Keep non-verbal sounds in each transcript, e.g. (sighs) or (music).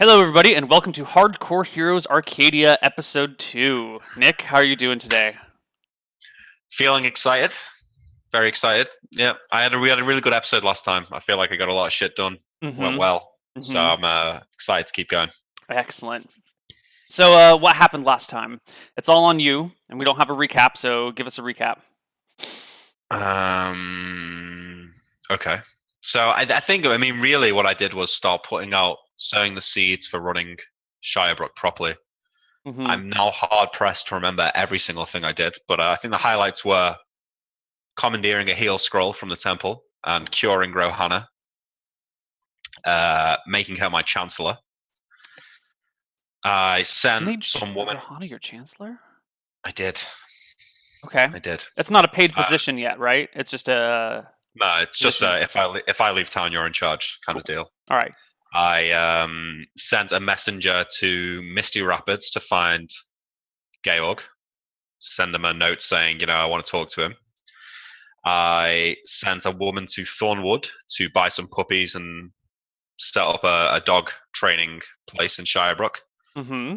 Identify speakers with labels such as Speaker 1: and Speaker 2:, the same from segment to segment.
Speaker 1: Hello, everybody, and welcome to Hardcore Heroes Arcadia Episode 2. Nick, how are you doing today?
Speaker 2: Feeling excited. Very excited. Yeah, I had a we had a really good episode last time. I feel like I got a lot of shit done. Went
Speaker 1: Mhm,
Speaker 2: well, so
Speaker 1: mhm.
Speaker 2: I'm uh, excited to keep going.
Speaker 1: Excellent. So, uh, what happened last time? It's all on you, and we don't have a recap, so give us a recap.
Speaker 2: Um. Okay. So I, I think I mean really what I did was start putting out sowing the seeds for running Shirebrook properly.
Speaker 1: Mhm.
Speaker 2: I'm now hard pressed to remember every single thing I did, but uh, I think the highlights were commandeering a heal scroll from the temple and curing Rohanna, uh, making her my chancellor. I sent
Speaker 1: Made
Speaker 2: some woman.
Speaker 1: Rohana your chancellor?
Speaker 2: I did.
Speaker 1: Okay.
Speaker 2: I did.
Speaker 1: It's not a paid
Speaker 2: Uh,
Speaker 1: position yet, right? It's just a.
Speaker 2: No, it's just
Speaker 1: Position.
Speaker 2: uh, if I if I leave town, you're in charge kind of deal.
Speaker 1: All right.
Speaker 2: I um, sent a messenger to Misty Rapids to find Georg, send him a note saying, you know, I want to talk to him. I sent a woman to Thornwood to buy some puppies and set up a, a dog training place in Shirebrook.
Speaker 1: Mm-hmm.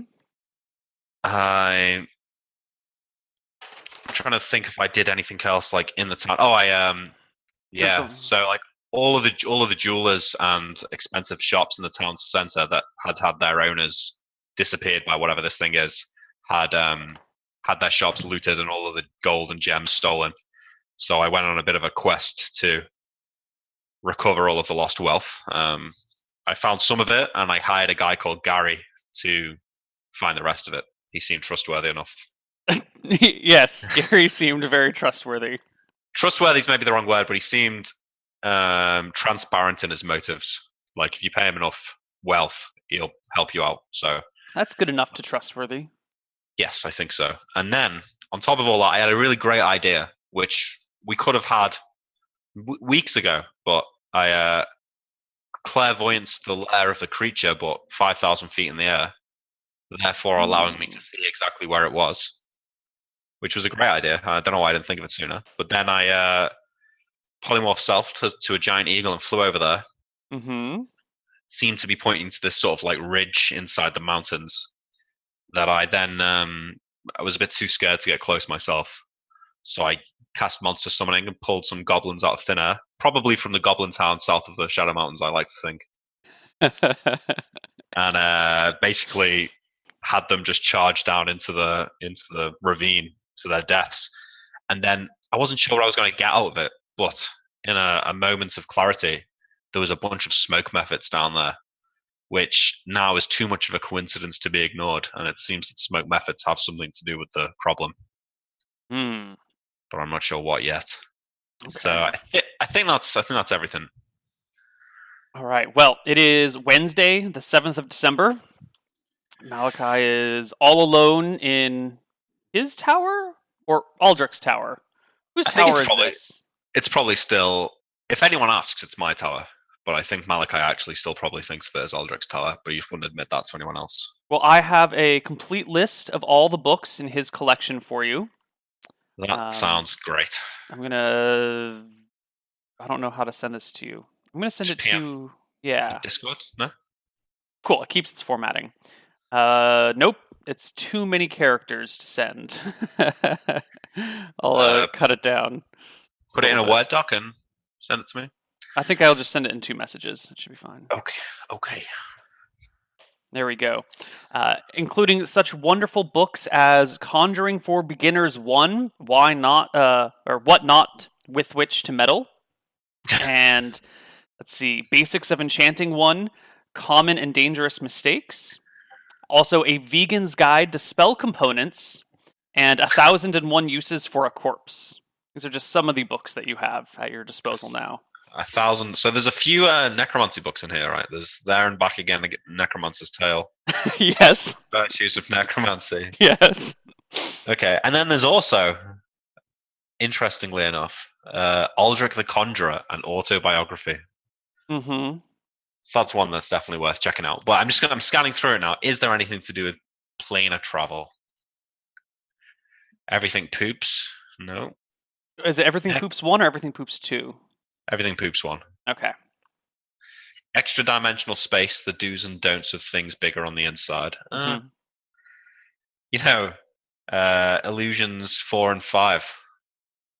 Speaker 2: I I'm trying to think if I did anything else like in the town. Oh, I um, yeah.
Speaker 1: So
Speaker 2: like all of the all of the jewelers and expensive shops in the town centre that had had their owners disappeared by whatever this thing is had um had their shops looted and all of the gold and gems stolen. So I went on a bit of a quest to recover all of the lost wealth. Um, I found some of it, and I hired a guy called Gary to find the rest of it. He seemed trustworthy enough. (laughs)
Speaker 1: yes, Gary seemed very trustworthy.
Speaker 2: Trustworthy is maybe the wrong word, but he seemed um, transparent in his motives. Like if you pay him enough wealth, he'll help you out. So
Speaker 1: That's good enough to trustworthy.
Speaker 2: yes, I think so. And then on top of all that, I had a really great idea, which we could have had w- weeks ago, but I uh, clairvoyance the lair of the creature, but five thousand feet in the air, therefore allowing me to see exactly where it was, which was a great idea. I don't know why I didn't think of it sooner. But then I uh, polymorphed self to, to a giant eagle and flew over there.
Speaker 1: Mm-hmm.
Speaker 2: Seemed to be pointing to this sort of like ridge inside the mountains that I then um, I was a bit too scared to get close myself. So I cast monster summoning and pulled some goblins out of thin air, probably from the goblin town south of the Shadow Mountains. I like to think, (laughs) and uh, basically had them just charge down into the into the ravine to their deaths. And then I wasn't sure what I was going to get out of it, but in a, a moment of clarity, there was a bunch of smoke mephits down there, which now is too much of a coincidence to be ignored. And it seems that smoke mephits have something to do with the problem,
Speaker 1: Hmm.
Speaker 2: but I'm not sure what yet.
Speaker 1: Okay. So.
Speaker 2: I, th- I think that's I think that's everything.
Speaker 1: All right. Well, it is Wednesday, the 7th of December. Malakai is all alone in his tower or Aldric's tower. Whose
Speaker 2: I
Speaker 1: tower is
Speaker 2: probably-
Speaker 1: this?
Speaker 2: It's probably still, if anyone asks, it's my tower. But I think Malakai actually still probably thinks of it as Aldric's tower, but he wouldn't admit that to anyone else.
Speaker 1: Well, I have a complete list of all the books in his collection for you.
Speaker 2: That
Speaker 1: Um,
Speaker 2: sounds great.
Speaker 1: I'm going to. I don't know how to send this to you. I'm going to send it
Speaker 2: PM.
Speaker 1: to. Yeah.
Speaker 2: Discord? No?
Speaker 1: Cool. It keeps its formatting. Uh, nope. It's too many characters to send. (laughs) I'll uh,
Speaker 2: Uh,
Speaker 1: cut it down.
Speaker 2: Put it in a. Word doc and send it to me.
Speaker 1: I think I'll just send it in two messages. It should be fine.
Speaker 2: Okay. Okay.
Speaker 1: There we go. Uh, including such wonderful books as Conjuring for Beginners 1, Why Not, uh, or What Not With Which to Meddle. (laughs) and let's see, Basics of Enchanting 1, Common and Dangerous Mistakes. Also, A Vegan's Guide to Spell Components, and A Thousand and One Uses for a Corpse. These are just some of the books that you have at your disposal now.
Speaker 2: A thousand. So there's a few uh, necromancy books in here, right? There's there and back again, Ag- Necromancer's Tale, (laughs)
Speaker 1: yes,
Speaker 2: Virtues of Necromancy. (laughs)
Speaker 1: yes.
Speaker 2: Okay, and then there's also, interestingly enough, uh, Aldric the Conjurer, an autobiography.
Speaker 1: Mm-hmm.
Speaker 2: So that's one that's definitely worth checking out. But I'm just gonna, I'm scanning through it now. Is there anything to do with planar travel? Everything poops? No.
Speaker 1: Is it Everything Poops 1 or Everything Poops 2?
Speaker 2: Everything poops one.
Speaker 1: Okay.
Speaker 2: extra dimensional space, the do's and don'ts of things bigger on the inside. Uh,
Speaker 1: Mhm.
Speaker 2: you know, uh, illusions four and five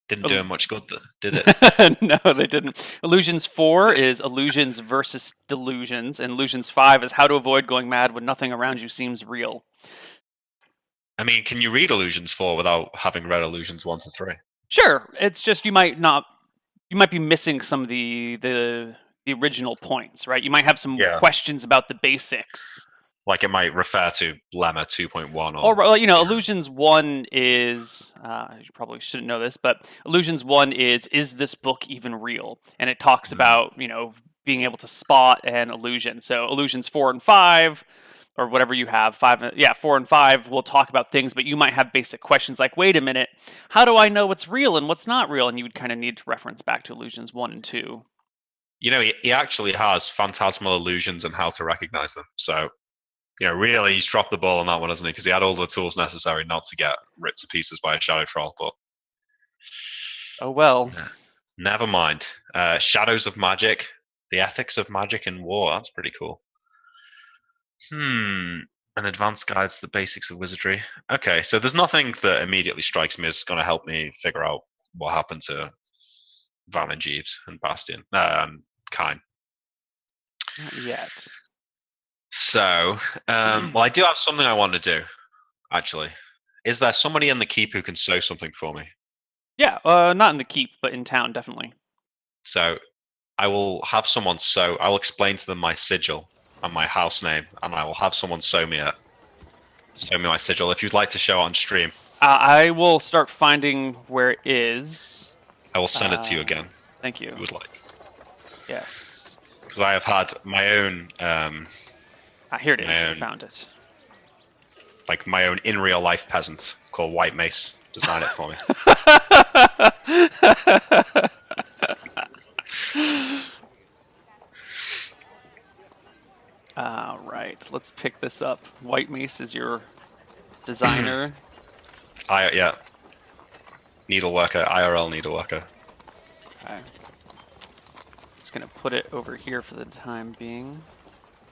Speaker 2: didn't do him much good, did it? (laughs)
Speaker 1: no, they didn't. Illusions 4 is illusions versus delusions, and Illusions 5 is how to avoid going mad when nothing around you seems real.
Speaker 2: I mean, can you read illusions four without having read illusions one to three?
Speaker 1: Sure, it's just you might not you might be missing some of the the the original points, right? You might have some
Speaker 2: Yeah.
Speaker 1: questions about the basics.
Speaker 2: Like it might refer to Lemma two point one or
Speaker 1: Or you know. Illusions 1 is uh, you probably shouldn't know this, but Illusions 1 is is this book even real? And it talks
Speaker 2: Mhm.
Speaker 1: about, you know, being able to spot an illusion. So Illusions 4 and 5 or whatever you have, 5 yeah, 4 and 5 we'll talk about things, but you might have basic questions like, "Wait a minute, how do I know what's real and what's not real?" And you would kind of need to reference back to Illusions 1 and 2.
Speaker 2: you know, he, he actually has phantasmal illusions and how to recognize them. So, you know, really, he's dropped the ball on that one, hasn't he? Because he had all the tools necessary not to get ripped to pieces by a shadow troll. But
Speaker 1: Oh well.
Speaker 2: never mind. Uh, Shadows of Magic, the ethics of magic and war. That's pretty cool. Hmm. An advanced guides to the basics of wizardry. Okay, so there's nothing that immediately strikes me as going to help me figure out what happened to Van and Jeeves and Bastion. Um, Kine.
Speaker 1: Not yet.
Speaker 2: So, um, (clears throat) well, I do have something I want to do. Actually, is there somebody in the keep who can sew something for me?
Speaker 1: Yeah, uh, not in the keep, but in town definitely.
Speaker 2: So, I will have someone sew. I will explain to them my sigil and my house name, and I will have someone sew me it. Sew me my sigil. If you'd like to show it on stream,
Speaker 1: Uh, I will start finding where it is.
Speaker 2: I will send it to you
Speaker 1: Uh,
Speaker 2: again.
Speaker 1: Thank you.
Speaker 2: You would like,
Speaker 1: Yes.
Speaker 2: because I have had my own, um,
Speaker 1: Ah, here it is. I found it.
Speaker 2: like my own in real life peasant called White Mace design it for me. (laughs)
Speaker 1: All right, let's pick this up. White Mace is your designer. (clears throat)
Speaker 2: I yeah. Needleworker, IRL needleworker.
Speaker 1: okay. Just gonna put it over here for the time being.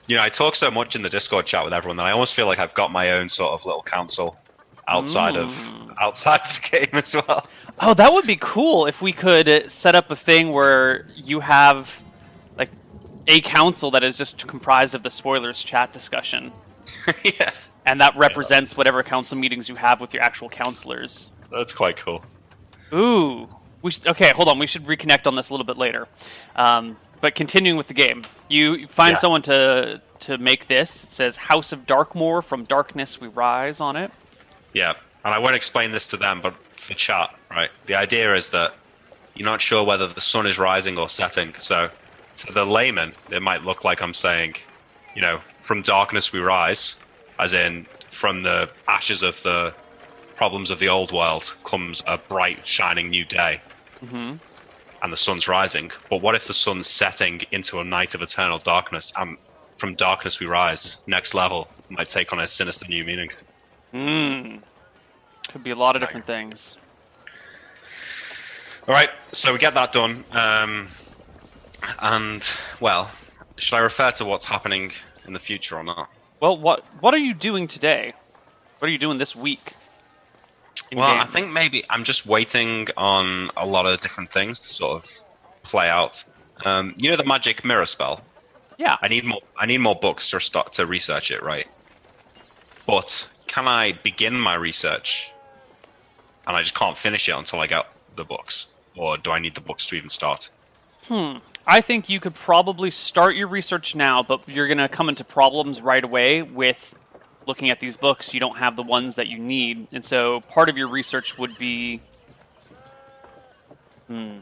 Speaker 2: you know, I talk so much in the Discord chat with everyone that I almost feel like I've got my own sort of little council outside of
Speaker 1: Mm.
Speaker 2: outside of the game as well.
Speaker 1: Oh, that would be cool if we could uh, set up a thing where you have like a council that is just comprised of the spoilers chat discussion, (laughs)
Speaker 2: yeah,
Speaker 1: and that represents whatever council meetings you have with your actual counselors.
Speaker 2: that's quite cool.
Speaker 1: Ooh. We should, okay, hold on. We should reconnect on this a little bit later. Um, but continuing with the game, you you find
Speaker 2: Yeah.
Speaker 1: someone to to make this. It says House of Darkmoor, from darkness we rise on it.
Speaker 2: Yeah, and I won't explain this to them, but for chat, right? The idea is that you're not sure whether the sun is rising or setting. So, to the layman, it might look like I'm saying, you know, from darkness we rise, as in from the ashes of the problems of the old world comes a bright, shining new day.
Speaker 1: hmm
Speaker 2: and the sun's rising. But what if the sun's setting into a night of eternal darkness? And from darkness we rise. Next level might take on a sinister new meaning.
Speaker 1: Mm. Could be a lot of different things.
Speaker 2: All right, so we get that done. Um, and well, should I refer to what's happening in the future or not?
Speaker 1: Well, what what are you doing today? What are you doing this week?
Speaker 2: well, I think maybe I'm just waiting on a lot of different things to sort of play out. Um, you know the magic mirror spell.
Speaker 1: Yeah.
Speaker 2: I need more. I need more books to start to research it, right? But can I begin my research, and I just can't finish it until I get the books, or do I need the books to even start?
Speaker 1: Hmm. I think you could probably start your research now, but you're going to come into problems right away with looking at these books. You don't have the ones that you need. And so part of your research would be. Hmm.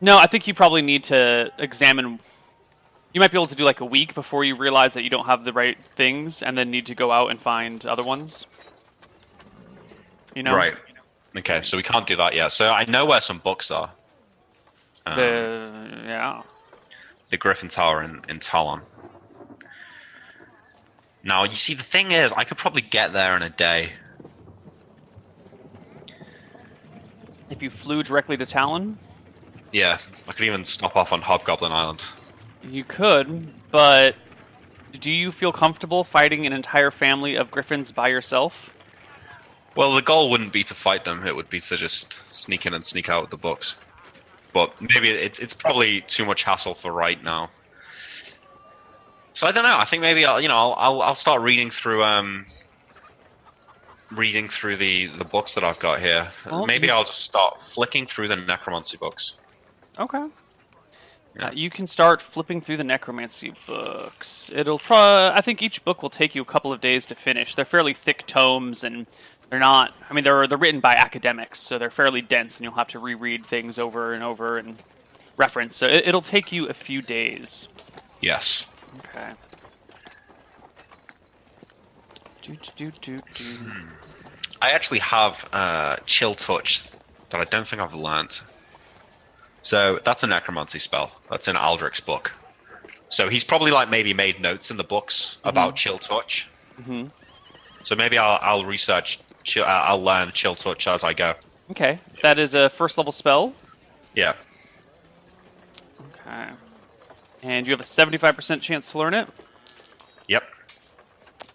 Speaker 1: No, I think you probably need to examine. You might be able to do like a week before you realize that you don't have the right things and then need to go out and find other ones. You know?
Speaker 2: Right. Okay, so we can't do that yet. So I know where some books are. Um,
Speaker 1: The. Yeah.
Speaker 2: the Griffin Tower in, in Talon. Now, you see, the thing is, I could probably get there in a day.
Speaker 1: If you flew directly to Talon,
Speaker 2: Yeah, I could even stop off on Hobgoblin Island.
Speaker 1: You could. but do you feel comfortable fighting an entire family of griffins by yourself?
Speaker 2: Well, the goal wouldn't be to fight them; it would be to just sneak in and sneak out with the books. But maybe it, it's probably too much hassle for right now. So I don't know. I think maybe I'll, you know, I'll, I'll, I'll start reading through, um, reading through the the books that I've got here.
Speaker 1: Well,
Speaker 2: maybe
Speaker 1: you-
Speaker 2: I'll just start flicking through the necromancy books.
Speaker 1: Okay.
Speaker 2: Yeah.
Speaker 1: Uh, you can start flipping through the necromancy books. It'll pro- I think each book will take you a couple of days to finish. They're fairly thick tomes and they're not I mean they're they're written by academics, so they're fairly dense and you'll have to reread things over and over and reference. So it, it'll take you a few days.
Speaker 2: Yes.
Speaker 1: Okay. Do, do, do, do.
Speaker 2: I actually have uh, chill touch that I don't think I've learnt. So that's a necromancy spell. That's in Aldric's book. So he's probably like maybe made notes in the books about chill touch.
Speaker 1: Mhm.
Speaker 2: So maybe I'll I'll research. Chill, uh, I'll learn chill touch as I go.
Speaker 1: Okay. That is a first level spell.
Speaker 2: Yeah.
Speaker 1: Okay. And you have a 75% chance to learn it.
Speaker 2: Yep.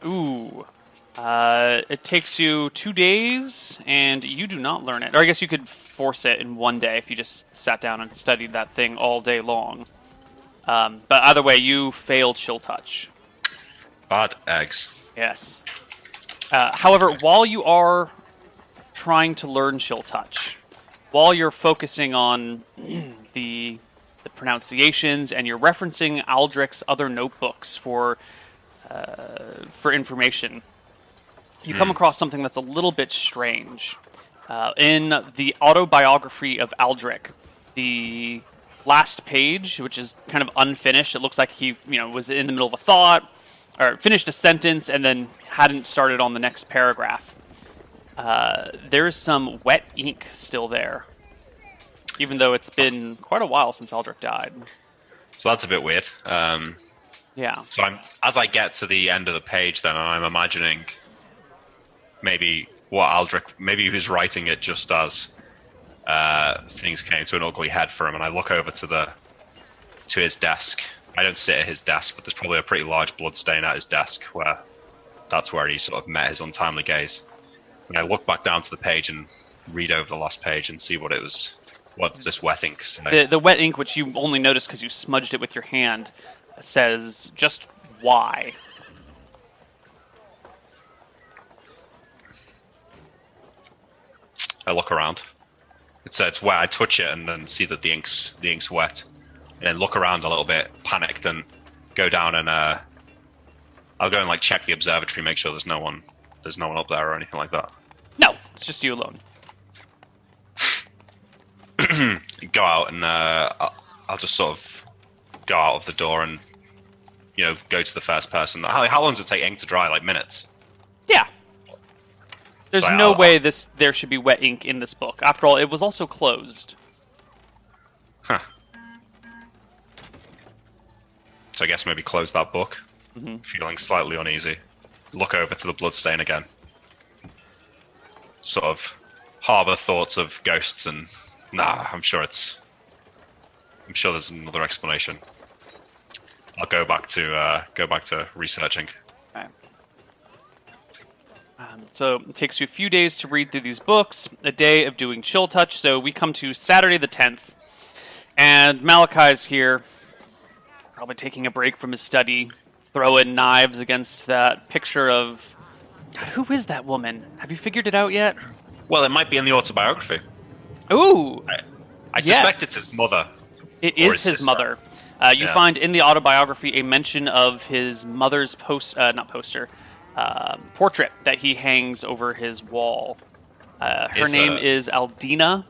Speaker 1: Ooh. Uh, it takes you two days, and you do not learn it. Or I guess you could force it in one day if you just sat down and studied that thing all day long. Um, but either way, you fail Chill Touch.
Speaker 2: Bad eggs.
Speaker 1: Yes. Uh, however, while you are trying to learn Chill Touch, while you're focusing on (clears throat) the the pronunciations and you're referencing Aldric's other notebooks for uh, for information, you come across something that's a little bit strange. Uh, in the autobiography of Aldric, the last page, which is kind of unfinished, it looks like he, you know, was in the middle of a thought or finished a sentence and then hadn't started on the next paragraph. Uh, there's some wet ink still there, even though it's been quite a while since Aldric died.
Speaker 2: So that's a bit weird. Um,
Speaker 1: Yeah.
Speaker 2: so I'm as I get to the end of the page, then I'm imagining maybe what Aldric, maybe he was writing it just as uh, things came to an ugly head for him, and I look over to the to his desk. I don't sit at his desk, but there's probably a pretty large blood stain at his desk where that's where he sort of met his untimely gaze. And I look back down to the page and read over the last page and see what it was. What this wet ink say?
Speaker 1: The, the wet ink, which you only notice because you smudged it with your hand, says just why.
Speaker 2: I look around. It says wet. I touch it and then see that the ink's the ink's wet, and then look around a little bit, panicked, and go down and uh, I'll go and like check the observatory, make sure there's no one, there's no one up there or anything like that.
Speaker 1: No, it's just you alone. (clears throat)
Speaker 2: Go out and uh, I'll, I'll just sort of go out of the door and you know go to the first person. How, how long does it take ink to dry? Like minutes.
Speaker 1: Yeah. There's
Speaker 2: So
Speaker 1: no
Speaker 2: I'll-
Speaker 1: way this there should be wet ink in this book. After all, it was also closed.
Speaker 2: Huh. So I guess maybe close that book.
Speaker 1: Mhm.
Speaker 2: Feeling slightly uneasy. Look over to the bloodstain again. Sort of harbour thoughts of ghosts and nah, I'm sure it's I'm sure there's another explanation. I'll go back to uh, go back to researching.
Speaker 1: Okay. Um, so it takes you a few days to read through these books, a day of doing chill touch. So we come to Saturday the 10th, and Malakai's here, probably taking a break from his study, throwing knives against that picture of. God, who is that woman? Have you figured it out yet?
Speaker 2: Well, it might be in the autobiography.
Speaker 1: Ooh,
Speaker 2: I, I suspect it's his mother.
Speaker 1: It is
Speaker 2: his sister.
Speaker 1: mother. Uh, you
Speaker 2: Yeah.
Speaker 1: find in the autobiography a mention of his mother's post, uh, not poster, um portrait that he hangs over his wall. Uh, her
Speaker 2: Is,
Speaker 1: name
Speaker 2: uh,
Speaker 1: is Aldina,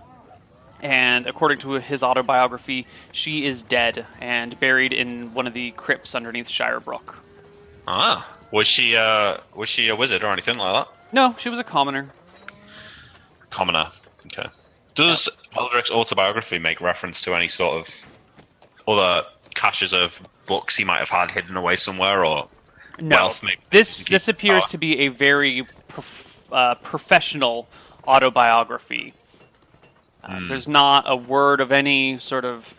Speaker 1: and according to his autobiography, she is dead and buried in one of the crypts underneath Shirebrook.
Speaker 2: Ah, was she uh was she a wizard or anything like that?
Speaker 1: No, she was a commoner.
Speaker 2: Commoner. Okay. Does Aldric's autobiography make reference to any sort of other caches of books he might have had hidden away somewhere, or
Speaker 1: No,
Speaker 2: wealth? Maybe
Speaker 1: this this appears
Speaker 2: power?
Speaker 1: to be a very prof- uh, professional autobiography. Uh,
Speaker 2: Hmm.
Speaker 1: There's not a word of any sort of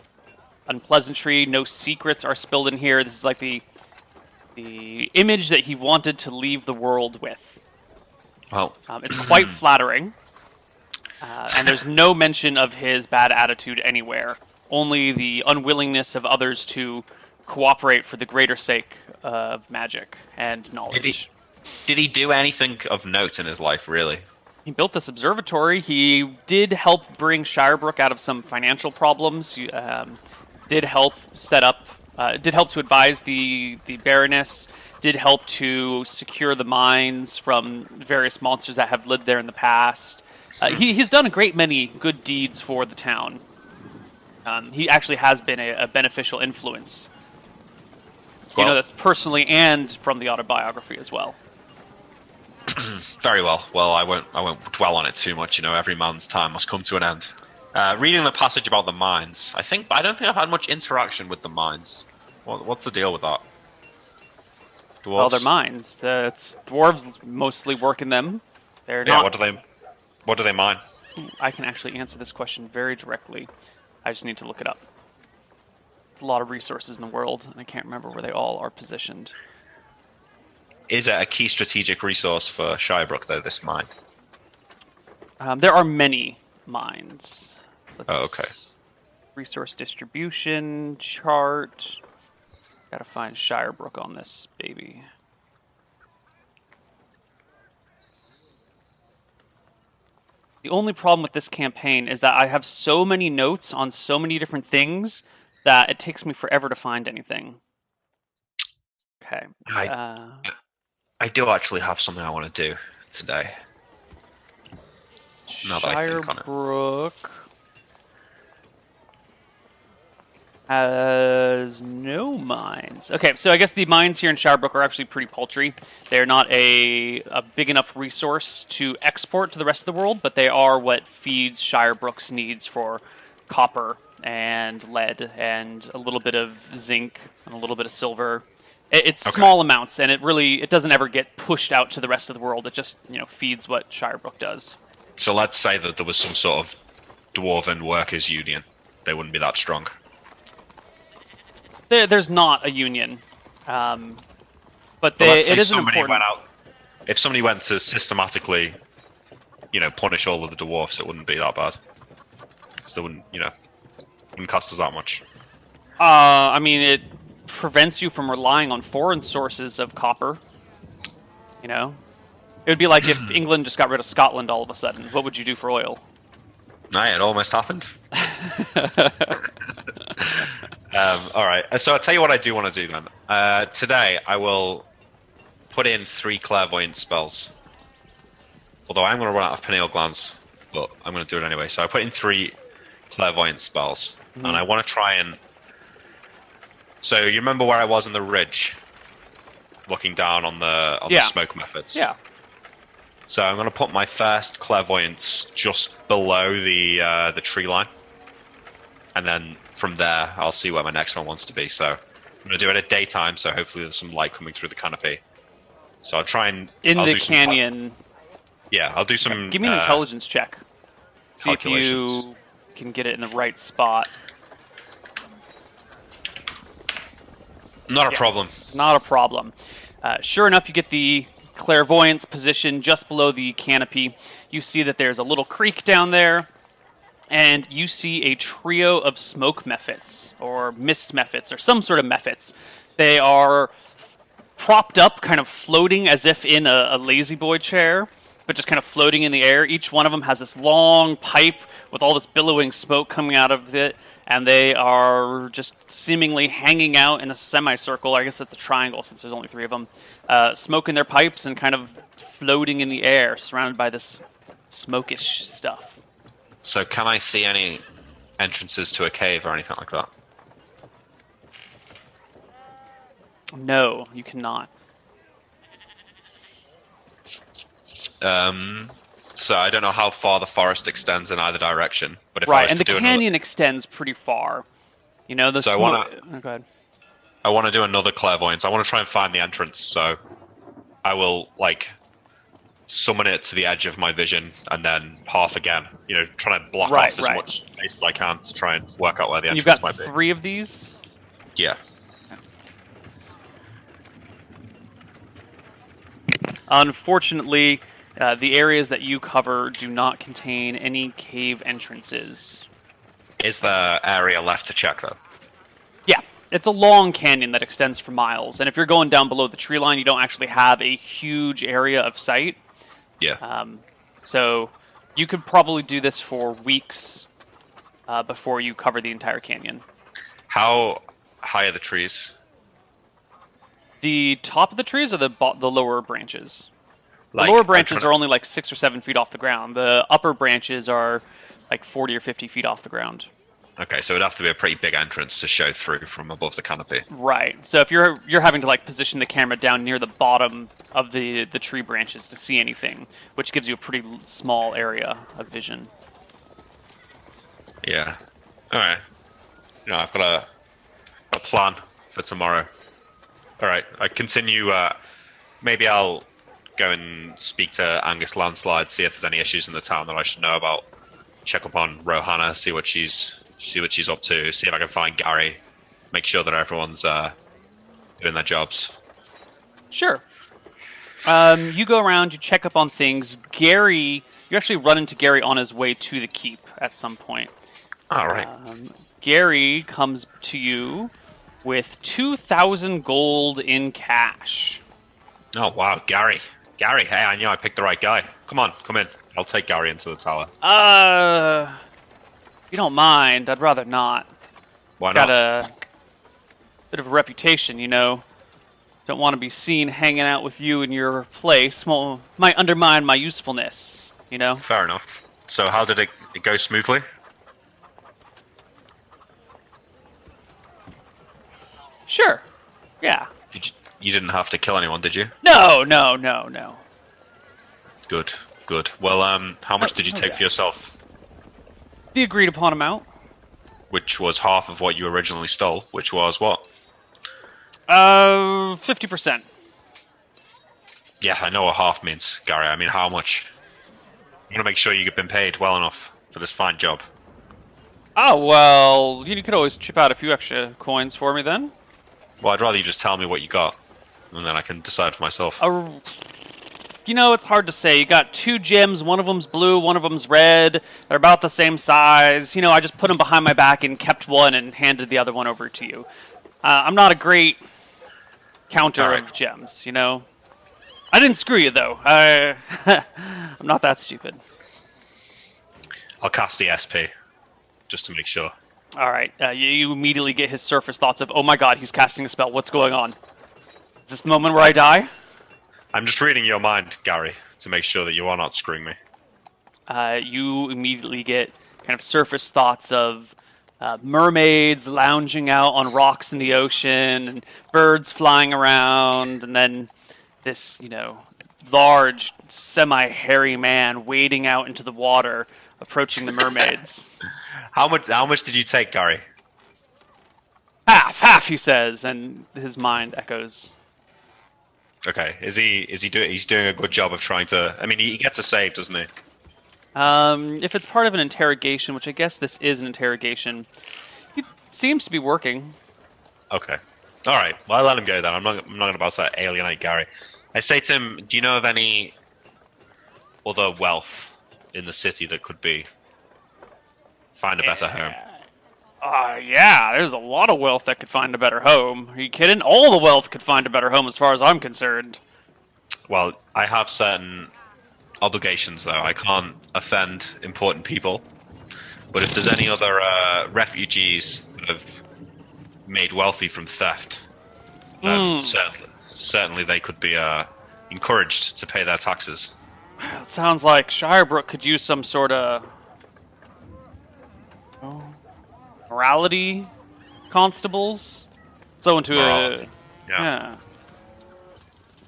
Speaker 1: unpleasantry. No secrets are spilled in here. This is like the the image that he wanted to leave the world with.
Speaker 2: Well,
Speaker 1: Um, it's quite (clears throat) flattering, uh, and there's no mention of his bad attitude anywhere. Only the unwillingness of others to cooperate for the greater sake of magic and knowledge.
Speaker 2: Did he- did he do anything of note in his life, really?
Speaker 1: He built this observatory. He did help bring Shirebrook out of some financial problems. He, Um, did help set up. Uh, did help to advise the the Baroness. Did help to secure the mines from various monsters that have lived there in the past. Uh, he, he's done a great many good deeds for the town. Um, he actually has been a, a beneficial influence. you know
Speaker 2: Well-
Speaker 1: this personally and from the autobiography as well. (clears throat)
Speaker 2: Very well. Well, I won't. I won't dwell on it too much. You know, every man's time must come to an end. Uh, reading the passage about the mines, I think I don't think I've had much interaction with the mines. What, what's the deal with that? Dwarves?
Speaker 1: Well, they're mines. The dwarves mostly work in them. They're
Speaker 2: Yeah.
Speaker 1: not.
Speaker 2: What do they? What do they mine?
Speaker 1: I can actually answer this question very directly. I just need to look it up. There's a lot of resources in the world, and I can't remember where they all are positioned.
Speaker 2: Is it a key strategic resource for Shirebrook though? This mine.
Speaker 1: Um, there are many mines. Let's-
Speaker 2: Oh, okay.
Speaker 1: Resource distribution chart. Gotta find Shirebrook on this baby. The only problem with this campaign is that I have so many notes on so many different things that it takes me forever to find anything. Okay.
Speaker 2: I-
Speaker 1: Uh,
Speaker 2: I do actually have something I want to do today.
Speaker 1: Shirebrook has no mines. Okay, so I guess the mines here in Shirebrook are actually pretty paltry. They're not a, a big enough resource to export to the rest of the world, but they are what feeds Shirebrook's needs for copper and lead and a little bit of zinc and a little bit of silver. It- It's
Speaker 2: Okay.
Speaker 1: small amounts, and it really it doesn't ever get pushed out to the rest of the world. It just you know feeds what Shirebrook does.
Speaker 2: So let's say that there was some sort of dwarven workers' union. They wouldn't be that strong.
Speaker 1: There, there's not a union, um, but
Speaker 2: But
Speaker 1: they,
Speaker 2: let's
Speaker 1: it is important.
Speaker 2: went out. If somebody went to systematically, you know, punish all of the dwarfs, it wouldn't be that bad. Because they wouldn't, you know, wouldn't cost us that much.
Speaker 1: Uh, I mean, it prevents you from relying on foreign sources of copper. You know, it would be like if (clears throat) England just got rid of Scotland all of a sudden. What would you do for oil?
Speaker 2: Nah, it almost happened. (laughs) um, all right. So I'll tell you what I do want to do then. Uh, today I will put in three clairvoyant spells. Although I'm going to run out of pineal glands, but I'm going to do it anyway. So I put in three clairvoyant spells, and I want to try and. So you remember where I was in the ridge, looking down on the on
Speaker 1: Yeah.
Speaker 2: the smoke mephits.
Speaker 1: yeah.
Speaker 2: So I'm going to put my first clairvoyance just below the uh, the tree line, and then from there I'll see where my next one wants to be. So I'm going to do it at daytime, so hopefully there's some light coming through the canopy. So I'll try and
Speaker 1: In
Speaker 2: I'll
Speaker 1: the
Speaker 2: do some-
Speaker 1: canyon,
Speaker 2: yeah, I'll do some.
Speaker 1: give me an
Speaker 2: uh,
Speaker 1: intelligence check. See if you can get it in the right spot.
Speaker 2: Not a
Speaker 1: Yeah.
Speaker 2: problem.
Speaker 1: Not a problem. Uh, sure enough, you get the clairvoyance position just below the canopy. You see that there's a little creek down there, and you see a trio of smoke mephits, or mist mephits, or some sort of mephits. They are propped up, kind of floating as if in a, a lazy boy chair, but just kind of floating in the air. Each one of them has this long pipe with all this billowing smoke coming out of it, and they are just seemingly hanging out in a semicircle. I guess it's a triangle since there's only three of them, uh, smoking their pipes and kind of floating in the air, surrounded by this smokish stuff.
Speaker 2: So can I see any entrances to a cave or anything like that?
Speaker 1: No, you cannot.
Speaker 2: Um, so I don't know how far the forest extends in either direction, but if I
Speaker 1: right, and the
Speaker 2: do another-
Speaker 1: canyon extends pretty far. You know, the
Speaker 2: So I wanna-
Speaker 1: Oh, go ahead.
Speaker 2: I want to do another clairvoyance. I want to try and find the entrance. So I will like summon it to the edge of my vision and then half again. You know, trying to block
Speaker 1: Right,
Speaker 2: off as
Speaker 1: right.
Speaker 2: much space as I can to try and work out where the entrance
Speaker 1: You've got
Speaker 2: might be.
Speaker 1: three of these.
Speaker 2: Yeah.
Speaker 1: Unfortunately, uh, the areas that you cover do not contain any cave entrances.
Speaker 2: Is there area left to check though?
Speaker 1: Yeah, it's a long canyon that extends for miles, and if you're going down below the tree line, you don't actually have a huge area of sight.
Speaker 2: Yeah.
Speaker 1: Um, so you could probably do this for weeks uh, before you cover the entire canyon.
Speaker 2: How high are the trees?
Speaker 1: The top of the trees are the bo- the lower branches. The
Speaker 2: Like,
Speaker 1: lower branches are only like six or seven feet off the ground. The upper branches are like forty or fifty feet off the ground.
Speaker 2: Okay, so it'd have to be a pretty big entrance to show through from above the canopy.
Speaker 1: Right. So if you're you're having to like position the camera down near the bottom of the the tree branches to see anything, which gives you a pretty small area of vision.
Speaker 2: Yeah. All right. You know, I've got a a plan for tomorrow. All right. I continue. Uh, maybe I'll go and speak to Angus Landslide, see if there's any issues in the town that I should know about. Check up on Rohanna, see what she's see what she's up to. See if I can find Gary. Make sure that everyone's uh, doing their jobs.
Speaker 1: Sure. Um, you go around, you check up on things. Gary, you actually run into Gary on his way to the keep at some point.
Speaker 2: All right.
Speaker 1: Um, Gary comes to you with 2,000 gold in cash.
Speaker 2: oh wow, Gary. Gary. Hey, I knew I picked the right guy. Come on, come in. I'll take Gary into the tower.
Speaker 1: Uh, you don't mind, I'd rather not.
Speaker 2: Why not?
Speaker 1: Got a bit of a reputation, you know. Don't want to be seen hanging out with you in your place. Well, might undermine my usefulness, you know.
Speaker 2: Fair enough. So how did it, it go smoothly?
Speaker 1: Sure. Yeah.
Speaker 2: Did you, you didn't have to kill anyone, did you?
Speaker 1: No, no, no, no.
Speaker 2: Good, good. Well, um, how much
Speaker 1: Oh,
Speaker 2: did you
Speaker 1: oh,
Speaker 2: take
Speaker 1: yeah.
Speaker 2: for yourself?
Speaker 1: The agreed upon amount.
Speaker 2: Which was half of what you originally stole, which was what?
Speaker 1: Uh, fifty percent.
Speaker 2: Yeah, I know what half means, Gary. I mean, how much? I'm gonna make sure you've been paid well enough for this fine job.
Speaker 1: Oh well, you could always chip out a few extra coins for me then.
Speaker 2: Well, I'd rather you just tell me what you got, and then I can decide for myself.
Speaker 1: Uh, you know, it's hard to say. You got two gems. One of them's blue. One of them's red. They're about the same size. You know, I just put them behind my back and kept one and handed the other one over to you. Uh, I'm not a great counter
Speaker 2: Alright.
Speaker 1: of gems. You know, I didn't screw you though. I, (laughs) I'm not that stupid.
Speaker 2: I'll cast the SP, just to make sure.
Speaker 1: All right, uh, you, you immediately get his surface thoughts of, "Oh my God, he's casting a spell. What's going on? Is this the moment where I die?"
Speaker 2: I'm just reading your mind, Gary, to make sure that you are not screwing me.
Speaker 1: uh, you immediately get kind of surface thoughts of uh, mermaids lounging out on rocks in the ocean and birds flying around, and then this, you know, large, semi hairy man wading out into the water, approaching the mermaids. (laughs)
Speaker 2: How much? How much did you take, Gary?
Speaker 1: half, half, he says, and his mind echoes.
Speaker 2: Okay, is he is he doing he's doing a good job of trying to? I mean, he, he gets a save, doesn't he?
Speaker 1: Um, if it's part of an interrogation, which I guess this is an interrogation, it seems to be working.
Speaker 2: Okay. All right. Well, I let him go then. I'm not. I'm not about to alienate Gary. I say to him, "Do you know of any other wealth in the city that could be find a better home?"
Speaker 1: Uh, yeah, there's a lot of wealth that could find a better home. Are you kidding? All the wealth could find a better home as far as I'm concerned.
Speaker 2: Well, I have certain obligations, though. I can't offend important people. But if there's any other uh, refugees that have made wealthy from theft,
Speaker 1: Hmm.
Speaker 2: certainly, certainly they could be uh, encouraged to pay their taxes.
Speaker 1: It (sighs) sounds like Shirebrook could use some sort of oh, morality constables. So into
Speaker 2: Morality.
Speaker 1: a
Speaker 2: Yeah.
Speaker 1: yeah.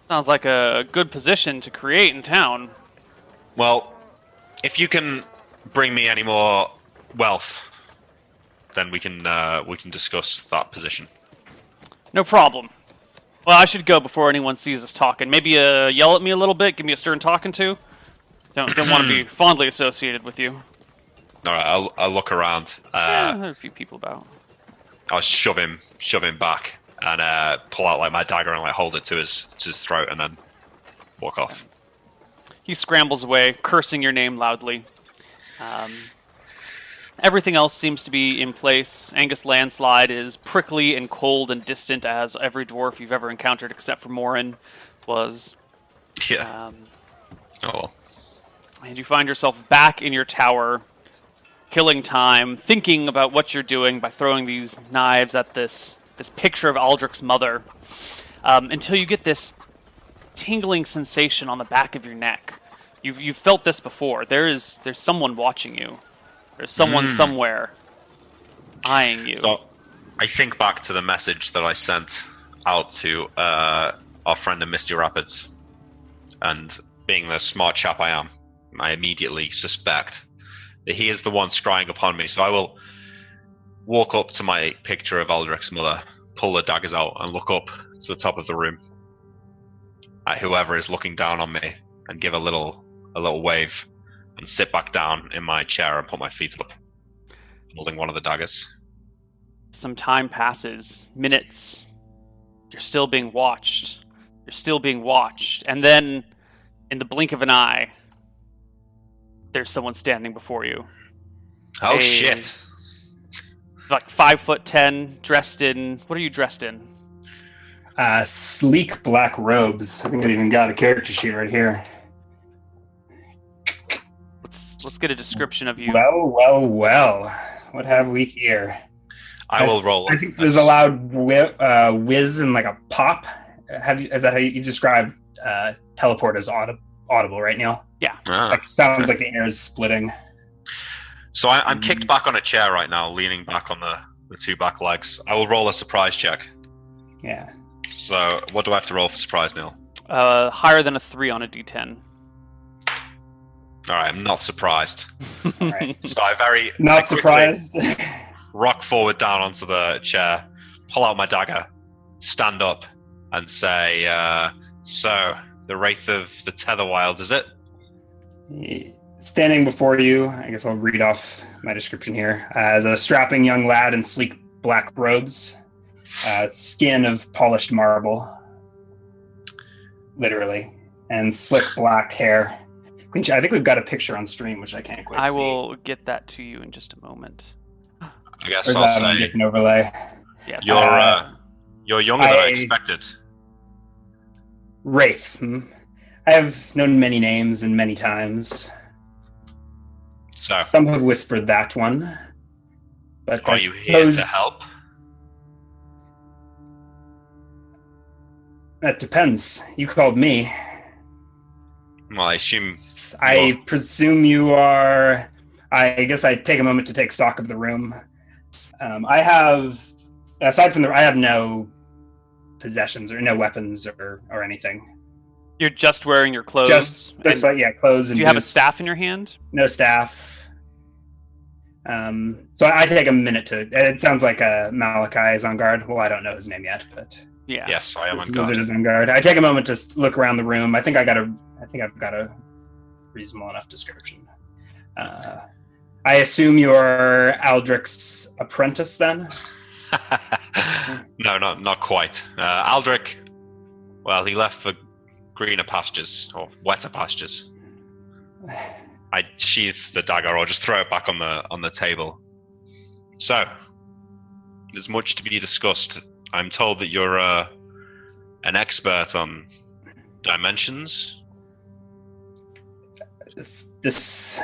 Speaker 1: Sounds like a good position to create in town.
Speaker 2: Well, if you can bring me any more wealth, then we can uh, we can discuss that position.
Speaker 1: No problem. Well, I should go before anyone sees us talking. Maybe uh, yell at me a little bit, give me a stern talking to. Don't don't want to be (clears throat) fondly associated with you.
Speaker 2: All right, I'll, I'll look around.
Speaker 1: Yeah,
Speaker 2: Uh,
Speaker 1: there are a few people about.
Speaker 2: I'll shove him, shove him back, and uh, pull out like my dagger and like hold it to his to his throat, and then walk off.
Speaker 1: He scrambles away, cursing your name loudly. Um, everything else seems to be in place. Angus Landslide is prickly and cold and distant as every dwarf you've ever encountered, except for Morin, was.
Speaker 2: Yeah.
Speaker 1: Um,
Speaker 2: oh.
Speaker 1: and you find yourself back in your tower, killing time, thinking about what you're doing by throwing these knives at this this picture of Aldric's mother, um, until you get this tingling sensation on the back of your neck. You've you've felt this before. There is there's someone watching you. There's someone
Speaker 2: Mm.
Speaker 1: somewhere eyeing you.
Speaker 2: So I think back to the message that I sent out to uh, our friend in Misty Rapids, and being the smart chap I am, I immediately suspect that he is the one scrying upon me. So I will walk up to my picture of Aldric's mother, pull the daggers out, and look up to the top of the room at whoever is looking down on me, and give a little a little wave, and sit back down in my chair and put my feet up, holding one of the daggers.
Speaker 1: Some time passes, minutes. You're still being watched. You're still being watched. And then, in the blink of an eye, there's someone standing before you.
Speaker 2: Oh
Speaker 1: Hey.
Speaker 2: shit!
Speaker 1: Like five foot ten, dressed in. What are you dressed in?
Speaker 3: Uh, sleek black robes. I think I even got a character sheet right here.
Speaker 1: Let's let's get a description of you.
Speaker 3: Well, well, well. What have we here?
Speaker 2: I will roll.
Speaker 3: I think there's a loud whi- uh, whiz and like a pop. Have you, is that how you describe uh, teleport as audi- audible, right, Neil?
Speaker 2: Ah.
Speaker 3: Like, sounds like the air is splitting.
Speaker 2: So I, I'm kicked back on a chair right now, leaning back on the, the two back legs. I will roll a surprise check.
Speaker 3: Yeah.
Speaker 2: So what do I have to roll for surprise, Neil?
Speaker 1: Uh, higher than a three on a d10.
Speaker 2: All right, I'm not surprised.
Speaker 3: Right. (laughs)
Speaker 2: So I very
Speaker 3: Not
Speaker 2: quickly
Speaker 3: surprised.
Speaker 2: Rock forward down onto the chair, pull out my dagger, stand up, and say, uh, "So the wraith of the Tetherwilds, is it?"
Speaker 3: Standing before you, I guess I'll read off my description here. As a strapping young lad in sleek black robes, uh, skin of polished marble, literally, and slick black hair. Quincy, I think we've got a picture on stream, which I can't quite
Speaker 1: I
Speaker 3: see.
Speaker 1: will get that to you in just a moment.
Speaker 2: I guess
Speaker 3: Or is
Speaker 2: I'll
Speaker 3: that a
Speaker 2: say
Speaker 3: different overlay?
Speaker 1: Yeah,
Speaker 2: You're,
Speaker 1: all right.
Speaker 2: uh, you're younger than I
Speaker 3: I-
Speaker 2: expected.
Speaker 3: Wraith. hmm. I have known many names and many times.
Speaker 2: So
Speaker 3: Some have whispered that one. But I
Speaker 2: are you here to help?
Speaker 3: That depends. You called me.
Speaker 2: Well, I assume
Speaker 3: I presume you are. I guess I take a moment to take stock of the room. Um, I have, aside from the, I have no possessions or no weapons or or anything.
Speaker 1: You're just wearing your clothes.
Speaker 3: Just looks like yeah, clothes and
Speaker 1: do you have a staff in your hand?
Speaker 3: no staff. Um, so I take a minute to. It sounds like uh, Malakai is on guard. Well, I don't know his name yet, but
Speaker 1: Yeah.
Speaker 2: yes, I am
Speaker 3: this
Speaker 2: on
Speaker 3: wizard
Speaker 2: guard.
Speaker 3: is on guard. I take a moment to look around the room. I think I got a. I think I've got a reasonable enough description. Uh, I assume you're Aldric's apprentice then. (laughs)
Speaker 2: no, not not quite. Uh, Aldric, well, he left for greener pastures or wetter pastures. I sheath the dagger or just throw it back on the on the table. So, there's much to be discussed. I'm told that you're uh, an expert on dimensions.
Speaker 3: This, this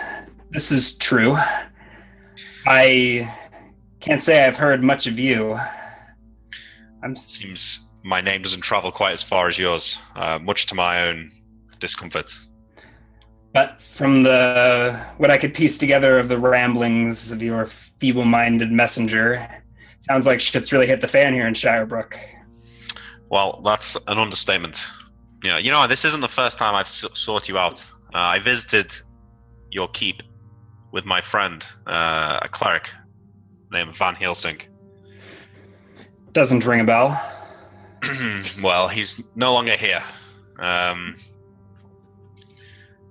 Speaker 3: this is true. I can't say I've heard much of you. I'm
Speaker 2: Seems my name doesn't travel quite as far as yours, uh, much to my own discomfort.
Speaker 3: But from the what I could piece together of the ramblings of your feeble-minded messenger, sounds like shit's really hit the fan here in Shirebrook.
Speaker 2: Well, that's an understatement. You know, you know, this isn't the first time I've s- sought you out. Uh, I visited your keep with my friend, uh, a cleric named Van Helsing.
Speaker 3: Doesn't ring a bell. (clears throat)
Speaker 2: well, he's no longer here. Um,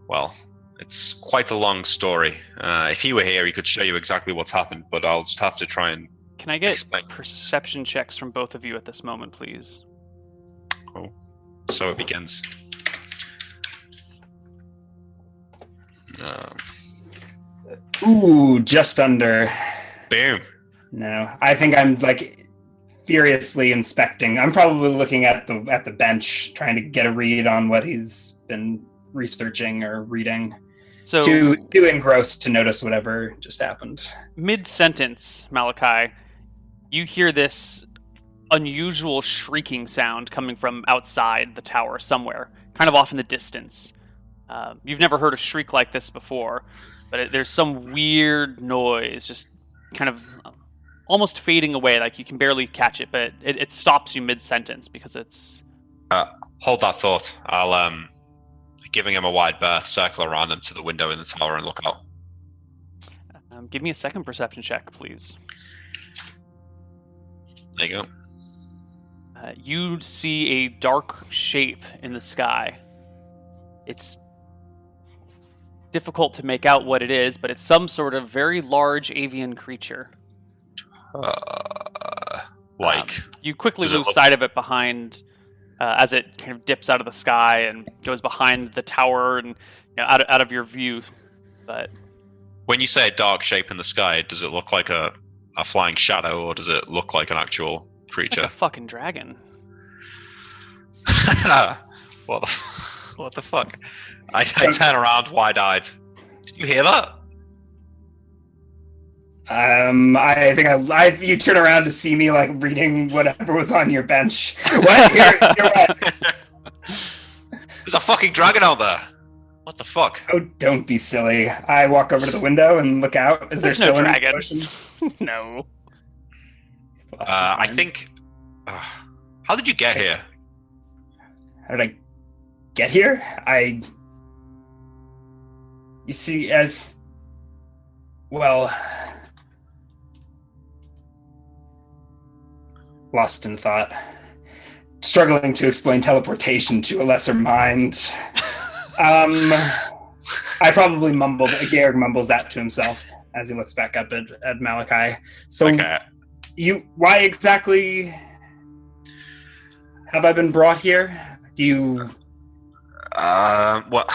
Speaker 2: well, it's quite a long story. Uh, if he were here, he could show you exactly what's happened, but I'll just have to try and.
Speaker 1: Can I get
Speaker 2: Explain.
Speaker 1: perception checks from both of you at this moment, please?
Speaker 2: Oh, so it begins. Um,
Speaker 3: Ooh, just under.
Speaker 2: boom.
Speaker 3: No, I think I'm like furiously inspecting. I'm probably looking at the at the bench, trying to get a read on what he's been researching or reading.
Speaker 1: So,
Speaker 3: too too engrossed to notice whatever just happened.
Speaker 1: mid sentence, Malakai, you hear this unusual shrieking sound coming from outside the tower somewhere, kind of off in the distance. Uh, you've never heard a shriek like this before, but it, there's some weird noise just kind of almost fading away, like you can barely catch it, but it, it stops you mid sentence because it's.
Speaker 2: Hold that thought. I'll um, giving him a wide berth, circle around him to the window in the tower and look out.
Speaker 1: Um, give me a second perception check, please.
Speaker 2: There you go.
Speaker 1: Uh, you see a dark shape in the sky. It's difficult to make out what it is, but it's some sort of very large avian creature.
Speaker 2: Uh, like,
Speaker 1: You quickly lose
Speaker 2: look-
Speaker 1: sight of it behind, uh, as it kind of dips out of the sky and goes behind the tower and you know, out, of, out of your view. But
Speaker 2: when you say a dark shape in the sky, does it look like a, a flying shadow or does it look like an actual
Speaker 1: like
Speaker 2: creature?
Speaker 1: a fucking dragon. (laughs)
Speaker 2: what, the, what the fuck? I, I turn around wide eyed. Did you hear that?
Speaker 3: Um, I think I, I you turn around to see me like reading whatever was on your bench. (laughs) What? You're, you're what?
Speaker 2: There's a fucking dragon out there. What the fuck?
Speaker 3: Oh, don't be silly. I walk over to the window and look out. Is
Speaker 1: There's
Speaker 3: there
Speaker 1: no
Speaker 3: still any
Speaker 1: dragon.
Speaker 3: ocean? (laughs)
Speaker 1: no.
Speaker 3: He's lost his
Speaker 2: Uh, I think. Uh, how did you get here?
Speaker 3: How did I get here? I. You see, if. Well. Lost in thought. Struggling to explain teleportation to a lesser mind. (laughs) Um. I probably mumbled. Garrick mumbles that to himself as he looks back up at, at Malakai. So,
Speaker 2: Okay.
Speaker 3: you. Why exactly have I been brought here? Do you.
Speaker 2: Uh, well,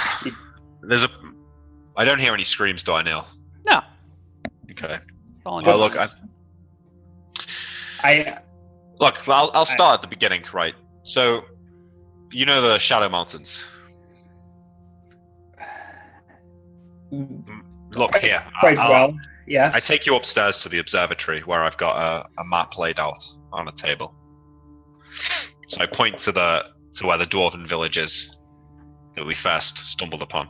Speaker 2: there's a. I don't hear any screams, do I, Neil?
Speaker 1: No.
Speaker 2: Okay.
Speaker 1: All on
Speaker 2: Well, look, I-
Speaker 3: I
Speaker 2: Look, I'll, I'll start at the beginning, right? So, you know the Shadow Mountains. Mm. Look
Speaker 3: Quite-
Speaker 2: here.
Speaker 3: quite
Speaker 2: I'll-
Speaker 3: well. Yes.
Speaker 2: I take you upstairs to the observatory where I've got a, a map laid out on a table. So I point to the to where the dwarven village is that we first stumbled upon.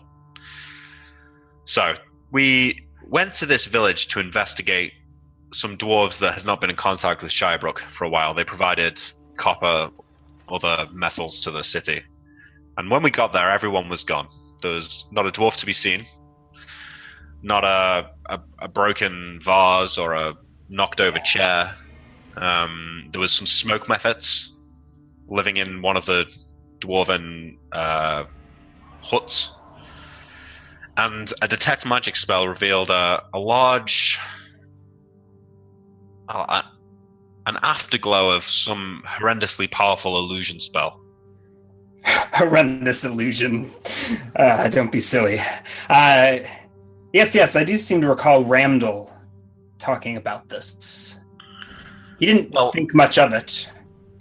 Speaker 2: So we went to this village to investigate some dwarves that had not been in contact with Shirebrook for a while. They provided copper, other metals to the city. And when we got there, everyone was gone. There was not a dwarf to be seen, not a, a, a broken vase or a knocked over chair. Um, there was some smoke mephits living in one of the dwarven uh, huts. And a detect magic spell revealed a, a large, uh, a- an afterglow of some horrendously powerful illusion spell. (laughs)
Speaker 3: horrendous illusion. Uh, don't be silly. Uh, yes, yes, I do seem to recall Ramdal talking about this. He didn't
Speaker 2: Well-
Speaker 3: think much of it.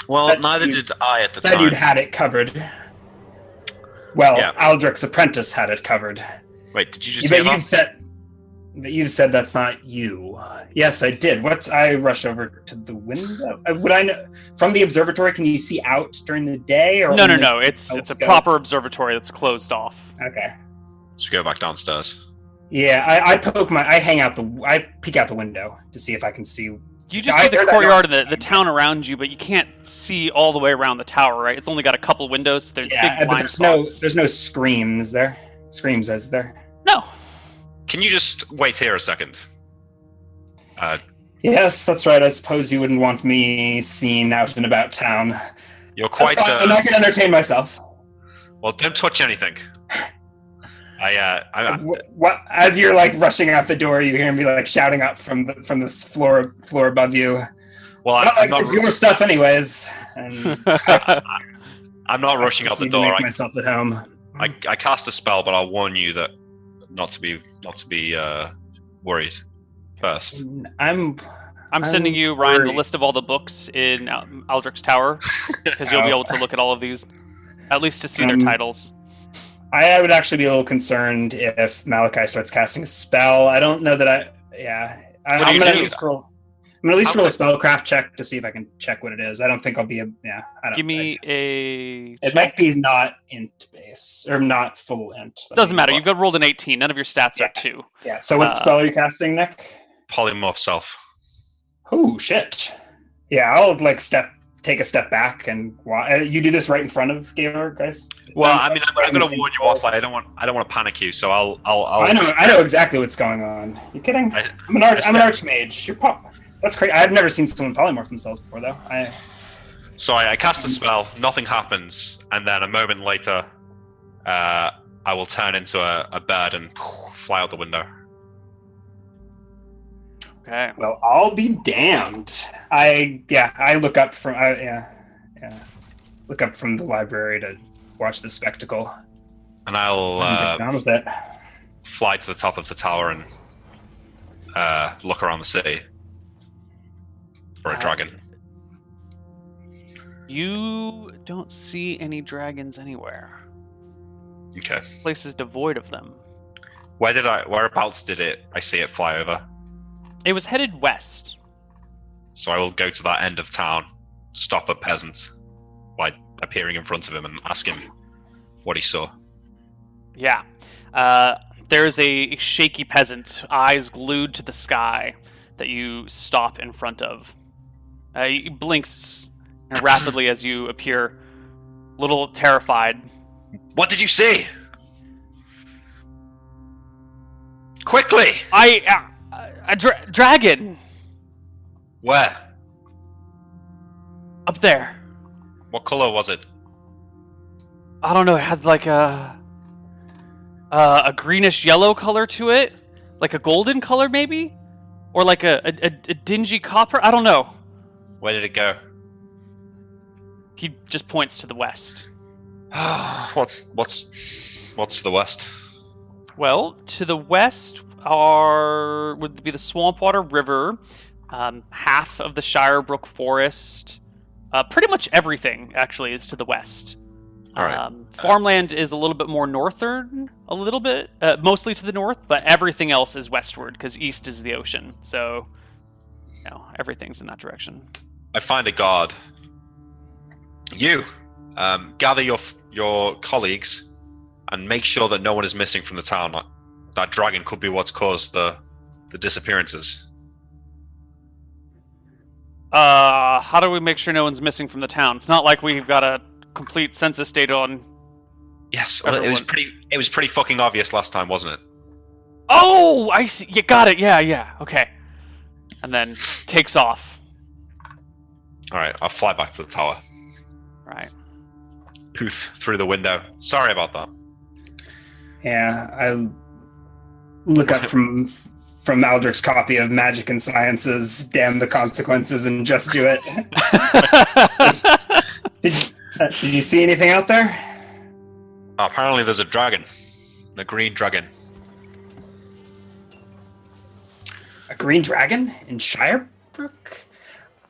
Speaker 2: Well,
Speaker 3: That
Speaker 2: neither did I at the
Speaker 3: Said
Speaker 2: time.
Speaker 3: Said you'd had it covered. Well,
Speaker 2: Yeah.
Speaker 3: Aldric's apprentice had it covered.
Speaker 2: Wait, did you just
Speaker 3: You but you've said, but you've said that's not you. Yes, I did. What's I rush over to the window? Uh, Would I know from the observatory? Can you see out during the day? Or
Speaker 1: No, no, no. It's
Speaker 3: Oh,
Speaker 1: it's a
Speaker 3: go.
Speaker 1: proper observatory that's closed off.
Speaker 3: Okay.
Speaker 2: Should we go back downstairs?
Speaker 3: Yeah, I, I poke my, I hang out the, I peek out the window to see if I can see.
Speaker 1: You just
Speaker 3: I
Speaker 1: see the courtyard
Speaker 3: noise.
Speaker 1: and the, the town around you, but you can't see all the way around the tower, right? It's only got a couple windows. There's
Speaker 3: Yeah,
Speaker 1: big
Speaker 3: but
Speaker 1: blind
Speaker 3: there's no, there's no screams there. Screams, is there?
Speaker 1: No.
Speaker 2: Can you just wait here a second? Uh,
Speaker 3: Yes, that's right. I suppose you wouldn't want me seen out and about town.
Speaker 2: You're
Speaker 3: That's
Speaker 2: quite.
Speaker 3: fine, and
Speaker 2: Uh,
Speaker 3: I can entertain myself.
Speaker 2: well, don't touch anything. I, uh, I,
Speaker 3: Wh- What, as you're like rushing out the door, you hear me like shouting up from the from this floor floor above you.
Speaker 2: well, I'm, I'm not.
Speaker 3: it's your stuff, anyways. And (laughs)
Speaker 2: I'm not rushing out the
Speaker 3: proceed to
Speaker 2: door.
Speaker 3: Make
Speaker 2: I,
Speaker 3: myself at home.
Speaker 2: I, I cast a spell, but I'll warn you that not to be not to be uh, worried first.
Speaker 3: I'm.
Speaker 1: I'm sending you, Ryan, the list of all the books in Al- Aldric's Tower (laughs) because you'll be able to look at all of these, at least to see their
Speaker 3: Um,
Speaker 1: titles.
Speaker 3: I would actually be a little concerned if Malakai starts casting a spell. I don't know that I. Yeah, I, I'm gonna
Speaker 1: do?
Speaker 3: at least roll. I'm gonna at least
Speaker 2: How
Speaker 3: roll a spellcraft check to see if I can check what it is. I don't think I'll be a. Yeah, I don't.
Speaker 1: Give me
Speaker 3: I-
Speaker 1: a.
Speaker 3: it might be not int base or not full int. Let
Speaker 1: Doesn't matter. You've got rolled an 18. None of your stats
Speaker 3: Yeah.
Speaker 1: are two.
Speaker 3: Yeah. So what
Speaker 1: uh,
Speaker 3: spell are you casting, Nick?
Speaker 2: Polymorph self.
Speaker 3: Oh shit. Yeah, I'll like step, take a step back, and wa- uh, you do this right in front of Gaylor, guys.
Speaker 2: Well, I mean, I'm, I'm going to warn you off. Like, I don't want I don't want to panic you, so I'll I'll. I'll
Speaker 3: I know, I know exactly what's going on. You kidding?
Speaker 2: I-
Speaker 3: I'm an arch,
Speaker 2: I
Speaker 3: I'm an
Speaker 2: step-
Speaker 3: archmage. You're pop. That's crazy. I've never seen someone polymorph themselves before, though. I
Speaker 2: So I, I cast the spell, nothing happens, and then a moment later, uh, I will turn into a, a bird and fly out the window.
Speaker 1: Okay.
Speaker 3: well, I'll be damned. I yeah, I look up from I, yeah, yeah, look up from the library to watch the spectacle.
Speaker 2: And I'll uh,
Speaker 3: down with it.
Speaker 2: fly to the top of the tower and uh, look around the city for a
Speaker 1: Uh,
Speaker 2: dragon.
Speaker 1: You don't see any dragons anywhere.
Speaker 2: Okay.
Speaker 1: The place is devoid of them.
Speaker 2: Where did I? Whereabouts did it? I see it fly over.
Speaker 1: It was headed west.
Speaker 2: So I will go to that end of town, stop a peasant by appearing in front of him and ask him what he saw.
Speaker 1: Yeah. Uh, there's a shaky peasant, eyes glued to the sky, that you stop in front of. Uh, he blinks rapidly as you appear, a little terrified.
Speaker 2: What did you see? Quickly!
Speaker 1: I. Uh, a dra- dragon!
Speaker 2: Where?
Speaker 1: Up there.
Speaker 2: What color was it?
Speaker 1: I don't know. It had like a. Uh, a greenish yellow color to it, like a golden color, maybe, or like a, a, a, a dingy copper. I don't know.
Speaker 2: Where did it go?
Speaker 1: He just points to the west. (sighs)
Speaker 2: what's what's what's to the west?
Speaker 1: Well, to the west are would be the Swampwater River, um, half of the Shirebrook Forest. Uh, pretty much everything actually is to the west.
Speaker 2: All right.
Speaker 1: Um, farmland is a little bit more northern, a little bit, uh, mostly to the north, but everything else is westward because east is the ocean. So, you know, everything's in that direction.
Speaker 2: I find a guard. You um, gather your your colleagues and make sure that no one is missing from the town. That- That dragon could be what's caused the the disappearances.
Speaker 1: Uh, how do we make sure no one's missing from the town? It's not like we've got a complete census data on.
Speaker 2: Yes, it was pretty. It was pretty fucking obvious last time, wasn't it?
Speaker 1: Oh, I see. You got it. Yeah, yeah. Okay. And then takes off.
Speaker 2: All right, I'll fly back to the tower.
Speaker 1: Right.
Speaker 2: Poof through the window. Sorry about that.
Speaker 3: Yeah, I look up from from Aldric's copy of Magic and Sciences, Damn the Consequences, and Just Do It. (laughs) Did, uh, did you see anything out there?
Speaker 2: apparently, there's a dragon, the green dragon.
Speaker 3: A green dragon in Shirebrook?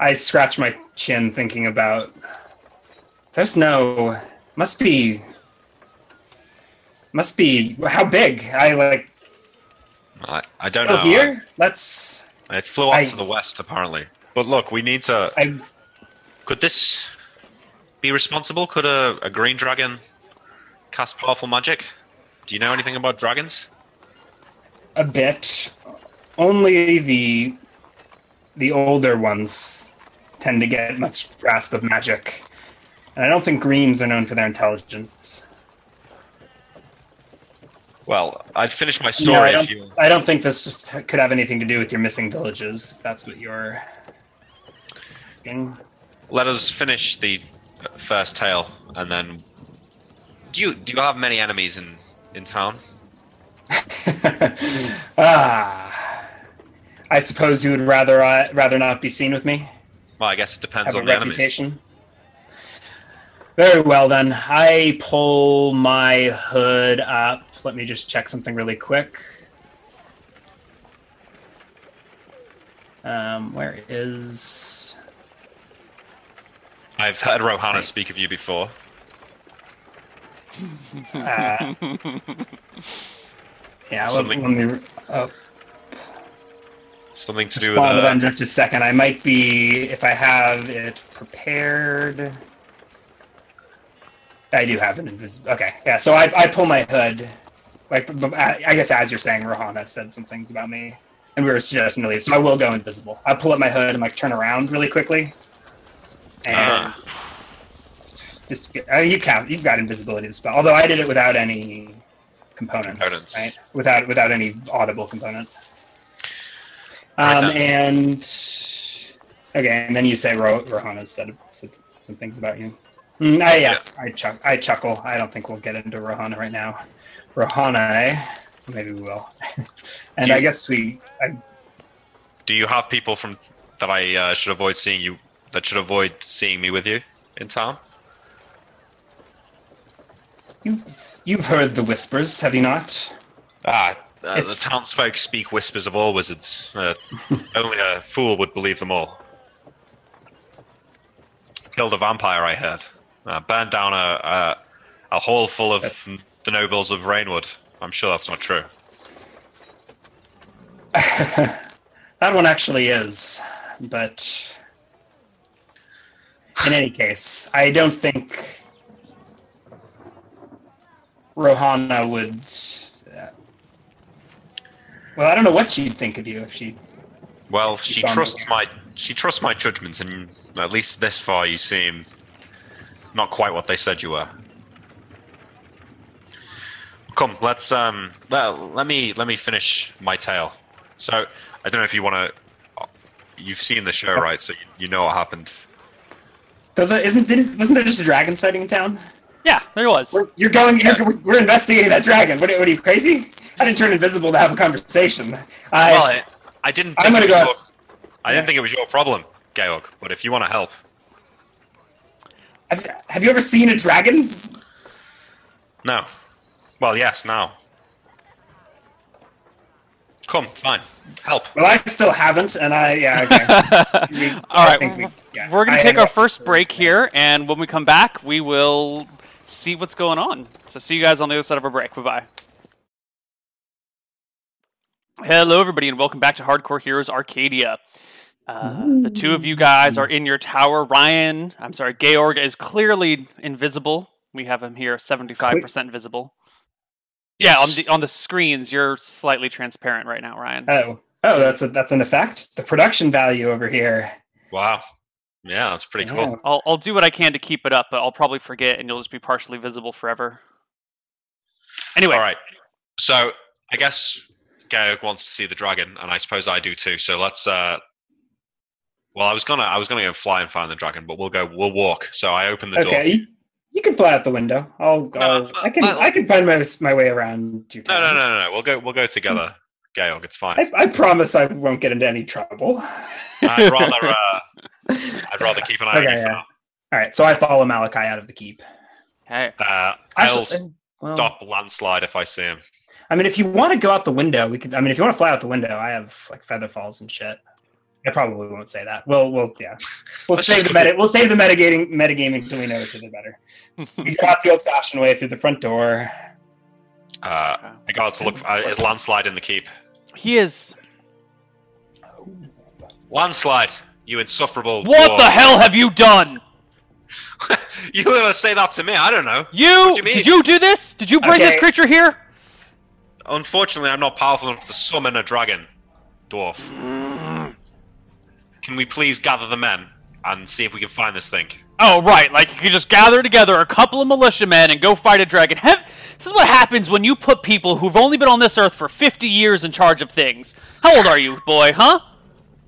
Speaker 3: I scratch my chin thinking about. There's no. Must be. Must be. How big? I like.
Speaker 2: I, I don't
Speaker 3: still
Speaker 2: know.
Speaker 3: here? Let's.
Speaker 2: It flew off
Speaker 3: I-
Speaker 2: to the west, apparently. But look, we need to.
Speaker 3: I.
Speaker 2: Could this be responsible? Could a, a green dragon cast powerful magic? Do you know anything about dragons?
Speaker 3: A bit. Only the. The older ones tend to get much grasp of magic. And I don't think greens are known for their intelligence.
Speaker 2: Well, I'd finish my
Speaker 3: No, I
Speaker 2: story
Speaker 3: don't,
Speaker 2: if you.
Speaker 3: I don't think this just could have anything to do with your missing villages, if that's what you're asking.
Speaker 2: Let us finish the first tale, and then do you do you have many enemies in in town? (laughs)
Speaker 3: ah, I suppose you would rather uh, rather not be seen with me.
Speaker 2: Well, I guess it depends
Speaker 3: Have
Speaker 2: on the enemies.
Speaker 3: Very well then. I pull my hood up. Let me just check something really quick. Um, where is?
Speaker 2: I've heard Rohana speak of you before.
Speaker 3: Uh, yeah, let,
Speaker 2: Something-
Speaker 3: let me. Oh,
Speaker 2: Something to do with
Speaker 3: respond to that in
Speaker 2: uh,
Speaker 3: just a second. I might be if I have it prepared. I do have an invisible. Okay, yeah. So I, I pull my hood. Like I guess as you're saying, Rohana said some things about me, and we were suggesting to leave. So I will go invisible. I pull up my hood and like turn around really quickly. And
Speaker 2: Ah.
Speaker 3: just uh, you count. You've got invisibility to spell. Although I did it without any components,
Speaker 2: Components.
Speaker 3: right? Without without any audible component. Um, and okay, and then you say Ro- Rohana said, said some things about you. Mm, I, yeah, I chuck, I chuckle. I don't think we'll get into Rohana right now. Rohana, eh? maybe we will. (laughs) and
Speaker 2: You-
Speaker 3: I guess we. I,
Speaker 2: Do you have people from that I uh, should avoid seeing you? That should avoid seeing me with you in town?
Speaker 3: you've you've heard the whispers, have you not?
Speaker 2: Ah, uh, the townsfolk speak whispers of all wizards. Uh, (laughs) only a fool would believe them all. Killed a vampire, I heard. Uh, burned down a, a a hall full of the nobles of Rainwood. I'm sure that's not true. (laughs)
Speaker 3: that one actually is, but in any case, I don't think Rohana would. Uh, well, I don't know what she'd think of you if she.
Speaker 2: Well, she trusts
Speaker 3: it.
Speaker 2: my she trusts my judgments, and at least this far, you seem not quite what they said you were. Come, let's um, let, let me let me finish my tale. So, I don't know if you want to. You've seen the show, right? So you, you know what happened.
Speaker 3: Does it, isn't didn't, wasn't there just a dragon sighting in town?
Speaker 1: Yeah, there was.
Speaker 3: We're, you're going. You're, we're investigating that dragon. What, are- what are you crazy? I didn't turn invisible to have a conversation. I,
Speaker 2: well, I, I didn't. Think
Speaker 3: I'm gonna go.
Speaker 2: your- I didn't think it was your problem, Georg. But if you want to help,
Speaker 3: Have, have you ever seen a dragon?
Speaker 2: no. Well, yes, now. Come, fine, help.
Speaker 3: Well, I still haven't, and I yeah. Okay. (laughs) we,
Speaker 1: All
Speaker 3: I
Speaker 1: right.
Speaker 3: We, yeah,
Speaker 1: We're going
Speaker 3: I
Speaker 1: to take our first break here, and when we come back, we will see what's going on. So, see you guys on the other side of our break. Bye bye. Hello, everybody, and welcome back to Hardcore Heroes Arcadia. Uh, the two of you guys are in your tower. Ryan, I'm sorry, Georg is clearly invisible. We have him here, 75% visible. Yeah, on the on the screens, you're slightly transparent right now, Ryan.
Speaker 3: Oh, oh, that's a, that's an effect. The production value over here.
Speaker 2: Wow. Yeah, that's pretty cool.
Speaker 3: Yeah.
Speaker 1: I'll I'll do what I can to keep it up, but I'll probably forget, and you'll just be partially visible forever. Anyway,
Speaker 2: All right. So I guess Georg wants to see the dragon, and I suppose I do too. So let's. uh Well, I was gonna, I was gonna go fly and find the dragon, but we'll go, we'll walk. So I open the door.
Speaker 3: Okay, you, you can fly out the window. I'll, I'll I can
Speaker 2: uh,
Speaker 3: I can find my my way around your
Speaker 2: No, no, no, no, no. We'll go, we'll go together, Georg. It's fine.
Speaker 3: I, I promise I won't get into any trouble.
Speaker 2: I'd rather, uh, (laughs) I'd rather keep an eye on
Speaker 3: Okay,
Speaker 2: you
Speaker 3: yeah. All right, so I follow Malakai out of the keep.
Speaker 1: hey.
Speaker 2: Uh, I'll
Speaker 3: Actually, well,
Speaker 2: stop landslide if I see him.
Speaker 3: I mean, if you want to go out the window, we could. I mean, if you want to fly out the window, I have like feather falls and shit. I probably won't say that. We'll, we'll, yeah, we'll
Speaker 2: Let's
Speaker 3: save the
Speaker 2: look
Speaker 3: meta. We'll save the metagaming, metagaming until we know each other better. we (laughs) got the old-fashioned way through the front door.
Speaker 2: Uh, I got to look. Uh, is landslide in the keep?
Speaker 1: he is.
Speaker 2: Landslide, you insufferable.
Speaker 1: What
Speaker 2: dwarf.
Speaker 1: the hell have you done? (laughs)
Speaker 2: you were gonna say that to me? I don't know.
Speaker 1: You,
Speaker 2: do you mean?
Speaker 1: did you do this? Did you bring this creature here?
Speaker 2: Unfortunately, I'm not powerful enough to summon a dragon, dwarf. Can we please gather the men and see if we can find this thing?
Speaker 1: Oh, right. Like you could just gather together a couple of militiamen and go fight a dragon. Have, this is what happens when you put people who've only been on this earth for 50 years in charge of things. How old are you, boy? Huh?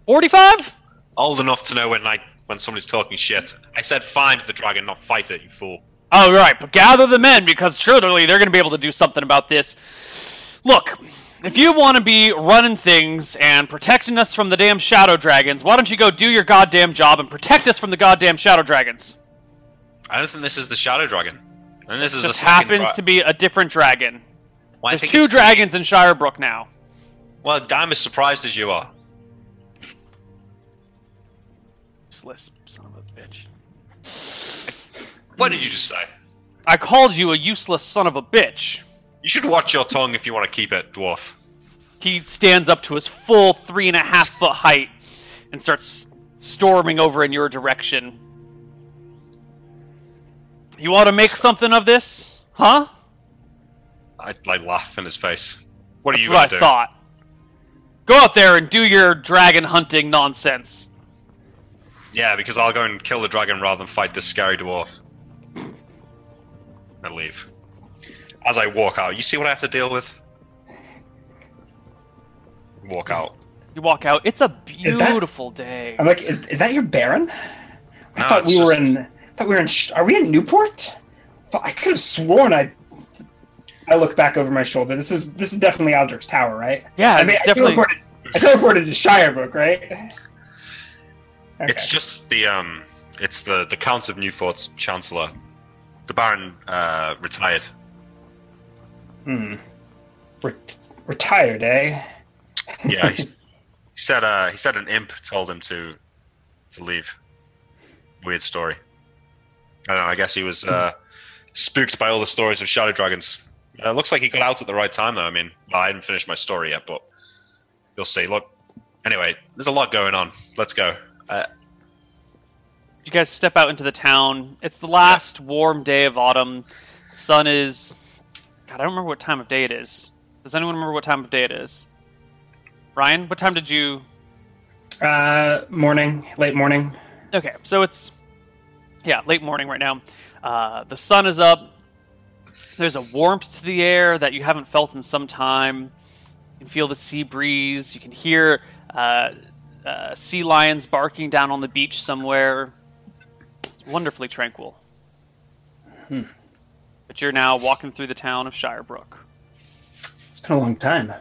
Speaker 1: 45?
Speaker 2: Old enough to know when I when somebody's talking shit. I said find the dragon, not fight it, you fool.
Speaker 1: Oh, right, but gather the men because surely they're going to be able to do something about this. Look, if you want to be running things and protecting us from the damn shadow dragons, why don't you go do your goddamn job and protect us from the goddamn shadow dragons?
Speaker 2: I don't think this is the shadow dragon. And this is
Speaker 1: Just happens to be a different dragon.
Speaker 2: Well,
Speaker 1: There's two dragons in Shirebrook now.
Speaker 2: Well, I'm as surprised as you are.
Speaker 1: Useless son of a bitch.
Speaker 2: What did you just say?
Speaker 1: I called you a useless son of a bitch.
Speaker 2: You should watch your tongue if you want to keep it, dwarf.
Speaker 1: He stands up to his full three and a half foot height and starts storming over in your direction. You want to make something of this? Huh?
Speaker 2: I, I laugh in his face. What are
Speaker 1: That's
Speaker 2: you
Speaker 1: what I
Speaker 2: do?
Speaker 1: thought. Go out there and do your dragon hunting nonsense.
Speaker 2: Yeah, because I'll go and kill the dragon rather than fight this scary dwarf. (laughs) I leave. As I walk out, you see what I have to deal with? Walk out.
Speaker 1: You walk out. It's a
Speaker 3: Is that-
Speaker 1: beautiful day.
Speaker 3: I'm like, is, is that your Baron? I
Speaker 2: No,
Speaker 3: thought
Speaker 2: it's
Speaker 3: we were
Speaker 2: just-
Speaker 3: in. I thought we were in. Sh- Are we in Newport? Fu- I could have sworn I. I look back over my shoulder. This is this is definitely Aldric's tower, right?
Speaker 1: Yeah,
Speaker 3: I mean,
Speaker 1: it's definitely.
Speaker 3: I teleported, I teleported to Shirebrook, right? Okay.
Speaker 2: It's just the um, it's the the Count of Newport's Chancellor. The Baron uh, retired.
Speaker 3: Hmm. Ret- retired, eh?
Speaker 2: Yeah, he, (laughs) he said uh, he said an imp told him to to leave. Weird story. I don't know. I guess he was uh, spooked by all the stories of shadow dragons. Uh, looks like he got out at the right time, though. I mean, well, I haven't finished my story yet, but you'll see. Look, anyway, there's a lot going on. Let's go. Uh,
Speaker 1: You guys step out into the town. It's the last warm day of autumn. Sun is. God, I don't remember what time of day it is. Does anyone remember what time of day it is? Ryan, what time did you?
Speaker 3: Uh, morning, late morning.
Speaker 1: Okay, so it's yeah, late morning right now. Uh, the sun is up. There's a warmth to the air that you haven't felt in some time. You can feel the sea breeze. You can hear uh, uh, sea lions barking down on the beach somewhere. It's wonderfully tranquil. But you're now walking through the town of Shirebrook.
Speaker 3: It's been a long time.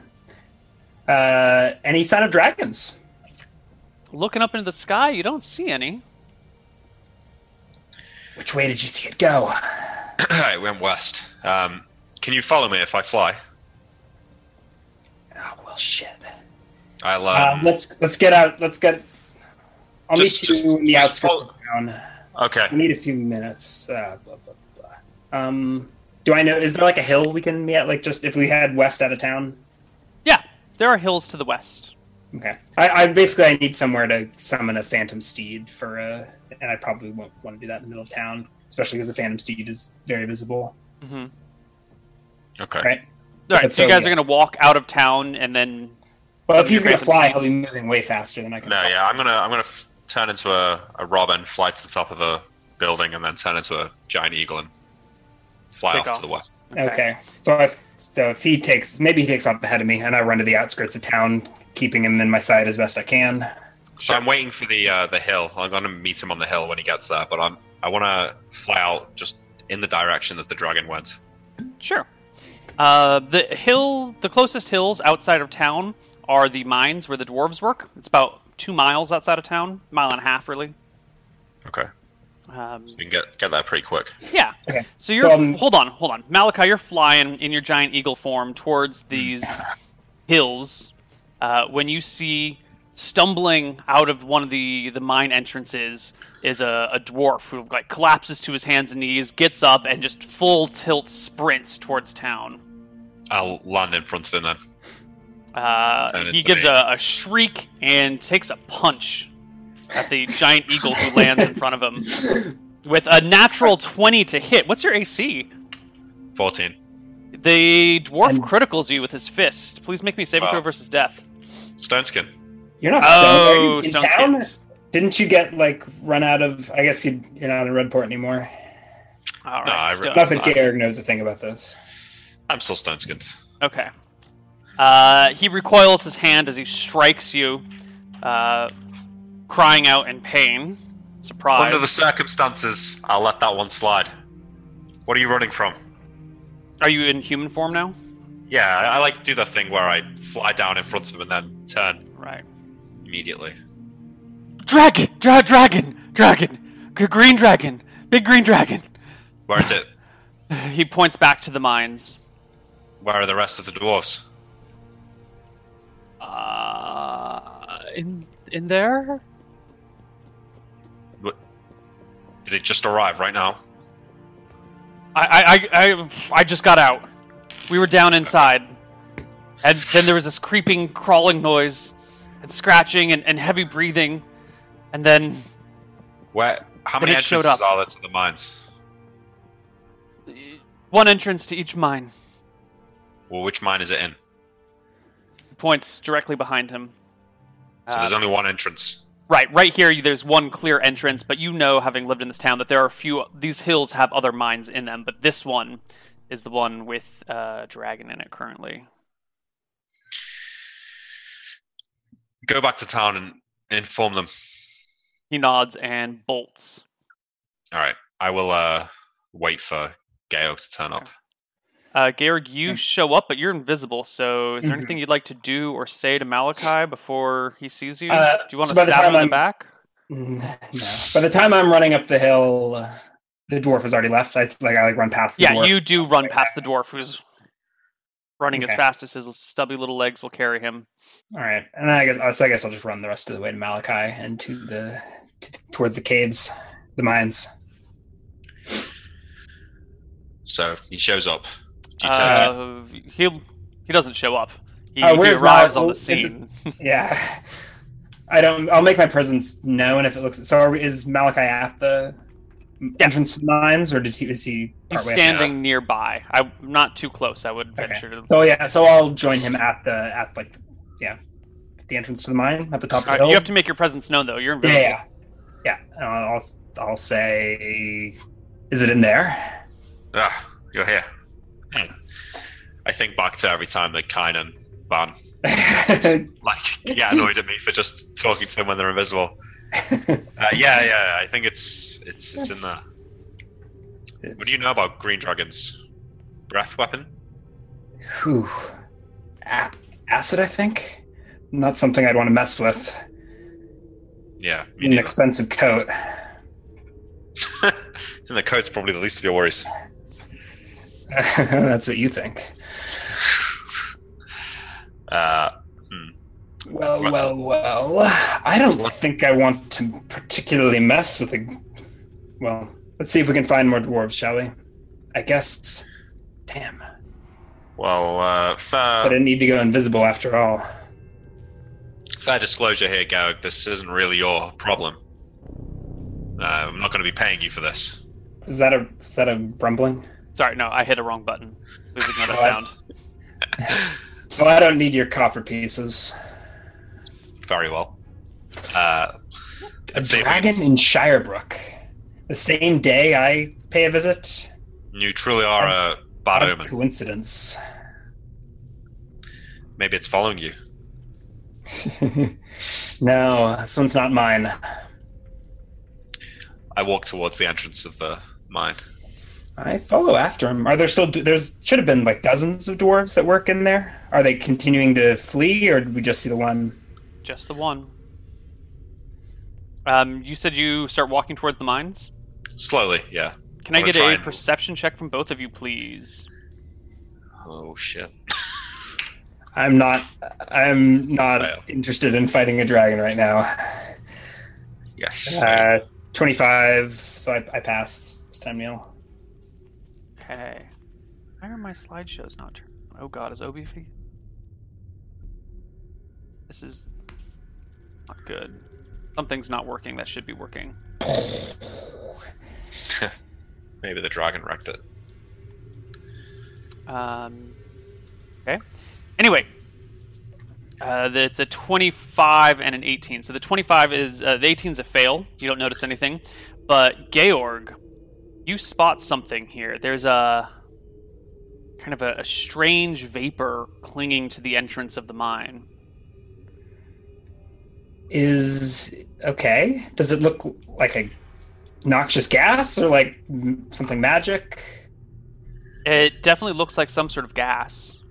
Speaker 3: Uh, any sign of dragons?
Speaker 1: Looking up into the sky, you don't see any.
Speaker 3: Which way did you see it go? (clears throat)
Speaker 2: it went west. Um, can you follow me if I fly?
Speaker 3: Oh well, shit.
Speaker 2: I'll.
Speaker 3: Uh,
Speaker 2: Um,
Speaker 3: let's let's get out. Let's get. I'll
Speaker 2: Just-
Speaker 3: meet you
Speaker 2: just-
Speaker 3: in the outskirts
Speaker 2: follow-
Speaker 3: of town.
Speaker 2: okay.
Speaker 3: I need a few minutes. Uh. Um, do I know? Is there like a hill we can meet at? Like just if we head west out of town.
Speaker 1: Yeah, there are hills to the west.
Speaker 3: Okay. I, I basically I need somewhere to summon a phantom steed for a, and I probably won't want to do that in the middle of town, especially because the phantom steed is very visible.
Speaker 1: hmm
Speaker 2: Okay.
Speaker 3: Right.
Speaker 1: All right,
Speaker 3: But
Speaker 1: so you guys
Speaker 3: yeah.
Speaker 1: are going to walk out of town and then
Speaker 3: Well, if he's gonna fly,
Speaker 1: steed.
Speaker 3: he'll be moving way faster than I can.
Speaker 2: No,
Speaker 3: fly.
Speaker 2: yeah, I'm gonna I'm gonna f- turn into a, a robin, fly to the top of a building, and then turn into a giant eagle and fly
Speaker 1: Take
Speaker 2: off,
Speaker 1: off.
Speaker 2: to the west.
Speaker 3: Okay. So if so if he takes maybe he takes off ahead of me and I run to the outskirts of town, keeping him in my sight as best I can.
Speaker 2: So I'm waiting for the uh, the hill. I'm gonna meet him on the hill when he gets there, but I'm I want to fly out just in the direction that the dragon went.
Speaker 1: Sure. Uh, the hill, the closest hills outside of town are the mines where the dwarves work. It's about two miles outside of town, mile and a half, really.
Speaker 2: Okay,
Speaker 1: Um,
Speaker 2: you can get get there pretty quick.
Speaker 1: yeah.
Speaker 3: Okay.
Speaker 1: So you're
Speaker 3: So, um,
Speaker 1: hold on, hold on, Malakai. You're flying in your giant eagle form towards these (laughs) hills. Uh, when you see stumbling out of one of the the mine entrances is a, a dwarf who like collapses to his hands and knees, gets up, and just full tilt sprints towards town.
Speaker 2: I'll land in front of him then.
Speaker 1: Uh, he gives a, a shriek and takes a punch at the giant eagle who lands in front of him with a natural 20 to hit. What's your AC?
Speaker 2: Fourteen.
Speaker 1: The dwarf
Speaker 3: And-
Speaker 1: criticals you with his fist. Please make me saving
Speaker 2: Wow.
Speaker 1: throw versus death.
Speaker 2: Stone skin.
Speaker 3: You're not
Speaker 1: Oh,
Speaker 3: stoned. Are you
Speaker 1: stone
Speaker 3: town?
Speaker 1: skins.
Speaker 3: Didn't you get like run out of? I guess you, you're not in Redport anymore.
Speaker 1: All
Speaker 2: No, I
Speaker 1: right.
Speaker 2: re-
Speaker 1: stone.
Speaker 3: Not that
Speaker 2: fine.
Speaker 3: Knows a thing about this.
Speaker 2: I'm still stone skinned.
Speaker 1: Okay. Uh, he recoils his hand as he strikes you, uh, crying out in pain. surprise.
Speaker 2: Under the circumstances, I'll let that one slide. What are you running from?
Speaker 1: Are you in human form now?
Speaker 2: Yeah, I, I like to do that thing where I fly down in front of him and then turn
Speaker 1: Right.
Speaker 2: immediately.
Speaker 1: Dragon! Dra- dragon! Dragon! G- green dragon! Big green dragon!
Speaker 2: Where is it?
Speaker 1: He points back to the mines.
Speaker 2: Where are the rest of the dwarves?
Speaker 1: Uh, in in there?
Speaker 2: Did it just arrive right now?
Speaker 1: I I I I, I just got out. We were down inside, and then there was this creeping, crawling noise, and scratching and, and heavy breathing, and then
Speaker 2: Where? How many
Speaker 1: showed
Speaker 2: entrances
Speaker 1: up.
Speaker 2: are there to the mines?
Speaker 1: one entrance to each mine.
Speaker 2: Well, which mine is it in?
Speaker 1: Points directly behind him.
Speaker 2: So there's
Speaker 1: Uh,
Speaker 2: only one entrance.
Speaker 1: Right, right here, there's one clear entrance, but you know, having lived in this town, that there are a few. These hills have other mines in them, but this one is the one with uh, dragon in it currently.
Speaker 2: Go back to town and inform them.
Speaker 1: He nods and bolts.
Speaker 2: All right. I will uh wait for Gale to turn up.
Speaker 1: Uh, Garrick, you
Speaker 3: Yeah.
Speaker 1: show up, but you're invisible. So, is there
Speaker 3: Mhm.
Speaker 1: anything you'd like to do or say to Malakai before he sees you?
Speaker 3: Uh,
Speaker 1: do you want
Speaker 3: so
Speaker 1: to stab him
Speaker 3: time
Speaker 1: in the
Speaker 3: I'm-
Speaker 1: back?
Speaker 3: Mm, (laughs) No. By the time I'm running up the hill, uh, the dwarf has already left. I like I like run past the dwarf.
Speaker 1: Yeah,
Speaker 3: dwarf.
Speaker 1: you do run past the dwarf who's running as fast as his stubby little legs will carry him.
Speaker 3: All right, and then I guess uh, so. I guess I'll just run the rest of the way to Malakai and to the to, towards the caves, the mines.
Speaker 2: So he shows up. Do you turn
Speaker 1: Uh, he he doesn't show up. He,
Speaker 3: Oh,
Speaker 1: he arrives
Speaker 3: Mal-
Speaker 1: on the
Speaker 3: is it-
Speaker 1: scene. (laughs)
Speaker 3: Yeah, I don't. I'll make my presence known if it looks. So are we, is Malakai at the entrance to the mines, or did he? Is he?
Speaker 1: He's standing nearby. I'm not too close. I would venture to.
Speaker 3: So yeah, so I'll join him at the at like yeah, the entrance to the mine at the top of the
Speaker 1: All right,
Speaker 3: hill.
Speaker 1: you have to make your presence known, though. You're
Speaker 3: yeah,
Speaker 1: invisible.
Speaker 3: yeah, yeah. And I'll I'll say, is it in there?
Speaker 2: Ah, you're here. Hmm. I think back to every time that Kine and Van like get annoyed at me for just talking to them when they're invisible. (laughs) Uh, yeah, yeah, I think it's it's it's in there. What do you know about green dragons? Breath weapon?
Speaker 3: Whew. A- acid, I think. Not something I'd want to mess with.
Speaker 2: Yeah,
Speaker 3: An expensive coat. (laughs)
Speaker 2: and the coat's probably the least of your worries. (laughs)
Speaker 3: That's what you think.
Speaker 2: Uh, hmm.
Speaker 3: Well, well, well. I don't think I want to particularly mess with a. Well, let's see if we can find more dwarves, shall we? I guess. Damn.
Speaker 2: Well, uh,
Speaker 3: I didn't need to go invisible after all.
Speaker 2: fair disclosure here, Garrick. This isn't really your problem. Uh, I'm not going to be paying you for this.
Speaker 3: Is that a is that a rumbling?
Speaker 1: Sorry, no, I hit a wrong button. Please ignore that sound. (laughs)
Speaker 3: Well, I don't need your copper pieces.
Speaker 2: Very well. Uh,
Speaker 3: A
Speaker 2: Let's see if we
Speaker 3: dragon in Shirebrook. The same day I pay a visit.
Speaker 2: you truly are a bad
Speaker 3: What a
Speaker 2: omen.
Speaker 3: coincidence.
Speaker 2: Maybe it's following you. (laughs)
Speaker 3: no, this one's not mine.
Speaker 2: I walk towards the entrance of the mine.
Speaker 3: I follow after him. Are there still? There's should have been like dozens of dwarves that work in there. Are they continuing to flee, or did we just see the one?
Speaker 1: Just the one. Um, you said you start walking towards the mines.
Speaker 2: Slowly, yeah.
Speaker 1: Can I
Speaker 2: Wanna
Speaker 1: get a
Speaker 2: and-
Speaker 1: perception check from both of you, please?
Speaker 2: Oh shit.
Speaker 3: I'm not. I'm not
Speaker 2: Fail.
Speaker 3: interested in fighting a dragon right now.
Speaker 2: Yes.
Speaker 3: Uh, Twenty-five. So I, I passed this time, Neil.
Speaker 1: Okay. Why are my slideshows not turned? on? Oh god, is Obi free? This is not good. Something's not working that should be working. (laughs)
Speaker 2: Maybe the dragon wrecked it.
Speaker 1: Um, okay. Anyway, uh, it's a 25 and an 18. So the 25 is uh, the 18 is a fail. You don't notice anything, but Georg, you spot something here. There's a kind of a, a strange vapor clinging to the entrance of the mine.
Speaker 3: is okay. Does it look like a noxious gas or like something magic?
Speaker 1: It definitely looks like some sort of gas,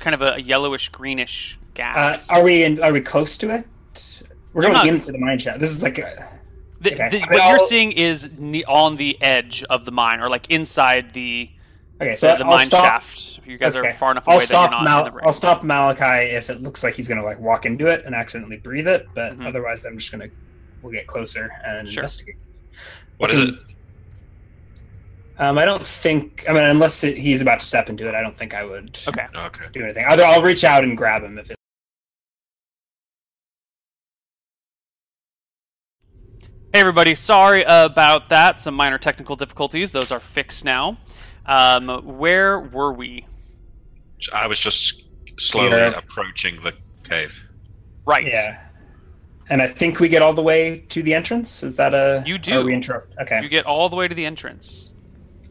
Speaker 1: kind of a yellowish greenish
Speaker 3: Uh,
Speaker 1: gas.
Speaker 3: are we in, are we close to it? We're
Speaker 1: I'm
Speaker 3: going
Speaker 1: not-
Speaker 3: into the mine shaft. This is like a,
Speaker 1: The-
Speaker 3: okay.
Speaker 1: the-
Speaker 3: I mean,
Speaker 1: what you're seeing is ne- on the edge of the mine, or like inside the
Speaker 3: okay. So
Speaker 1: the, the mine
Speaker 3: stop.
Speaker 1: shaft. You guys
Speaker 3: okay.
Speaker 1: are far enough
Speaker 3: I'll
Speaker 1: away that you're
Speaker 3: stop
Speaker 1: not
Speaker 3: Mal-
Speaker 1: in the ring.
Speaker 3: I'll stop Malakai if it looks like he's going to like walk into it and accidentally breathe it. But
Speaker 1: Mhm.
Speaker 3: otherwise, I'm just going to we'll get closer and
Speaker 1: Sure.
Speaker 3: investigate.
Speaker 2: What is it?
Speaker 3: Um, I don't think. I mean, unless it, he's about to step into it, I don't think I would
Speaker 1: Okay.
Speaker 2: Okay.
Speaker 3: do anything. Either I'll reach out and grab him if it.
Speaker 1: Hey everybody, sorry about that. Some minor technical difficulties. Those are fixed now. Um, where were we?
Speaker 2: I was just slowly
Speaker 3: Yeah.
Speaker 2: approaching the cave.
Speaker 1: Right.
Speaker 3: Yeah. And I think we get all the way to the entrance. Is that a?
Speaker 1: You do.
Speaker 3: We interrupt? Okay.
Speaker 1: You get all the way to the entrance.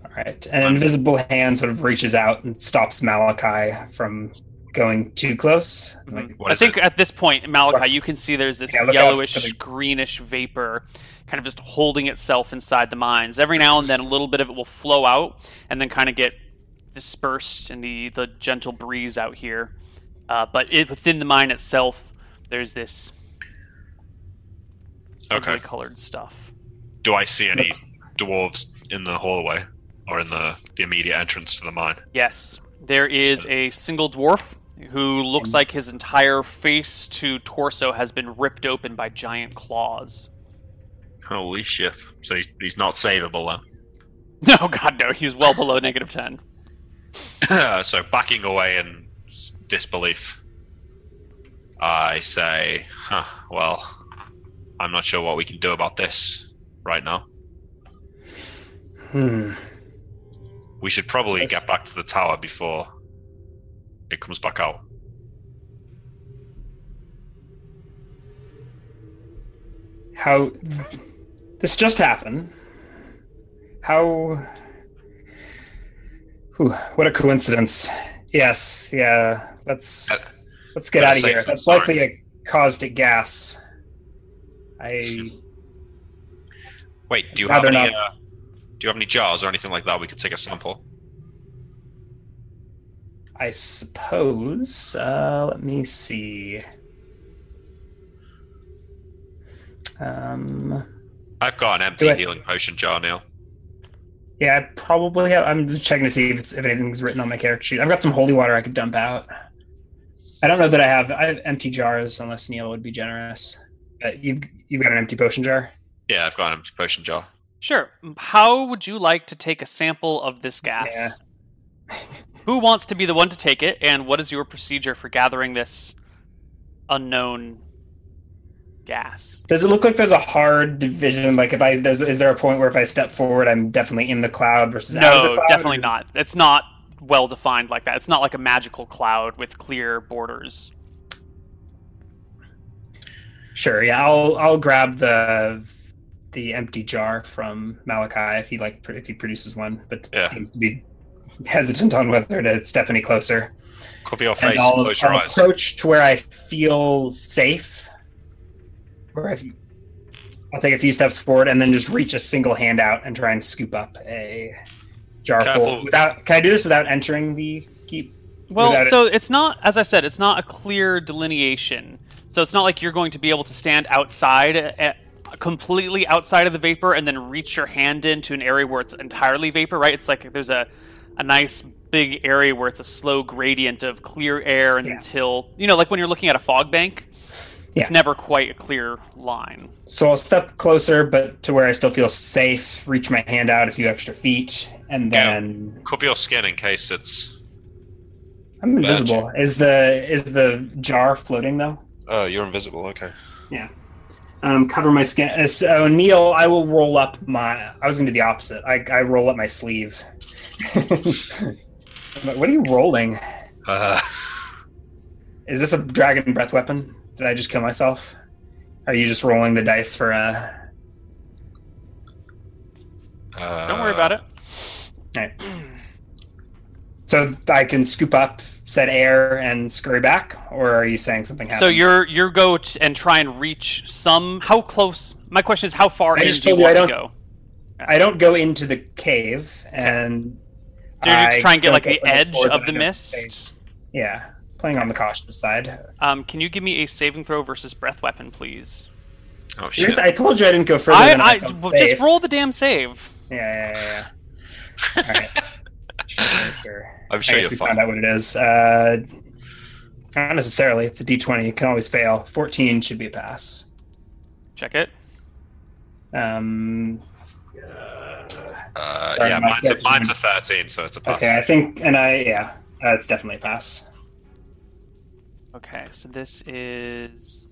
Speaker 3: All right. An invisible hand sort of reaches out and stops Malakai from going too close. Like,
Speaker 1: I think
Speaker 2: it?
Speaker 1: at this point, Malakai, you can see there's this
Speaker 3: Yeah,
Speaker 1: yellowish,
Speaker 3: the-
Speaker 1: greenish vapor kind of just holding itself inside the mines. Every now and then, a little bit of it will flow out and then kind of get dispersed in the, the gentle breeze out here. Uh, but it, within the mine itself, there's this
Speaker 2: Okay.
Speaker 1: ugly colored stuff.
Speaker 2: Do I see any
Speaker 3: looks-
Speaker 2: dwarves in the hallway or in the, the immediate entrance to the mine?
Speaker 1: Yes, there is a single dwarf who looks like his entire face to torso has been ripped open by giant claws.
Speaker 2: Holy shit! So he's, he's not savable then. (laughs)
Speaker 1: No, God, no, he's well below negative 10. (laughs)
Speaker 2: so backing away in disbelief, I say, huh, well, I'm not sure what we can do about this right now.
Speaker 3: hmm.
Speaker 2: We should probably
Speaker 3: Yes.
Speaker 2: get back to the tower before it comes back out.
Speaker 3: How? This just happened. How? Whew, what a coincidence. Yes. Yeah. Let's
Speaker 2: Uh,
Speaker 3: let's get out of here. That's
Speaker 2: sorry.
Speaker 3: likely a caustic gas. I
Speaker 2: Wait, do you have any? Uh, do you have any jars or anything like that we could take a sample?
Speaker 3: I suppose. Uh, let me see. Um,
Speaker 2: I've got an empty
Speaker 3: Do I-
Speaker 2: healing potion jar, now.
Speaker 3: yeah, I probably have. I'm just checking to see if, it's, if anything's written on my character sheet. I've got some holy water I could dump out. I don't know that I have. I have empty jars, unless Neil would be generous. But you've you've got an empty potion jar.
Speaker 2: Yeah, I've got an empty potion jar.
Speaker 1: Sure. How would you like to take a sample of this gas?
Speaker 3: Yeah. (laughs)
Speaker 1: Who wants to be the one to take it, and what is your procedure for gathering this unknown gas?
Speaker 3: Does it look like there's a hard division? Like if I there's is there a point where if I step forward, I'm definitely in the cloud versus out of the
Speaker 1: No,
Speaker 3: cloud?
Speaker 1: definitely
Speaker 3: is-
Speaker 1: not. It's not well defined like that. It's not like a magical cloud with clear borders.
Speaker 3: Sure. Yeah, I'll I'll grab the the empty jar from Malakai if he like if he produces one, but
Speaker 2: Yeah.
Speaker 3: seems to be hesitant on whether to step any closer.
Speaker 2: Cover your face and
Speaker 3: I'll,
Speaker 2: close your
Speaker 3: I'll
Speaker 2: eyes.
Speaker 3: approach to where I feel safe. Where I, I'll take a few steps forward and then just reach a single hand out and try and scoop up a jar
Speaker 2: Careful.
Speaker 3: full. Without can I do this without entering the keep?
Speaker 1: Well,
Speaker 3: Without it-
Speaker 1: so it's not, as I said, it's not a clear delineation. So it's not like you're going to be able to stand outside, at, completely outside of the vapor, and then reach your hand into an area where it's entirely vapor, right? It's like there's a, a nice big area where it's a slow gradient of clear air
Speaker 3: Yeah.
Speaker 1: until, you know, like when you're looking at a fog bank, it's never quite a clear line.
Speaker 3: So I'll step closer, but to where I still feel safe. Reach my hand out a few extra feet, and
Speaker 2: Yeah.
Speaker 3: then
Speaker 2: Cover your skin in case it's.
Speaker 3: I'm invisible. Is the is the jar floating though?
Speaker 2: Oh, you're invisible. Okay.
Speaker 3: Um, cover my skin. uh, So Neil, I will roll up my. I was going to do the opposite. I, I roll up my sleeve. (laughs) what are you rolling?
Speaker 2: Uh,
Speaker 3: Is this a dragon breath weapon? Did I just kill myself? Are you just rolling the dice for a?
Speaker 2: uh,
Speaker 1: Don't worry about it.
Speaker 3: Alright. So I can scoop up said air and scurry back, or are you saying something happens?
Speaker 1: So you're you're go t- and try and reach some. How close? My question is, how far
Speaker 3: I
Speaker 1: in
Speaker 3: just
Speaker 1: do you
Speaker 3: told you I
Speaker 1: want to
Speaker 3: don't-
Speaker 1: go?
Speaker 3: I don't go into the cave, and
Speaker 1: So you're
Speaker 3: I
Speaker 1: just trying to get like the edge of the
Speaker 3: I don't
Speaker 1: mist.
Speaker 3: yeah, playing on the cautious side.
Speaker 1: Um, can you give me a saving throw versus breath weapon, please?
Speaker 2: Oh shit!
Speaker 3: I told you I didn't go further
Speaker 1: I,
Speaker 3: than I,
Speaker 1: I well, just roll the damn save.
Speaker 3: Yeah, yeah, yeah. yeah. All right. (laughs) Sure, sure, sure.
Speaker 2: I'm sure
Speaker 3: I guess
Speaker 2: you'll
Speaker 3: we
Speaker 2: find
Speaker 3: found out what it is. Uh, not necessarily. It's a D20. It can always fail. 14 should be a pass.
Speaker 1: Check it.
Speaker 3: Um,
Speaker 2: Uh,
Speaker 3: Sorry,
Speaker 2: yeah, mine's a, mine's a 13, so it's a pass.
Speaker 3: okay, I think, and I, yeah, uh, it's definitely a pass.
Speaker 1: Okay, so this is.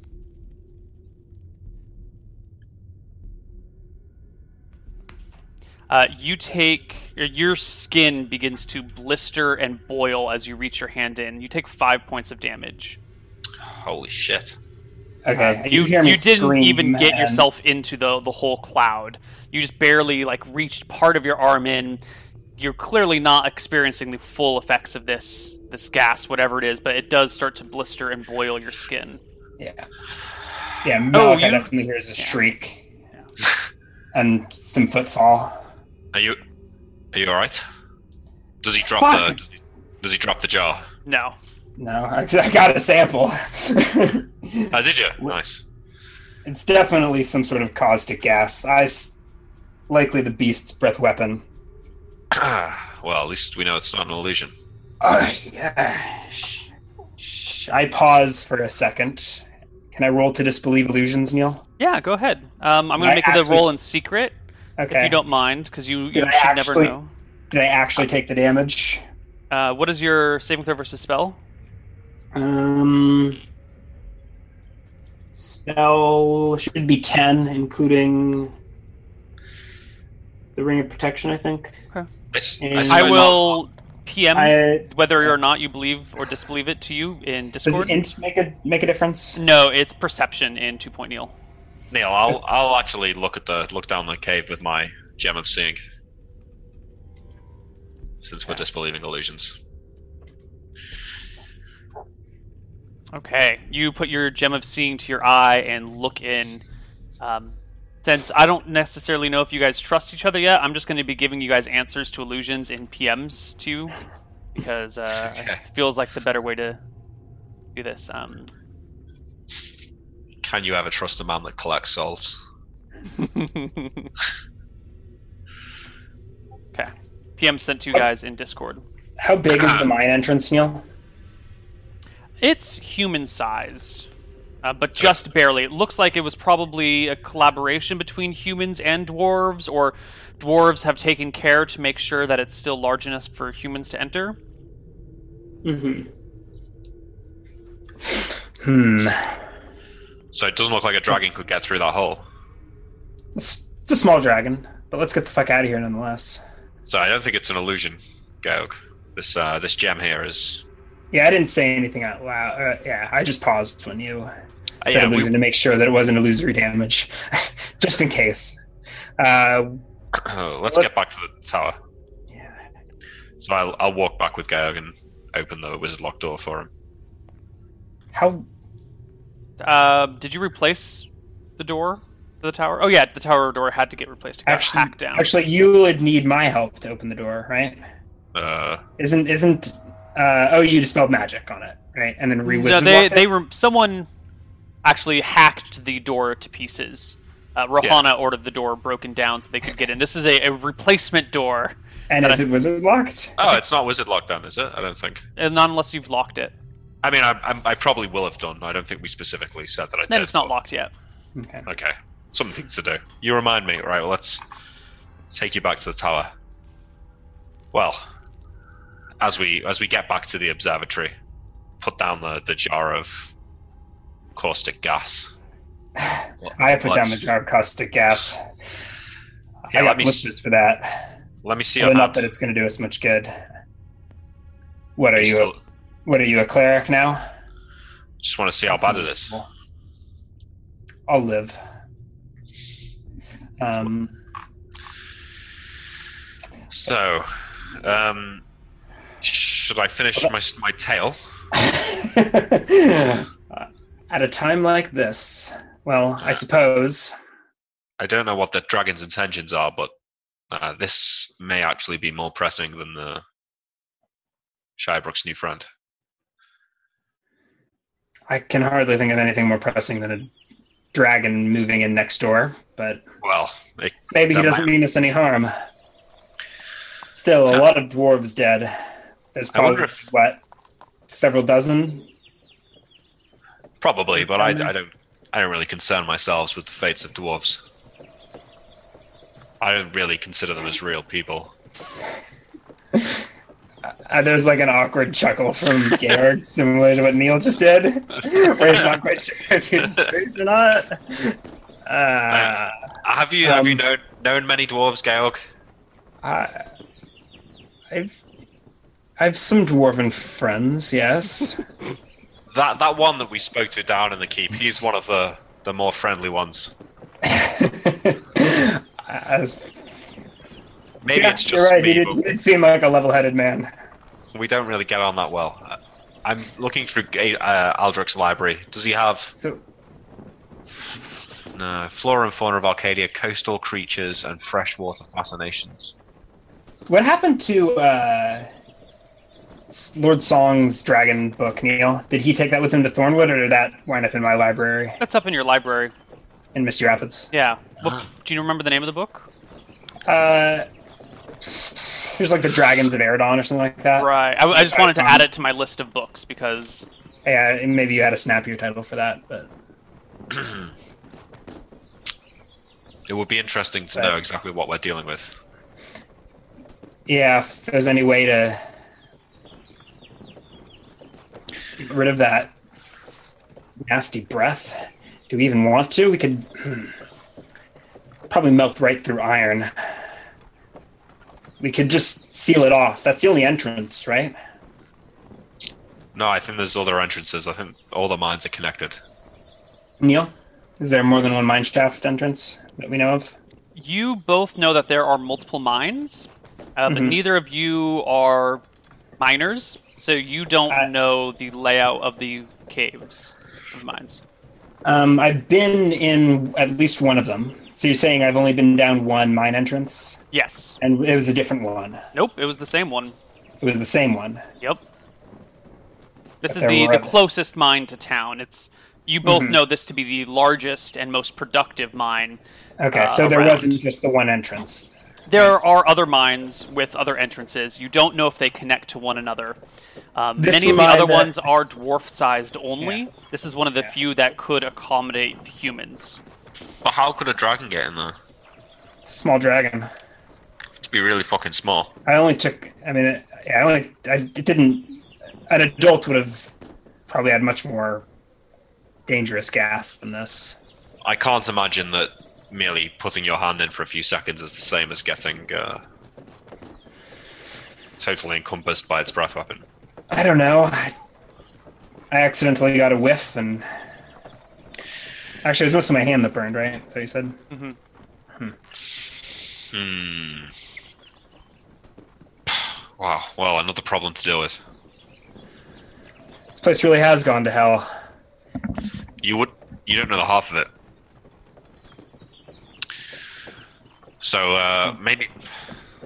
Speaker 1: Uh, you take your- your skin begins to blister and boil as you reach your hand in. You take five points of damage.
Speaker 2: Holy shit!
Speaker 3: Okay,
Speaker 1: Uh, you
Speaker 3: hear me
Speaker 1: you didn't
Speaker 3: scream
Speaker 1: even get
Speaker 3: and-
Speaker 1: yourself into the the whole cloud. You just barely like reached part of your arm in. You're clearly not experiencing the full effects of this this gas, whatever it is, but it does start to blister and boil your skin.
Speaker 3: Yeah. Yeah,
Speaker 1: Oh,
Speaker 3: Malakai
Speaker 1: you-
Speaker 3: definitely hears a
Speaker 1: Yeah.
Speaker 3: shriek and some footfall.
Speaker 2: Are you are you all right? Does he drop
Speaker 3: Fuck.
Speaker 2: the does he, does he drop the jar?
Speaker 1: No.
Speaker 3: No, I, (laughs) I got a sample.
Speaker 2: Oh, did you? Nice.
Speaker 3: it's definitely some sort of caustic gas. I s- likely the beast's breath weapon.
Speaker 2: Ah, (clears throat) well, at least we know it's not an illusion.
Speaker 3: Uh, yeah. Sh- sh- I pause for a second. Can I roll to disbelieve illusions, Neil?
Speaker 1: Yeah, go ahead. Um, I'm going to make it a
Speaker 3: actually-
Speaker 1: roll in secret,
Speaker 3: Okay.
Speaker 1: if you don't mind, because you, you
Speaker 3: I
Speaker 1: should never
Speaker 3: actually-
Speaker 1: know.
Speaker 3: Did I actually take the damage?
Speaker 1: Uh, what is your saving throw versus spell?
Speaker 3: Um, spell should be ten, including the ring of protection. I think.
Speaker 2: I, s- I
Speaker 3: And-
Speaker 1: I will PM
Speaker 3: I,
Speaker 1: whether or not you believe or disbelieve it to you in Discord.
Speaker 3: does
Speaker 1: Discord.
Speaker 3: int make a make a difference?
Speaker 1: No, it's perception in 2.0. Neil.
Speaker 2: Neil, I'll I'll actually look at the look down the cave with my gem of seeing. Since we're disbelieving illusions.
Speaker 1: Okay, you put your gem of seeing to your eye and look in. Um, since I don't necessarily know if you guys trust each other yet, I'm just going to be giving you guys answers to illusions in PMs to you because uh, (laughs)
Speaker 2: Okay.
Speaker 1: it feels like the better way to do this. Um,
Speaker 2: Can you ever trust a man that collects souls? (laughs)
Speaker 1: okay, PM sent to you guys in Discord.
Speaker 3: How big is the mine entrance, Neil?
Speaker 1: It's human sized, uh, but just barely. It looks like it was probably a collaboration between humans and dwarves, or dwarves have taken care to make sure that it's still large enough for humans to enter.
Speaker 3: Mm-hmm. Hmm.
Speaker 2: So it doesn't look like a dragon could get through that hole.
Speaker 3: It's, it's a small dragon, but let's get the fuck out of here nonetheless.
Speaker 2: So I don't think it's an illusion, Georg. This uh, this gem here is.
Speaker 3: Yeah, I didn't say anything out loud. Uh, yeah, I just paused when you
Speaker 2: Uh,
Speaker 3: said
Speaker 2: yeah,
Speaker 3: illusion
Speaker 2: we,
Speaker 3: to make sure that it wasn't illusory damage, (laughs) just in case. Uh,
Speaker 2: let's, (clears throat)
Speaker 3: Let's-
Speaker 2: get back to the tower.
Speaker 3: yeah.
Speaker 2: So I'll I'll walk back with Georg and open the wizard lock door for him.
Speaker 3: How?
Speaker 1: Uh, did you replace the door to the tower? Oh yeah, the tower door had to get replaced. It got
Speaker 3: Actually,
Speaker 1: hacked down.
Speaker 3: actually, you would need my help to open the door, right?
Speaker 2: Uh,
Speaker 3: Isn't isn't? Uh, oh, you dispelled magic on it, right? And then re
Speaker 1: no, they
Speaker 3: locked
Speaker 1: they were someone actually hacked the door to pieces. Uh, Rohana ordered the door broken down so they could get in. This is a, a replacement door,
Speaker 3: And is it wizard locked?
Speaker 2: oh, it's not wizard locked lockdown, is it? I don't think.
Speaker 1: and not unless you've locked it.
Speaker 2: I mean, I, I, I probably will have done. I don't think we specifically said that I
Speaker 1: Then
Speaker 2: did.
Speaker 1: it's not
Speaker 2: but-
Speaker 1: locked yet.
Speaker 3: Okay.
Speaker 2: Okay, something to do. You remind me. Right, well, let's take you back to the tower. Well, as we as we get back to the observatory, put down the, the jar of caustic gas. (sighs)
Speaker 3: I put down the jar of caustic gas.
Speaker 2: Okay,
Speaker 3: I
Speaker 2: let
Speaker 3: got
Speaker 2: me
Speaker 3: blisters for that.
Speaker 2: Let me see
Speaker 3: But
Speaker 2: your
Speaker 3: not
Speaker 2: hand.
Speaker 3: that it's going to do us much good. What are
Speaker 2: You
Speaker 3: you?
Speaker 2: still-
Speaker 3: What are you, a cleric now?
Speaker 2: just want to see how bad it is.
Speaker 3: I'll live. Um,
Speaker 2: So, um, should I finish my my tale? (laughs)
Speaker 3: At a time like this, well, I suppose.
Speaker 2: I don't know what the dragon's intentions are, but uh, this may actually be more pressing than the Shirebrook's new friend.
Speaker 3: I can hardly think of anything more pressing than a dragon moving in next door, but
Speaker 2: Well, it,
Speaker 3: maybe he doesn't mean us any harm. Still, a lot of dwarves dead. There's probably,
Speaker 2: if-
Speaker 3: what, several dozen?
Speaker 2: probably, but I,
Speaker 3: Um,
Speaker 2: I don't. I don't really concern myself with the fates of dwarves. I don't really consider them as real people. (laughs)
Speaker 3: Uh, there's like an awkward chuckle from (laughs) Georg, similar to what Neil just did, where he's not quite sure if he's (laughs) serious or not. Uh,
Speaker 2: Have you have you
Speaker 3: Um,
Speaker 2: known known many dwarves, Georg?
Speaker 3: I, I've I've some dwarven friends, yes. (laughs)
Speaker 2: That that one that we spoke to down in the keep, he's one of the the more friendly ones.
Speaker 3: I-
Speaker 2: Maybe
Speaker 3: yeah,
Speaker 2: it's
Speaker 3: you're
Speaker 2: just
Speaker 3: right. He
Speaker 2: me,
Speaker 3: did,
Speaker 2: but
Speaker 3: he did seem like a level-headed man.
Speaker 2: We don't really get on that well. Uh, I'm looking through uh, Aldric's library. Does he have
Speaker 3: So
Speaker 2: no flora and fauna of Arcadia, coastal creatures, and freshwater fascinations?
Speaker 3: What happened to uh, Lord Song's dragon book, Neil? Did he take that with him to Thornwood, or did that wind up in my library
Speaker 1: That's up in your library.
Speaker 3: in Misty Rapids?
Speaker 1: Yeah. What,
Speaker 2: Ah.
Speaker 1: do you remember the name of the book?
Speaker 3: Uh, there's like the Dragons of Eridon or something like that.
Speaker 1: Right. I, I just wanted to add it to my list of books because
Speaker 3: Yeah, maybe you had a snappier title for that, but (clears throat)
Speaker 2: It would be interesting to
Speaker 3: Right.
Speaker 2: know exactly what we're dealing with.
Speaker 3: yeah, if there's any way to get rid of that nasty breath, do we even want to? We could (clears throat) probably melt right through iron. We could just seal it off. That's the only entrance, right?
Speaker 2: No, I think there's other entrances. I think all the mines are connected.
Speaker 3: Neil, is there more than one mine shaft entrance that we know of?
Speaker 1: you both know that there are multiple mines, uh, but
Speaker 3: Mhm.
Speaker 1: neither of you are miners, so you don't
Speaker 3: I-
Speaker 1: know the layout of the caves of mines.
Speaker 3: Um, I've been in at least one of them. So you're saying I've only been down one mine entrance,
Speaker 1: Yes.
Speaker 3: and it was a different one.
Speaker 1: Nope. It was the same one.
Speaker 3: It was the same one.
Speaker 1: Yep. This
Speaker 3: But
Speaker 1: is the, the closest mine to town. It's you both
Speaker 3: Mhm.
Speaker 1: know this to be the largest and most productive mine.
Speaker 3: Okay,
Speaker 1: Uh,
Speaker 3: so there
Speaker 1: around.
Speaker 3: wasn't just the one entrance.
Speaker 1: There are other mines with other entrances. You don't know if they connect to one another. Um, many of the other
Speaker 3: that-
Speaker 1: ones are dwarf-sized only.
Speaker 3: Yeah.
Speaker 1: This is one of the
Speaker 3: Yeah.
Speaker 1: few that could accommodate humans.
Speaker 2: But how could a dragon get in there?
Speaker 3: It's a small dragon.
Speaker 2: To be really fucking small.
Speaker 3: I only took. I mean, it, I only. I it didn't. An adult would have probably had much more dangerous gas than this.
Speaker 2: I can't imagine that merely putting your hand in for a few seconds is the same as getting uh, totally encompassed by its breath weapon.
Speaker 3: I don't know. I, I accidentally got a whiff, and actually, it was mostly my hand that burned. Right? So you said.
Speaker 2: Hmm. Wow. Well, another problem to deal with.
Speaker 3: This place really has gone to hell.
Speaker 2: You would. You don't know the half of it. So uh, maybe.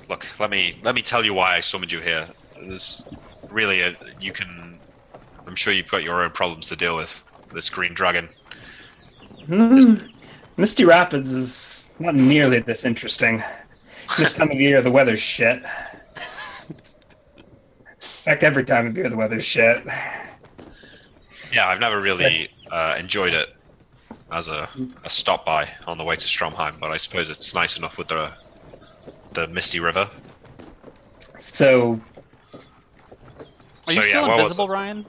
Speaker 2: Look, let me let me tell you why I summoned you here. There's really a you can. I'm sure you've got your own problems to deal with. This green dragon.
Speaker 3: Hmm. Misty Rapids is not nearly this interesting. This time of year, the weather's shit. In fact, every time of year, the weather's shit.
Speaker 2: Yeah, I've never really uh, enjoyed it as a, a stop by on the way to Stromheim, but I suppose it's nice enough with the the Misty River.
Speaker 3: So
Speaker 1: Are you
Speaker 2: So, yeah,
Speaker 1: still
Speaker 2: what was
Speaker 1: invisible,
Speaker 2: it?
Speaker 1: Ryan?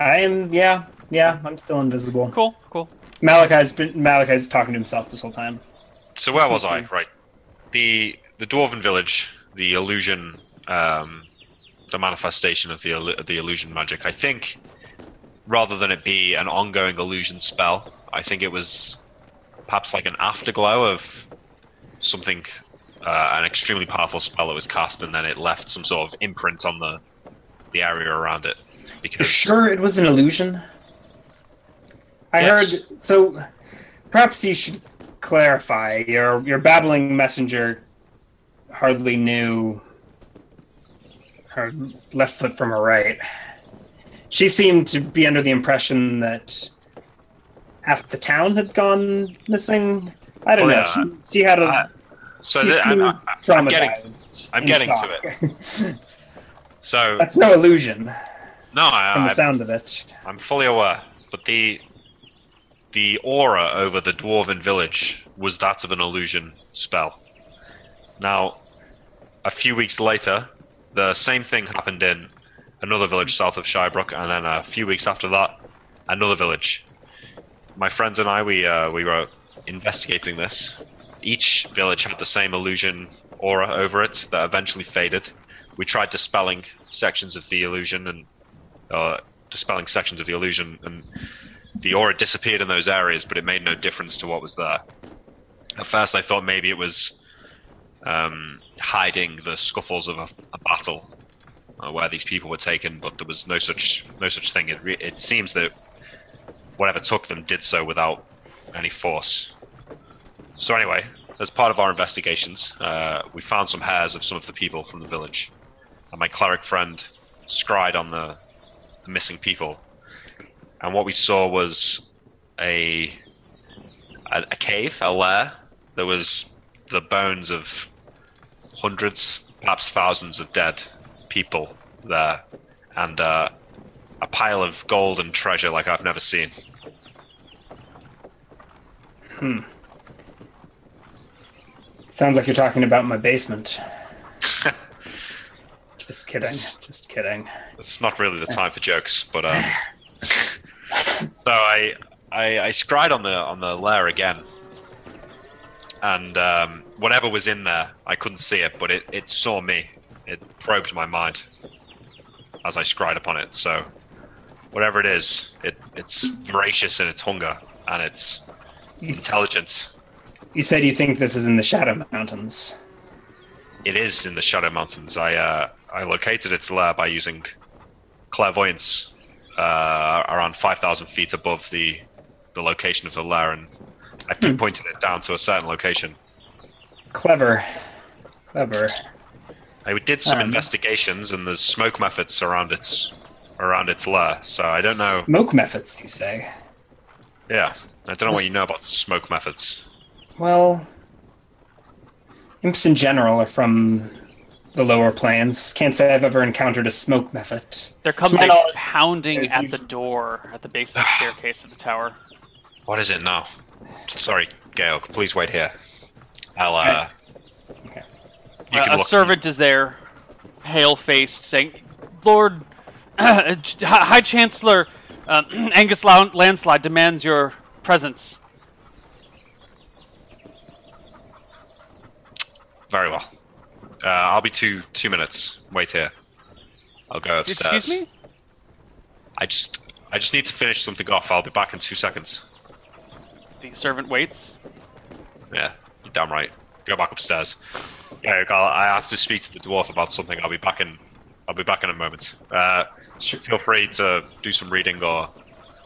Speaker 3: I am, yeah, yeah, I'm still invisible.
Speaker 1: Cool, cool.
Speaker 3: Malakai's been Malakai's talking to himself this whole time.
Speaker 2: So where was I? Right, the the dwarven village, the illusion, um, the manifestation of the the illusion magic. I think rather than it be an ongoing illusion spell, I think it was perhaps like an afterglow of something, uh, an extremely powerful spell that was cast, and then it left some sort of imprint on the the area around it.
Speaker 3: You're
Speaker 2: Because
Speaker 3: sure it was an illusion? I
Speaker 2: Yes.
Speaker 3: heard. So, perhaps you should clarify. Your your babbling messenger hardly knew her left foot from her right. She seemed to be under the impression that half the town had gone missing. I don't
Speaker 2: Oh,
Speaker 3: know.
Speaker 2: yeah.
Speaker 3: She, she had a.
Speaker 2: Uh, so that, I'm,
Speaker 3: seemed
Speaker 2: I- I'm getting. I'm
Speaker 3: in
Speaker 2: getting to
Speaker 3: it. (laughs)
Speaker 2: so
Speaker 3: That's no illusion
Speaker 2: no, I,
Speaker 3: from the
Speaker 2: I,
Speaker 3: sound of it.
Speaker 2: I'm fully aware, but the the aura over the dwarven village was that of an illusion spell. Now, a few weeks later, the same thing happened in another village south of Shirebrook, and then a few weeks after that, another village. My friends and I, we uh, we were investigating this. Each village had the same illusion aura over it that eventually faded. We tried dispelling sections of the illusion and uh, dispelling sections of the illusion, and the aura disappeared in those areas, but it made no difference to what was there. At first, I thought maybe it was um, hiding the scuffles of a, a battle uh, where these people were taken, but there was no such no such thing. It, re- it seems that whatever took them did so without any force. So anyway, as part of our investigations, uh, we found some hairs of some of the people from the village, and my cleric friend scried on the, the missing people. And what we saw was a, a a cave, a lair. There was the bones of hundreds, perhaps thousands of dead people there, and uh, a pile of gold and treasure like I've never seen. Hmm.
Speaker 3: Sounds like you're talking about my basement. (laughs) Just kidding. Just kidding.
Speaker 2: It's not really the time for jokes, but uh, (laughs) so I, I I scried on the on the lair again, and um, whatever was in there, I couldn't see it, but it, it saw me. It probed my mind as I scried upon it. So whatever it is, it it's voracious in its hunger and it's
Speaker 3: You, s- you said you think this is in the Shadow Mountains.
Speaker 2: It is in the Shadow Mountains. I uh, I located its lair by using clairvoyance uh, around five thousand feet above the the location of the lair, and I pinpointed it down to a certain location.
Speaker 3: Clever. Clever.
Speaker 2: I did some
Speaker 3: Um,
Speaker 2: investigations, and there's smoke mephits around its around its lair. So I don't know.
Speaker 3: Smoke mephits, you say?
Speaker 2: Yeah, I don't know what you know about smoke mephits.
Speaker 3: Well, imps in general are from the lower planes. Can't say I've ever encountered a smoke mephit.
Speaker 1: There comes a
Speaker 3: knowledge
Speaker 1: pounding
Speaker 3: is
Speaker 1: at
Speaker 3: usually-
Speaker 1: the door at the base of the (sighs) staircase of the tower.
Speaker 2: What is it now? Sorry, Gail. Please wait here. I'll uh.
Speaker 3: Okay.
Speaker 2: You
Speaker 1: Uh, a
Speaker 2: look.
Speaker 1: servant is there, pale faced, saying, Lord, (clears throat) High Chancellor uh, (clears throat) Angus Lan- Landslide demands your presence.
Speaker 2: Very well. Uh, I'll be two two minutes. Wait here. I'll go upstairs.
Speaker 1: Excuse me?
Speaker 2: I just I just need to finish something off. I'll be back in two seconds.
Speaker 1: The servant waits.
Speaker 2: Yeah, you're damn right. Go back upstairs. Yeah, I have to speak to the dwarf about something. I'll be back in. I'll be back in a moment. Uh, feel free to do some reading or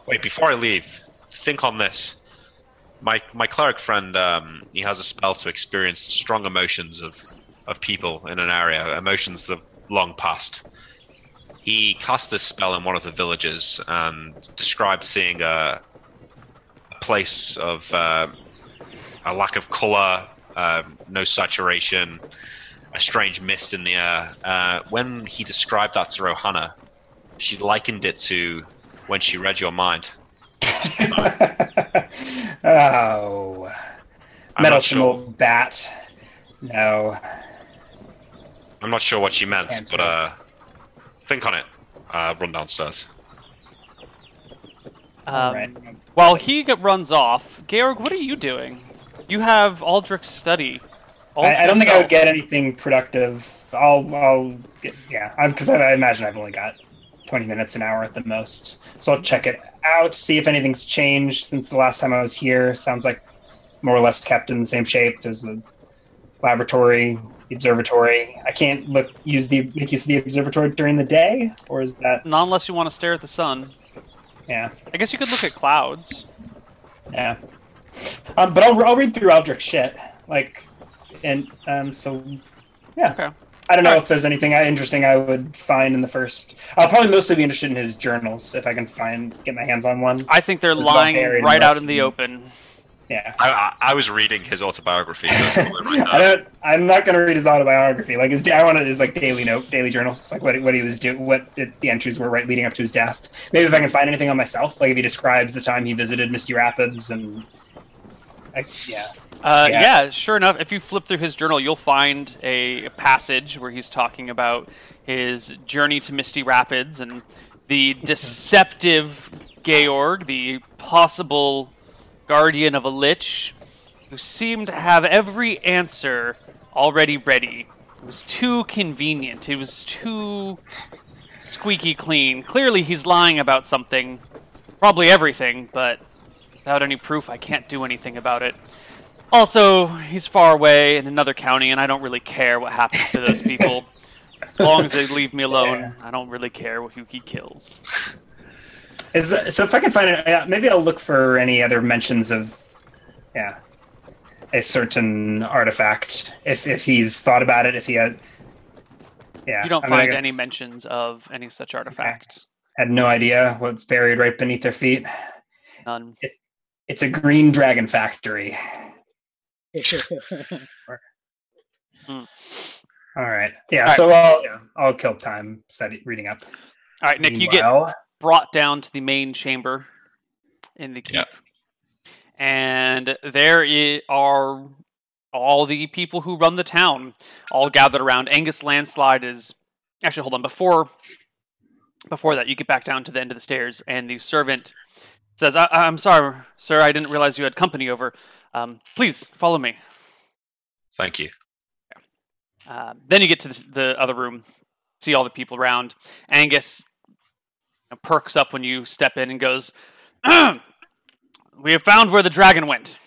Speaker 2: wait before I leave. Think on this. My my cleric friend, um, he has a spell to experience strong emotions of of people in an area, emotions that have long passed. He cast this spell in one of the villages and described seeing a, a place of uh, a lack of color, um, no saturation, a strange mist in the air. Uh, when he described that to Rohanna, she likened it to when she read your mind. (laughs)
Speaker 3: oh.
Speaker 2: I'm sure.
Speaker 3: bat. No.
Speaker 2: I'm not sure what she meant,
Speaker 3: Can't
Speaker 2: but uh, think on it. Uh, run downstairs.
Speaker 1: Um,
Speaker 3: Alright.
Speaker 1: While he g- runs off, Georg, what are you doing? You have Aldric's study. all
Speaker 3: I, I don't think I would get anything productive. I'll, I'll get, yeah, because I, I imagine I've only got 20 minutes, an hour at the most. So I'll check it out, see if anything's changed since the last time I was here. Sounds like more or less kept in the same shape. There's a laboratory the observatory. I can't look use the make use of the observatory during the day, or is that
Speaker 1: Not unless you want to stare at the sun.
Speaker 3: yeah
Speaker 1: I guess you could look at clouds.
Speaker 3: yeah. Um, but I'll I'll read through Aldric's shit like, and um so yeah.
Speaker 1: Okay.
Speaker 3: I don't know
Speaker 1: Alright.
Speaker 3: if there's anything interesting I would find in the first. I'll probably mostly be interested in his journals if I can find get my hands on one.
Speaker 1: I think they're lying right out in the open.
Speaker 3: Yeah.
Speaker 2: I, I, I was reading his autobiography. so right
Speaker 3: I (laughs) don't. I'm not going to read his autobiography. Like his, I want his like daily note, daily journals, like what what he was doing, what it, the entries were right leading up to his death. Maybe if I can find anything on myself, like if he describes the time he visited Misty Rapids and, like, yeah,
Speaker 1: Uh,
Speaker 3: Yeah.
Speaker 1: yeah. sure enough. If you flip through his journal, you'll find a passage where he's talking about his journey to Misty Rapids and the (laughs) deceptive Georg, the possible guardian of a lich, who seemed to have every answer already ready. It was too convenient. It was too squeaky clean. Clearly, he's lying about something. Probably everything, but without any proof, I can't do anything about it. Also, he's far away in another county, and I don't really care what happens to those people. (laughs) as long as they leave me alone. I don't really care who he kills.
Speaker 3: Is so if I can find it, uh, maybe I'll look for any other mentions of, yeah, a certain artifact. If if he's thought about it, if he had, yeah,
Speaker 1: You don't
Speaker 3: I mean,
Speaker 1: find any mentions of any such artifact.
Speaker 3: Had no idea what's buried right beneath their feet.
Speaker 1: None.
Speaker 3: It's a green dragon factory. (laughs)
Speaker 1: Hmm.
Speaker 3: All right. Yeah.
Speaker 1: All right.
Speaker 3: So I'll yeah, I'll kill time study reading up.
Speaker 1: All right, Nick, you get
Speaker 3: Meanwhile-
Speaker 1: brought down to the main chamber in the keep.
Speaker 2: Yeah.
Speaker 1: And there are all the people who run the town all gathered around. Angus Landslide is actually hold on before before that you get back down to the end of the stairs and the servant says I- i'm sorry sir i didn't realize you had company over um, please follow me
Speaker 2: Thank you.
Speaker 1: Uh, then you get to the, the other room, see all the people around. Angus perks up when you step in and goes, (clears throat) "We have found where the dragon went."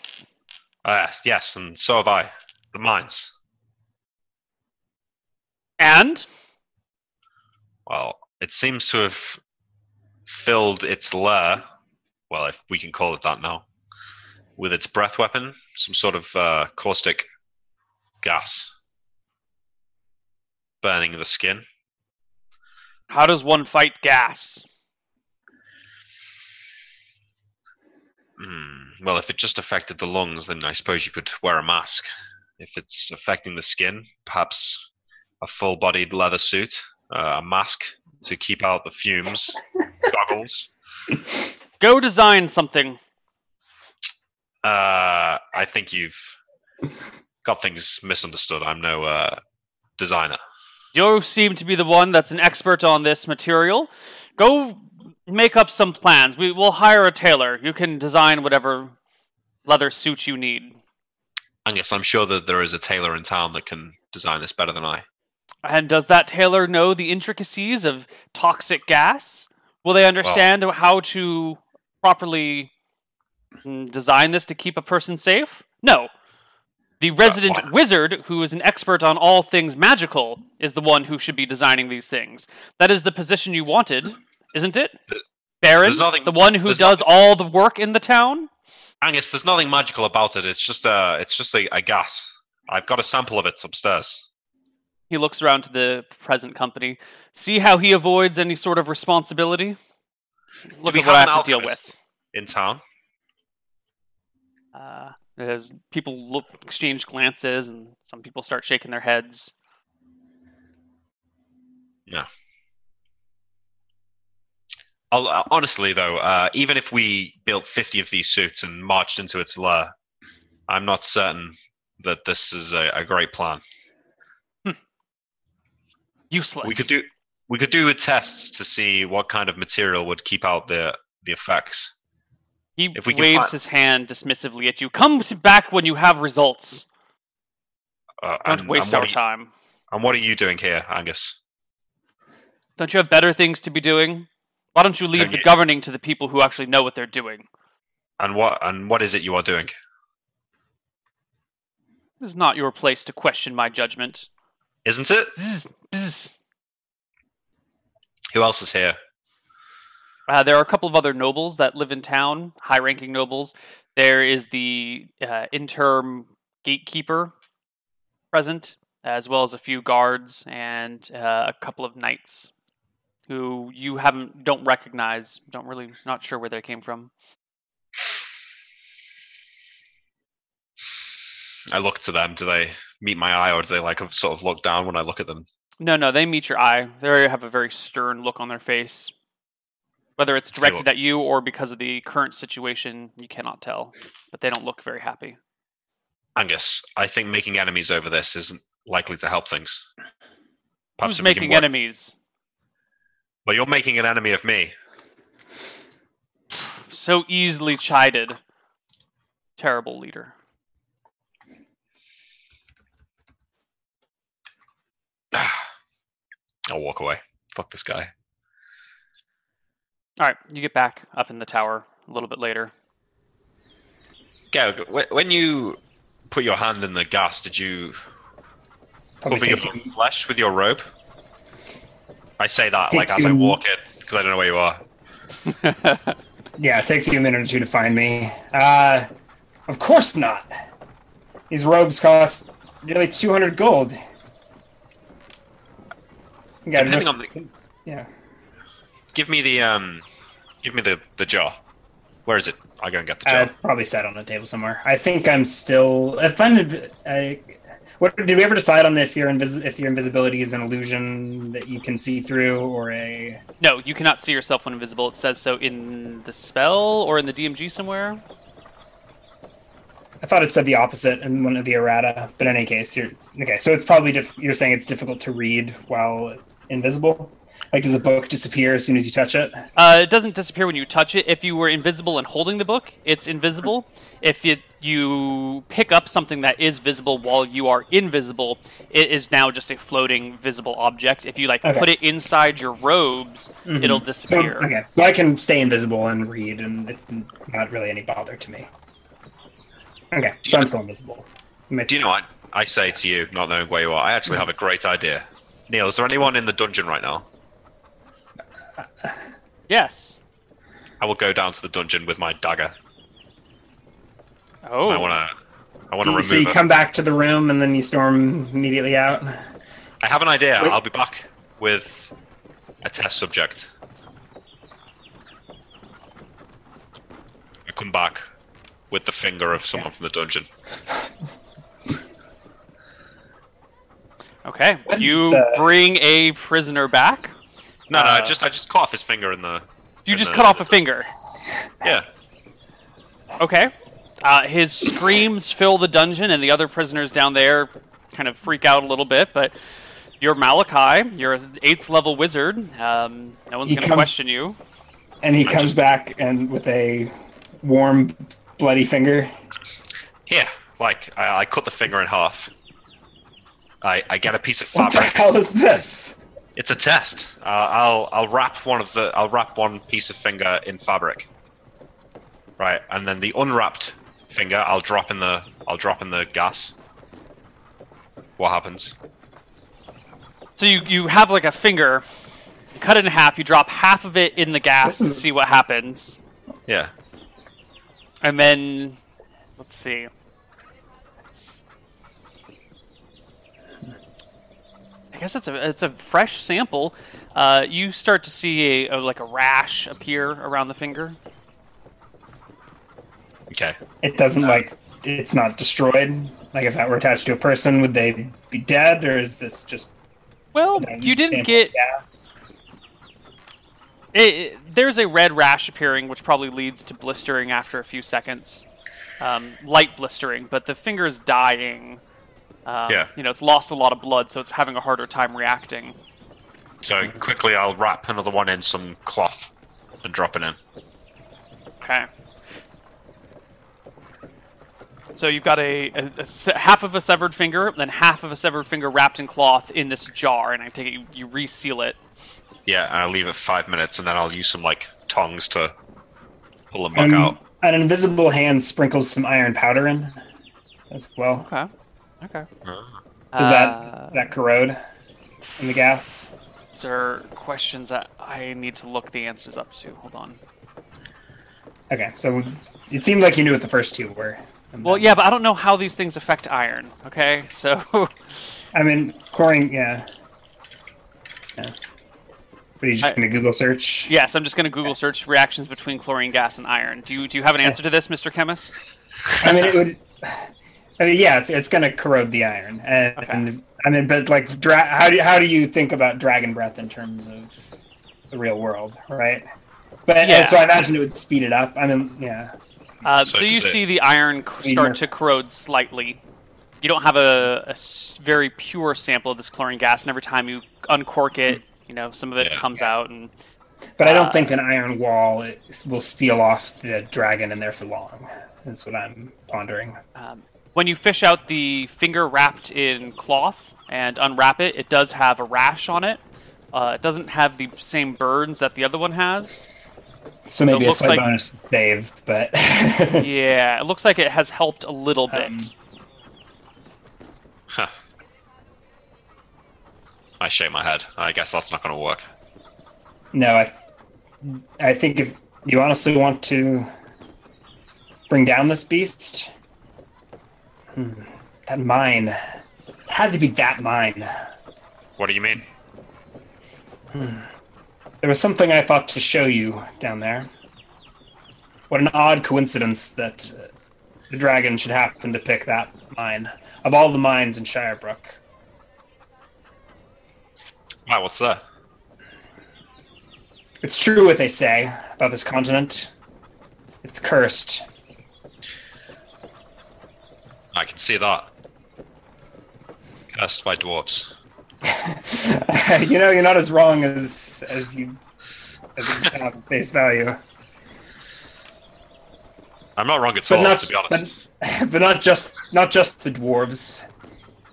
Speaker 2: Uh, yes, and so have I. The mines.
Speaker 1: And
Speaker 2: Well, it seems to have filled its lair, well, if we can call it that now, with its breath weapon, some sort of uh, caustic gas, burning the skin.
Speaker 1: how does one fight gas?
Speaker 2: Hmm. Well, if it just affected the lungs, then I suppose you could wear a mask. If it's affecting the skin, perhaps a full-bodied leather suit, uh, a mask to keep out the fumes, (laughs) goggles.
Speaker 1: Go design something.
Speaker 2: Uh, I think you've got things misunderstood. I'm no uh, designer.
Speaker 1: You seem to be the one that's an expert on this material. Go make up some plans. We will hire a tailor. You can design whatever leather suit you need.
Speaker 2: Angus, I'm sure that there is a tailor in town that can design this better than I.
Speaker 1: And does that tailor know the intricacies of toxic gas? Will they understand how to properly mm, design this to keep a person safe? No. The resident
Speaker 2: why-
Speaker 1: wizard, who is an expert on all things magical, is the one who should be designing these things. That is the position you wanted, isn't it? Baron,
Speaker 2: nothing-
Speaker 1: the one who does all the work in the town?
Speaker 2: Angus, there's nothing magical about it. It's just a, it's just a, a gas. I've got a sample of it upstairs.
Speaker 1: He looks around to the present company. See how he avoids any sort of responsibility? Look at what I
Speaker 2: have
Speaker 1: to deal with.
Speaker 2: In town,
Speaker 1: Uh, as people look, exchange glances, and some people start shaking their heads.
Speaker 2: I'll, honestly though, uh, even if we built 50 of these suits and marched into its lair, I'm not certain that this is a, a great plan. (laughs)
Speaker 1: Useless.
Speaker 2: We could do we could do tests to see what kind of material would keep out the the effects.
Speaker 1: He
Speaker 2: if we
Speaker 1: waves
Speaker 2: find-
Speaker 1: his hand dismissively at you. Come back when you have results.
Speaker 2: Uh,
Speaker 1: Don't
Speaker 2: and-
Speaker 1: waste
Speaker 2: and
Speaker 1: our
Speaker 2: you-
Speaker 1: time.
Speaker 2: And what are you doing here, Angus?
Speaker 1: Don't you have better things to be doing? Why don't you leave the
Speaker 2: you-
Speaker 1: governing to the people who actually know what they're doing?
Speaker 2: And what and what is it you are doing?
Speaker 1: It is not your place to question my judgment.
Speaker 2: Isn't it?
Speaker 1: Bzz, bzz.
Speaker 2: Who else is here?
Speaker 1: Uh, there are a couple of other nobles that live in town, high-ranking nobles. There is the uh, interim gatekeeper present, as well as a few guards and uh, a couple of knights who you haven't don't recognize. Don't really not sure where they came from.
Speaker 2: I look to them. Do they meet my eye, or do they like sort of look down when I look at them?
Speaker 1: No, no, they meet your eye. They have a very stern look on their face. Whether it's directed at you or because of the current situation, you cannot tell. But they don't look very happy.
Speaker 2: Angus, I think making enemies over this isn't likely to help things. Perhaps
Speaker 1: Who's making enemies?
Speaker 2: Well, you're making an enemy of me.
Speaker 1: So easily chided. Terrible leader. (sighs)
Speaker 2: I'll walk away. Fuck this guy.
Speaker 1: All right, you get back up in the tower a little bit later.
Speaker 2: Gail, when you put your hand in the gas, did you
Speaker 3: Probably
Speaker 2: cover your flesh with your robe? I say that like
Speaker 3: Takes
Speaker 2: as I walk in because I don't know where you are. (laughs)
Speaker 3: Yeah, it takes you a minute or two to find me. Uh, of course not. These robes cost nearly 200 gold. You gotta
Speaker 2: Depending on the-
Speaker 3: Yeah.
Speaker 2: Give me the um, give me the the jar. Where is it? I'll go and get the jar.
Speaker 3: Uh, it's probably set on a table somewhere. I think I'm still. If I'm, I, what did we ever decide on if your invis- if your invisibility is an illusion that you can see through, or a?
Speaker 1: no, you cannot see yourself when invisible. It says so in the spell or in the DMG somewhere.
Speaker 3: I thought it said the opposite in one of the errata, but in any case, you're okay. So it's probably diff- you're saying it's difficult to read while invisible. Like, does the book disappear as soon as you touch it?
Speaker 1: Uh, it doesn't disappear when you touch it. If you were invisible and holding the book, it's invisible. If it, you pick up something that is visible while you are invisible, it is now just a floating visible object. If you like
Speaker 3: Okay.
Speaker 1: put it inside your robes, it'll
Speaker 3: So,
Speaker 1: disappear.
Speaker 3: okay, so I can stay invisible and read, and it's not really any bother to me. Okay,
Speaker 2: Do
Speaker 3: so I'm still invisible.
Speaker 2: Do you know what I say to you, not knowing where you are? I actually have a great idea. Neil, is there anyone in the dungeon right now?
Speaker 1: Yes.
Speaker 2: I will go down to the dungeon with my dagger.
Speaker 1: Oh.
Speaker 2: I want to. I want to
Speaker 3: you-
Speaker 2: remove
Speaker 3: so you
Speaker 2: it.
Speaker 3: come back to the room and then you storm immediately out.
Speaker 2: I have an idea.
Speaker 3: Wait.
Speaker 2: I'll be back with a test subject. I come back with the finger of someone from the dungeon.
Speaker 1: Okay.
Speaker 3: What
Speaker 1: You
Speaker 3: the-
Speaker 1: bring a prisoner back.
Speaker 2: No, no, I
Speaker 1: Uh,
Speaker 2: just I just cut off his finger in the.
Speaker 1: You
Speaker 2: in
Speaker 1: just
Speaker 2: the-
Speaker 1: cut off a finger.
Speaker 2: Yeah.
Speaker 1: Okay. Uh, his screams fill the dungeon, and the other prisoners down there kind of freak out a little bit. But you're Malakai. You're an eighth level wizard. Um, no one's
Speaker 3: He
Speaker 1: going to
Speaker 3: comes-
Speaker 1: question you.
Speaker 3: And he comes back and with a warm, bloody finger.
Speaker 2: Yeah, like I, I cut the finger in half. I I get a piece of
Speaker 3: What the
Speaker 2: fabric.
Speaker 3: hell is this?
Speaker 2: It's a test. Uh, I'll I'll wrap one of the I'll wrap one piece of finger in fabric. Right, and then the unwrapped finger I'll drop in the I'll drop in the gas. What happens?
Speaker 1: So you, you have like a finger, you cut it in half, you drop half of it in the gas
Speaker 3: This
Speaker 1: to see what happens.
Speaker 2: Yeah.
Speaker 1: And then, let's see. I guess it's a it's a fresh sample. Uh, you start to see a, a like a rash appear around the finger.
Speaker 2: Okay.
Speaker 3: It doesn't like it's not destroyed. Like if that were attached to a person, would they be dead, or is this just?
Speaker 1: Well, you didn't get
Speaker 3: gassed?
Speaker 1: it, it- there's a red rash appearing, which probably leads to blistering after a few seconds. Um, light blistering, but the finger's dying. Um,
Speaker 2: Yeah.
Speaker 1: You know, it's lost a lot of blood, so it's having a harder time reacting.
Speaker 2: So quickly I'll wrap another one in some cloth and drop it in.
Speaker 1: Okay. So you've got a, a- a half of a severed finger, then half of a severed finger wrapped in cloth in this jar, and I take it you, you reseal it.
Speaker 2: Yeah, and I'll leave it five minutes and then I'll use some like tongs to pull the muck
Speaker 3: Um,
Speaker 2: out.
Speaker 3: An invisible hand sprinkles some iron powder in as well.
Speaker 1: Okay. Okay.
Speaker 3: Does that
Speaker 1: Uh,
Speaker 3: does that corrode in the gas?
Speaker 1: These are questions that I need to look the answers up to. Hold on.
Speaker 3: Okay, so it seemed like you knew what the first two were.
Speaker 1: Well, yeah, but I don't know how these things affect iron. Okay, (laughs) so
Speaker 3: I mean, chlorine. Yeah. Yeah. What are you just
Speaker 1: I-
Speaker 3: gonna Google search?
Speaker 1: yes, I'm just going to Google search reactions between chlorine gas and iron. Do you do you have an answer to this, Mr. Chemist?
Speaker 3: I mean, it would. I mean, yeah, it's, it's going to corrode the iron, and,
Speaker 1: Okay.
Speaker 3: and I mean, but like, dra- how do you, how do you think about dragon breath in terms of the real world, right? But
Speaker 1: Yeah.
Speaker 3: so I imagine it would speed it up. I mean, yeah,
Speaker 1: Uh,
Speaker 2: So
Speaker 1: so you
Speaker 2: does it-
Speaker 1: see the iron c-
Speaker 3: Yeah.
Speaker 1: start to corrode slightly. You don't have a very pure sample of this chlorine gas, and every time you uncork it, you know some of it
Speaker 2: Yeah.
Speaker 1: comes out. And
Speaker 3: but I don't
Speaker 1: Uh,
Speaker 3: think an iron wall is- will steal off the dragon in there for long. That's what I'm pondering.
Speaker 1: um, when you fish out the finger wrapped in cloth and unwrap it, it does have a rash on it. Uh, it doesn't have the same burns that the other one has.
Speaker 3: So maybe a
Speaker 1: looks
Speaker 3: slight
Speaker 1: like-
Speaker 3: bonus saved, but (laughs)
Speaker 1: Yeah, it looks like it has helped a little bit.
Speaker 3: Um,
Speaker 2: Huh. I shake my head. I guess that's not going to work.
Speaker 3: no, I I think if you honestly want to bring down this beast, hmm, that mine it had to be that mine.
Speaker 2: What do you mean?
Speaker 3: There was something I thought to show you down there. What an odd coincidence that uh, the dragon should happen to pick that mine of all the mines in Shirebrook.
Speaker 2: Wow, what's that?
Speaker 3: It's true what they say about this continent. It's cursed.
Speaker 2: I can see that. Cursed by dwarves. (laughs)
Speaker 3: you know, you're not as wrong as as you as you sound at face value.
Speaker 2: I'm not wrong at
Speaker 3: But
Speaker 2: all,
Speaker 3: not
Speaker 2: to be honest.
Speaker 3: but, (laughs) but not just not just the dwarves.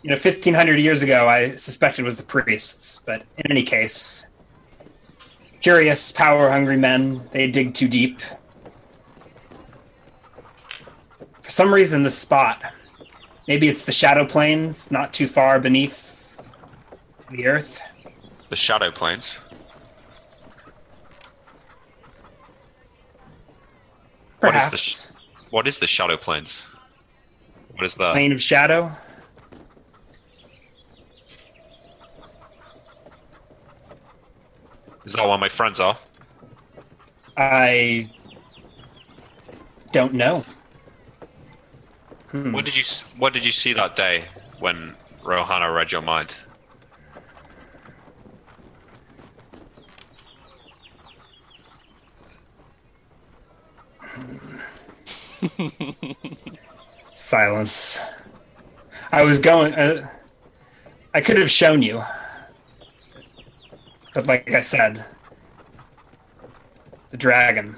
Speaker 3: You know, fifteen hundred years ago, I suspected was the priests. But in any case, curious, power-hungry men. They dig too deep. For some reason, this spot. Maybe it's the shadow planes, not too far beneath the earth.
Speaker 2: The shadow planes. What is the
Speaker 3: Perhaps
Speaker 2: What is the shadow planes? What is that?
Speaker 3: plane of shadow.
Speaker 2: Is that where my friends are?
Speaker 3: I don't know. Hmm.
Speaker 2: What did you What did you see that day when Rohana read your mind? (laughs)
Speaker 3: Silence. I was going. Uh, I could have shown you, but like I said, the dragon.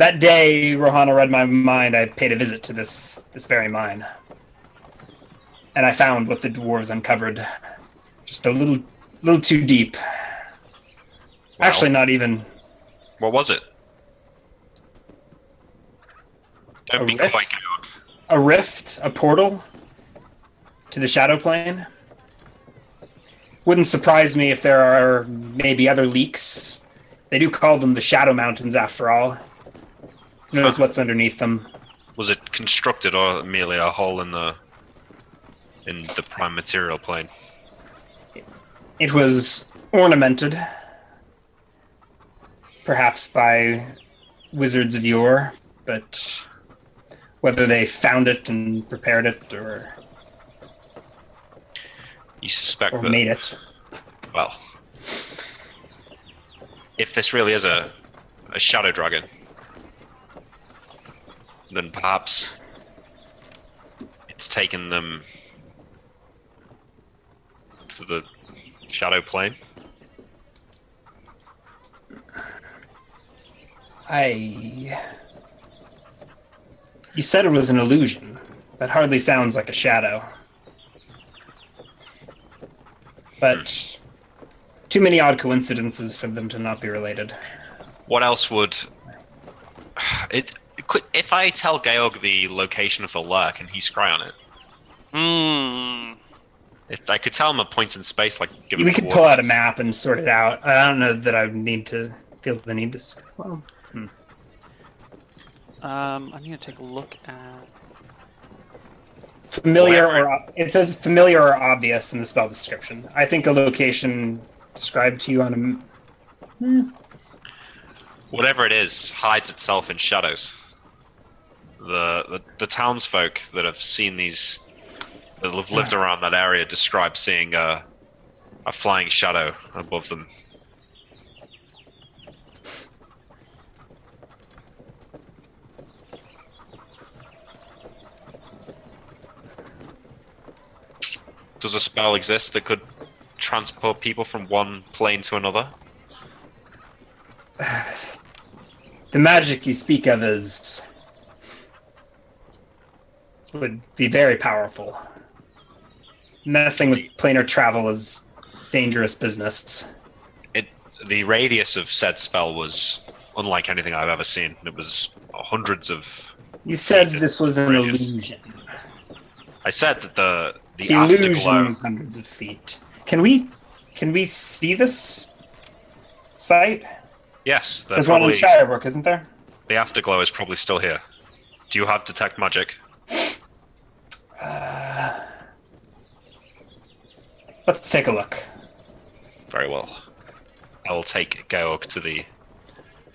Speaker 3: That day, Rohana read my mind. I paid a visit to this this very mine, and I found what the dwarves uncovered, just a little little too deep.
Speaker 2: Wow.
Speaker 3: Actually, not even
Speaker 2: What was it? Don't
Speaker 3: A
Speaker 2: be
Speaker 3: rift?
Speaker 2: quite
Speaker 3: a rift, a portal to the shadow plane. Wouldn't surprise me if there are maybe other leaks. They do call them the Shadow Mountains, after all. Who knows
Speaker 2: Huh.
Speaker 3: what's underneath them?
Speaker 2: Was it constructed or merely a hole in the in the prime material plane?
Speaker 3: It was ornamented, perhaps by wizards of yore, but whether they found it and prepared it or,
Speaker 2: You suspect
Speaker 3: or
Speaker 2: that
Speaker 3: made it.
Speaker 2: well, if this really is a a shadow dragon, then perhaps it's taken them to the shadow plane.
Speaker 3: I. You said it was an illusion. That hardly sounds like a shadow. But hmm. too many odd coincidences for them to not be related.
Speaker 2: What else would (sighs) it? Could- If I tell Georg the location of the lurk and he scry on it,
Speaker 1: Hmm.
Speaker 2: If I could tell him a point in space, like give him
Speaker 3: we could pull out a map and sort it out. I don't know that I need to feel the need to. s- Well,
Speaker 1: Um, I need to take a look at.
Speaker 3: familiar
Speaker 2: Whatever.
Speaker 3: or ob- it says familiar or obvious in the spell description. I think a location described to you on a. m-
Speaker 2: Whatever it is hides itself in shadows. The, the the townsfolk that have seen these, that have lived around that area, describe seeing a a flying shadow above them. Does a spell exist that could transport people from one plane to another? (sighs)
Speaker 3: The magic you speak of is would be very powerful. Messing with planar travel is dangerous business.
Speaker 2: it the radius of said spell was unlike anything I've ever seen. It was hundreds of.
Speaker 3: You said this was an
Speaker 2: Radius.
Speaker 3: illusion.
Speaker 2: I said that the the
Speaker 3: illusion was hundreds of feet. Can we can we see this site?
Speaker 2: Yes, the,
Speaker 3: There's one in Shirebrook, isn't there?
Speaker 2: the afterglow is probably still here. Do you have detect magic?
Speaker 3: Let's take a look
Speaker 2: Very well. I will take Georg to the.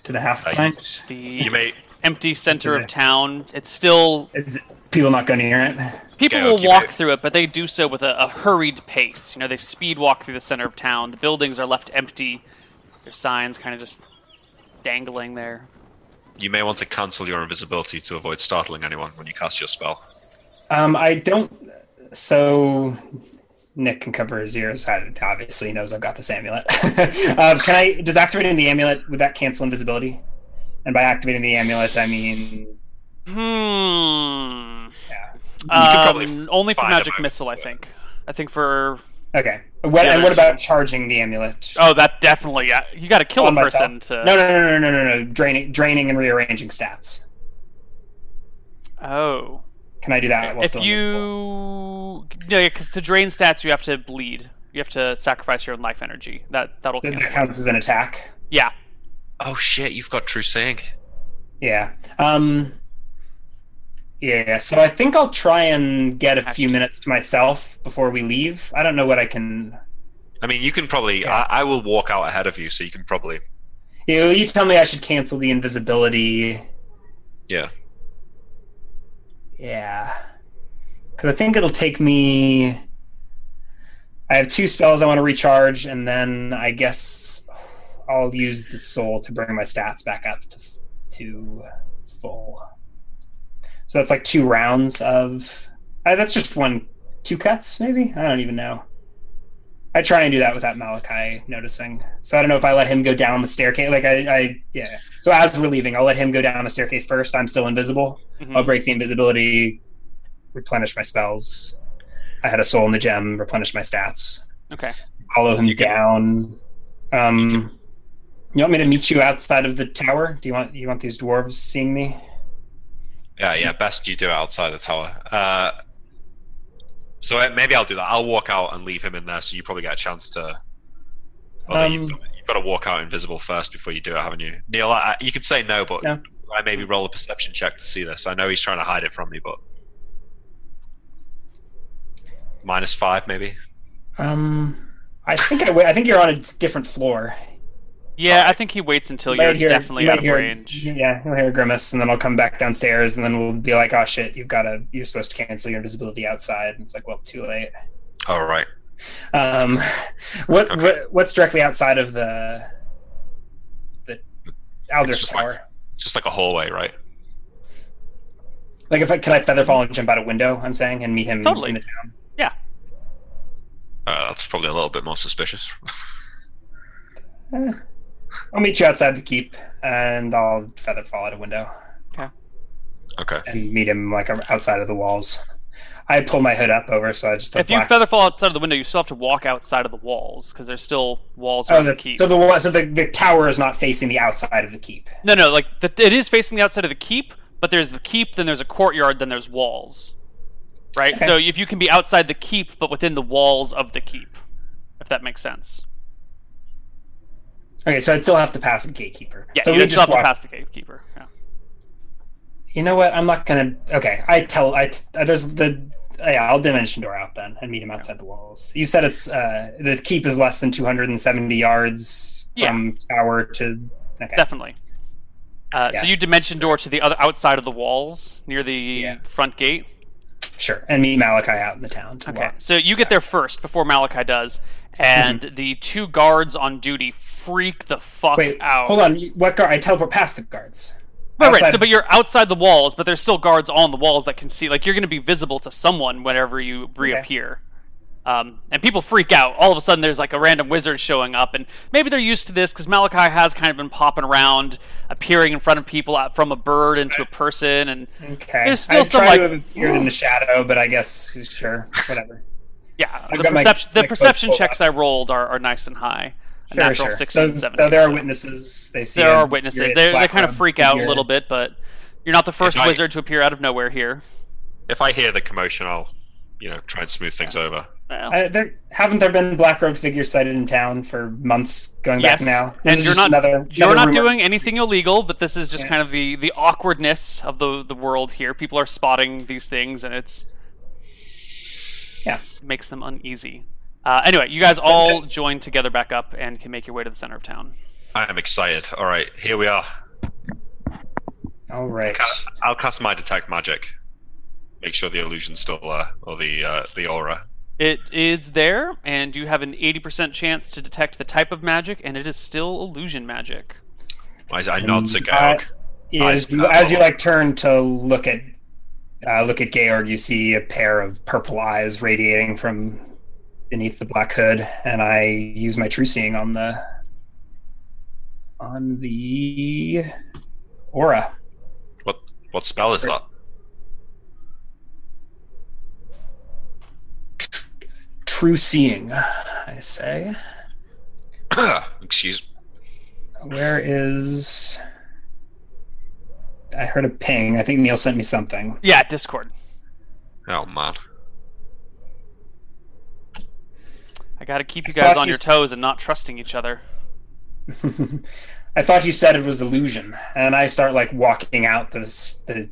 Speaker 3: to the half
Speaker 2: Uh,
Speaker 3: pint.
Speaker 1: It's the
Speaker 2: You may.
Speaker 1: empty center
Speaker 3: Okay.
Speaker 1: of town. It's still
Speaker 3: Is people not going near it?
Speaker 1: people
Speaker 2: Okay,
Speaker 1: will walk
Speaker 2: wait.
Speaker 1: through it, but they do so with a, a hurried pace. You know, they speed walk through the center of town. The buildings are left empty. Their signs kind of just dangling there.
Speaker 2: You may want to cancel your invisibility to avoid startling anyone when you cast your spell.
Speaker 3: Um, I don't. So Nick can cover his ears. Obviously, he knows I've got this amulet. um, (laughs) can I? Does activating the amulet would that cancel invisibility? And by activating the amulet, I mean
Speaker 1: Hmm.
Speaker 3: yeah.
Speaker 2: could probably
Speaker 1: Um, only for magic missile, I
Speaker 2: to do it.
Speaker 1: think. I think for
Speaker 3: Okay. What,
Speaker 1: Yeah,
Speaker 3: and what about charging the amulet?
Speaker 1: oh, that definitely. Yeah, you got to kill a person to.
Speaker 3: No, no, no, no, no, no, no. Draining, draining, and rearranging stats.
Speaker 1: Oh,
Speaker 3: Can I do that? While
Speaker 1: if
Speaker 3: still
Speaker 1: you
Speaker 3: invisible?
Speaker 1: no, because to drain stats, you have to bleed. You have to sacrifice your own life energy. That that'll
Speaker 3: That-
Speaker 1: cancel.
Speaker 3: that counts as an attack.
Speaker 1: Yeah.
Speaker 2: Oh shit! You've got true seeing.
Speaker 3: Yeah. Um. Yeah. So I think I'll try and get a few minutes to myself before we leave. I don't know what I can.
Speaker 2: I mean, you can probably.
Speaker 3: Yeah.
Speaker 2: I, I will walk out ahead of you, so you can probably.
Speaker 3: You you tell me I should cancel the invisibility.
Speaker 2: Yeah.
Speaker 3: Yeah. Because I think it'll take me. I have two spells I want to recharge, and then I guess I'll use the soul to bring my stats back up to to full. So that's like two rounds of. Uh, that's just one, two cuts maybe. I don't even know. I try and do that without Malakai noticing. So I don't know if I let him go down the staircase. Like I, I yeah. So as we're leaving, I'll let him go down the staircase first. I'm still invisible.
Speaker 1: Mhm.
Speaker 3: I'll break the invisibility, replenish my spells. I had a soul in the gem, replenish my stats.
Speaker 1: Okay.
Speaker 3: Follow him
Speaker 2: You can-
Speaker 3: down. Um, you want me to meet you outside of the tower? Do you want you want these dwarves seeing me?
Speaker 2: Yeah, yeah. Best you do it outside the tower. Uh, so uh, maybe I'll do that. I'll walk out and leave him in there, so you probably get a chance to. Although you've,
Speaker 3: Um,
Speaker 2: got, you've got to walk out invisible first before you do it, haven't you, Neil? I, you could say no, but
Speaker 3: Yeah.
Speaker 2: I maybe roll a perception check to see this. I know he's trying to hide it from me, but minus five, maybe.
Speaker 3: Um, I think I, I think you're on a different floor.
Speaker 1: Yeah, I think he waits until
Speaker 3: you
Speaker 1: you're
Speaker 3: hear-
Speaker 1: definitely
Speaker 3: you
Speaker 1: out of
Speaker 3: hear-
Speaker 1: range.
Speaker 3: Yeah, you'll hear a grimace, and then I'll come back downstairs, and then we'll be like, "Oh shit, you've got to. You're supposed to cancel your invisibility outside." And it's like, well, too late.
Speaker 2: All right.
Speaker 3: Um, what,
Speaker 2: Okay.
Speaker 3: what what's directly outside of the the Aldric
Speaker 2: It's just like-
Speaker 3: Tower?
Speaker 2: It's just like a hallway, right?
Speaker 3: Like, if I can I feather fall and jump out a window? I'm saying, and meet him
Speaker 1: Totally.
Speaker 3: in the town.
Speaker 2: Uh, that's probably a little bit more suspicious.
Speaker 3: I'll meet you outside the keep, and I'll feather fall out a window
Speaker 2: okay. Okay.
Speaker 3: And meet him like outside of the walls. I pull my hood up over, so I just have
Speaker 1: If you
Speaker 3: black-
Speaker 1: feather fall outside of the window, you still have to walk outside of the walls because there's still walls
Speaker 3: Oh,
Speaker 1: around the keep.
Speaker 3: so the wa- so the, the tower is not facing the outside of the keep.
Speaker 1: No, no, like the, it is facing the outside of the keep, but there's the keep, then there's a courtyard, then there's walls. right?
Speaker 3: Okay.
Speaker 1: So if you can be outside the keep, but within the walls of the keep, if that makes sense.
Speaker 3: Okay, so I'd still have to pass a gatekeeper.
Speaker 1: Yeah,
Speaker 3: so
Speaker 1: you
Speaker 3: we
Speaker 1: still have
Speaker 3: walk-
Speaker 1: to pass the gatekeeper. Yeah.
Speaker 3: You know what? I'm not gonna. Okay, I tell. I uh, there's the. Yeah, I'll dimension door out then and meet him outside the walls. You said it's uh the keep is less than 270 yards
Speaker 1: Yeah.
Speaker 3: from tower to. Okay.
Speaker 1: Definitely. Uh, So you dimension door to the other outside of the walls near the
Speaker 3: Yeah.
Speaker 1: front gate.
Speaker 3: Sure, and meet Malakai out in the town. To
Speaker 1: Okay,
Speaker 3: walk.
Speaker 1: so you get there first before Malakai does, and the two guards on duty freak the fuck
Speaker 3: Wait,
Speaker 1: out.
Speaker 3: hold on. What guard? I teleport past the guards.
Speaker 1: Right, right. So, but you're outside the walls, but there's still guards on the walls that can see. Like you're going to be visible to someone whenever you reappear. Um, and people freak out. All of a sudden, there's like a random wizard showing up, and maybe they're used to this because Malakai has kind of been popping around, appearing in front of people from a bird into a person, and
Speaker 3: Okay.
Speaker 1: There's still
Speaker 3: I
Speaker 1: some, like-
Speaker 3: appeared in the shadow, but I guess sure, whatever.
Speaker 1: Yeah,
Speaker 3: I've
Speaker 1: the
Speaker 3: got my-
Speaker 1: perception the
Speaker 3: my
Speaker 1: perception
Speaker 3: clothes
Speaker 1: checks I rolled are, are nice and high. A
Speaker 3: Sure,
Speaker 1: natural
Speaker 3: sure.
Speaker 1: 16,
Speaker 3: so,
Speaker 1: 17.
Speaker 3: so there are witnesses. They see.
Speaker 1: There
Speaker 3: a
Speaker 1: are witnesses. They they kind of freak out a little bit, but you're not the first
Speaker 2: I-
Speaker 1: wizard to appear out of nowhere here.
Speaker 2: If I hear the commotion, I'll, you know, try and smooth things over.
Speaker 1: Well,
Speaker 3: Uh, there, haven't there been black robed figures sighted in town for months going
Speaker 1: Yes,
Speaker 3: back now?
Speaker 1: and
Speaker 3: This is
Speaker 1: you're not-
Speaker 3: another,
Speaker 1: You're
Speaker 3: another
Speaker 1: not
Speaker 3: rumor.
Speaker 1: doing anything illegal, but this is just
Speaker 3: Yeah.
Speaker 1: kind of the the awkwardness of the the world here. People are spotting these things, and it's
Speaker 3: Yeah.
Speaker 1: makes them uneasy. Uh, anyway, you guys all join together back up and can make your way to the center of town.
Speaker 2: I am excited. All right, here we are.
Speaker 3: All right.
Speaker 2: Ca- I'll cast my detect magic. Make sure the illusion's still there, or the uh, the aura.
Speaker 1: It is there, and you have an eighty percent chance to detect the type of magic, and it is still illusion magic.
Speaker 2: I, I nod to
Speaker 3: Um,
Speaker 2: Georg.
Speaker 3: Is, as you like turn to look at uh, look at Georg, you see a pair of purple eyes radiating from beneath the black hood, and I use my true seeing on the on the aura.
Speaker 2: What what spell is that?
Speaker 3: True seeing, I say. (coughs)
Speaker 2: Excuse. Me.
Speaker 3: Where is? I heard a ping. I think Neil sent me something.
Speaker 1: Yeah, Discord.
Speaker 2: Oh man.
Speaker 1: I got to keep you guys on
Speaker 3: you
Speaker 1: your toes and not trusting each other. (laughs)
Speaker 3: I thought you said it was illusion, and I start like walking out the the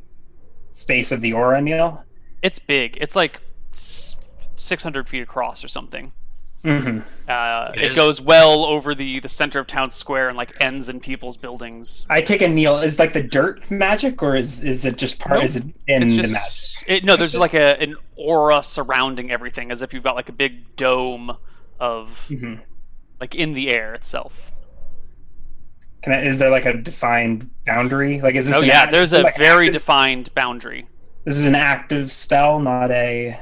Speaker 3: space of the aura, Neil.
Speaker 1: It's big. It's like 600 feet across or something.
Speaker 3: Hmm
Speaker 1: Uh,
Speaker 2: It
Speaker 1: it
Speaker 2: is.
Speaker 1: goes well over the, the center of town square and like ends in people's buildings.
Speaker 3: I take a Neil. Is like the dirt magic, or is is it just part?
Speaker 1: Nope.
Speaker 3: Is it in
Speaker 1: It's
Speaker 3: the
Speaker 1: just
Speaker 3: magic?
Speaker 1: it, no. There's like a an aura surrounding everything, as if you've got like a big dome of
Speaker 3: Mhm.
Speaker 1: like in the air itself.
Speaker 3: Can I, is there like a defined boundary? Like is this?
Speaker 1: Oh yeah,
Speaker 3: act-
Speaker 1: there's a
Speaker 3: like
Speaker 1: very
Speaker 3: active-
Speaker 1: defined boundary.
Speaker 3: This is an active spell, not a.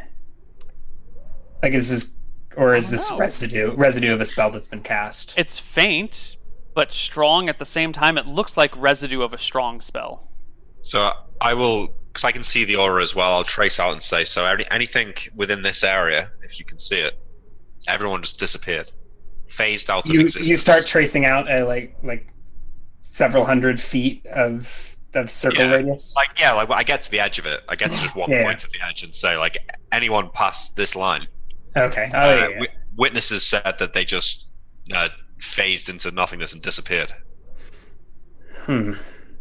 Speaker 3: Like is this, or is this
Speaker 1: know.
Speaker 3: residue residue of a spell that's been cast?
Speaker 1: It's faint but strong at the same time. It looks like residue of a strong spell.
Speaker 2: So I will, because I can see the aura as well. I'll trace out and say so. Any, anything within this area, if you can see it, everyone just disappeared, phased out of
Speaker 3: you
Speaker 2: existence.
Speaker 3: you start tracing out a like like several hundred feet of of circle
Speaker 2: Yeah.
Speaker 3: radius.
Speaker 2: like yeah, like I get to the edge of it. I get to just one
Speaker 3: Yeah.
Speaker 2: point at the edge and say like anyone past this line.
Speaker 3: Okay. Oh,
Speaker 2: Uh,
Speaker 3: yeah, yeah.
Speaker 2: wi- witnesses said that they just uh, phased into nothingness and disappeared.
Speaker 3: Hmm.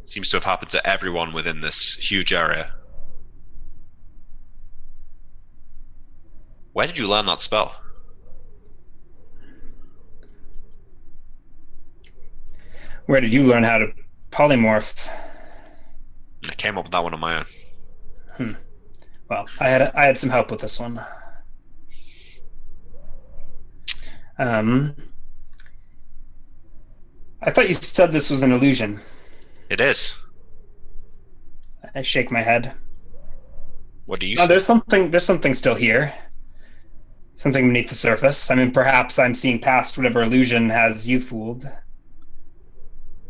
Speaker 2: Seems to have happened to everyone within this huge area. Where did you learn that spell?
Speaker 3: Where did you learn how to polymorph?
Speaker 2: I came up with that one on my own. Hmm.
Speaker 3: Well, I had I had some help with this one. Um, I thought you said this was an illusion.
Speaker 2: It is.
Speaker 3: I shake my head.
Speaker 2: What do you
Speaker 3: No,
Speaker 2: say?
Speaker 3: there's something. There's something still here. Something beneath the surface. I mean, perhaps I'm seeing past whatever illusion has you fooled.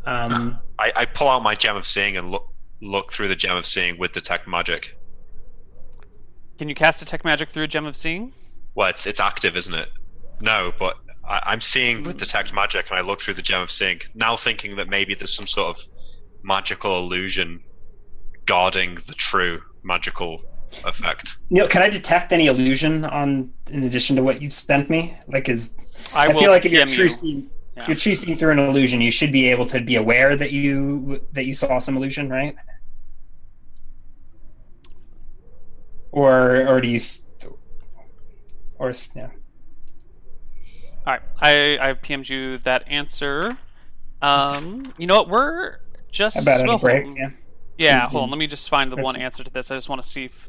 Speaker 3: Um,
Speaker 2: I, I pull out my gem of seeing and look look through the gem of seeing with detect magic.
Speaker 1: Can you cast detect magic through a gem of seeing?
Speaker 2: Well, it's it's active, isn't it? No, but I, I'm seeing with detect magic, and I look through the gem of seeing now, thinking that maybe there's some sort of magical illusion guarding the true magical effect.
Speaker 3: Neil, can I detect any illusion on in addition to what you've sent me? Like, is
Speaker 1: I,
Speaker 3: I, feel like if you're
Speaker 1: PM
Speaker 3: true
Speaker 1: you.
Speaker 3: seeing,
Speaker 1: yeah.
Speaker 3: you're true seeing through an illusion, you should be able to be aware that you that you saw some illusion, right? Or or do you or yeah.
Speaker 1: All right, I I PM'd you that answer. Um, you know what? We're just
Speaker 3: about
Speaker 1: well,
Speaker 3: a break?
Speaker 1: hold on.
Speaker 3: Yeah.
Speaker 1: Yeah,
Speaker 3: Mhm.
Speaker 1: hold on. Let me just find the one answer to this. I just want to see if,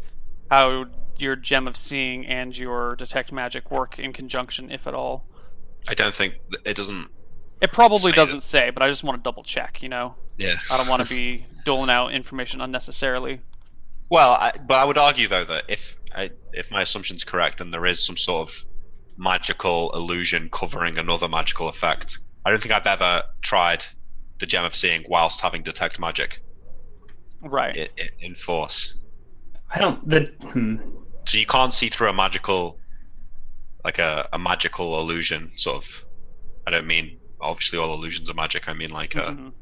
Speaker 1: how your gem of seeing and your detect magic work in conjunction, if at all.
Speaker 2: I don't think it doesn't.
Speaker 1: It probably
Speaker 2: Say
Speaker 1: doesn't say, but I just want to double check. You know,
Speaker 2: Yeah.
Speaker 1: I don't want to be doling out information unnecessarily.
Speaker 2: Well, I, but I would argue though that if I, if my assumption's correct and there is some sort of magical illusion covering another magical effect, I don't think I've ever tried the gem of seeing whilst having detect magic
Speaker 1: Right.
Speaker 2: i i in force.
Speaker 3: I don't the hmm.
Speaker 2: So you can't see through a magical, like a, a magical illusion. Sort of. I don't mean obviously all illusions are magic. I mean like a
Speaker 1: Mhm.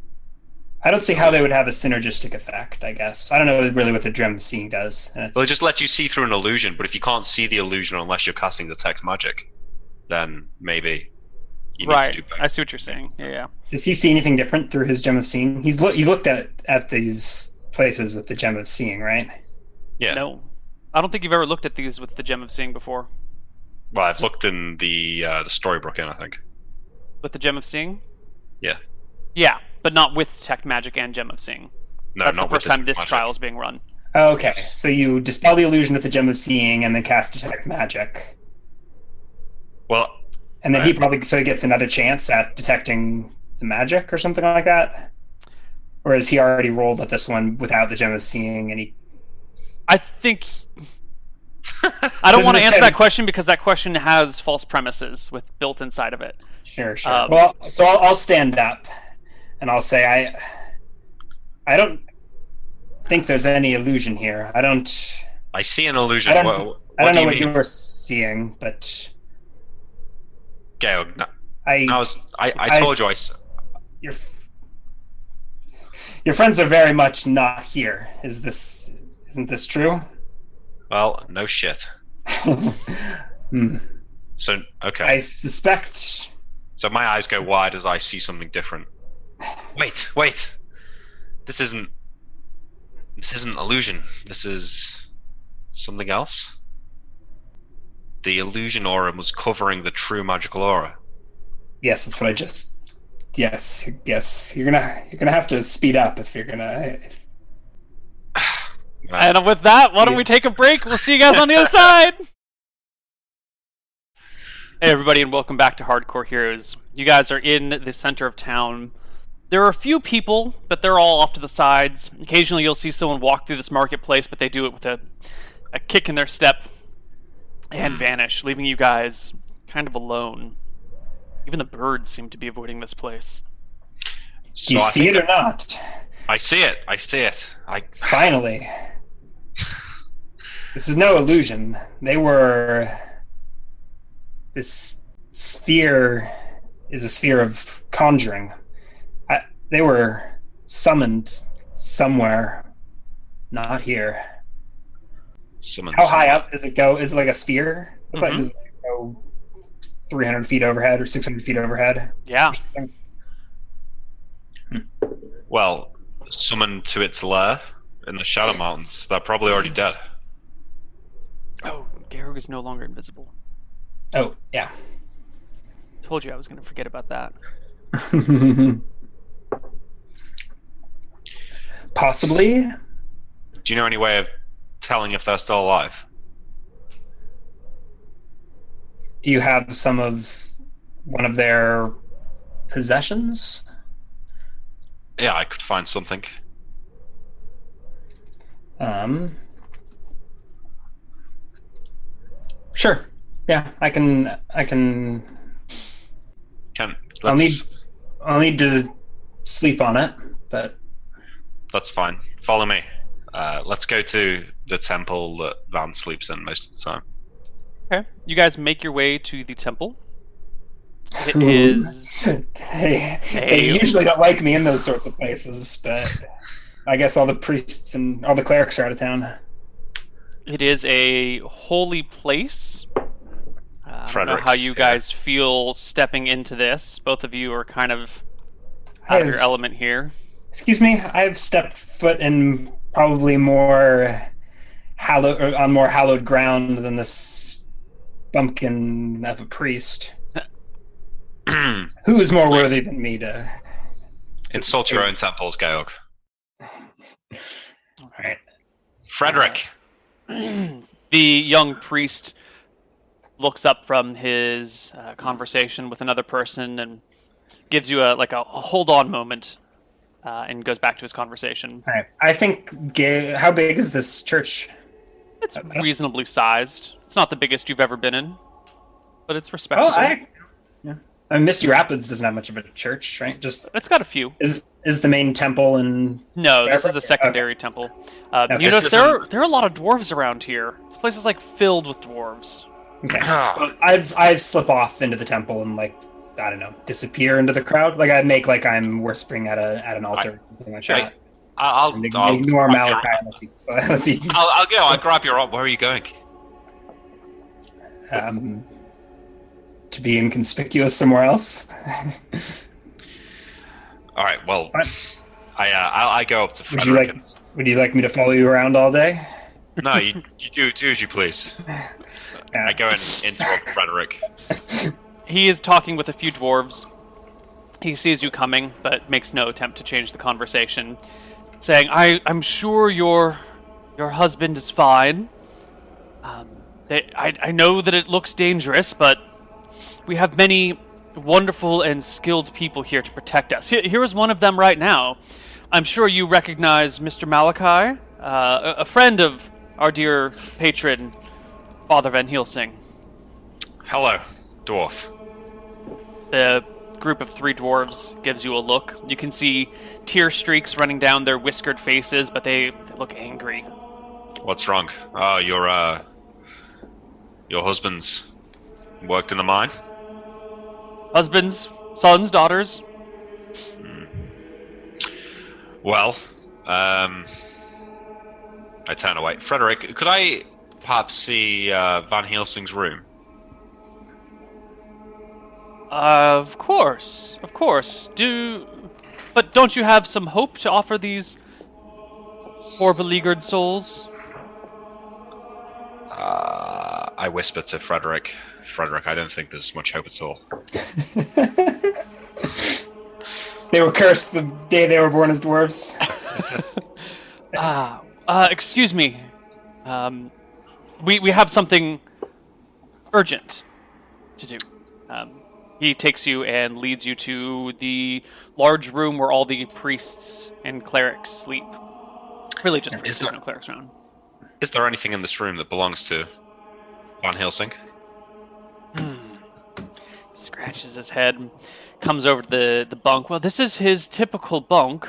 Speaker 3: I don't see how they would have a synergistic effect. I guess I don't know really what the gem of seeing does.
Speaker 2: Well, it just lets you see through an illusion, but if you can't see the illusion unless you're casting the detect magic, then maybe you need
Speaker 1: Right.
Speaker 2: to do.
Speaker 1: I see what you're saying. Yeah, yeah.
Speaker 3: does he see anything different through his gem of seeing? He's look. You looked at at these places with the gem of seeing, right?
Speaker 2: Yeah.
Speaker 1: No, I don't think you've ever looked at these with the gem of seeing before.
Speaker 2: Well, I've looked in the uh, the Storybook in, I think.
Speaker 1: With the gem of seeing.
Speaker 2: Yeah.
Speaker 1: Yeah, but not with detect magic and gem of seeing.
Speaker 2: No,
Speaker 1: That's
Speaker 2: not
Speaker 1: the
Speaker 2: with
Speaker 1: first time this
Speaker 2: magic.
Speaker 1: trial is being run.
Speaker 3: Okay, so you dispel the illusion with the gem of seeing, and then cast detect magic,
Speaker 2: Well,
Speaker 3: and then he probably so he gets another chance at detecting the magic or something like that. Or is he already rolled at this one without the gem of seeing, and he?
Speaker 1: I think I don't want to answer
Speaker 3: guy-
Speaker 1: that question because that question has false premises with built inside of it.
Speaker 3: Sure, sure.
Speaker 1: Um,
Speaker 3: well, so I'll, I'll stand up, and I'll say I, I don't think there's any illusion here. I don't.
Speaker 2: I see an illusion.
Speaker 3: I don't-
Speaker 2: what, what
Speaker 3: I don't
Speaker 2: do
Speaker 3: know
Speaker 2: you
Speaker 3: what
Speaker 2: mean?
Speaker 3: you were seeing, but
Speaker 2: Gail, no,
Speaker 3: I.
Speaker 2: I was. I, I
Speaker 3: I
Speaker 2: told
Speaker 3: s-
Speaker 2: you. I.
Speaker 3: your your friends are very much not here. Is this isn't this true?
Speaker 2: Well, no shit. (laughs)
Speaker 3: Hmm.
Speaker 2: So okay.
Speaker 3: I suspect.
Speaker 2: So my eyes go wide as I see something different. Wait, wait. This isn't. This isn't illusion. This is something else. The illusion aura was covering the true magical aura.
Speaker 3: Yes, that's what I just. Yes, yes. You're gonna you're gonna have to speed up if you're gonna. If, (sighs)
Speaker 1: And with that, why don't we take a break? We'll see you guys on the other (laughs) side. Hey, everybody, and welcome back to Hardcore Heroes. You guys are in the center of town. There are a few people, but they're all off to the sides. Occasionally, you'll see someone walk through this marketplace, but they do it with a, a kick in their step and hmm. vanish, leaving you guys kind of alone. Even the birds seem to be avoiding this place.
Speaker 3: do you
Speaker 2: I
Speaker 3: see it or not?
Speaker 2: I see it. I see it. I.
Speaker 3: Finally. This is no illusion. They were. This sphere is a sphere of conjuring. I, they were summoned somewhere, not here.
Speaker 2: Summoned
Speaker 3: How high up does it go? Is it like a sphere? Look like
Speaker 1: Mhm.
Speaker 3: does it go 300 feet overhead or 600 feet overhead?
Speaker 1: Yeah.
Speaker 3: or something?
Speaker 2: Well, summoned to its lair in the Shadow Mountains. They're probably already dead.
Speaker 1: Oh, Garrug is no longer invisible.
Speaker 3: Oh, yeah.
Speaker 1: Told you I was going to forget about that. (laughs)
Speaker 3: Possibly.
Speaker 2: Do you know any way of telling if they're still alive?
Speaker 3: Do you have some of one of their possessions?
Speaker 2: Yeah, I could find something.
Speaker 3: Um. Sure. Yeah, I can. I can.
Speaker 2: Can
Speaker 3: I'll need- I'll need to sleep on it, but
Speaker 2: that's fine. Follow me. Uh, let's go to the temple that Van sleeps in most of the time.
Speaker 1: Okay. You guys make your way to the temple. It is.
Speaker 3: hey,
Speaker 1: Hey.
Speaker 3: they usually don't like me in those sorts of places, but I guess all the priests and all the clerics are out of town.
Speaker 1: It is a holy place. Uh, I don't know how
Speaker 2: Fredericks,
Speaker 1: you
Speaker 2: yeah.
Speaker 1: guys feel stepping into this. Both of you are kind of out of your element here.
Speaker 3: Excuse me, I've stepped foot in probably more hallowed or on more hallowed ground than this bumpkin of a priest. (clears throat) Who is more worthy than me to?
Speaker 2: Insult your own temples, Georg.
Speaker 3: All right,
Speaker 2: Frederick. (clears throat)
Speaker 1: the young priest looks up from his uh, conversation with another person and gives you a like a, a hold on moment uh, and goes back to his conversation.
Speaker 3: All right. I think. Ga- How big is this church?
Speaker 1: It's
Speaker 3: Uh,
Speaker 1: reasonably sized. It's not the biggest you've ever been in, but it's respectable. Oh.
Speaker 3: I. Yeah. I mean, Misty Rapids doesn't have much of a church, right? Just
Speaker 1: It's got a few.
Speaker 3: is is the main temple and
Speaker 1: No, this is
Speaker 3: Fabric?
Speaker 1: a secondary temple. Uh,
Speaker 3: Okay.
Speaker 1: you know,
Speaker 2: This
Speaker 1: there
Speaker 2: isn't-
Speaker 1: are, there are a lot of dwarves around here. This place is like filled with dwarves.
Speaker 3: okay.
Speaker 2: Ah,
Speaker 3: Well, I've I've slip off into the temple and like I don't know disappear into the crowd. Like I make like I'm whispering at a at an altar, something like
Speaker 2: Sure.
Speaker 3: that.
Speaker 2: I'll,
Speaker 3: ignore
Speaker 2: I'll,
Speaker 3: Malakai unless he (laughs) unless he
Speaker 2: I'll, I'll go. I'll grab your arm. Where are you going?
Speaker 3: um, to be inconspicuous somewhere else. (laughs)
Speaker 2: All right. Well,
Speaker 3: Fine.
Speaker 2: I uh, I, I go up to
Speaker 3: Would you like- Would you like me to follow you around all day?
Speaker 2: no, you, you do do as you please. (laughs) I go and interrupt Frederick.
Speaker 1: He is talking with a few dwarves. He sees you coming, but makes no attempt to change the conversation, saying, I, I'm sure your your husband is fine. Um, they, I, I know that it looks dangerous, but we have many wonderful and skilled people here to protect us. Here, here is one of them right now. I'm sure you recognize Mr. Malakai, uh, a, a friend of our dear patron, Father Van Helsing.
Speaker 2: Hello, dwarf.
Speaker 1: The group of three dwarves gives you a look. You can see tear streaks running down their whiskered faces, but they, they look angry.
Speaker 2: What's wrong? Oh, your uh, your husband's worked in the mine.
Speaker 1: Husbands, sons, daughters.
Speaker 2: Well, um, I turn away. Frederick, could I perhaps see uh, Van Helsing's room?
Speaker 1: Of course, of course. Do, but don't you have some hope to offer these poor beleaguered souls?
Speaker 2: Uh, I whisper to Frederick. Frederick, I don't think there's much hope at all. (laughs)
Speaker 3: they were cursed the day they were born as dwarves. (laughs)
Speaker 1: Ah, uh, excuse me. Um, we we have something urgent to do. He takes you and leads you to the large room where all the priests and clerics sleep. Really, just priests
Speaker 2: there-
Speaker 1: and clerics around.
Speaker 2: Is there anything in this room that belongs to Van Helsing?
Speaker 1: Scratches his head, comes over to the the bunk. Well, this is his typical bunk.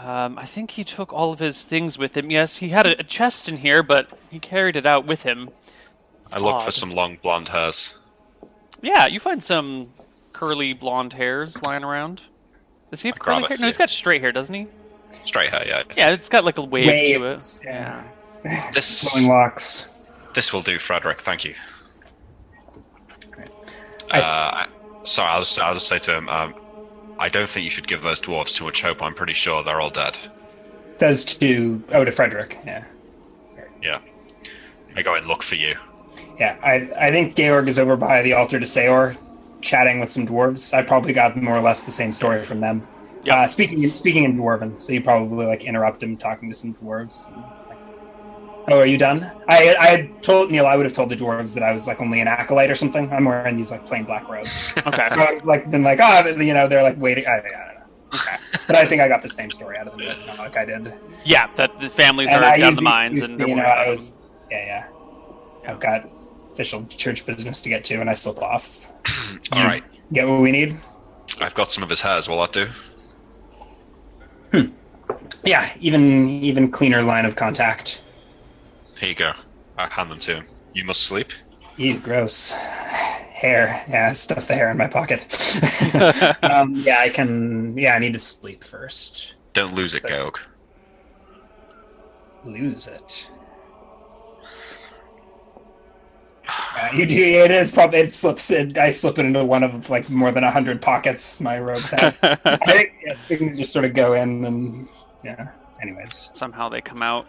Speaker 1: Um, I think he took all of his things with him. Yes, he had a, a chest in here, but he carried it out with him.
Speaker 2: I look
Speaker 1: Odd.
Speaker 2: for some long blonde hairs.
Speaker 1: Yeah, you find some curly blonde hairs lying around. Does he have curly hair? No, he's got straight hair, doesn't he?
Speaker 2: Straight hair, yeah.
Speaker 1: Yeah, it's got like a wave to it.
Speaker 3: Waves, yeah.
Speaker 2: This (laughs)
Speaker 3: Flowing locks.
Speaker 2: this will do, Frederick. Thank you.
Speaker 3: I-
Speaker 2: Uh, I- sorry, I'll just, I'll just say to him, um, I don't think you should give those dwarves too much hope. I'm pretty sure they're all dead.
Speaker 3: Says to oh to Frederick. Yeah,
Speaker 2: Yeah. I go and look for you.
Speaker 3: Yeah. I I think Georg is over by the altar to Seor, chatting with some dwarves. I probably got more or less the same story from them.
Speaker 1: Yeah.
Speaker 3: Uh, speaking speaking in dwarven, so you probably like interrupt him talking to some dwarves. Oh, are you done? I I had told Neil I would have told the dwarves that I was like only an acolyte or something. I'm wearing these like plain black robes. (laughs)
Speaker 1: Okay.
Speaker 3: Like then like oh you know they're like waiting. I, I don't know. Okay, (laughs) but I think I got the same story out of them like I did.
Speaker 1: yeah, that the families
Speaker 3: And
Speaker 1: are
Speaker 3: I
Speaker 1: down the mines and
Speaker 3: you know I was yeah yeah. I've got official church business to get to, and I slip off. (clears throat)
Speaker 2: All right.
Speaker 3: Get what we need.
Speaker 2: I've got some of his hairs. Will that do? Hmm.
Speaker 3: Yeah, even even cleaner line of contact.
Speaker 2: Here you go. I hand them to him. You must sleep.
Speaker 3: Ew, gross. (sighs) Hair. Yeah, stuff the hair in my pocket. (laughs) (laughs) um, yeah, I can. Yeah, I need to sleep first.
Speaker 2: Don't lose it, Georg.
Speaker 3: Lose it. Yeah, (laughs) you do. It is probably. It slips. It, I slip it into one of like more than a hundred pockets. My robes have. (laughs) I think yeah, things just sort of go in and yeah. Anyways,
Speaker 1: Somehow they come out.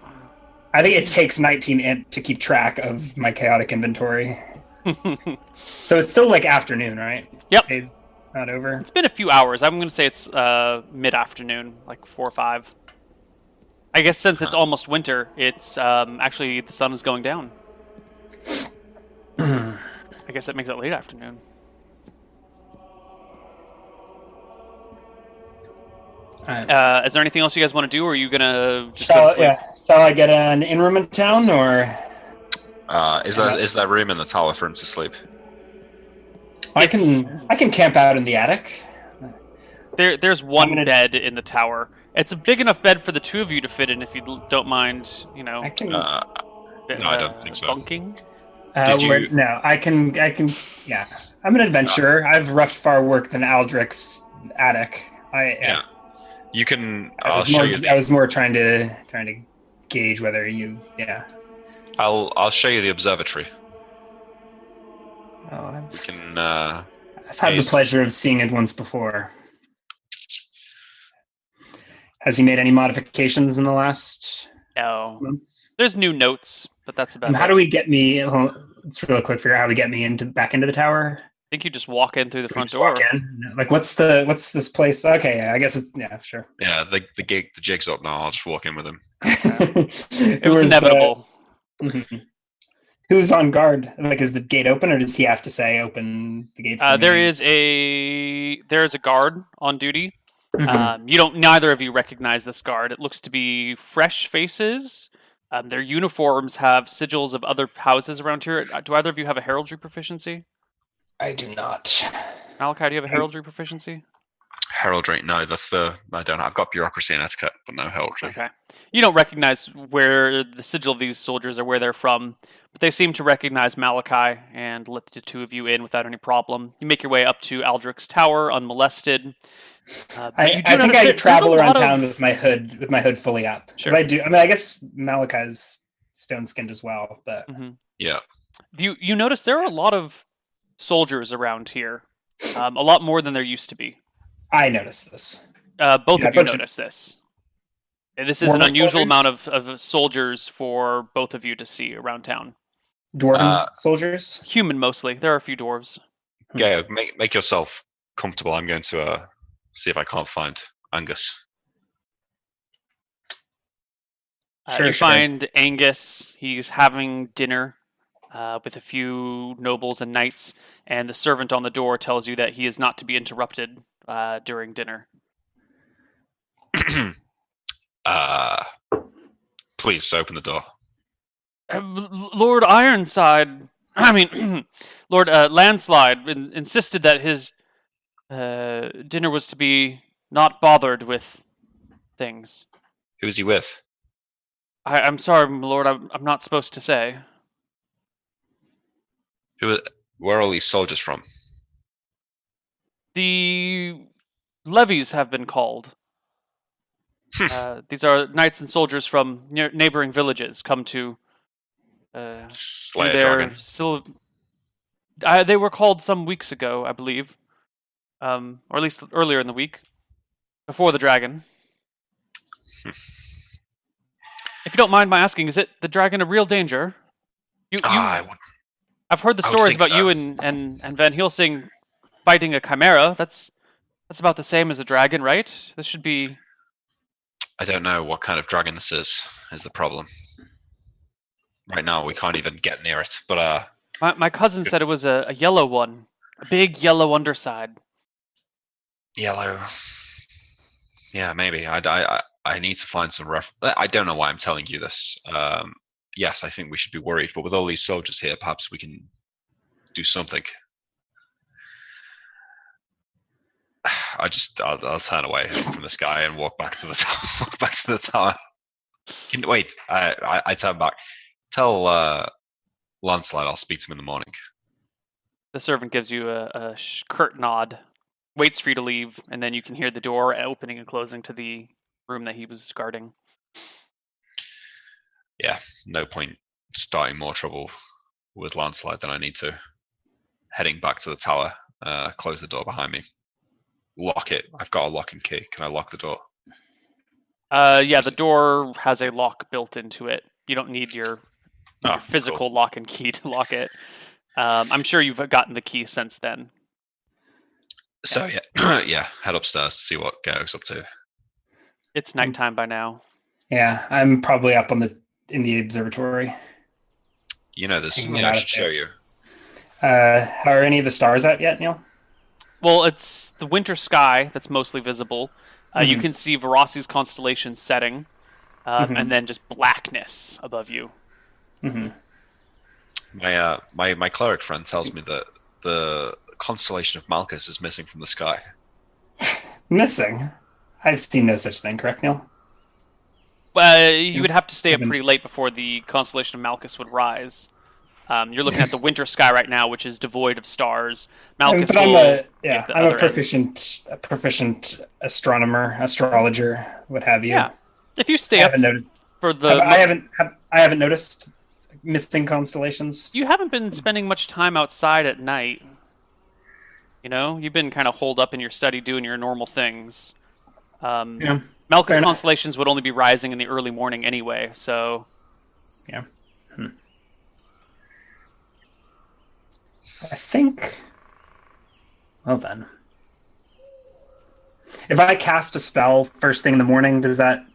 Speaker 3: I think it takes 19 int to keep track of my chaotic inventory. (laughs) So it's still like afternoon, right?
Speaker 1: Yep.
Speaker 3: Day's not over.
Speaker 1: It's been a few hours. I'm going to say it's uh, mid afternoon, like four or five. I guess since it's almost winter, it's um, actually the sun is going down. I guess that makes it late afternoon.
Speaker 3: Alright.
Speaker 1: Uh, is there anything else you guys want to do, or are you gonna just go
Speaker 3: Shall,
Speaker 1: to sleep?
Speaker 3: yeah. Shall I get an in room in town or
Speaker 2: Uh, is there is there room in the tower for him to sleep?
Speaker 3: I can I can camp out in the attic.
Speaker 1: There, there's one
Speaker 3: gonna-
Speaker 1: bed in the tower. It's a big enough bed for the two of you to fit in if you don't mind, you know,
Speaker 3: I can
Speaker 2: Uh,
Speaker 1: bit,
Speaker 2: no, I don't think so.
Speaker 1: bunking.
Speaker 3: Uh,
Speaker 2: you-
Speaker 3: no, I can I can yeah. I'm an adventurer. I've roughed far work than Aldric's attic. I
Speaker 2: yeah. You can.
Speaker 3: I
Speaker 2: I'll
Speaker 3: was more
Speaker 2: you. The,
Speaker 3: I was more trying to trying to gauge whether you yeah.
Speaker 2: I'll I'll show you the observatory.
Speaker 3: Oh,
Speaker 2: We
Speaker 3: I've,
Speaker 2: can. Uh,
Speaker 3: I've had the pleasure of seeing it once before. Has he made any modifications in the last
Speaker 1: No,
Speaker 3: months?
Speaker 1: there's new notes, but that's about
Speaker 3: Um,
Speaker 1: it.
Speaker 3: how do we get me? hold on, Let's real quick figure out how we get me into back into the tower.
Speaker 1: I think you just walk in through the front door.
Speaker 3: walk in? Like, what's the what's this place? Okay, yeah, I guess it's yeah, sure.
Speaker 2: yeah, the the gig the jig's up now. I'll just walk in with him. (laughs)
Speaker 1: It was inevitable.
Speaker 3: Mhm. Who's on guard? Like, is the gate open, or does he have to say open the gate? for
Speaker 1: Uh, there
Speaker 3: me?
Speaker 1: is a there is a guard on duty.
Speaker 3: Mhm.
Speaker 1: Um, you don't. Neither of you recognize this guard. It looks to be fresh faces. Um, their uniforms have sigils of other houses around here. Uh, Do either of you have a heraldry proficiency?
Speaker 3: I do not.
Speaker 1: Malakai, do you have a heraldry proficiency?
Speaker 2: Heraldry. No, that's the. I don't. Know. I've got bureaucracy and etiquette, but no heraldry.
Speaker 1: Okay. You don't recognize where the sigil of these soldiers or where they're from, but they seem to recognize Malakai and let the two of you in without any problem. You make your way up to Aldric's tower unmolested. Uh,
Speaker 3: I,
Speaker 1: do
Speaker 3: I think I travel around
Speaker 1: lot of-
Speaker 3: town with my hood with my hood fully up.
Speaker 1: Sure.
Speaker 3: I do. I mean, I guess Malakai's stone skinned as well, but
Speaker 1: Mhm.
Speaker 2: Yeah.
Speaker 1: You you notice there are a lot of soldiers around here, um, a lot more than there used to be.
Speaker 3: I noticed this.
Speaker 1: Uh, both
Speaker 3: Yeah,
Speaker 1: of you
Speaker 3: noticed of-
Speaker 1: this. And This is
Speaker 3: More
Speaker 1: an unusual
Speaker 3: soldiers?
Speaker 1: amount of, of soldiers for both of you to see around town.
Speaker 3: Dwarven
Speaker 2: Uh,
Speaker 3: soldiers.
Speaker 1: Human mostly. There are a few dwarves.
Speaker 3: Hmm.
Speaker 2: Gail, make make yourself comfortable. I'm going to uh, see if I can't find Angus.
Speaker 1: Uh,
Speaker 3: Sure,
Speaker 1: you
Speaker 3: sure.
Speaker 1: find Angus. He's having dinner uh, with a few nobles and knights, and the servant on the door tells you that he is not to be interrupted uh, during dinner. (clears throat)
Speaker 2: uh, please open the door.
Speaker 1: Uh, Lord Ironside, (clears throat) I mean, (clears throat) Lord uh, Landslide, in- insisted that his uh, dinner was to be not bothered with things.
Speaker 2: Who is he with?
Speaker 1: I- I'm sorry, Lord, I'm-, I'm not supposed to say.
Speaker 2: Who? Where are all these soldiers from?
Speaker 1: The levies have been called.
Speaker 2: Hmm.
Speaker 1: uh, these are knights and soldiers from near- neighboring villages come to uh, do
Speaker 2: Slay
Speaker 1: their sil- I, they were called some weeks ago, I believe, um, or at least earlier in the week, before the dragon.
Speaker 2: Hmm.
Speaker 1: if you don't mind my asking, is it the dragon a real danger? You, you,
Speaker 2: Ah, I
Speaker 1: I've heard the stories about you and, and, and Van Helsing fighting a chimera. That's that's about the same as a dragon, right? This should be.
Speaker 2: I don't know what kind of dragon this is. Is the problem? Right now, we can't even get near it. But uh,
Speaker 1: My, my cousin said it was a, a yellow one, a big yellow underside.
Speaker 2: yellow. Yeah, maybe. I, I, I- I need to find some ref. I don't know why I'm telling you this. Um, yes, I think we should be worried, but with all these soldiers here, perhaps we can do something. (sighs) I just, I'll, I'll turn away from the sky and walk back to the (laughs) tower. walk back to the tower. Can, wait, I, I, I turn back. Tell uh, Lancelot I'll speak to him in the morning.
Speaker 1: The servant gives you a, a sh- curt nod, waits for you to leave, and then you can hear the door opening and closing to the room that he was guarding.
Speaker 2: Yeah, no point starting more trouble with landslide than I need to. Heading back to the tower, uh, close the door behind me, lock it. I've got a lock and key. Can I lock the door?
Speaker 1: Uh, yeah, the door has a lock built into it. You don't need your,
Speaker 2: Oh,
Speaker 1: your physical lock and key (laughs) to lock it. Um, I'm sure you've gotten the key since then.
Speaker 2: So yeah, yeah. (clears throat) Head upstairs to see what Garrick's up to.
Speaker 1: It's
Speaker 3: Hmm.
Speaker 1: nighttime by now.
Speaker 3: Yeah, I'm probably up on the in the observatory.
Speaker 2: You know, there's
Speaker 3: Hanging
Speaker 2: something I should show you.
Speaker 3: Uh, are any of the stars out yet, Neil?
Speaker 1: Well, it's the winter sky that's mostly visible. Uh, You
Speaker 3: Mhm.
Speaker 1: can see Verosi's constellation setting, um,
Speaker 3: Mhm.
Speaker 1: and then just blackness above you.
Speaker 3: hmm
Speaker 2: My uh, my my cleric friend tells me that the constellation of Malchus is missing from the sky. (laughs)
Speaker 3: Missing. I've seen no such thing. Correct, Neil?
Speaker 1: Uh, you would have to stay up pretty late before the constellation of Malchus would rise. Um, you're looking at the winter sky right now, which is devoid of stars. Malchus
Speaker 3: but I'm a yeah, I'm a proficient, a proficient astronomer, astrologer, what have you.
Speaker 1: Yeah, If you
Speaker 3: I
Speaker 1: stay up
Speaker 3: noticed.
Speaker 1: for the,
Speaker 3: have- I haven't. Have, I haven't noticed missing constellations.
Speaker 1: you haven't been spending much time outside at night. You know, you've been kind of holed up in your study doing your normal things. Um,
Speaker 3: Yeah.
Speaker 1: Malchus constellations would only be rising in the early morning anyway, so
Speaker 3: I think. Well then, if I cast a spell first thing in the morning, does that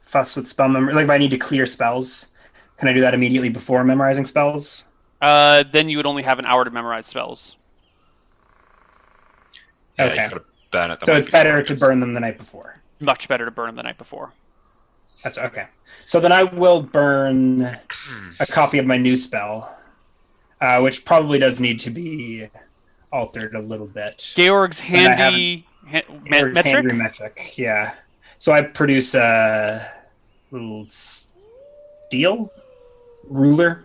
Speaker 3: fuss with spell memory? Like if I need to clear spells, can I do that immediately before memorizing spells?
Speaker 1: uh, then you would only have an hour to memorize spells.
Speaker 2: Yeah,
Speaker 3: Okay.
Speaker 2: you gotta burn it.
Speaker 3: So it's better to burn them the night before.
Speaker 1: Much better to burn them the night before.
Speaker 3: That's okay. So then I will burn
Speaker 2: Hmm.
Speaker 3: a copy of my new spell, uh, which probably does need to be altered a little bit.
Speaker 1: Georg's handy ha-
Speaker 3: Or
Speaker 1: metric.
Speaker 3: Sandry metric, yeah. So I produce a little steel ruler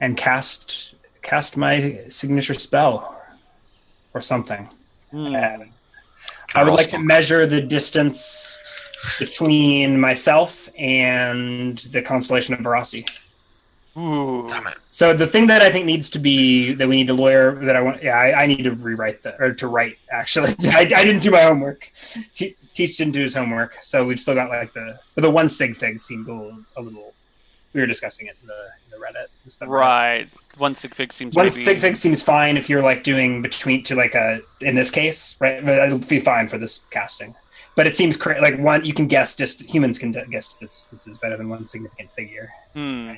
Speaker 3: and cast cast my signature spell or something. And I would like to measure the distance between myself and the constellation of Barassi.
Speaker 1: Ooh.
Speaker 2: Damn it.
Speaker 3: So the thing that I think needs to be that we need to lawyer that I want, yeah, I, I need to rewrite that or to write. Actually, (laughs) I, I didn't do my homework. Te- Teach didn't do his homework, so we've still got like the the one sig thing seemed a little, a little. We were discussing it in the, in the Reddit and stuff.
Speaker 1: Right. One sig fig seems
Speaker 3: One
Speaker 1: maybe.
Speaker 3: sig fig seems fine if you're like doing between to like a in this case, right? But It'll be fine for this casting. But it seems cra- like one you can guess just humans can d- guess distances better than one significant figure.
Speaker 1: Hmm.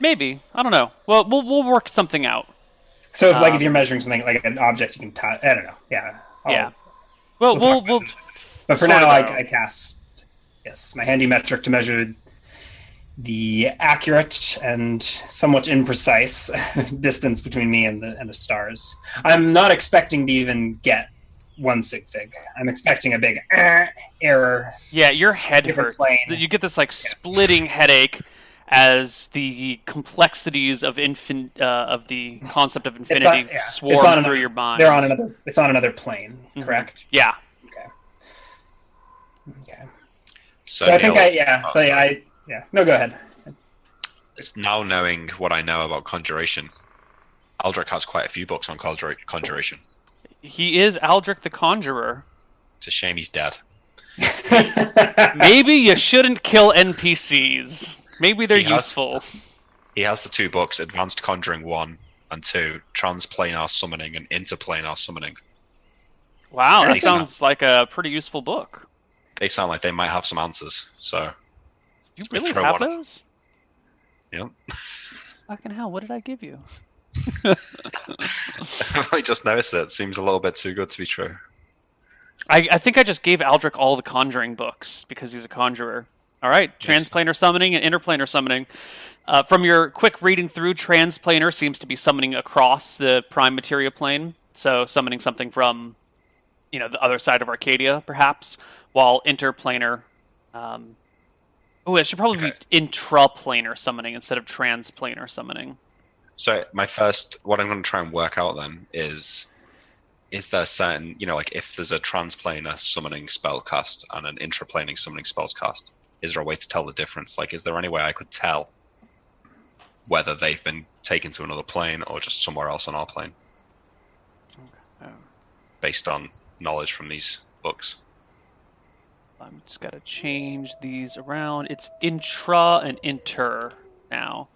Speaker 1: Maybe I don't know. Well, we'll we'll work something out.
Speaker 3: So if, like if
Speaker 1: Um,
Speaker 3: you're measuring something like an object, you can tie. I don't know. Yeah. I'll-
Speaker 1: Yeah. Well,
Speaker 3: We'll
Speaker 1: we'll we'll.
Speaker 3: But for now. I, I cast yes my handy metric to measure the accurate and somewhat imprecise (laughs) distance between me and the and the stars. I'm not expecting to even get one sig fig. I'm expecting a big eh, error.
Speaker 1: Yeah, your head hurts.
Speaker 3: plane.
Speaker 1: You get this like splitting headache as the complexities of infin- uh, of the concept of infinity
Speaker 3: on- yeah, it's
Speaker 1: swarm
Speaker 3: on
Speaker 1: through
Speaker 3: another-
Speaker 1: your mind.
Speaker 3: They're on another. It's on another plane.
Speaker 1: Mhm.
Speaker 3: Correct.
Speaker 1: Yeah.
Speaker 3: Okay.
Speaker 2: So,
Speaker 3: So, I think I yeah. So yeah, I yeah. No, go ahead.
Speaker 2: it's now knowing what I know about conjuration. Aldric has quite a few books on conjura- conjuration.
Speaker 1: He is Aldric the Conjurer.
Speaker 2: It's a shame he's dead. (laughs)
Speaker 1: Maybe you shouldn't kill NPCs. Maybe they're
Speaker 2: He has-
Speaker 1: useful.
Speaker 2: He has the two books, Advanced Conjuring 1 and 2, Transplanar Summoning and Interplanar Summoning.
Speaker 1: Wow, that
Speaker 3: Nice.
Speaker 1: sounds like a pretty useful book.
Speaker 2: They sound like they might have some answers, so
Speaker 1: You really
Speaker 2: throw
Speaker 1: have
Speaker 2: one of-
Speaker 1: those?
Speaker 2: Yep.
Speaker 1: Fucking hell, what did I give you? (laughs)
Speaker 2: I just noticed that. it. Seems a little bit too good to be true.
Speaker 1: I, I think I just gave Aldric all the Conjuring books because he's a conjurer. All right,
Speaker 2: Yes.
Speaker 1: transplanar summoning and interplanar summoning. Uh, from your quick reading through, transplanar seems to be summoning across the prime material plane, so summoning something from, you know, the other side of Arcadia, perhaps. While interplanar, um, oh, it should probably
Speaker 2: Okay.
Speaker 1: be intraplanar summoning instead of transplanar summoning.
Speaker 2: So my first, what I'm going to try and work out then is, is there certain, you know, like if there's a transplanar summoning spell cast and an intraplanar summoning spells cast, is there a way to tell the difference? Like, is there any way I could tell whether they've been taken to another plane or just somewhere else on our plane,
Speaker 1: Okay.
Speaker 2: based on knowledge from these books.
Speaker 1: I'm just gotta change these around. It's intra and inter now.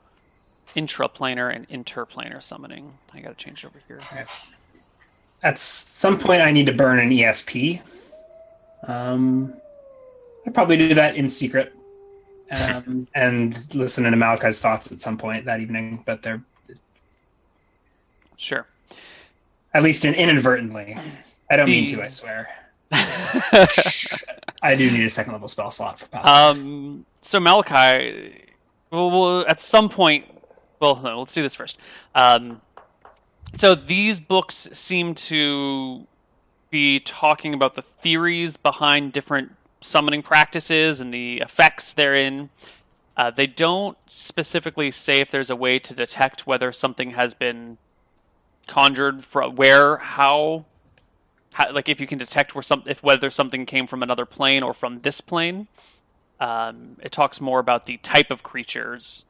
Speaker 1: Intraplanar and interplanar summoning. I gotta change it over here.
Speaker 3: At some point, I need to burn an ESP. Um, I'd probably do that in secret, (laughs) um, and listen to Malakai's thoughts at some point that evening. But they're
Speaker 1: Sure.
Speaker 3: at least in, inadvertently. I don't mean to. I swear. (laughs) I do need a second level spell slot for passive.
Speaker 1: um. So Malakai, well, well, at some point, well, no, let's do this first. Um. So these books seem to be talking about the theories behind different summoning practices and the effects therein. Uh, they don't specifically say if there's a way to detect whether something has been conjured from where, how, how, like if you can detect where some, if whether something came from another plane or from this plane. Um, it talks more about the type of creatures.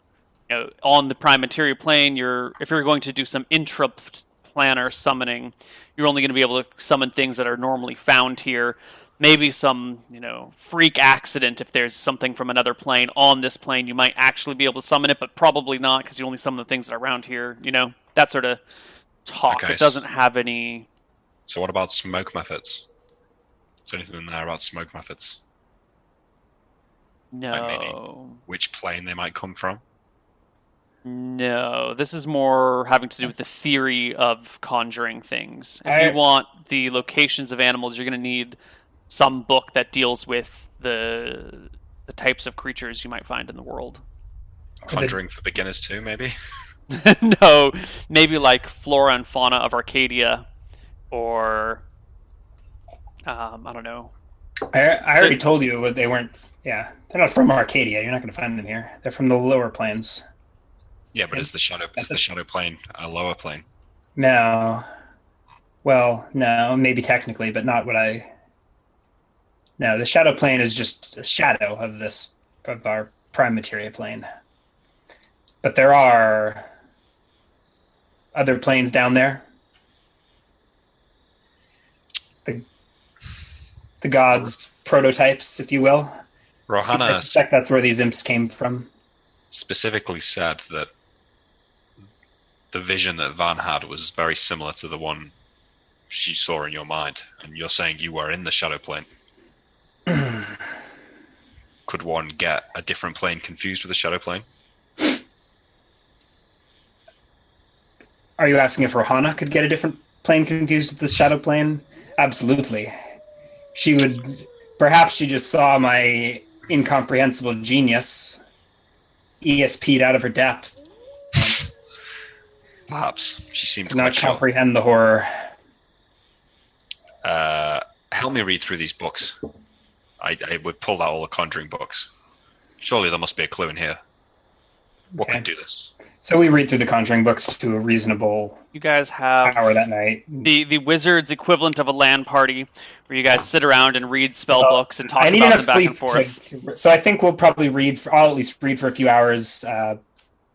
Speaker 1: You know, on the prime material plane, you're if you're going to do some intraplanar summoning, you're only going to be able to summon things that are normally found here. Maybe some, you know, freak accident if there's something from another plane on this plane, you might actually be able to summon it, but probably not because you only summon the things that are around here. You know, that sort of talk.
Speaker 2: Okay,
Speaker 1: It doesn't have any.
Speaker 2: So what about smoke mephits? Is there anything in there about smoke mephits? maybe.
Speaker 1: No.
Speaker 2: Which plane they might come from?
Speaker 1: No, this is more having to do with the theory of conjuring things. If
Speaker 3: I-
Speaker 1: you want the locations of animals, you're going to need some book that deals with the the types of creatures you might find in the world.
Speaker 3: the-
Speaker 2: Conjuring for beginners too, maybe. (laughs)
Speaker 1: no, maybe like flora and fauna of Arcadia, or um, I don't know.
Speaker 3: I, I already told you what they weren't. Yeah, they're not from Arcadia. You're not going to find them here. They're from the lower planes.
Speaker 2: Yeah, but
Speaker 3: Yeah.
Speaker 2: is the shadow is the shadow plane a lower plane?
Speaker 3: No. Well, no, maybe technically, but not what I. No, the shadow plane is just a shadow of this of our prime material plane. But there are other planes down there. The the gods' prototypes, if you will. Rohanna
Speaker 2: I
Speaker 3: suspect that's where these imps came from.
Speaker 2: specifically said that the vision that Van had was very similar to the one she saw in your mind, and you're saying you were in the shadow plane. (clears throat) Could one get a different plane confused with the shadow plane?
Speaker 3: Are you asking if Rohana could get a different plane confused with the shadow plane? Absolutely. She would. Perhaps she just saw my incomprehensible genius ESP'd out of her depth, (laughs)
Speaker 2: Perhaps she seemed
Speaker 3: to not
Speaker 2: quite sure.
Speaker 3: comprehend the horror.
Speaker 2: Uh, help me read through these books. I, I would pull out all the Conjuring books. Surely there must be a clue in here. What
Speaker 3: Okay.
Speaker 2: can do this?
Speaker 3: So we read through the Conjuring books to a reasonable
Speaker 1: You guys have
Speaker 3: hour that night.
Speaker 1: the the wizard's equivalent of a land party, where you guys sit around and read spell
Speaker 3: Well,
Speaker 1: books and talk
Speaker 3: I need
Speaker 1: about them back
Speaker 3: sleep
Speaker 1: and forth.
Speaker 3: to, to- so I think we'll probably read. For, I'll at least read for a few hours, uh,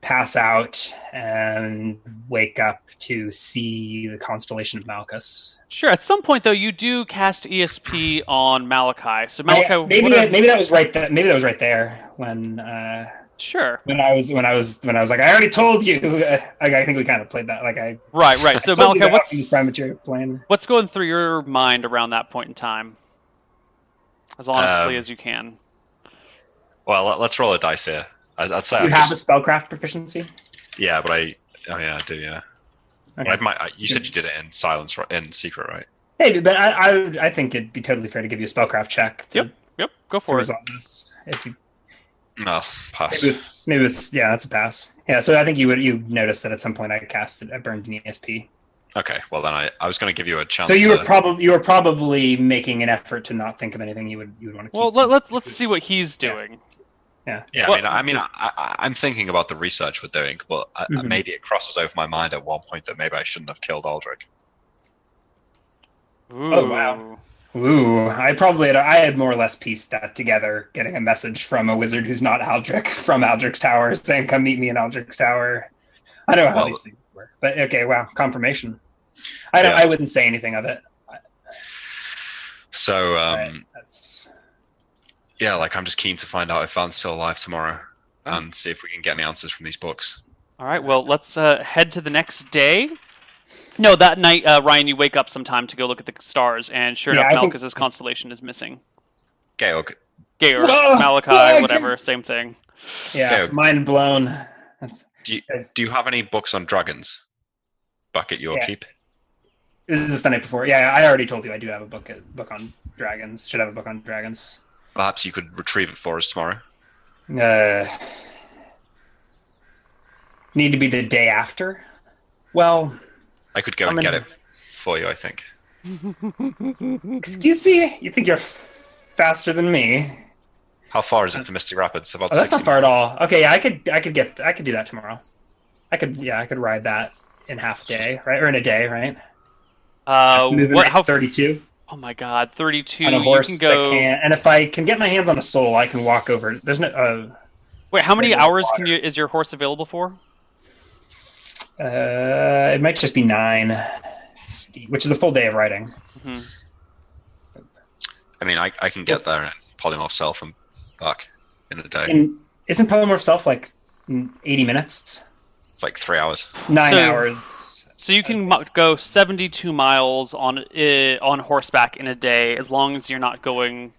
Speaker 3: pass out, and wake up to see the constellation of Malchus.
Speaker 1: Sure. At some point, though, you do cast ESP on Malakai. So
Speaker 3: I-
Speaker 1: Malakai,
Speaker 3: maybe
Speaker 1: are-
Speaker 3: maybe that was right. Th- maybe that was right there when uh,
Speaker 1: sure.
Speaker 3: when I was when I was when I was like I already told you. (laughs) Like, I think we kind of played that. Like I
Speaker 1: Right, right. So
Speaker 3: Malakai,
Speaker 1: what's
Speaker 3: premature plan.
Speaker 1: what's going through your mind around that point in time? As honestly
Speaker 2: Um,
Speaker 1: as you can.
Speaker 2: Well, let's roll a dice here. I, I'd say
Speaker 3: Do you
Speaker 2: I
Speaker 3: have a spellcraft proficiency?
Speaker 2: yeah, but I oh yeah I do yeah.
Speaker 3: Okay.
Speaker 2: I might, I, you said you did it in silence, right? In secret, right?
Speaker 3: Hey, but I, I I think it'd be totally fair to give you a spellcraft check. To,
Speaker 1: Yep, Yep, go for it.
Speaker 3: resolve this. If you
Speaker 2: No, pass.
Speaker 3: maybe, it's- maybe it's yeah, that's a pass. Yeah, so I think you would you noticed that at some point I cast it. I burned an ESP.
Speaker 2: Okay, well then I, I was going to give you a chance.
Speaker 3: So you were probably you were probably making an effort to not think of anything you would you would want to keep.
Speaker 1: Well, let, let's let's see what he's
Speaker 3: Yeah.
Speaker 1: doing.
Speaker 3: Yeah.
Speaker 2: Yeah,
Speaker 1: Well,
Speaker 2: I mean, I mean, I, I, I'm thinking about the research we're doing, but I,
Speaker 3: Mhm.
Speaker 2: maybe it crosses over my mind at one point that maybe I shouldn't have killed Aldric.
Speaker 1: Ooh.
Speaker 3: Oh, wow. Ooh, I probably had, I had more or less pieced that together, getting a message from a wizard who's not Aldric (laughs) from Aldric's Tower saying, "Come meet me in Aldric's Tower." I don't know how
Speaker 2: Well-
Speaker 3: these things work, but okay, wow, confirmation. I don't.
Speaker 2: Yeah.
Speaker 3: I wouldn't say anything of it.
Speaker 2: So um,
Speaker 3: Right, That's
Speaker 2: yeah, like I'm just keen to find out if Van's still alive tomorrow
Speaker 1: Oh.
Speaker 2: and see if we can get any answers from these books.
Speaker 1: All right, well, let's uh, head to the next day. No, that night, uh, Ryan, you wake up sometime to go look at the stars, and sure
Speaker 3: Yeah,
Speaker 1: enough,
Speaker 3: I think-
Speaker 1: constellation is missing.
Speaker 2: Georg,
Speaker 1: Georg,
Speaker 3: Whoa,
Speaker 1: Malakai,
Speaker 3: Georg!
Speaker 1: whatever, same thing.
Speaker 3: yeah,
Speaker 2: Yeah.
Speaker 3: mind blown. That's,
Speaker 2: do you,
Speaker 3: that's-
Speaker 2: do you have any books on dragons? Back at your
Speaker 3: Yeah.
Speaker 2: keep?
Speaker 3: this is the night before. Yeah, I already told you I do have a book book on dragons. Should have a book on dragons.
Speaker 2: Perhaps you could retrieve it for us tomorrow.
Speaker 3: Uh, need to be the day after. Well,
Speaker 2: I could go
Speaker 3: I'm
Speaker 2: and get
Speaker 3: in-
Speaker 2: it for you. I think. (laughs)
Speaker 3: excuse me. You think you're f- faster than me?
Speaker 2: How far is it to Misty Rapids? About
Speaker 3: Oh, that's
Speaker 2: 60
Speaker 3: not far at all. Okay, yeah, I could, I could get, I could do that tomorrow. I could, yeah, I could ride that in half day, right, or in a day, right?
Speaker 1: Uh,
Speaker 3: Moving
Speaker 1: what?
Speaker 3: at
Speaker 1: How?
Speaker 3: thirty-two
Speaker 1: Oh my God, thirty-two.
Speaker 3: on a
Speaker 1: You
Speaker 3: horse
Speaker 1: can go.
Speaker 3: that can, and if I can get my hands on a soul, I can walk over. There's no, uh,
Speaker 1: Wait, how many
Speaker 3: Right over
Speaker 1: hours can you? Is your horse available for?
Speaker 3: uh, it might just be nine, which is a full day of riding.
Speaker 1: hmm
Speaker 2: I mean, I, I can get there and polymorph self and back in a day.
Speaker 3: And isn't polymorph self like mm, eighty minutes?
Speaker 2: It's like three hours.
Speaker 3: Nine
Speaker 1: So-
Speaker 3: hours.
Speaker 1: So you can mo- go seventy-two miles on uh, on horseback in a day, as long as you're not going.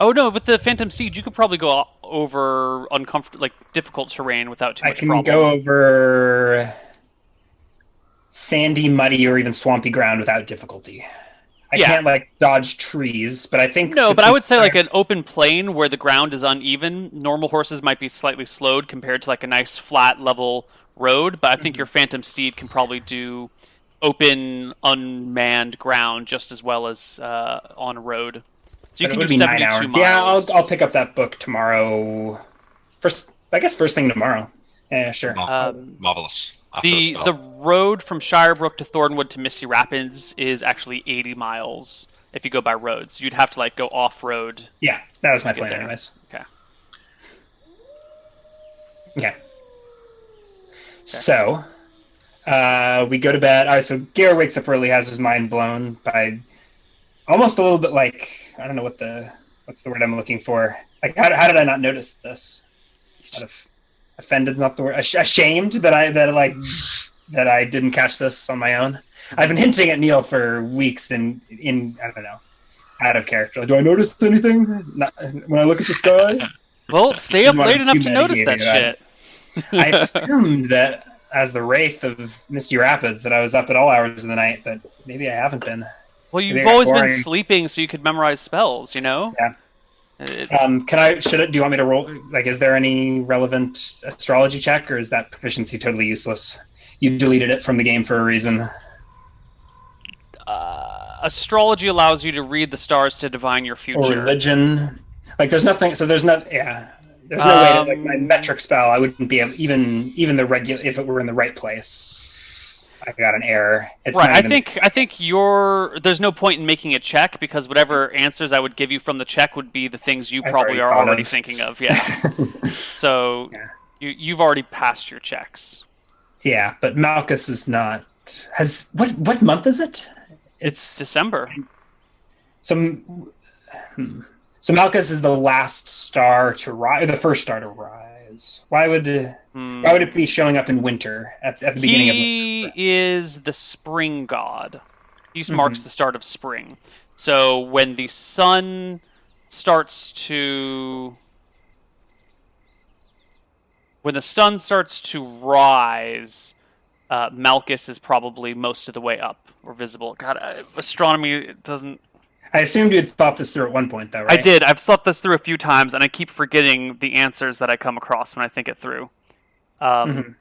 Speaker 1: Oh no! With the Phantom Steed, you could probably go over uncomfortable, like difficult terrain without too
Speaker 3: I
Speaker 1: much I
Speaker 3: can
Speaker 1: problem.
Speaker 3: go over sandy, muddy, or even swampy ground without difficulty. I
Speaker 1: Yeah.
Speaker 3: can't like dodge trees, but I think
Speaker 1: No, but I would say like an open plain where the ground is uneven. Normal horses might be slightly slowed compared to like a nice flat level road, but I
Speaker 3: Mm-hmm.
Speaker 1: think your Phantom Steed can probably do open unmanned ground just as well as uh, on road. So you
Speaker 3: but it
Speaker 1: can
Speaker 3: would
Speaker 1: do
Speaker 3: be nine
Speaker 1: 72
Speaker 3: hours.
Speaker 1: miles.
Speaker 3: Yeah, I'll I'll pick up that book tomorrow. First, I guess first thing tomorrow. Yeah, sure.
Speaker 2: Mar-
Speaker 1: Um,
Speaker 2: Marvelous. After the,
Speaker 1: the road from Shirebrook to Thornwood to Misty Rapids is actually 80 miles if you go by road. So you'd have to like go off road.
Speaker 3: yeah, that was my plan,
Speaker 1: there.
Speaker 3: anyways.
Speaker 1: Okay.
Speaker 3: Okay. So, uh, we go to bed. All right, so Gare wakes up early, has his mind blown by almost a little bit like I don't know what the what's the word I'm looking for. Like, how, how did I not notice this? Kind of offended, not the word. Ashamed that I that like that I didn't catch this on my own. I've been hinting at Neil for weeks in in I don't know out of character. Do I notice anything not, when I look at the sky?
Speaker 1: Well, stay up late enough to notice that
Speaker 3: shit. right? I assumed that as the wraith of Misty Rapids that I was up at all hours of the night, but maybe I haven't been.
Speaker 1: Well, you've
Speaker 3: I
Speaker 1: always been sleeping so you could memorize spells, you know?
Speaker 3: Yeah.
Speaker 1: It-
Speaker 3: Um, can I? Should it? Do you want me to roll? Like, is there any relevant astrology check, or is that proficiency totally useless? You deleted it from the game for a reason.
Speaker 1: uh, astrology allows you to read the stars to divine your
Speaker 3: Or
Speaker 1: future.
Speaker 3: religion. Like, there's nothing. So there's not. Yeah. There's no way that like my
Speaker 1: Um,
Speaker 3: metric spell. I wouldn't be able, even even the regular if it were in the right place. I got an error. It's
Speaker 1: right. I think I think you're. There's no point in making a check because whatever answers I would give you from the check would be the things you
Speaker 3: I've
Speaker 1: probably
Speaker 3: already
Speaker 1: are already
Speaker 3: of.
Speaker 1: thinking of. Yeah. (laughs) so
Speaker 3: Yeah.
Speaker 1: you you've already passed your checks.
Speaker 3: Yeah, but Malchus is not. Has what? What month is it? It's
Speaker 1: December.
Speaker 3: so. hmm. So Malchus is the last star to rise, the first star to rise. Why would
Speaker 1: Hmm.
Speaker 3: why would it be showing up in winter at, at the beginning of winter?
Speaker 1: He is the spring god. He
Speaker 3: Mm-hmm.
Speaker 1: marks the start of spring. So when the sun starts to when the sun starts to rise, uh, Malchus is probably most of the way up or visible. God, uh, astronomy doesn't.
Speaker 3: I assumed you'd thought this through at one point, though, right?
Speaker 1: I did. I've thought this through a few times, and I keep forgetting the answers that I come across when I think it through. Um,
Speaker 3: Mhm.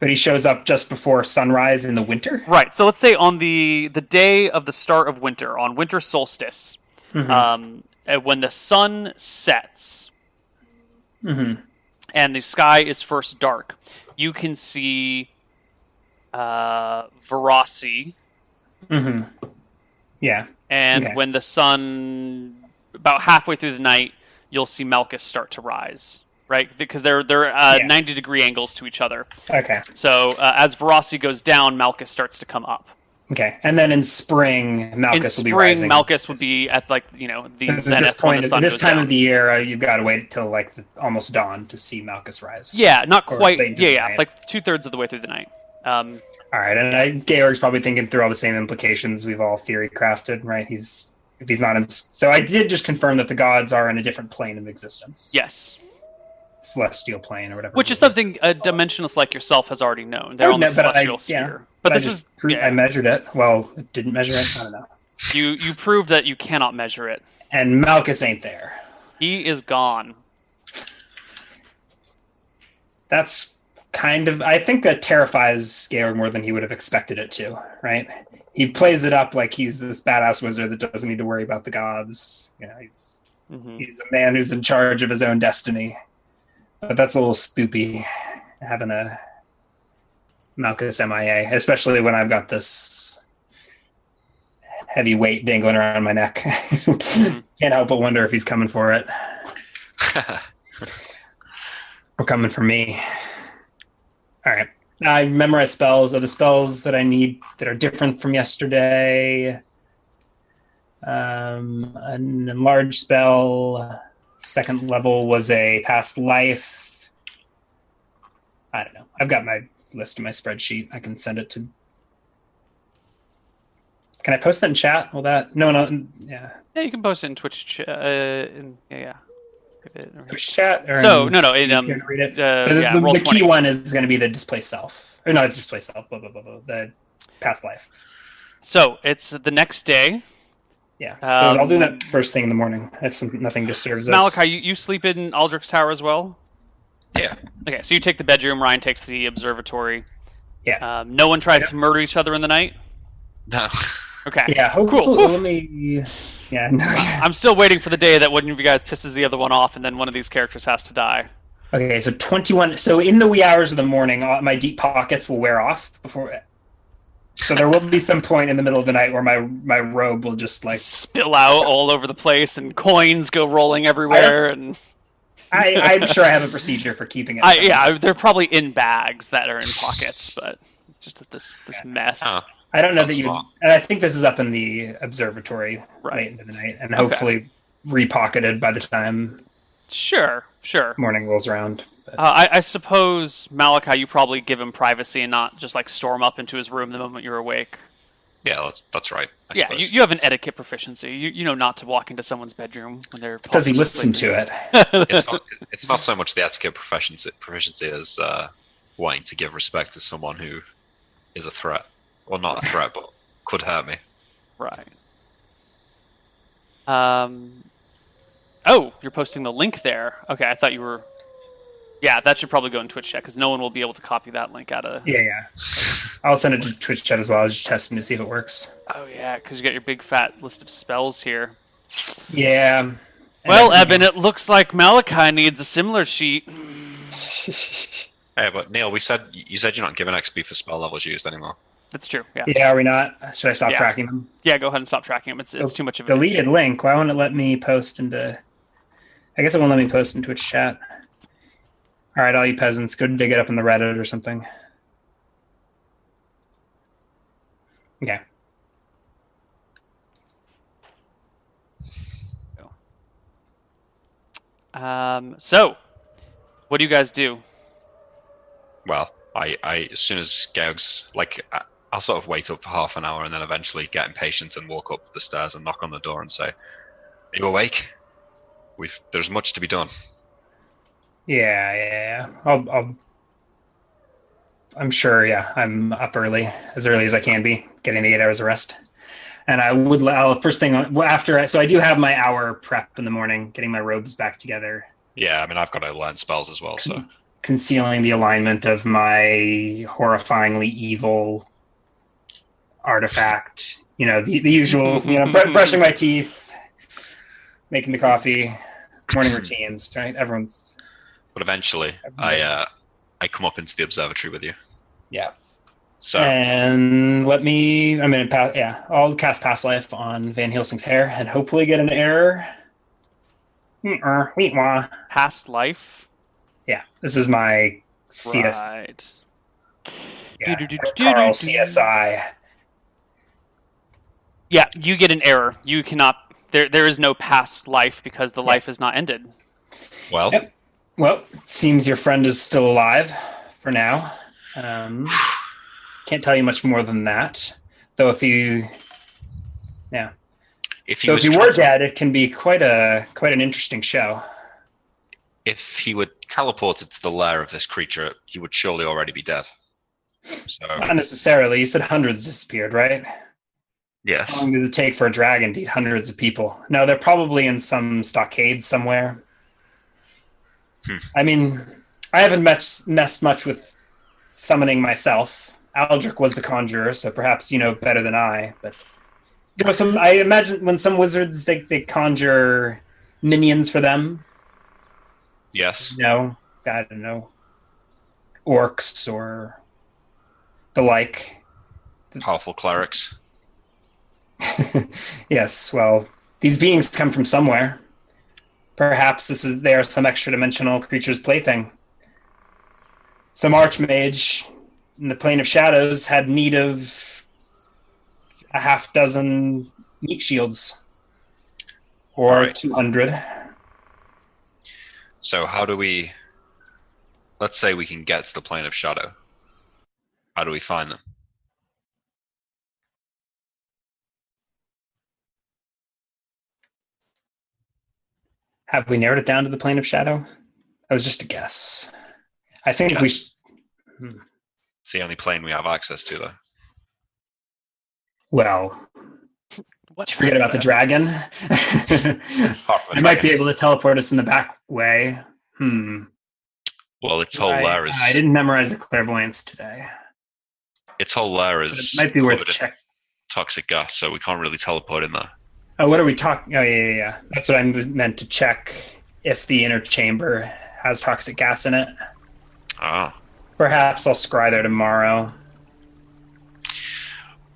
Speaker 3: But he shows up just before sunrise in the winter.
Speaker 1: Right. So let's say on the the day of the start of winter, on winter solstice,
Speaker 3: Mhm.
Speaker 1: um, when the sun sets
Speaker 3: Mhm.
Speaker 1: and the sky is first dark, you can see uh, Verasi
Speaker 3: Mhm. Yeah.
Speaker 1: And
Speaker 3: Okay.
Speaker 1: when the sun about halfway through the night, you'll see Malchus start to rise. Right, because they're they're uh,
Speaker 3: Yeah.
Speaker 1: ninety degree angles to each other.
Speaker 3: Okay.
Speaker 1: So uh, as Verossi goes down, Malchus starts to come up.
Speaker 3: Okay. And then in spring, Malchus
Speaker 1: In
Speaker 3: will be
Speaker 1: spring,
Speaker 3: rising.
Speaker 1: Malchus would be at like you know the
Speaker 3: this
Speaker 1: zenith when
Speaker 3: point,
Speaker 1: the sun
Speaker 3: this time
Speaker 1: down.
Speaker 3: of the year, uh, you've got to wait till like the, almost dawn to see Malchus rise.
Speaker 1: Yeah, not quite. Yeah, yeah,
Speaker 3: night.
Speaker 1: like two thirds of the way through the night. Um,
Speaker 3: All right, and I, Georg's probably thinking through all the same implications we've all theory crafted, right? He's if he's not in. So I did just confirm that the gods are in a different plane of existence,
Speaker 1: yes,
Speaker 3: celestial plane or whatever.
Speaker 1: which is something a dimensionalist like yourself has already known. They're
Speaker 3: I
Speaker 1: on the
Speaker 3: but I-
Speaker 1: celestial
Speaker 3: yeah,
Speaker 1: sphere. But
Speaker 3: I
Speaker 1: this
Speaker 3: just
Speaker 1: is yeah,
Speaker 3: I measured it. Well, it didn't measure it. I don't know.
Speaker 1: you you proved that you cannot measure it.
Speaker 3: And Malchus ain't there.
Speaker 1: He is gone.
Speaker 3: That's kind of. I think that terrifies Georg more than he would have expected it to. Right? He plays it up like he's this badass wizard that doesn't need to worry about the gods. You know, he's
Speaker 1: hmm
Speaker 3: he's a man who's in charge of his own destiny. But that's a little spoopy having a Malchus MIA, especially when I've got this heavy weight dangling around my neck. (laughs) Can't help but wonder if he's coming for it (laughs) or coming for me. All right. I memorize spells. Are the spells that I need that are different from yesterday? Um, an enlarged spell. Second level was a past life. I don't know. I've got my list in my spreadsheet. I can send it to. Can I post that in chat? Will that? No, no. Yeah.
Speaker 1: Yeah, you can post it in Twitch. Ch- uh, in, yeah, yeah. If
Speaker 3: chat. Or
Speaker 1: So
Speaker 3: in-
Speaker 1: no, no. In, um,
Speaker 3: read it.
Speaker 1: uh,
Speaker 3: the,
Speaker 1: yeah,
Speaker 3: the- the key one is going to be the display self, or not display self, blah blah blah, blah the past life.
Speaker 1: So it's the next day.
Speaker 3: Yeah, so I'll do
Speaker 1: Um,
Speaker 3: that first thing in the morning if some, nothing disturbs us.
Speaker 1: Malakai, you, you sleep in Aldric's tower as well.
Speaker 2: yeah.
Speaker 1: Okay, so you take the bedroom. Ryan takes the observatory.
Speaker 3: Yeah.
Speaker 1: Um, no one tries
Speaker 3: Yeah.
Speaker 1: to murder each other in the night.
Speaker 2: No. (laughs)
Speaker 1: Okay.
Speaker 3: Yeah, hopefully,
Speaker 1: Cool.
Speaker 3: let me. Yeah, no,
Speaker 1: I'm still waiting for the day that one of you guys pisses the other one off, and then one of these characters has to die.
Speaker 3: okay, so twenty-one. So in the wee hours of the morning, all, my deep pockets will wear off before. So there will be some point in the middle of the night where my my robe will just like
Speaker 1: Spill out all over the place, and coins go rolling everywhere. And
Speaker 3: I, I'm sure I have a procedure for keeping it.
Speaker 1: I, yeah, they're probably in bags that are in pockets, but just this this mess.
Speaker 2: Oh.
Speaker 3: I don't know
Speaker 2: That's
Speaker 3: that you.
Speaker 2: smart.
Speaker 3: And I think this is up in the observatory
Speaker 1: Right.
Speaker 3: late into the night, and
Speaker 1: Okay.
Speaker 3: hopefully repocketed by the time
Speaker 1: Sure, sure.
Speaker 3: morning rolls around.
Speaker 1: Uh, I, I suppose Malakai, you probably give him privacy and not just like storm up into his room the moment you're awake.
Speaker 2: Yeah, that's, that's right. I
Speaker 1: yeah, you, you have an etiquette proficiency. You you know not to walk into someone's bedroom when they're.
Speaker 3: does he listen
Speaker 1: sleeping.
Speaker 3: to it? (laughs)
Speaker 2: it's not it's not so much the etiquette proficiency proficiency as uh, wanting to give respect to someone who is a threat, well, not a threat, but could hurt me.
Speaker 1: Right. Um. Oh, you're posting the link there. Okay, I thought you were. Yeah, that should probably go in Twitch chat because no one will be able to copy that link out of.
Speaker 3: Yeah, yeah. I'll send it to Twitch chat as well. I was just testing to see if it works.
Speaker 1: Oh yeah, because you got your big fat list of spells here.
Speaker 3: Yeah. And
Speaker 1: Well,
Speaker 3: everything
Speaker 1: Eben, it looks like Malakai needs a similar sheet.
Speaker 2: Hey, but Neil, we said you said you're not giving XP for spell levels used anymore.
Speaker 1: That's true. Yeah.
Speaker 3: yeah, are we not? Should I stop
Speaker 1: Yeah.
Speaker 3: tracking them?
Speaker 1: Yeah. Go ahead and stop tracking him. It's it's too much of a
Speaker 3: Deleted link. Why won't it let me post into? I guess it won't let me post into Twitch chat. All right, all you peasants, go dig it up in the Reddit or something. Okay.
Speaker 1: Um. So, what do you guys do?
Speaker 2: Well, I, I as soon as Georg's like, I, I'll sort of wait up for half an hour and then eventually get impatient and walk up the stairs and knock on the door and say, "Are you awake? We've there's much to be done."
Speaker 3: Yeah, yeah, yeah. I'll, I'll. I'm sure. Yeah, I'm up early, as early as I can be, getting the eight hours of rest. And I would. I'll, first thing after. So I do have my hour prep in the morning, getting my robes back together,
Speaker 2: Yeah, I mean I've got to learn spells as well, so
Speaker 3: concealing the alignment of my horrifyingly evil artifact. You know, the, the usual. You know, br- (laughs) brushing my teeth, making the coffee, morning routines. Right, everyone's.
Speaker 2: but eventually I uh, I come up into the observatory with you.
Speaker 3: yeah.
Speaker 2: So
Speaker 3: And let me. I'm gonna pass. Yeah, I'll cast Past Life on Van Helsing's hair and hopefully get an error. Mm-uh, wee-wah.
Speaker 1: Past life.
Speaker 3: Yeah, this is my CS.
Speaker 1: Right.
Speaker 3: Yeah. Carl CSI.
Speaker 1: Yeah, you get an error. You cannot. There, there is no past life because the
Speaker 3: Yeah.
Speaker 1: life is not ended.
Speaker 2: well,
Speaker 3: Yep. Well, seems your friend is still alive for now. Um, can't tell you much more than that. Though if you,
Speaker 2: if he
Speaker 3: though
Speaker 2: was
Speaker 3: if you were dead, it can be quite a quite an interesting show.
Speaker 2: if he were teleported to the lair of this creature, he would surely already be dead. So
Speaker 3: Not necessarily. You said hundreds disappeared, right?
Speaker 2: Yes,
Speaker 3: How long does it take for a dragon to eat hundreds of people? No, they're probably in some stockade somewhere.
Speaker 2: Hmm.
Speaker 3: I mean, I haven't mess, messed much with summoning myself. Aldric was the conjurer, so perhaps you know better than I. But there was some. I imagine when some wizards they, they conjure minions for them.
Speaker 2: yes,
Speaker 3: You know, I don't know, orcs or the like.
Speaker 2: powerful clerics. (laughs)
Speaker 3: yes, well, these beings come from somewhere. Perhaps this is they are some extra dimensional creature's plaything. Some archmage in the plane of shadows had need of a half dozen meat shields. Or
Speaker 2: Alright.
Speaker 3: two hundred.
Speaker 2: So how do we? Let's say we can get to the plane of shadow. How do we find them?
Speaker 3: Have we narrowed it down to the plane of shadow? That was just a guess. I think we
Speaker 2: Yes. It's the only plane we have access to, though.
Speaker 3: well,
Speaker 1: What?
Speaker 3: did you forget about the dragon? (laughs)
Speaker 2: Apart
Speaker 3: I might be able to teleport us in the back way. Hmm.
Speaker 2: Well, its whole
Speaker 3: I,
Speaker 2: lair is
Speaker 3: I didn't memorize the clairvoyance today.
Speaker 2: its whole lair
Speaker 3: But it
Speaker 2: is
Speaker 3: might be worth
Speaker 2: covered in
Speaker 3: check.
Speaker 2: toxic gas, so we can't really teleport in there.
Speaker 3: Oh, what are we talking? Oh, yeah, yeah, yeah. That's what I meant to check if the inner chamber has toxic gas in it.
Speaker 2: Ah,
Speaker 3: Perhaps I'll scry there tomorrow.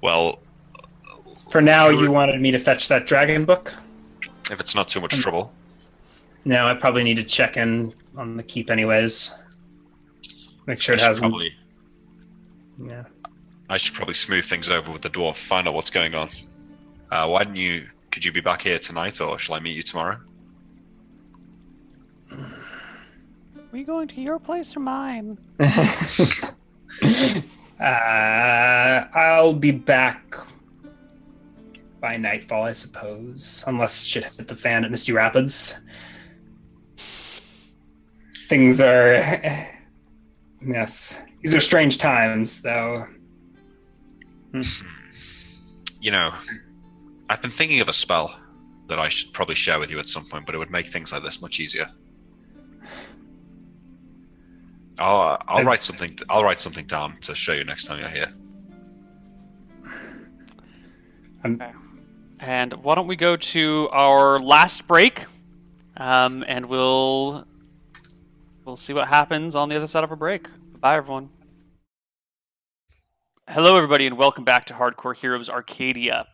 Speaker 2: well,
Speaker 3: For now, you wanted me to fetch that dragon book?
Speaker 2: if it's not too much
Speaker 3: Hmm.
Speaker 2: trouble,
Speaker 3: No, I probably need to check in on the keep anyways. Make sure
Speaker 2: I
Speaker 3: it hasn't.
Speaker 2: probably
Speaker 3: Yeah.
Speaker 2: I should probably smooth things over with the dwarf, find out what's going on. Uh, why don't you? Could you be back here tonight, or shall I meet you tomorrow?
Speaker 1: Are we going to your place or mine? (laughs)
Speaker 3: uh, I'll be back by nightfall, I suppose, unless shit hit the fan at Misty Rapids. Things are, (laughs) yes, these are strange times, though.
Speaker 2: You know, I've been thinking of a spell that I should probably share with you at some point, but it would make things like this much easier. I'll uh, I'll
Speaker 3: I've-
Speaker 2: write something. I'll write something down to show you next time you're here.
Speaker 1: And why don't we go to our last break, um, and we'll we'll see what happens on the other side of a break. Bye, everyone. Hello, everybody, and welcome back to Hardcore Heroes Arcadia.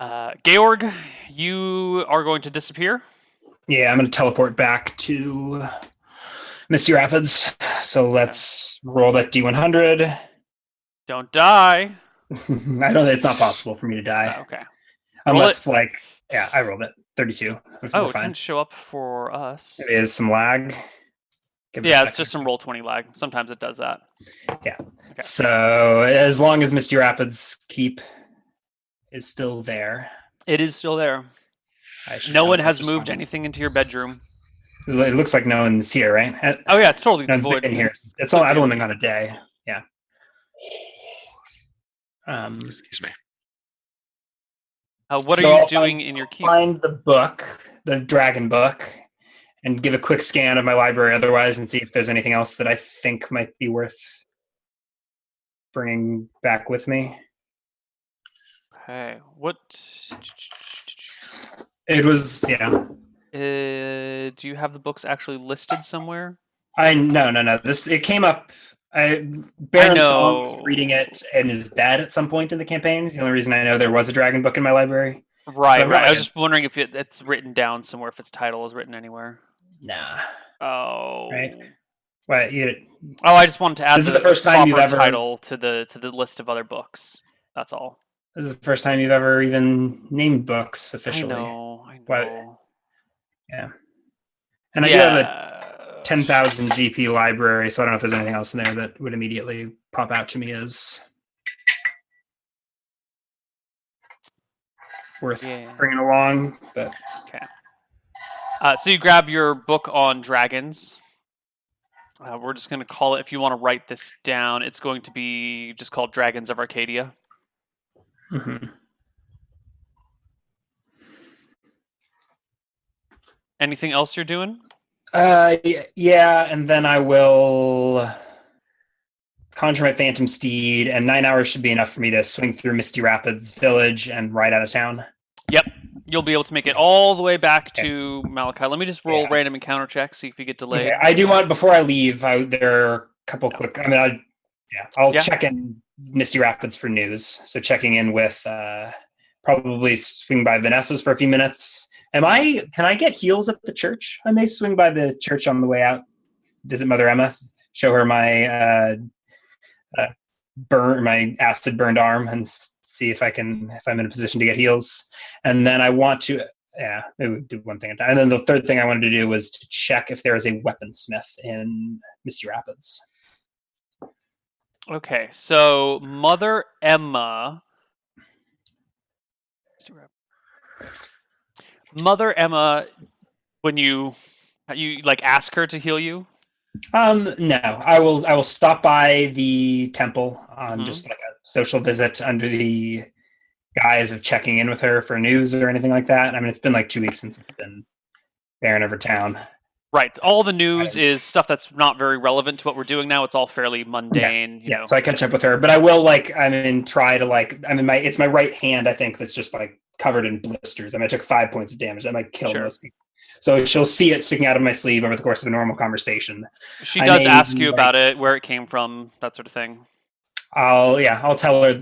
Speaker 1: Uh, Georg, you are going to disappear.
Speaker 3: Yeah, I'm going to teleport back to Misty Rapids. So let's roll that D100.
Speaker 1: Don't die. (laughs)
Speaker 3: I know that it's not possible for me to die.
Speaker 1: Oh, okay.
Speaker 3: Unless, like, yeah, I rolled it. 32.
Speaker 1: Oh, it
Speaker 3: fine.
Speaker 1: didn't show up for us.
Speaker 3: It is some lag. Give
Speaker 1: Yeah, it's just some Roll20 lag. Sometimes it does that. Yeah.
Speaker 3: So as long as Misty Rapids keep is still there,
Speaker 1: It is still there. No one has moved
Speaker 3: fine.
Speaker 1: anything into your bedroom.
Speaker 3: It looks like no one's here, right? Uh,
Speaker 1: Oh yeah, it's totally
Speaker 3: No one's
Speaker 1: void.
Speaker 3: been here. It's all, I've only been a day. Yeah. Um,
Speaker 2: Excuse me.
Speaker 1: Uh, what
Speaker 3: So
Speaker 1: are you
Speaker 3: I'll
Speaker 1: doing in your keep?
Speaker 3: find the book, the dragon book, and give a quick scan of my library otherwise and see if there's anything else that I think might be worth bringing back with me.
Speaker 1: Okay, what?
Speaker 3: It was, yeah.
Speaker 1: Uh, do you have the books actually listed somewhere?
Speaker 3: I no no no. This it came up I Baron
Speaker 1: know.
Speaker 3: Reading it and is bad at some point in the campaign. It's the only reason I know there was a dragon book in my library.
Speaker 1: Right,
Speaker 3: But
Speaker 1: right. I was just wondering if it, it's written down somewhere, if its title is written anywhere.
Speaker 3: Nah.
Speaker 1: Oh.
Speaker 3: Right. What you
Speaker 1: Oh, I just wanted to add
Speaker 3: This is the first time you've ever-
Speaker 1: title to the to the list of other books. That's all.
Speaker 3: This is the first time you've ever even named books officially.
Speaker 1: I know. I
Speaker 3: What-
Speaker 1: know.
Speaker 3: And I do have a
Speaker 1: Yeah.
Speaker 3: ten thousand GP library, so I don't know if there's anything else in there that would immediately pop out to me as worth
Speaker 1: Yeah.
Speaker 3: bringing along. But
Speaker 1: Uh, so you grab your book on dragons. Uh, we're just going to call it, if you want to write this down, it's going to be just called Dragons of Arcadia.
Speaker 3: Mhm.
Speaker 1: Anything else you're doing?
Speaker 3: uh, yeah, and then I will conjure my phantom steed, and nine hours should be enough for me to swing through Misty Rapids village and ride out of town.
Speaker 1: Yep, you'll be able to make it all the way back
Speaker 3: Okay.
Speaker 1: to Malakai. Let me just roll
Speaker 3: Yeah.
Speaker 1: random encounter checks, see if you get delayed.
Speaker 3: Okay, I do want before I leave. I, there are a couple quick. I mean, I yeah, I'll
Speaker 1: Yeah.
Speaker 3: check in Misty Rapids for news. So checking in with uh, probably swing by Vanessa's for a few minutes. Am I? Can I get heels at the church? I may swing by the church on the way out. Visit Mother Emma. Show her my uh, uh, burn my acid burned arm and see if I can if I'm in a position to get heels. And then I want to yeah, do one thing at a time. And then the third thing I wanted to do was to check if there is a weaponsmith in Misty Rapids.
Speaker 1: Okay, so Mother Emma. Mother Emma, when you you like ask her to heal you,
Speaker 3: Um, no, I will. I will stop by the temple on
Speaker 1: Mhm.
Speaker 3: just like a social visit under the guise of checking in with her for news or anything like that. I mean, it's been like two weeks since I've been Baron over town.
Speaker 1: Right? All the news is stuff that's not very relevant to what we're doing now. It's all fairly mundane. You
Speaker 3: yeah,
Speaker 1: know.
Speaker 3: so I catch up with her, but I will like. I mean, try to like. I mean, my it's my right hand. I think that's just like covered in blisters. I mean, I took five points of damage. I might kill
Speaker 1: Sure.
Speaker 3: most people. So she'll see it sticking out of my sleeve over the course of a normal conversation.
Speaker 1: she does ask you
Speaker 3: like-
Speaker 1: about it, where it came from, that sort of thing.
Speaker 3: I'll yeah, I'll tell her.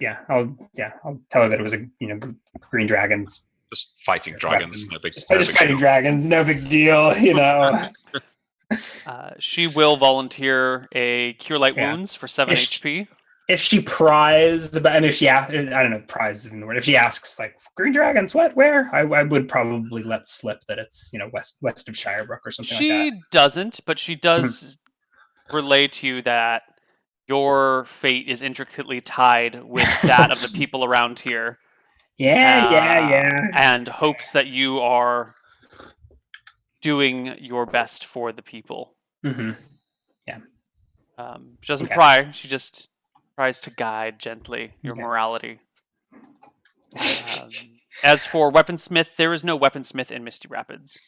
Speaker 3: Yeah, I'll yeah, I'll tell her that it was a you know green dragons.
Speaker 2: Just fighting dragons, no big.
Speaker 3: Just,
Speaker 2: no
Speaker 3: just
Speaker 2: big
Speaker 3: fighting
Speaker 2: deal.
Speaker 3: dragons, no big deal. (laughs) You know, (laughs)
Speaker 1: Uh, she will volunteer a cure light
Speaker 3: Yeah.
Speaker 1: wounds for seven
Speaker 3: If
Speaker 1: HP.
Speaker 3: if she pries about, I mean, if she asks, I don't know, pries isn't the word. If she asks like green dragons, what, where, I, I would probably let slip that it's you know west west of Shirebrook or something
Speaker 1: She
Speaker 3: like that.
Speaker 1: doesn't, but she does relay to you that your fate is intricately tied with that of the (laughs) people around here,
Speaker 3: Yeah,
Speaker 1: uh,
Speaker 3: yeah, yeah.
Speaker 1: and hopes that you are doing your best for the people.
Speaker 3: hmm Yeah.
Speaker 1: Um, she doesn't
Speaker 3: Okay.
Speaker 1: pry; she just tries to guide gently your
Speaker 3: Okay.
Speaker 1: morality. Um, as for weaponsmith, there is no weaponsmith in Misty Rapids.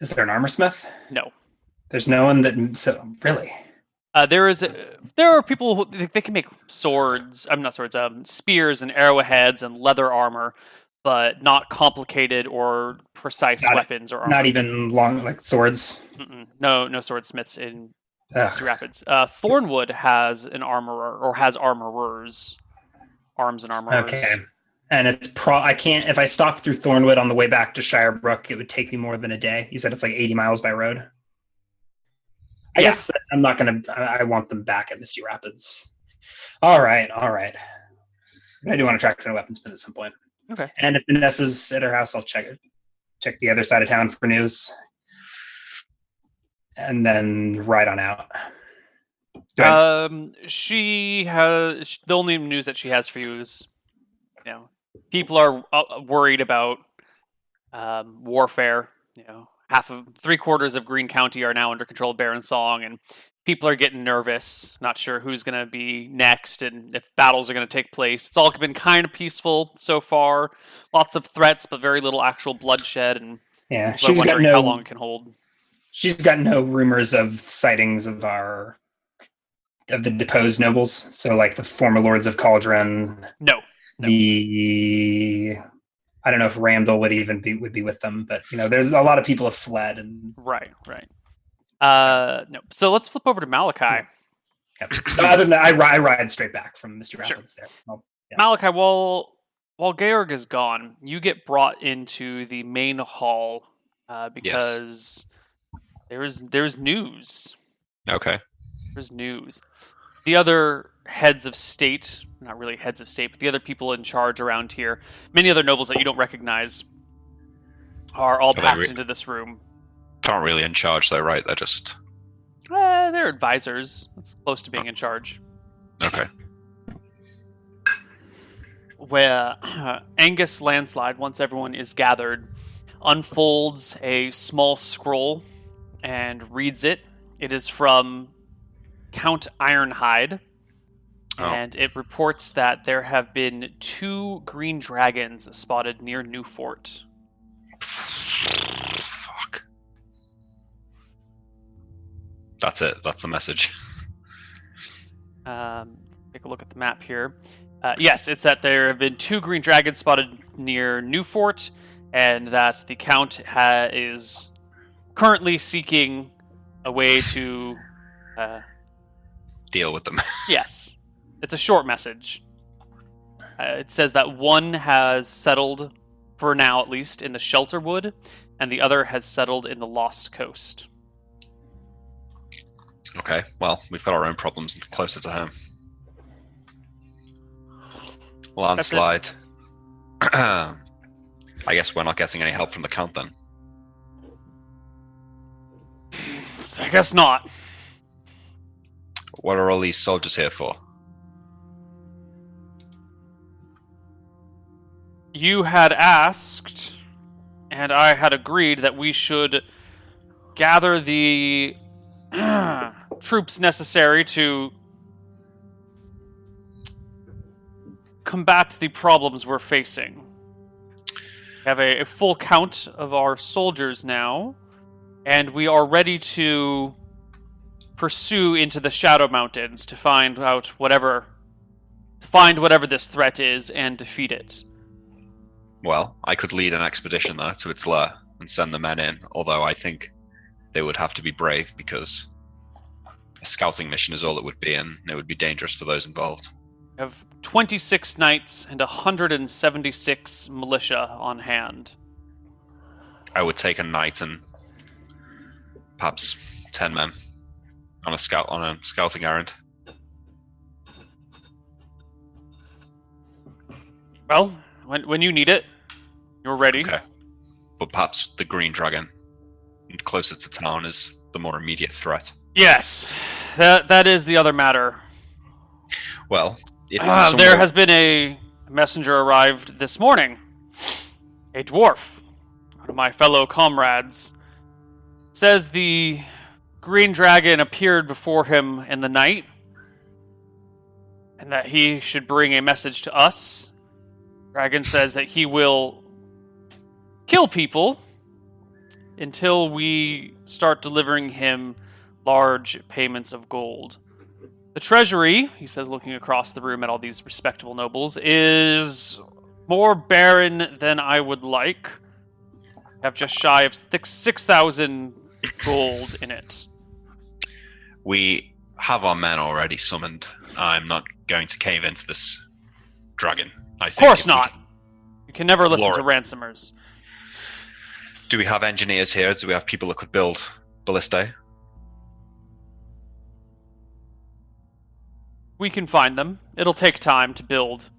Speaker 3: Is there an armor smith?
Speaker 1: No.
Speaker 3: There's no one that. So really,
Speaker 1: Uh, there is a, there are people who they, they can make swords. I'm not swords. Um, spears and arrowheads and leather armor, but not complicated or precise
Speaker 3: Not-
Speaker 1: weapons or armor.
Speaker 3: not even long like swords.
Speaker 1: Mm-mm. no no swordsmiths in
Speaker 3: Ugh.
Speaker 1: Rapids. Uh, Thornwood has an armorer or has armorers, arms and armorers.
Speaker 3: Okay. And it's pro. I can't. If I stopped through Thornwood on the way back to Shirebrook, it would take me more than a day. You said it's like 80 miles by road. I
Speaker 1: Yeah.
Speaker 3: guess that I'm not gonna. I I want them back at Misty Rapids. All right, all right. I do want to track down a weaponsmith at some point.
Speaker 1: Okay.
Speaker 3: And if Vanessa's at her house, I'll check it. Check the other side of town for news, and then ride on out.
Speaker 1: Um, she has the only news that she has for you is, you know, people are uh, worried about um, warfare. You know, half of three quarters of Green County are now under control of Baron Song, and people are getting nervous, not sure who's going to be next and if battles are going to take place. It's all been kind of peaceful so far. Lots of threats, but very little actual bloodshed, and
Speaker 3: yeah, she's got
Speaker 1: wondering how
Speaker 3: no.
Speaker 1: long it can hold.
Speaker 3: she's got no rumors of sightings of our of the deposed nobles. So like the former lords of Cauldron,
Speaker 1: No, No.
Speaker 3: the I don't know if Randall would even be would be with them, but you know, there's a lot of people have fled and
Speaker 1: Right, right. Uh, no. So let's flip over to Malakai.
Speaker 3: Yep. But other than that, I, I ride straight back from Mr.
Speaker 1: Sure.
Speaker 3: Rapids there. Well, Yeah.
Speaker 1: Malakai, while while Georg is gone, you get brought into the main hall uh, because there's there's news.
Speaker 2: Okay.
Speaker 1: There's news. The other heads of state, not really heads of state, but the other people in charge around here, many other nobles that you don't recognize, are all
Speaker 2: they
Speaker 1: packed
Speaker 2: re-
Speaker 1: into this room.
Speaker 2: Not really in charge though, right? They're just
Speaker 1: Uh, they're advisors. That's close to being in charge.
Speaker 2: okay.
Speaker 1: where (clears throat) Angus Landslide, once everyone is gathered, unfolds a small scroll and reads it. It is from Count Ironhide,
Speaker 2: Oh.
Speaker 1: and it reports that there have been two green dragons spotted near Newfort.
Speaker 2: Fuck. That's it. That's the message.
Speaker 1: Um, take a look at the map here. Uh, yes, it's that there have been two green dragons spotted near Newfort, and that the Count ha- is currently seeking a way to. Uh,
Speaker 2: Deal with them. (laughs)
Speaker 1: yes, it's a short message. Uh, it says that one has settled, for now at least, in the Shelterwood, and the other has settled in the Lost Coast.
Speaker 2: Okay. Well, we've got our own problems closer to home. Landslide. (clears throat) I guess we're not getting any help from the count then.
Speaker 1: I guess not.
Speaker 2: What are all these soldiers here for?
Speaker 1: You had asked, and I had agreed that we should gather the (clears throat) troops necessary to combat the problems we're facing. We have a, a full count of our soldiers now, and we are ready to pursue into the Shadow Mountains to find out whatever find whatever this threat is and defeat it.
Speaker 2: Well, I could lead an expedition there to its lair and send the men in, although I think they would have to be brave because a scouting mission is all it would be, and it would be dangerous for those involved.
Speaker 1: We have 26 knights and 176 militia on hand.
Speaker 2: I would take a knight and perhaps ten men on a scout on a scouting errand.
Speaker 1: Well, when, when you need it, you're ready.
Speaker 2: Okay. But perhaps the green dragon closer to town is the more immediate threat.
Speaker 1: Yes, that that is the other matter.
Speaker 2: Well,
Speaker 1: ah,
Speaker 2: some
Speaker 1: there has been a messenger arrived this morning. A dwarf, one of my fellow comrades, says the green dragon appeared before him in the night, and that he should bring a message to us. Dragon says that he will kill people until we start delivering him large payments of gold. The treasury, he says, looking across the room at all these respectable nobles, is more barren than I would like. I have just shy of six six thousand gold in it.
Speaker 2: we have our men already summoned, I'm not going to cave into this dragon. I
Speaker 1: Of course not. You can never listen to ransomers.
Speaker 2: Do we have engineers here? Do we have people that could build ballistae?
Speaker 1: We can find them. It'll take time to build.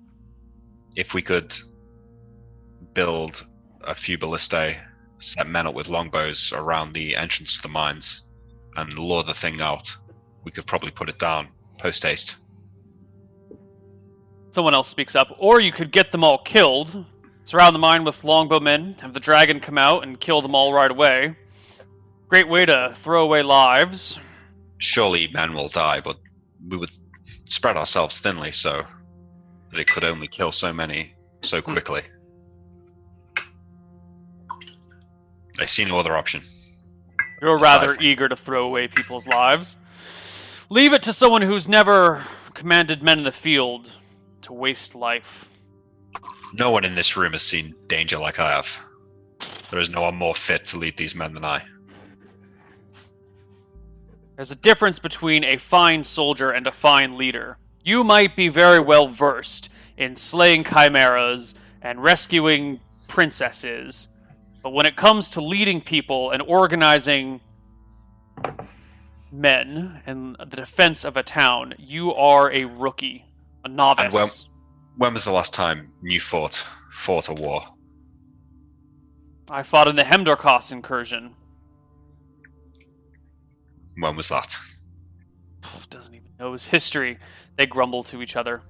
Speaker 2: If we could build a few ballistae, set men up with longbows around the entrance to the mines, and lure the thing out, we could probably put it down post haste.
Speaker 1: Someone else speaks up. Or you could get them all killed, surround the mine with longbowmen, have the dragon come out and kill them all right away. Great way to throw away lives.
Speaker 2: Surely men will die, but we would spread ourselves thinly so that it could only kill so many so hmm. quickly. I see no other option.
Speaker 1: You're rather
Speaker 2: from-
Speaker 1: eager to throw away people's lives. Leave it to someone who's never commanded men in the field to waste life.
Speaker 2: No one in this room has seen danger like I have. There is no one more fit to lead these men than I.
Speaker 1: There's a difference between a fine soldier and a fine leader. You might be very well versed in slaying chimeras and rescuing princesses, but when it comes to leading people and organizing men in the defense of a town, you are a rookie, a novice.
Speaker 2: And when, when was the last time you fought fought a war?
Speaker 1: I fought in the Hemdorkos incursion.
Speaker 2: When was that?
Speaker 1: Doesn't even know his history. They grumble to each other.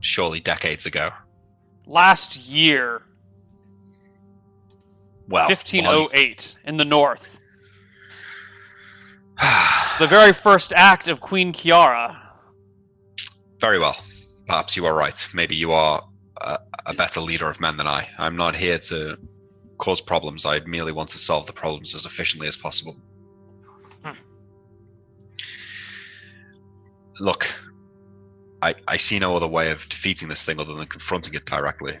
Speaker 2: Surely decades ago.
Speaker 1: Last year,
Speaker 2: Well,
Speaker 1: 1508, in the north. (sighs) The very first act of Queen Kiara.
Speaker 2: very well. Perhaps you are right. Maybe you are a, a better leader of men than I. I'm not here to cause problems. I merely want to solve the problems as efficiently as possible.
Speaker 1: Hmm.
Speaker 2: Look, I, I see no other way of defeating this thing other than confronting it directly.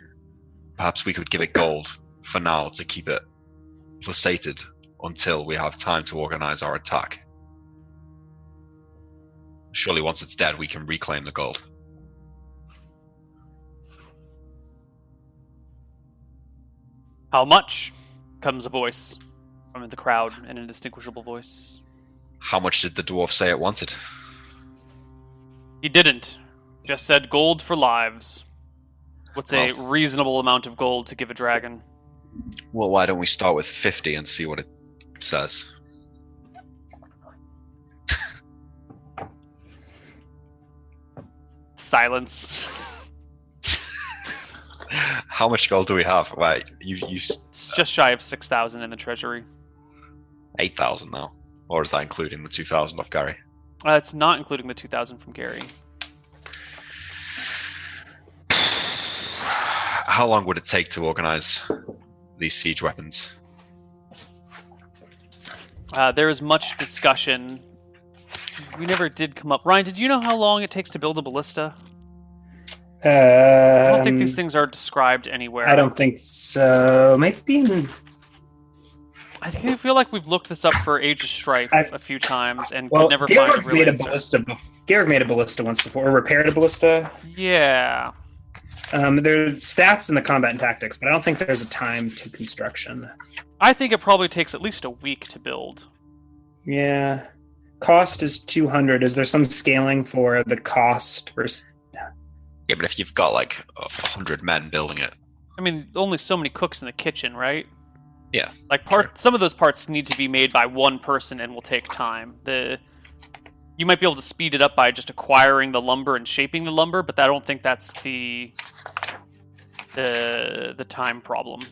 Speaker 2: Perhaps we could give it gold for now to keep it placated until we have time to organize our attack. Surely once it's dead, we can reclaim the gold.
Speaker 1: How much? comes a voice from the crowd, an indistinguishable voice.
Speaker 2: How much did the dwarf say it wanted?
Speaker 1: He didn't. Just said gold for lives. What's a reasonable amount of gold to give a dragon?
Speaker 2: Well, why don't we start with 50 and see what it says?
Speaker 1: Silence.
Speaker 2: How much gold do we have? Wait, you you
Speaker 1: It's just shy of 6,000 in the treasury.
Speaker 2: 8,000 now. Or is that including the 2,000 off Gary?
Speaker 1: Uh, it's not including the 2,000 from Gary.
Speaker 2: How long would it take to organize these siege weapons?
Speaker 1: Uh, there was much discussion. We never did come up. Ryan, did you know how long it takes to build a ballista?
Speaker 3: Uh,
Speaker 1: I don't think these things are described anywhere.
Speaker 3: I don't think so. Maybe in
Speaker 1: I think I feel like we've looked this up for Age of Strife
Speaker 3: I-
Speaker 1: a few times and
Speaker 3: well,
Speaker 1: could never find a real
Speaker 3: made a
Speaker 1: answer.
Speaker 3: ballista. Bef- Georg made a ballista once before, or repaired a ballista.
Speaker 1: Yeah.
Speaker 3: Um, there's stats in the combat and tactics, but I don't think there's a time to construction.
Speaker 1: I think it probably takes at least a week to build.
Speaker 3: Yeah, cost is two hundred. Is there some scaling for the cost versus?
Speaker 2: Yeah, but if you've got like a hundred men building it,
Speaker 1: I mean, only so many cooks in the kitchen, right?
Speaker 2: Yeah,
Speaker 1: Like part some of those parts need to be made by one person and will take time. The you might be able to speed it up by just acquiring the lumber and shaping the lumber, but I don't think that's the the the time problem.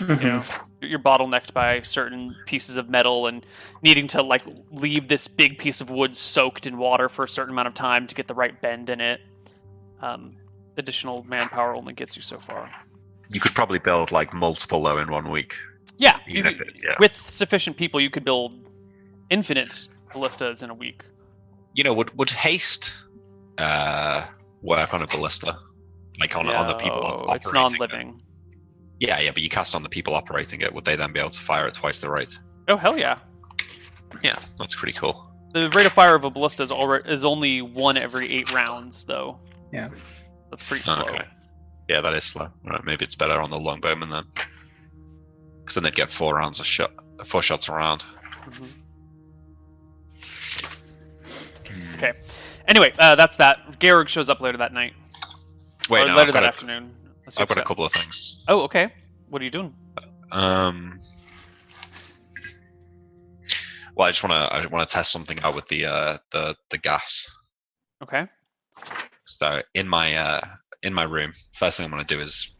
Speaker 1: You know, you're bottlenecked by certain pieces of metal and needing to like leave this big piece of wood soaked in water for a certain amount of time to get the right bend in it. Um, additional manpower only gets you so far.
Speaker 2: you could probably build like multiple low in one week.
Speaker 1: Yeah, you
Speaker 2: Even if
Speaker 1: could-
Speaker 2: it- yeah.
Speaker 1: with sufficient people, you could build infinite ballistas in a week.
Speaker 2: You know, would would haste uh, work on a ballista? Like on, on the people
Speaker 1: No,
Speaker 2: op-
Speaker 1: it's non-living.
Speaker 2: Yeah, yeah, but you cast on the people operating it. Would they then be able to fire at twice the rate?
Speaker 1: Oh hell yeah!
Speaker 2: Yeah, that's pretty cool.
Speaker 1: The rate of fire of a ballista is, already, is only one every eight rounds, though.
Speaker 3: Yeah.
Speaker 1: that's pretty
Speaker 2: Oh,
Speaker 1: slow.
Speaker 2: okay. Yeah, that is slow. Right, maybe it's better on the longbowman then, because then they'd get four rounds of shot, four shots around.
Speaker 1: Mhm. Okay. Anyway, uh, that's that. Garrug shows up later that night,
Speaker 2: Wait,
Speaker 1: or
Speaker 2: no,
Speaker 1: later that
Speaker 2: a,
Speaker 1: afternoon. Let's
Speaker 2: I've got a couple of things.
Speaker 1: Oh, okay. What are you doing?
Speaker 2: Um, well, I just want to I want to test something out with the uh, the the gas.
Speaker 1: Okay.
Speaker 2: So in my uh, in my room, first thing I'm going to do is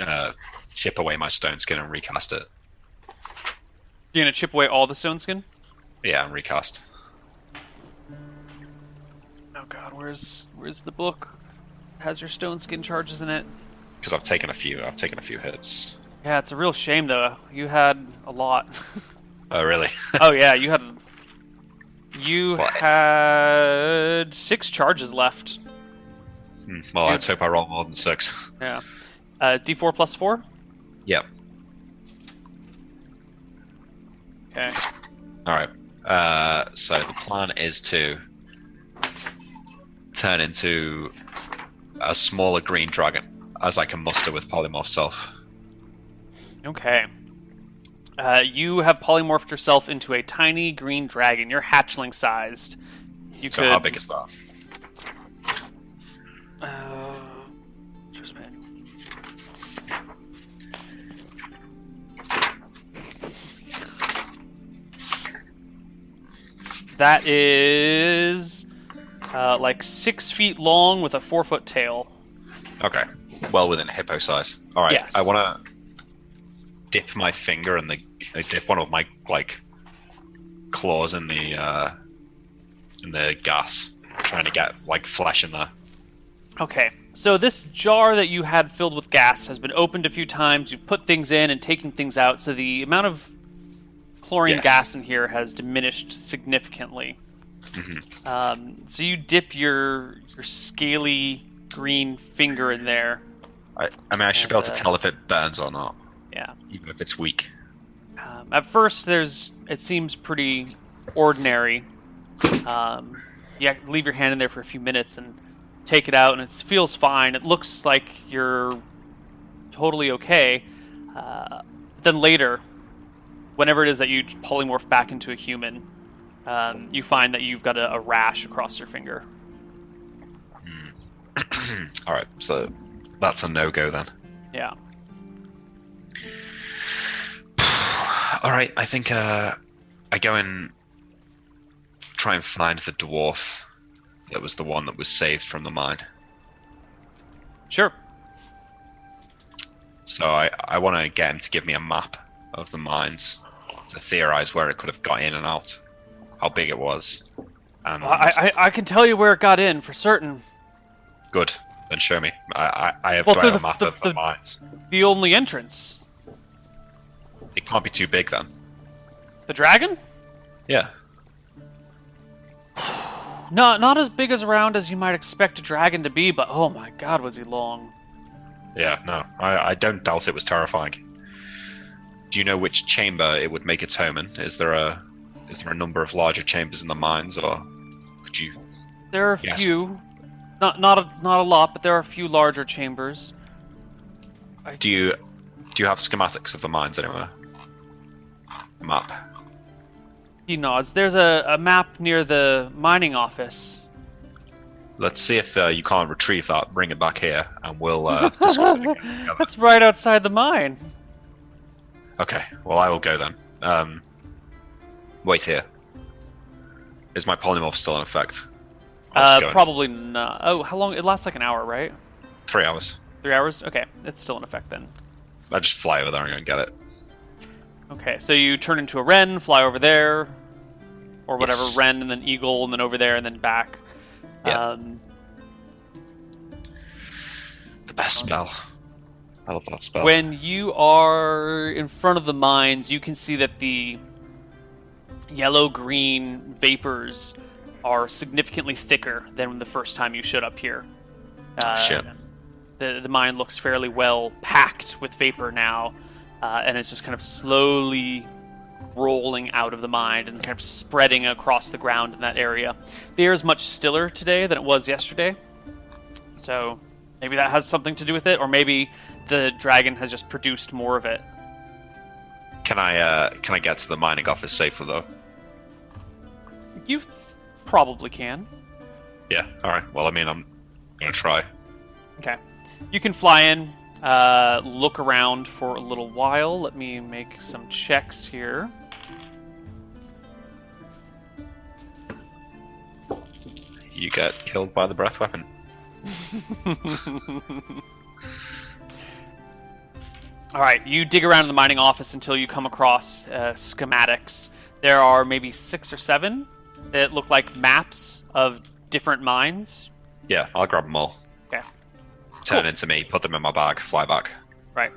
Speaker 2: uh, chip away my stone skin and recast it.
Speaker 1: You're gonna chip away all the stone skin?
Speaker 2: Yeah, and recast.
Speaker 1: Oh god, where's where's the book? Has your stone skin charges in it?
Speaker 2: because I've taken a few. I've taken a few hits.
Speaker 1: Yeah, it's a real shame though. You had a lot. (laughs)
Speaker 2: Oh, really?
Speaker 1: oh yeah, you had you (laughs)
Speaker 2: What?
Speaker 1: had six charges left.
Speaker 2: Hmm, Well, let's hope I roll more than six. (laughs)
Speaker 1: Yeah. Uh, D4 plus four.
Speaker 2: Yep.
Speaker 1: Okay.
Speaker 2: All right. Uh, so the plan is to turn into a smaller green dragon, as I can muster with polymorph self.
Speaker 1: Okay. Uh, you have polymorphed yourself into a tiny green dragon. You're hatchling sized. You
Speaker 2: so
Speaker 1: could.
Speaker 2: how big is that?
Speaker 1: Uh, just minute. That is uh, like six feet long with a four foot tail.
Speaker 2: Okay. Well within hippo size. All right.
Speaker 1: Yes.
Speaker 2: I want to dip my finger in the uh, dip one of my like claws in the uh, in the gas, trying to get like flesh in there.
Speaker 1: Okay, so this jar that you had filled with gas has been opened a few times. You put things in and taken things out, so the amount of chlorine
Speaker 2: Yes.
Speaker 1: gas in here has diminished significantly.
Speaker 2: Mhm.
Speaker 1: Um, so you dip your your scaly green finger in there.
Speaker 2: I, I mean, I should be able to
Speaker 1: uh,
Speaker 2: tell if it burns or not,
Speaker 1: Yeah.
Speaker 2: even if it's weak.
Speaker 1: Um, at first, there's it seems pretty ordinary. Um, you leave your hand in there for a few minutes and take it out, and it feels fine. It looks like you're totally okay. Uh, then later, whenever it is that you polymorph back into a human, um, you find that you've got a, a rash across your finger. (clears throat)
Speaker 2: All right, so that's a no go then.
Speaker 1: Yeah.
Speaker 2: All right, I think uh, I go and try and find the dwarf that was the one that was saved from the mine.
Speaker 1: Sure.
Speaker 2: So I, I want to get him to give me a map of the mines to theorize where it could have got in and out, how big it was, and
Speaker 1: I, I, I can tell you where it got in for certain.
Speaker 2: good. Then show me. I I, I have
Speaker 1: Well,
Speaker 2: to a
Speaker 1: the-
Speaker 2: map
Speaker 1: the-
Speaker 2: of the
Speaker 1: the-
Speaker 2: mines.
Speaker 1: The only entrance.
Speaker 2: It can't be too big then.
Speaker 1: The dragon?
Speaker 2: Yeah. (sighs)
Speaker 1: Not not as big as around as you might expect a dragon to be, but oh my god, was he long.
Speaker 2: Yeah, no, I, I don't doubt it was terrifying. Do you know which chamber it would make its home in? Is there a is there a number of larger chambers in the mines, or could you?
Speaker 1: There are a
Speaker 2: Yes.
Speaker 1: few, not not a, not a lot, but there are a few larger chambers.
Speaker 2: Do you do you have schematics of the mines anywhere? Map.
Speaker 1: He nods. There's a, a map near the mining office.
Speaker 2: Let's see if uh, you can't retrieve that. Bring it back here, and we'll uh, (laughs) discuss it again. together.
Speaker 1: That's right outside the mine.
Speaker 2: Okay. Well, I will go then. Um, wait here. Is my polymorph still in effect?
Speaker 1: Uh, probably not. Oh, how long? It lasts like an hour, right?
Speaker 2: Three hours.
Speaker 1: Three hours? Okay, it's still in effect then.
Speaker 2: I just fly over there and go and get it.
Speaker 1: Okay, so you turn into a wren, fly over there, or whatever,
Speaker 2: Yes.
Speaker 1: wren, and then eagle, and then over there, and then back.
Speaker 2: Yeah.
Speaker 1: Um,
Speaker 2: The best spell. I love that spell.
Speaker 1: When you are in front of the mines, you can see that the yellow green vapors are significantly thicker than the first time you showed up here. Uh,
Speaker 2: shit.
Speaker 1: The, the mine looks fairly well packed with vapor now, uh, and it's just kind of slowly rolling out of the mine and kind of spreading across the ground in that area. The air is much stiller today than it was yesterday, so maybe that has something to do with it, or maybe the dragon has just produced more of it.
Speaker 2: Can I uh, can I get to the mining office safely though?
Speaker 1: You th- probably can.
Speaker 2: Yeah. All right. Well, I mean, I'm gonna try.
Speaker 1: Okay. You can fly in, uh, look around for a little while. Let me make some checks here.
Speaker 2: You get killed by the breath weapon. (laughs)
Speaker 1: All right, you dig around in the mining office until you come across uh, schematics. There are maybe six or seven that look like maps of different mines.
Speaker 2: Yeah, I'll grab them all.
Speaker 1: Okay.
Speaker 2: Turn
Speaker 1: Cool.
Speaker 2: into me, put them in my bag, fly back.
Speaker 1: Right.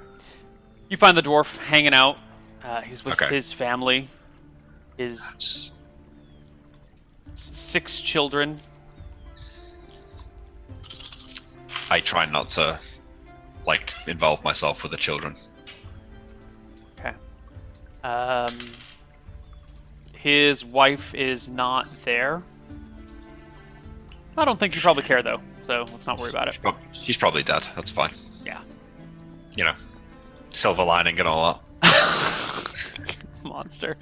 Speaker 1: You find the dwarf hanging out. Uh, he's with
Speaker 2: Okay.
Speaker 1: his family, his
Speaker 2: S-
Speaker 1: s- six children.
Speaker 2: I try not to like involve myself with the children.
Speaker 1: Um, his wife is not there. I don't think you probably care though, so let's not worry about it.
Speaker 2: She's prob- She's probably dead. That's fine.
Speaker 1: Yeah.
Speaker 2: You know, silver lining and all that. (laughs)
Speaker 1: Monster.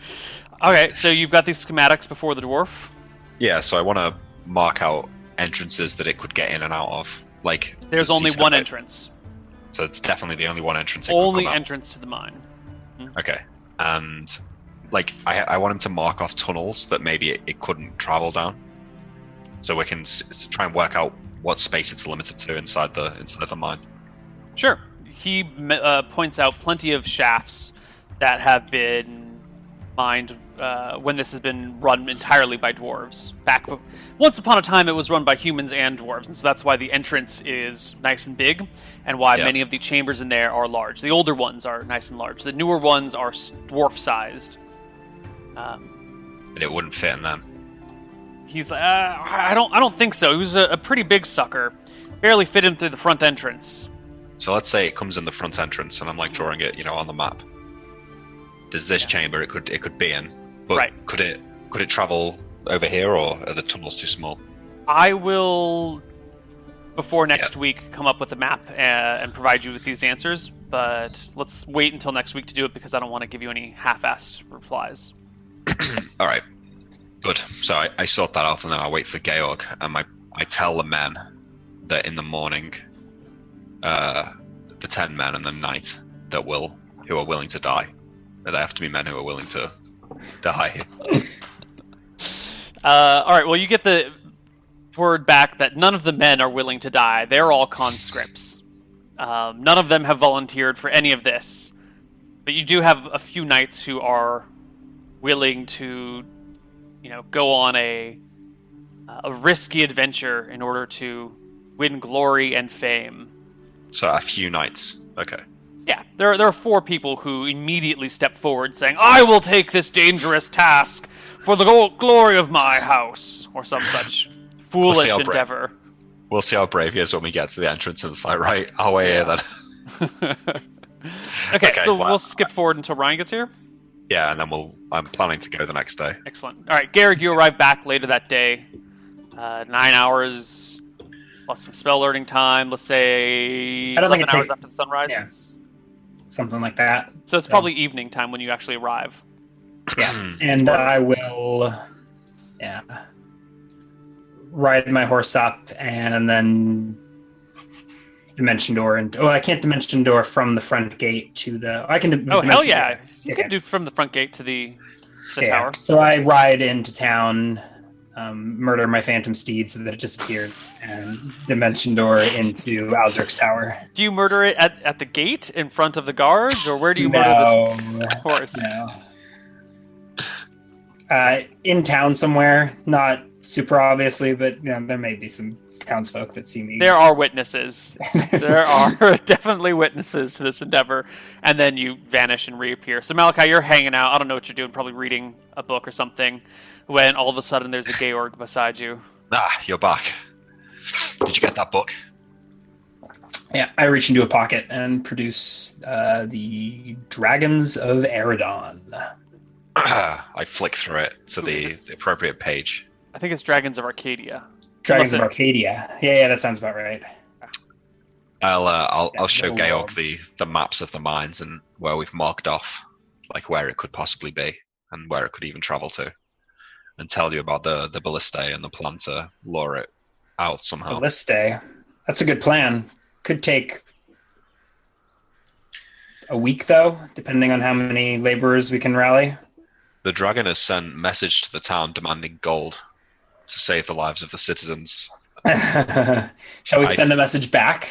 Speaker 1: Okay, so you've got these schematics before the dwarf.
Speaker 2: Yeah. So I want to mark out entrances that it could get in and out of. Like
Speaker 1: There's only one entrance.
Speaker 2: So it's definitely the only one entrance. It could
Speaker 1: Only entrance to the mine.
Speaker 2: Okay. And like I, I want him to mark off tunnels that maybe it, it couldn't travel down, so we can s- try and work out what space it's limited to inside the inside the mine.
Speaker 1: Sure. He uh, points out plenty of shafts that have been mined uh, when this has been run entirely by dwarves. Back once upon a time, it was run by humans and dwarves, and so that's why the entrance is nice and big, and why
Speaker 2: Yeah.
Speaker 1: many of the chambers in there are large. The older ones are nice and large. The newer ones are dwarf-sized. Um,
Speaker 2: And it wouldn't fit in them.
Speaker 1: he's uh, I don't I don't think so. He was a, a pretty big sucker. Barely fit him through the front entrance.
Speaker 2: So let's say it comes in the front entrance, and I'm like drawing it, you know, on the map. There's this
Speaker 1: Yeah.
Speaker 2: chamber it could it could be in, but
Speaker 1: Right.
Speaker 2: could it could it travel over here, or are the tunnels too small?
Speaker 1: I will, before next week, come up with a map uh, and provide you with these answers. But let's wait until next week to do it because I don't want to give you any half-assed replies. (clears throat)
Speaker 2: All right, good. So I, I sort that out, and then I wait for Georg, and my I tell the men that in the morning, uh, the ten men and the knight that will who are willing to die, that they have to be men who are willing to die. (laughs)
Speaker 1: Uh, all right. Well, you get the word back that none of the men are willing to die. They're all conscripts. Um, none of them have volunteered for any of this. But you do have a few knights who are willing to, you know, go on a a risky adventure in order to win glory and fame.
Speaker 2: So a few knights. Okay.
Speaker 1: Yeah, there, there are four people who immediately step forward saying, I will take this dangerous task for the glory of my house, or some such (sighs) foolish
Speaker 2: how bra-
Speaker 1: endeavor.
Speaker 2: We'll see how brave he is when we get to the entrance, and it's like, right, our way here then. (laughs)
Speaker 1: okay,
Speaker 2: Okay,
Speaker 1: so
Speaker 2: well-
Speaker 1: we'll skip forward until Ryan gets here.
Speaker 2: Yeah, and then we'll. I'm planning to go the next day.
Speaker 1: Excellent. All right, Garrick, you arrive back later that day. Uh, nine hours plus some spell learning time. Let's say
Speaker 3: I don't think
Speaker 1: 11
Speaker 3: it
Speaker 1: hours
Speaker 3: takes-
Speaker 1: after the sun rises.
Speaker 3: Something like that.
Speaker 1: So it's
Speaker 3: So-
Speaker 1: probably evening time when you actually arrive.
Speaker 3: Yeah, and I will, yeah, ride my horse up and then dimension door and oh, I can't dimension door from the front gate to the. I can.
Speaker 1: Oh
Speaker 3: dimension
Speaker 1: hell
Speaker 3: door.
Speaker 1: yeah! You
Speaker 3: Okay.
Speaker 1: can do from the front gate to the to the
Speaker 3: Yeah.
Speaker 1: tower.
Speaker 3: So I ride into town, um, murder my phantom steed so that it disappeared, and dimension door into Aldric's tower.
Speaker 1: Do you murder it at, at the gate in front of the guards, or where do you murder
Speaker 3: no,
Speaker 1: this horse?
Speaker 3: no. Uh, in town somewhere, not super obviously, but you know, there may be some townsfolk that see me.
Speaker 1: There are witnesses. (laughs) there are (laughs) definitely witnesses to this endeavor, and then you vanish and reappear. So Malakai, you're hanging out. I don't know what you're doing, probably reading a book or something. When all of a sudden there's a Georg beside you.
Speaker 2: Ah, you're back. Did you get that book?
Speaker 3: Yeah, I reach into a pocket and produce uh, the Dragons of Eridon. (clears throat)
Speaker 2: I flick through it to the, the appropriate page.
Speaker 1: I think it's Dragons of Arcadia.
Speaker 3: Dragons of Arcadia. Yeah, yeah, that sounds about right.
Speaker 2: I'll uh, I'll,
Speaker 3: Yeah,
Speaker 2: I'll show
Speaker 3: no,
Speaker 2: Georg the, the maps of the mines and where we've marked off, like where it could possibly be and where it could even travel to, and tell you about the the ballistae and the plan to lure it out somehow.
Speaker 3: Balliste. That's a good plan. Could take a week though, depending on how many laborers we can rally.
Speaker 2: The dragon has sent message to the town demanding gold to save the lives of the citizens. (laughs)
Speaker 3: Shall we
Speaker 2: I-
Speaker 3: send a message back?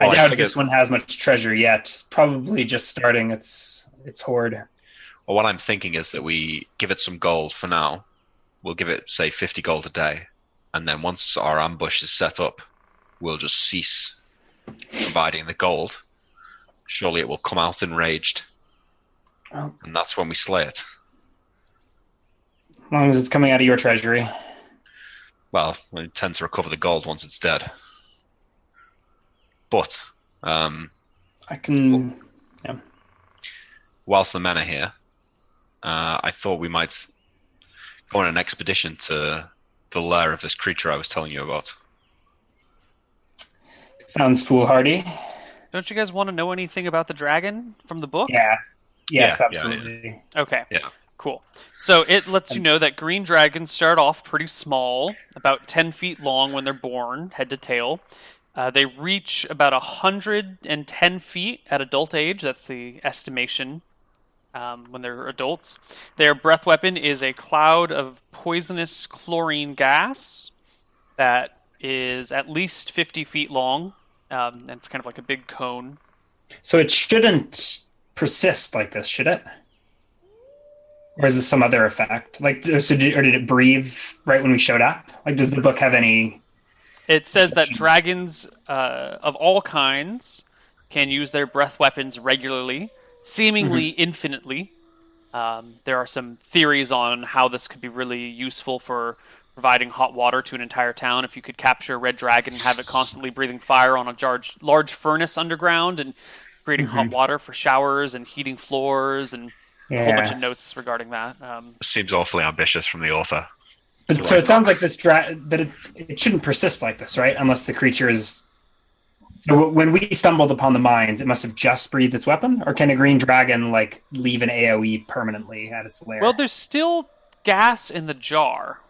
Speaker 3: I
Speaker 2: Well, I
Speaker 3: doubt
Speaker 2: figured-
Speaker 3: this one has much treasure yet. It's probably just starting its its hoard.
Speaker 2: Well, what I'm thinking is that we give it some gold for now. We'll give it, say, 50 gold a day. And then once our ambush is set up, we'll just cease providing the gold. Surely it will come out enraged.
Speaker 3: Well,
Speaker 2: And that's when we slay it.
Speaker 3: as long as it's coming out of your treasury.
Speaker 2: Well, we tend to recover the gold once it's dead. But um,
Speaker 3: I can.
Speaker 2: whilst the men are here, uh, I thought we might go on an expedition to the lair of this creature I was telling you about.
Speaker 3: Sounds foolhardy.
Speaker 1: Don't you guys want to know anything about the dragon from the book?
Speaker 3: Yeah. Yes,
Speaker 2: Yeah, yeah,
Speaker 3: absolutely.
Speaker 1: Okay.
Speaker 2: Yeah.
Speaker 1: Cool. So it lets you know that green dragons start off pretty small, about 10 feet long when they're born, head to tail. Uh, they reach about 110 feet at adult age. That's the estimation um, when they're adults. Their breath weapon is a cloud of poisonous chlorine gas that is at least 50 feet long. Um, and it's kind of like a big cone.
Speaker 3: So it shouldn't persist like this, should it? Or is this some other effect? Like, so did, or did it breathe right when we showed up? Like, does the book have any?
Speaker 1: It says that dragons uh, of all kinds can use their breath weapons regularly, seemingly infinitely. Um, there are some theories on how this could be really useful for providing hot water to an entire town. If you could capture a red dragon and have it constantly breathing fire on a large, large furnace underground and creating hot
Speaker 3: Mhm.
Speaker 1: water for showers and heating floors and a whole bunch of notes regarding that. Um,
Speaker 2: Seems awfully ambitious from the author.
Speaker 3: But, so it sounds like this dra- but it, it shouldn't persist like this, right? Unless the creature is. So when we stumbled upon the mines, it must have just breathed its weapon, or can a green dragon like leave an AOE permanently at its lair?
Speaker 1: well, there's still gas in the jar.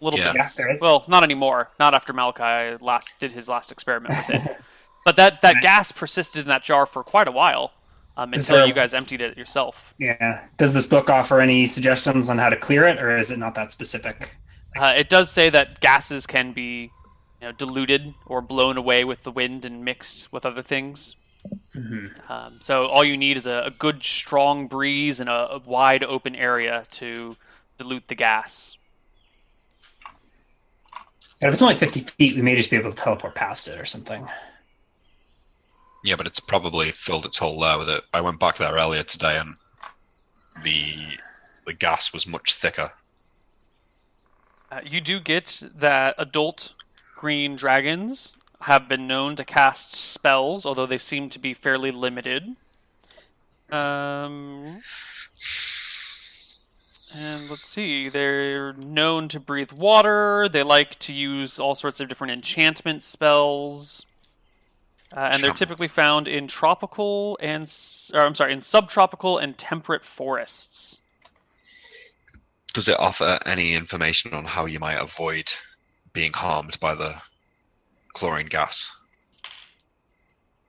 Speaker 1: A little
Speaker 2: Yeah.
Speaker 1: bit.
Speaker 3: yeah, there is.
Speaker 1: Well, not anymore. Not after Malakai last did his last experiment with it. (laughs) but that that
Speaker 3: Right.
Speaker 1: gas persisted in that jar for quite a while um, until
Speaker 3: there-
Speaker 1: you guys emptied it yourself.
Speaker 3: yeah. Does this book offer any suggestions on how to clear it, or is it not that specific?
Speaker 1: Uh, it does say that gases can be you know, diluted or blown away with the wind and mixed with other things.
Speaker 3: Mm-hmm.
Speaker 1: Um, so all you need is a, a good strong breeze and a, a wide open area to dilute the gas.
Speaker 3: And if it's only fifty feet, we may just be able to teleport past it or something.
Speaker 2: Yeah, but it's probably filled its whole lair with it. I went back there earlier today, and the the gas was much thicker.
Speaker 1: Uh, you do get that adult green dragons have been known to cast spells, although they seem to be fairly limited. Um, and let's see, they're known to breathe water. They like to use all sorts of different enchantment spells. Uh, and they're typically found in tropical and, or, I'm sorry, in subtropical and temperate forests.
Speaker 2: Does it offer any information on how you might avoid being harmed by the chlorine gas?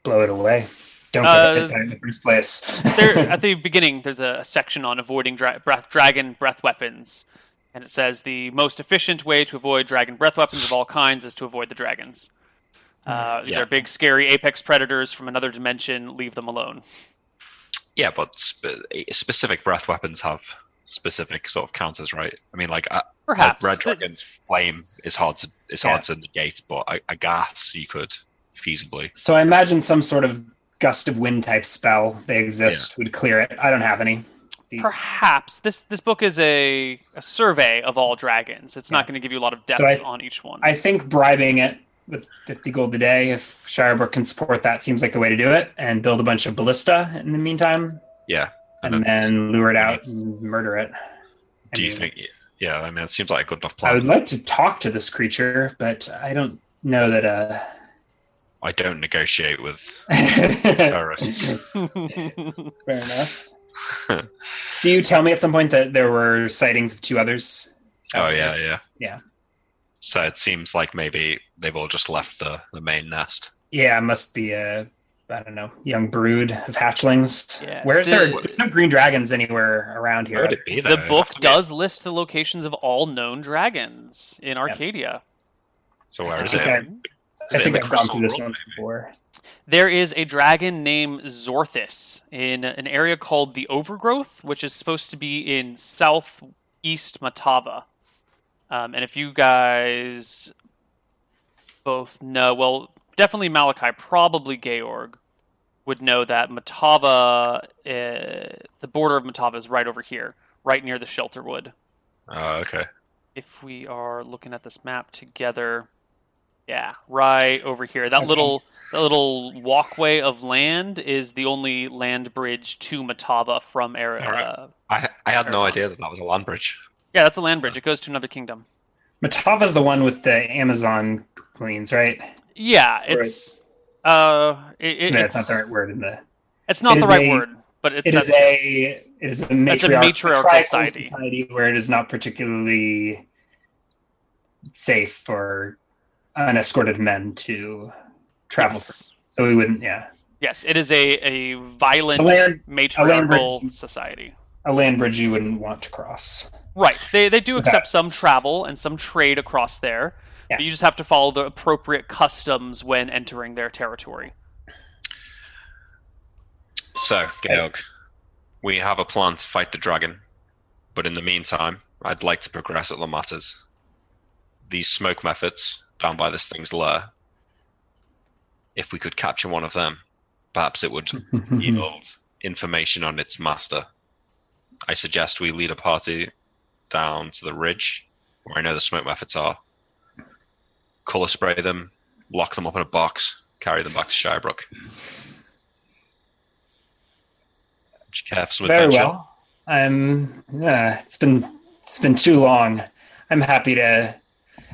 Speaker 3: Blow it away. Don't
Speaker 1: Uh,
Speaker 3: get it there in the first place. (laughs)
Speaker 1: there at the (laughs) beginning there's a section on avoiding dra- breath, dragon breath weapons and it says the most efficient way to avoid dragon breath weapons of all kinds is to avoid the dragons uh, these
Speaker 2: Yeah.
Speaker 1: are big scary apex predators from another dimension leave them alone
Speaker 2: Yeah, but spe- specific breath weapons have specific sort of counters, right? I mean, like a, a
Speaker 1: perhaps
Speaker 2: red
Speaker 1: The-
Speaker 2: dragon's flame is hard to is
Speaker 3: Yeah.
Speaker 2: hard to negate, but a, a gas you could feasibly.
Speaker 3: so I imagine some sort of gust of wind type spell they exist would clear it. I don't have any.
Speaker 1: perhaps this this book is a, a survey of all dragons it's not going to give you a lot of depth
Speaker 3: So I-
Speaker 1: on each one
Speaker 3: I think bribing it with 50 gold a day, if Shirebrook can support that, seems like the way to do it, and build a bunch of ballista in the meantime,
Speaker 2: Yeah.
Speaker 3: and
Speaker 2: then-
Speaker 3: then lure it out mm-hmm. and murder it. I
Speaker 2: do you
Speaker 3: mean,
Speaker 2: think? Yeah, I mean, it seems like a good enough plan.
Speaker 3: I would like to talk to this creature, but I don't know that. Uh...
Speaker 2: I don't negotiate with (laughs) terrorists. (laughs)
Speaker 3: Fair enough. (laughs) Do you tell me at some point that there were sightings of two others?
Speaker 2: oh yeah, yeah,
Speaker 3: Yeah.
Speaker 2: So it seems like maybe they've all just left the the main nest.
Speaker 3: Yeah, it must be a I don't know young brood of hatchlings.
Speaker 1: Yeah,
Speaker 3: Where's
Speaker 1: still-
Speaker 3: there? There's no green dragons anywhere around here.
Speaker 2: be?
Speaker 1: the book
Speaker 2: has to
Speaker 1: does list the locations of all known dragons in arcadia
Speaker 2: So where is
Speaker 3: Okay.
Speaker 2: it?
Speaker 3: I
Speaker 2: Is it
Speaker 3: think
Speaker 2: in the
Speaker 3: I've gone through this
Speaker 2: World,
Speaker 3: once before.
Speaker 1: There is a dragon named Zorthis in an area called the Overgrowth, which is supposed to be in southeast Matava. Um, and if you guys both know, well, definitely Malakai, probably Georg, would know that Matava, uh, the border of Matava is right over here, right near the Shelterwood.
Speaker 2: Oh, okay.
Speaker 1: If we are looking at this map together, Yeah, right over here. That
Speaker 3: Okay.
Speaker 1: little that little walkway of land is the only land bridge to Matava from Era.
Speaker 2: Alright.
Speaker 1: Uh,
Speaker 2: I I had no idea that that was a land bridge.
Speaker 1: yeah, that's a land bridge. It goes to another kingdom.
Speaker 3: Matava's the one with the Amazon queens, right?
Speaker 1: Yeah, it's uh, it, it-
Speaker 3: no,
Speaker 1: it's,
Speaker 3: not the right word in the.
Speaker 1: it's not
Speaker 3: it
Speaker 1: the right
Speaker 3: a-
Speaker 1: word, but it's
Speaker 3: It is a it is a
Speaker 1: It's a matriarchal
Speaker 3: tribal
Speaker 1: society.
Speaker 3: where it is not particularly safe for unescorted men to travel.
Speaker 1: yes.
Speaker 3: So we wouldn't, yeah.
Speaker 1: Yes, it is a, a violent
Speaker 3: A land-
Speaker 1: matriarchal
Speaker 3: bridge.
Speaker 1: society.
Speaker 3: A land bridge you wouldn't want to cross.
Speaker 1: Right. They they do
Speaker 3: Okay.
Speaker 1: accept some travel and some trade across there.
Speaker 3: Yeah.
Speaker 1: But you just have to follow the appropriate customs when entering their territory.
Speaker 2: So, Georg, we have a plan to fight the dragon, but in the meantime, I'd like to progress other matters. These smoke mephits down by this thing's lair. If we could capture one of them, perhaps it would (laughs) yield information on its master. I suggest we lead a party down to the ridge where I know the smoke mephits are. Color spray them, lock them up in a box, carry them back to Shirebrook. Care some
Speaker 3: Very
Speaker 2: adventure?
Speaker 3: well. I'm. Yeah, it's been it's been too long. I'm happy to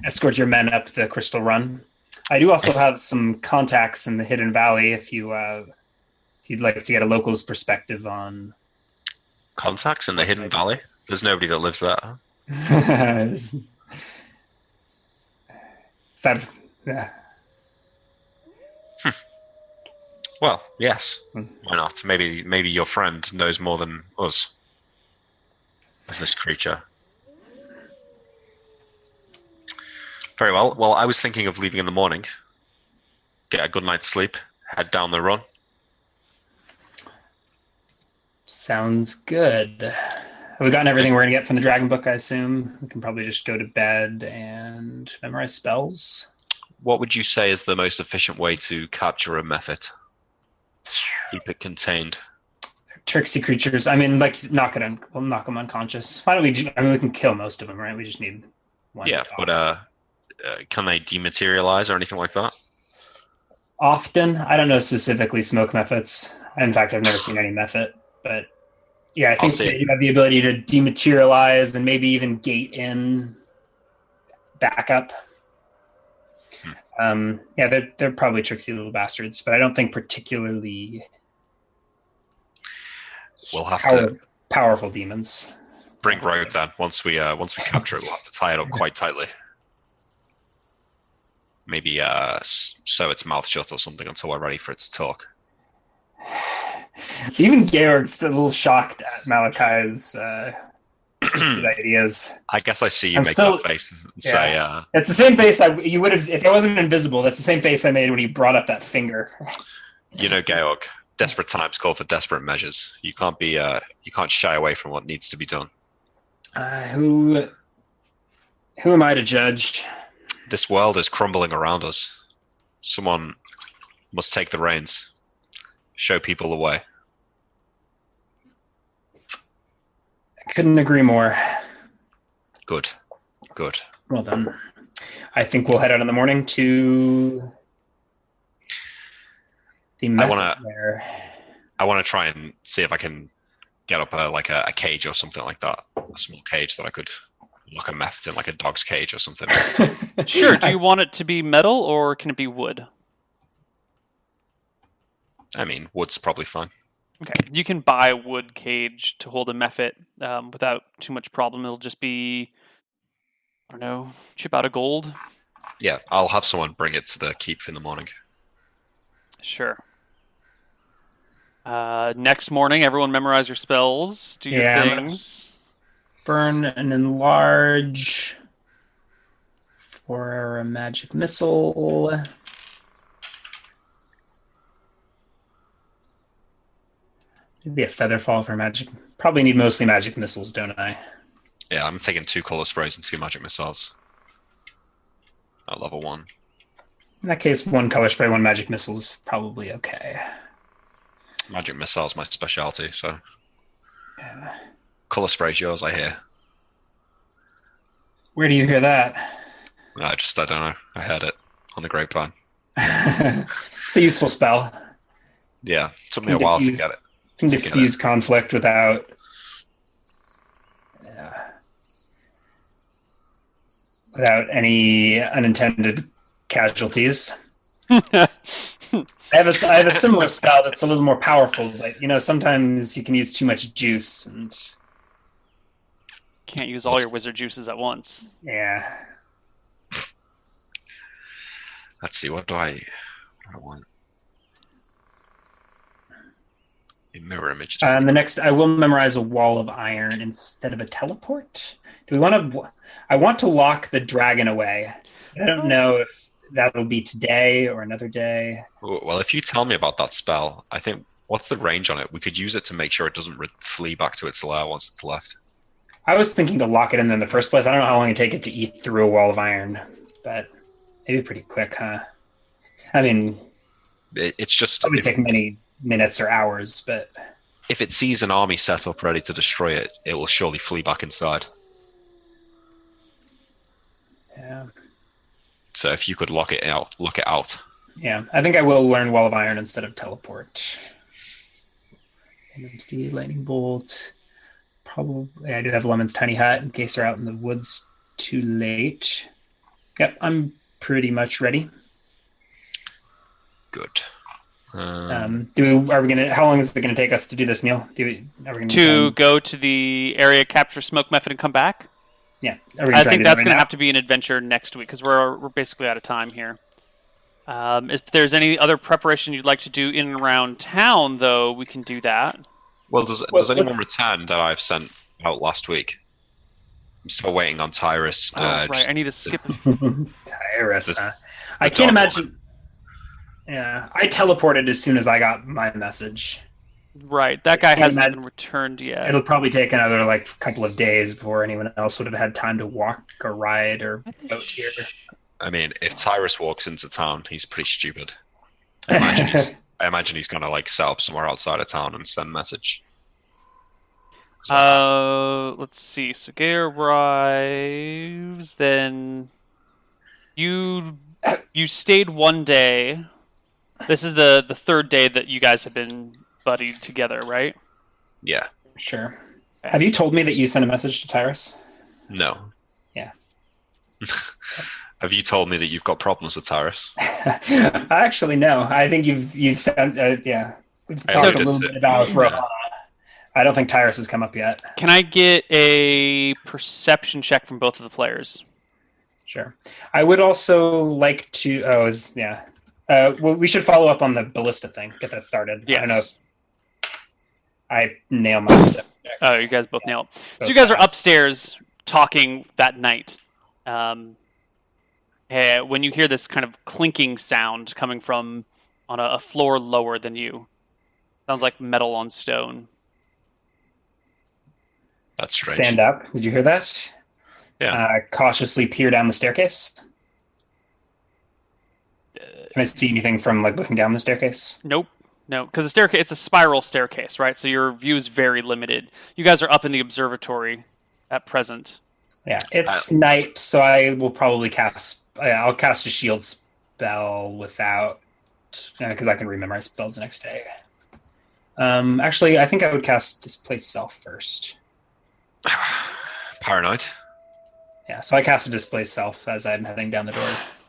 Speaker 3: escort your men up the Crystal Run. I do also have some contacts in the Hidden Valley. If you uh, if you'd like to get a local's perspective on.
Speaker 2: Contacts in the Hidden Valley? There's nobody that lives there. huh? (laughs) (laughs)
Speaker 3: that yeah.
Speaker 2: Well, yes.
Speaker 3: Hmm.
Speaker 2: Why not? Maybe maybe your friend knows more than us this creature. Very well. Well, I was thinking of leaving in the morning. Get a good night's sleep. Head down the run.
Speaker 3: Sounds good. Have we gotten everything we're gonna get from the Dragon Book? I assume we can probably just go to bed and memorize spells.
Speaker 2: What would you say is the most efficient way to capture a mephit? Keep it contained.
Speaker 3: tricksy creatures. I mean, like knock it un- we'll knock them unconscious. Why don't we? ju- I mean, we can kill most of them, right? We just need one.
Speaker 2: yeah, but uh, uh, can they dematerialize or anything like that?
Speaker 3: often I don't know specifically smoke mephits. In fact, I've never seen any mephit, but yeah, I think that you have the ability to dematerialize and maybe even gate in backup.
Speaker 2: Hmm.
Speaker 3: Um, yeah, they're they're probably tricksy little bastards, but I don't think particularly
Speaker 2: We'll have
Speaker 3: power-
Speaker 2: to
Speaker 3: powerful demons.
Speaker 2: bring Rogue then. Once we uh, once we capture it, we'll have to tie it up (laughs) quite tightly. Maybe uh, sew its mouth shut or something until we're ready for it to talk. (sighs) (sighs) (sighs) (laughs)
Speaker 3: Even Georg's a little shocked at Malakai's uh, (clears throat) ideas.
Speaker 2: I guess I see you
Speaker 3: I'm
Speaker 2: make
Speaker 3: still-
Speaker 2: that face and say, uh,
Speaker 3: It's the same face I you would have if I wasn't invisible. That's the same face I made when he brought up that finger.
Speaker 2: you know, Georg, desperate times call for desperate measures. You can't be, uh, you can't shy away from what needs to be done.
Speaker 3: Uh, who who am I to judge?
Speaker 2: This world is crumbling around us. Someone must take the reins, show people the way.
Speaker 3: I couldn't agree more.
Speaker 2: Good, good.
Speaker 3: Well then, I think we'll head out in the morning to the mephit
Speaker 2: wanna-
Speaker 3: there.
Speaker 2: I want to try and see if I can get up a like a, a cage or something like that, a small cage that I could lock a meth in, like a dog's cage or something. (laughs)
Speaker 1: Sure. Do (laughs) you want it to be metal or can it be wood?
Speaker 2: I mean, wood's probably fine.
Speaker 1: Okay. You can buy a wood cage to hold a mephit um, without too much problem. It'll just be, I don't know, chip out of gold.
Speaker 2: Yeah, I'll have someone bring it to the keep in the morning.
Speaker 1: Sure. Uh, next morning, everyone memorize your spells. Do your
Speaker 3: Yeah, I'm gonna-
Speaker 1: things.
Speaker 3: Burn and enlarge for a magic missile. Maybe a feather fall for magic. Probably need mostly magic missiles, don't I?
Speaker 2: Yeah, I'm taking two color sprays and two magic missiles. At level one.
Speaker 3: In that case, one color spray, one magic missile is probably okay.
Speaker 2: Magic missile's my specialty, so
Speaker 3: Yeah.
Speaker 2: color spray's yours, I hear.
Speaker 3: Where do you hear that?
Speaker 2: I just I don't know. I heard it on the grapevine. (laughs)
Speaker 3: it's a useful spell.
Speaker 2: Yeah, it took me
Speaker 3: Can
Speaker 2: a while to
Speaker 3: diffuse-
Speaker 2: get it.
Speaker 3: Can
Speaker 2: To get it.
Speaker 3: Diffuse conflict without. Yeah. Without any unintended casualties. (laughs) I have a I have a similar spell that's a little more powerful, but you know sometimes you can use too much juice, and
Speaker 1: Can't use all your wizard juices at once.
Speaker 3: yeah,
Speaker 2: Let's see, what do I, what do I want? A mirror image.
Speaker 3: Uh, and the next I will memorize a wall of iron instead of a teleport. Do we want to? I want to lock the dragon away. I don't know if that'll be today or another day.
Speaker 2: well, if you tell me about that spell, I think what's the range on it? We could use it to make sure it doesn't re- flee back to its lair once it's left.
Speaker 3: I was thinking to lock it in in the first place. I don't know how long it take it to eat through a wall of iron, but maybe pretty quick, huh? I mean,
Speaker 2: It, it's just
Speaker 3: it
Speaker 2: if,
Speaker 3: take many minutes or hours, but
Speaker 2: if it sees an army set up ready to destroy it, it will surely flee back inside.
Speaker 3: yeah,
Speaker 2: So if you could lock it out, lock it out.
Speaker 3: yeah. I think I will learn wall of iron instead of teleport. MMC, lightning bolt. Probably, I do have Leomund's tiny hut in case they're out in the woods too late. Yep, I'm pretty much ready.
Speaker 2: Good. Um,
Speaker 3: Um, do we, are we gonna? How long is it gonna take us to do this, Neil? Do we? Are we gonna
Speaker 1: To
Speaker 3: um,
Speaker 1: go to the area capture smoke mephit and come back.
Speaker 3: yeah, are we gonna
Speaker 1: I think that's
Speaker 3: that
Speaker 1: going to
Speaker 3: right
Speaker 1: have to be an adventure next week because we're we're basically out of time here. Um, if there's any other preparation you'd like to do in and around town, though, we can do that.
Speaker 2: well, does,
Speaker 3: well,
Speaker 2: does anyone
Speaker 3: let's-
Speaker 2: return that I've sent out last week? I'm still waiting on Tyrus.
Speaker 1: Oh,
Speaker 2: uh,
Speaker 1: right, I need to skip. (laughs)
Speaker 3: Tyrus.
Speaker 2: The-
Speaker 3: huh? I can't
Speaker 2: dog
Speaker 3: imagine. Yeah, I teleported as soon as I got my message.
Speaker 1: right, that guy
Speaker 3: can't
Speaker 1: hasn't
Speaker 3: imagine-
Speaker 1: been returned yet.
Speaker 3: It'll probably take another like couple of days before anyone else would have had time to walk or ride or boat here.
Speaker 2: I mean, if Tyrus walks into town, he's pretty stupid. (laughs) I imagine he's, I imagine he's gonna like set up somewhere outside of town and send a message.
Speaker 1: Uh, let's see. So Gay arrives, then you you stayed one day. This is the the third day that you guys have been buddied together, right?
Speaker 2: Yeah.
Speaker 3: sure. Have you told me that you sent a message to Tyrus?
Speaker 2: No.
Speaker 3: Yeah. (laughs)
Speaker 2: Have you told me that you've got problems with Tyrus? (laughs)
Speaker 3: Actually, no. I think you've you've sent. Uh, yeah, we've
Speaker 2: I
Speaker 3: talked a little bit about
Speaker 2: yeah.
Speaker 3: Rohan. I don't think Tyrus has come up yet.
Speaker 1: Can I get a perception check from both of the players?
Speaker 3: Sure. I would also like to. Oh, is yeah. Uh, well, we should follow up on the ballista thing. Get that started. I don't know if I nail my.
Speaker 1: Oh, you guys both nailed. So you guys are upstairs talking that night. Um, when you hear this kind of clinking sound coming from on a, a floor lower than you, sounds like metal on stone.
Speaker 2: That's strange.
Speaker 3: Stand up. Did you hear that?
Speaker 2: Yeah.
Speaker 3: Uh, cautiously peer down the staircase. Can I see anything from like looking down the staircase?
Speaker 1: Nope. No, because the staircase it's a spiral staircase, right? So your view is very limited. You guys are up in the observatory at present.
Speaker 3: Yeah, it's night, so I will probably cast. uh, I'll cast a shield spell without because I can remember my spells the next day. Um, actually, I think I would cast displace self first. (sighs)
Speaker 2: Paranoid.
Speaker 3: Yeah, so I cast a displace self as I'm heading down the door. (sighs) (laughs)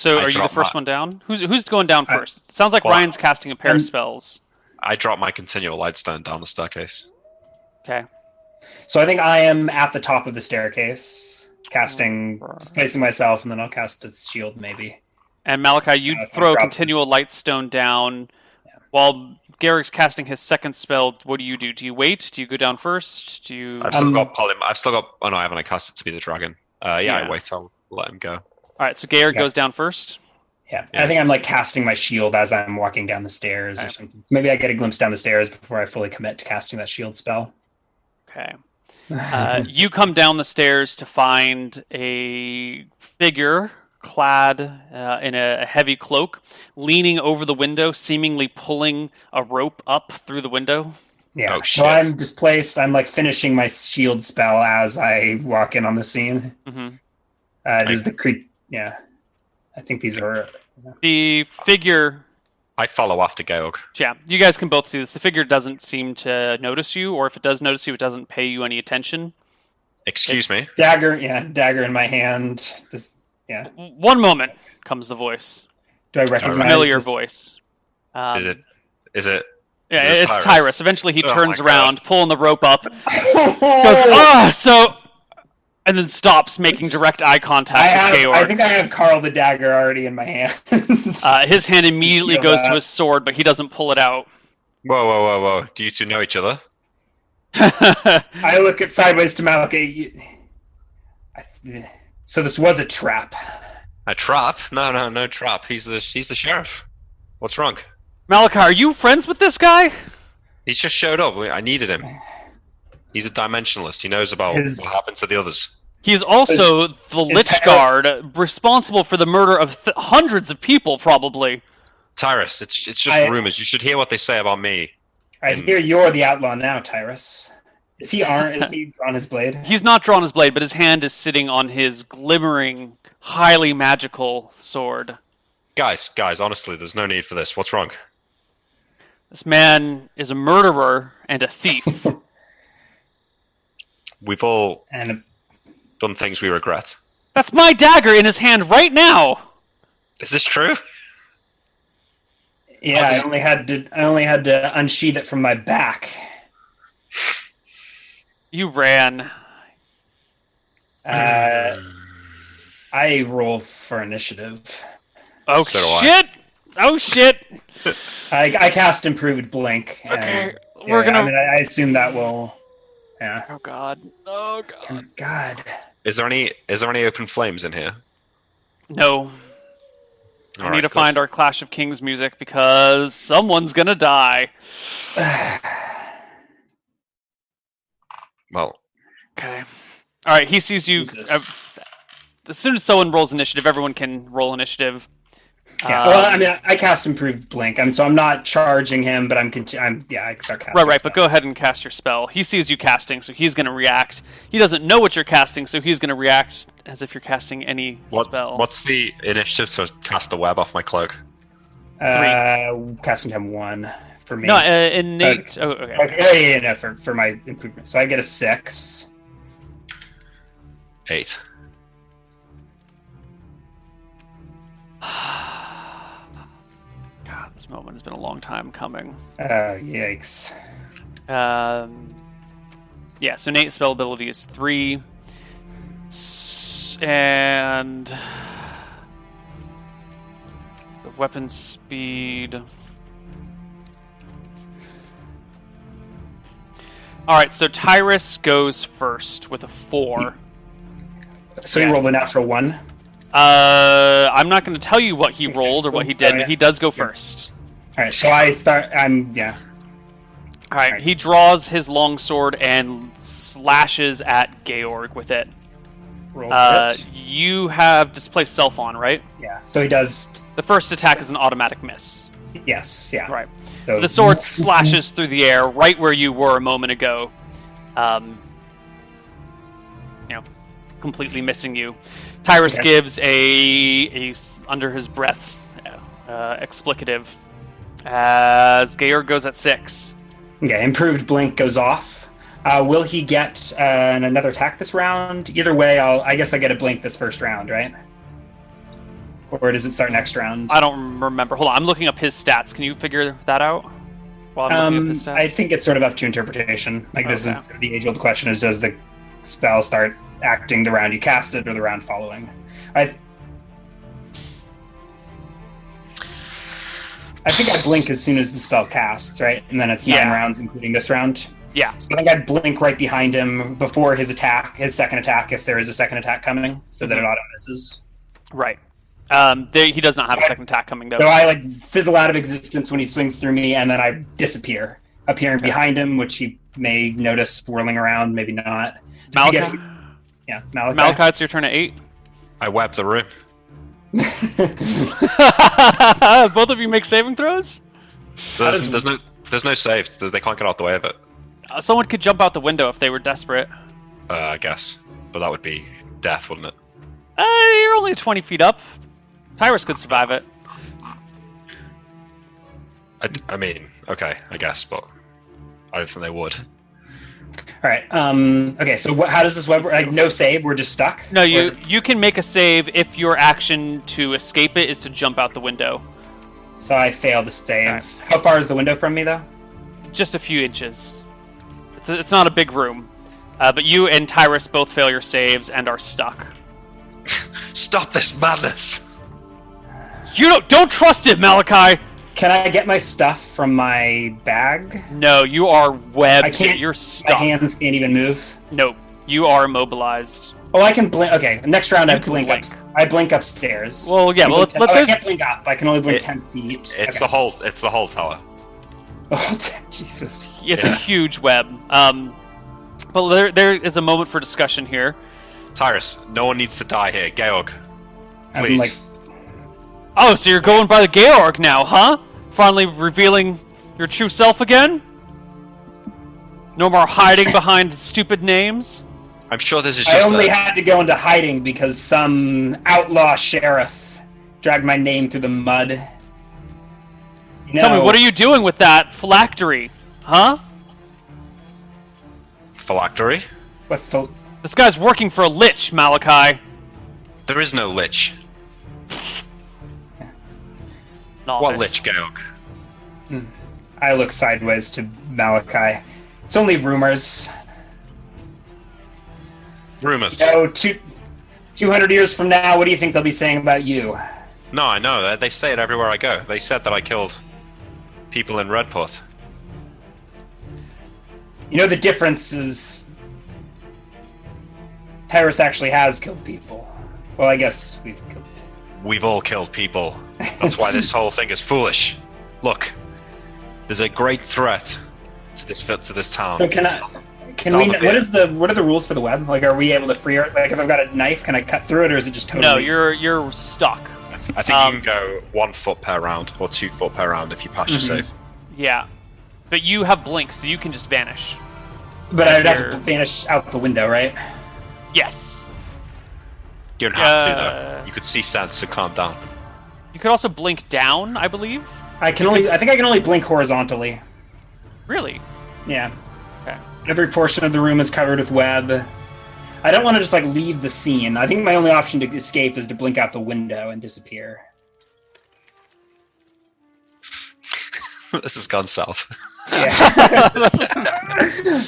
Speaker 1: So
Speaker 2: I
Speaker 1: are you the first
Speaker 2: my-
Speaker 1: one down? Who's who's going down
Speaker 3: I-
Speaker 1: first? Sounds like
Speaker 2: Well,
Speaker 1: Ryan's casting a pair of
Speaker 3: I'm-
Speaker 1: spells.
Speaker 2: I dropped my continual lightstone down the staircase.
Speaker 1: Okay.
Speaker 3: So I think I am at the top of the staircase, casting,
Speaker 1: Right.
Speaker 3: displacing myself, and then I'll cast a shield maybe.
Speaker 1: And Malakai, you
Speaker 3: Uh,
Speaker 1: throw a continual light stone down while Garrick's casting his second spell. What do you do? Do you wait? Do you go down first? Do you?
Speaker 2: I've still
Speaker 3: Um,
Speaker 2: got Polym. I've still got. Oh no, I haven't. I cast it to be the dragon. Uh, yeah,
Speaker 1: Yeah.
Speaker 2: I wait. I'll let him go.
Speaker 1: All right. So Garrick
Speaker 3: Yeah.
Speaker 1: goes down first.
Speaker 3: Yeah.
Speaker 2: Yeah.
Speaker 3: I think I'm like casting my shield as I'm walking down the stairs or something. Maybe I get a glimpse down the stairs before I fully commit to casting that shield spell.
Speaker 1: Okay. Uh, (laughs) you come down the stairs to find a figure clad uh, in a heavy cloak, leaning over the window, seemingly pulling a rope up through the window.
Speaker 3: yeah.
Speaker 2: Oh,
Speaker 3: so. I'm displaced. I'm like finishing my shield spell as I walk in on the scene.
Speaker 1: hmm
Speaker 3: Uh, does the creep? Yeah. I think these are.
Speaker 1: The figure
Speaker 2: I follow after Georg.
Speaker 1: Yeah, you guys can both see this. The figure doesn't seem to notice you, or if it does notice you, it doesn't pay you any attention.
Speaker 2: Excuse me.
Speaker 3: Dagger, yeah, dagger in my hand. Just yeah.
Speaker 1: One moment comes the voice,
Speaker 3: Do I recognize
Speaker 1: familiar
Speaker 3: this?
Speaker 1: voice. Um,
Speaker 2: Is it? Is it?
Speaker 1: Yeah,
Speaker 2: is it
Speaker 1: it's
Speaker 2: Tyrus?
Speaker 1: Tyrus. Eventually, he
Speaker 2: Oh
Speaker 1: turns around, pulling the rope up, goes, (laughs)
Speaker 3: goes,
Speaker 1: ah, so, and then stops, making direct eye contact
Speaker 3: I
Speaker 1: with
Speaker 3: have.
Speaker 1: Georg.
Speaker 3: I think I have Carl the dagger already in my hand. (laughs)
Speaker 1: uh, his hand immediately
Speaker 3: Feel
Speaker 1: goes
Speaker 3: that.
Speaker 1: to his sword, but he doesn't pull it out.
Speaker 2: Whoa, whoa, whoa, whoa! Do you two know each other? (laughs)
Speaker 3: I look at sideways to Malakai. You- I- So this was a trap.
Speaker 2: A trap? No, no, no trap. He's the he's the sheriff. What's wrong?
Speaker 1: Malakai, are you friends with this guy?
Speaker 2: He's just showed up. I needed him. He's a dimensionalist. He knows about
Speaker 3: His-
Speaker 2: what happened to the others.
Speaker 1: He is also the Lich
Speaker 3: Tyrus-
Speaker 1: Guard, responsible for the murder of th- hundreds of people, probably.
Speaker 2: Tyrus, it's it's just
Speaker 3: I-
Speaker 2: rumors. You should hear what they say about me.
Speaker 3: I hear you're the outlaw now, Tyrus. Is he on? Is he (laughs) on his blade?
Speaker 1: He's not drawn his blade, but his hand is sitting on his glimmering, highly magical sword.
Speaker 2: Guys, guys, honestly, there's no need for this. What's wrong?
Speaker 1: This man is a murderer and a thief. (laughs)
Speaker 2: We've all
Speaker 3: And
Speaker 2: done things we regret.
Speaker 1: That's my dagger in his hand right now.
Speaker 2: Is this true?
Speaker 3: yeah, I only had to. I only had to unsheath it from my back.
Speaker 1: You ran.
Speaker 3: Uh, I roll for initiative.
Speaker 1: Oh
Speaker 2: So do I.
Speaker 1: shit! Oh shit!
Speaker 3: I, I cast improved blink.
Speaker 1: Okay,
Speaker 3: yeah,
Speaker 1: we're gonna.
Speaker 3: I, mean, I I assume that will. Yeah.
Speaker 1: Oh god. Oh god.
Speaker 3: God.
Speaker 2: Is there any is there any open flames in here?
Speaker 1: No. I
Speaker 2: All
Speaker 1: need
Speaker 2: right,
Speaker 1: to
Speaker 2: good.
Speaker 1: find our Clash of Kings music because someone's gonna die. (sighs)
Speaker 2: Well,
Speaker 1: Okay. All right. He sees you. Uh, as soon as someone rolls initiative, everyone can roll initiative.
Speaker 3: Yeah.
Speaker 1: Um,
Speaker 3: well, I mean, I cast improved blink. I'm so I'm not charging him, but I'm. Conti- I'm yeah. I start casting.
Speaker 1: Right, right, but go ahead and cast your spell. He sees you casting, so he's going to react. He doesn't know what you're casting, so he's going to react as if you're casting any
Speaker 2: what,
Speaker 1: spell.
Speaker 2: what's the initiative to cast the web off my cloak?
Speaker 3: Uh, casting him one for me.
Speaker 1: No, uh, innate. Oh, okay.
Speaker 3: Okay, yeah, yeah, yeah, no, for, for my improvement. So I get a six.
Speaker 2: Eight. (sighs) (sighs)
Speaker 1: This moment has been a long time coming.
Speaker 3: Uh, yikes.
Speaker 1: Um, yeah, so Nate's spell ability is three, and the weapon speed. All right, so Tyrus goes first with a four.
Speaker 3: So
Speaker 1: Yeah.
Speaker 3: you rolled a natural one.
Speaker 1: Uh, I'm not going to tell you what he rolled or what he did,
Speaker 3: Oh,
Speaker 1: but he does go first.
Speaker 3: All right. So I start. I'm yeah.
Speaker 1: All right,
Speaker 3: Right.
Speaker 1: he draws his longsword and slashes at Georg with it.
Speaker 3: Roll
Speaker 1: Uh,
Speaker 3: it.
Speaker 1: you have displaced self on, right?
Speaker 3: Yeah. So he does.
Speaker 1: The first attack is an automatic miss.
Speaker 3: Yes. Yeah.
Speaker 1: Right. So the sword (laughs) slashes through the air right where you were a moment ago. Um, you know, completely missing you. Tyrus
Speaker 3: Okay.
Speaker 1: gives a, a under his breath uh, explicative as Georg goes at six.
Speaker 3: Okay. Improved blink goes off. Uh, will he get uh, another attack this round? Either way, I'll. I guess I get a blink this first round, right? Or does it start next round?
Speaker 1: I don't remember. Hold on, I'm looking up his stats. Can you figure that out? While I'm looking up
Speaker 3: Um. I think it's sort of up to interpretation. Like this is the age-old question: is does the spell start acting the round you cast it or the round following? I, I think I blink as soon as the spell casts, right? And then it's nine
Speaker 1: Yeah.
Speaker 3: rounds, including this round.
Speaker 1: Yeah.
Speaker 3: So I think I'd blink right behind him before his attack, his second attack, if there is a second attack coming, so that it
Speaker 1: Mhm.
Speaker 3: auto misses.
Speaker 1: Right. Um, there, he does not have a
Speaker 3: So I-
Speaker 1: second attack coming though.
Speaker 3: So I like fizzle out of existence when he swings through me, and then I disappear, appearing
Speaker 1: Okay.
Speaker 3: behind him, which he may notice swirling around, maybe not. Malakai, yeah, Malakai.
Speaker 1: Malakai, it's your turn at eight.
Speaker 2: I web the rip. (laughs)
Speaker 1: Both of you make saving throws.
Speaker 3: How
Speaker 2: There's, there's no there's no save. They can't get out the way of it.
Speaker 1: Uh, someone could jump out the window if they were desperate.
Speaker 2: Uh, I guess, but that would be death, wouldn't it?
Speaker 1: Uh, you're only 20 feet up. Tyrus could survive it.
Speaker 2: I, I mean, okay, I guess, but I don't think they would.
Speaker 3: All right. Um. Okay. So what, how does this web? work? Like no save. We're just stuck.
Speaker 1: No, you
Speaker 3: Or-
Speaker 1: you can make a save if your action to escape it is to jump out the window.
Speaker 3: So I failed to save.
Speaker 1: Alright.
Speaker 3: How far is the window from me, though?
Speaker 1: Just a few inches. It's a, it's not a big room, uh, but you and Tyrus both fail your saves and are stuck. (laughs)
Speaker 2: Stop this madness!
Speaker 1: You don't don't trust it, Malakai.
Speaker 3: Can I get my stuff from my bag?
Speaker 1: No, you are webbed.
Speaker 3: I can't-
Speaker 1: You're
Speaker 3: My hands can't even move.
Speaker 1: Nope, you are immobilized.
Speaker 3: Oh, I can blink. Okay, next round I
Speaker 1: You can
Speaker 3: blink,
Speaker 1: blink.
Speaker 3: up. I blink upstairs.
Speaker 1: Well, yeah,
Speaker 3: I
Speaker 1: well,
Speaker 3: blink
Speaker 1: let- let-
Speaker 3: oh, I
Speaker 1: there's-
Speaker 3: can't blink up. I can only blink
Speaker 2: It-
Speaker 3: ten feet.
Speaker 2: It's
Speaker 3: Okay.
Speaker 2: the whole. It's the whole tower. (laughs)
Speaker 3: Oh, (laughs) Jesus.
Speaker 1: It's a huge web. Um, but there there is a moment for discussion here.
Speaker 2: Tyrus, no one needs to die here. Georg,
Speaker 3: I'm
Speaker 2: please.
Speaker 3: like,
Speaker 1: Oh, so you're going by the Georg now, huh? Finally revealing your true self again? No more hiding (coughs) behind stupid names?
Speaker 2: I'm sure this is just I
Speaker 3: only
Speaker 2: a-
Speaker 3: had to go into hiding because some outlaw sheriff dragged my name through the mud. You
Speaker 1: Tell me, what are you doing with that phylactery? Huh?
Speaker 2: phylactery.
Speaker 3: What phil-
Speaker 1: This guy's working for a lich, Malakai.
Speaker 2: There is no lich.
Speaker 1: Novice.
Speaker 2: What lich, Georg? Hmm.
Speaker 3: I look sideways to Malakai. It's only rumors.
Speaker 2: Rumors.
Speaker 3: No, two, 200 years from now, what do you think they'll be saying about you?
Speaker 2: No, I know. They- They say it everywhere I go. They said that I killed people in Redport.
Speaker 3: You know, the difference is. Tyrus actually has killed people. Well, I guess we've killed.
Speaker 2: We've all killed people. That's why this (laughs) whole thing is foolish. Look, there's a great threat to this to this town.
Speaker 3: So can I? Can we?
Speaker 2: What is the
Speaker 3: What
Speaker 2: fear.
Speaker 3: is the? What are the rules for the web? Like, are we able to free it? Like, if I've got a knife, can I cut through it, or is it just totally?
Speaker 1: No, you're you're stuck.
Speaker 2: I think
Speaker 1: Um,
Speaker 2: you can go one foot per round or two foot per round if you pass your
Speaker 3: Mhm.
Speaker 2: save.
Speaker 1: Yeah. But you have blink, so you can just vanish.
Speaker 3: But I'd have to vanish out the window, right?
Speaker 1: Yes.
Speaker 2: You don't have to
Speaker 1: Uh,
Speaker 2: though. You could see sense to calm down.
Speaker 1: You could also blink down, I believe.
Speaker 3: I can only. I think I can only blink horizontally.
Speaker 1: Really?
Speaker 3: Yeah.
Speaker 1: Okay.
Speaker 3: Every portion of the room is covered with web. I don't want to just like leave the scene. I think my only option to escape is to blink out the window and disappear. (laughs)
Speaker 2: this has gone south.
Speaker 3: Yeah. (laughs)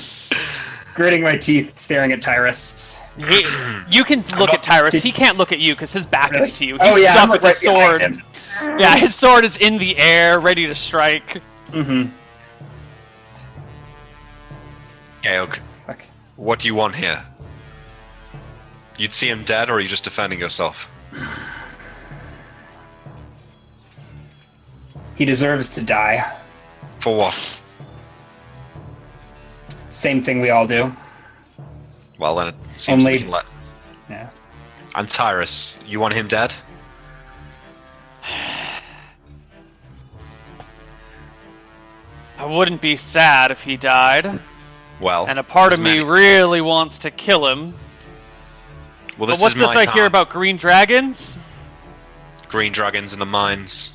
Speaker 3: Gritting my teeth, staring at Tyrus.
Speaker 1: He, you can look
Speaker 3: not-
Speaker 1: at Tyrus.
Speaker 3: did-
Speaker 1: He can't look at you because his back
Speaker 3: Really?
Speaker 1: is to you. Oh, He's
Speaker 3: oh yeah,
Speaker 1: stuck
Speaker 3: I'm
Speaker 1: with his
Speaker 3: right
Speaker 1: sword.
Speaker 3: Behind him.
Speaker 1: Yeah, (laughs) his sword is in the air, ready to strike.
Speaker 3: Mm-hmm.
Speaker 2: Georg,
Speaker 3: Okay.
Speaker 2: what do you want here? You'd see him dead, or are you just defending yourself?
Speaker 3: He deserves to die.
Speaker 2: For what?
Speaker 3: Same thing we all do.
Speaker 2: Well, then it seems
Speaker 3: Only-
Speaker 2: we can let.
Speaker 3: Yeah.
Speaker 2: And Tyrus, you want him dead? (sighs)
Speaker 1: I wouldn't be sad if he died.
Speaker 2: Well,
Speaker 1: And a part of me
Speaker 2: many.
Speaker 1: really wants to kill him.
Speaker 2: Well, this
Speaker 1: But what's
Speaker 2: is
Speaker 1: this I hear about green dragons?
Speaker 2: green dragons in the mines.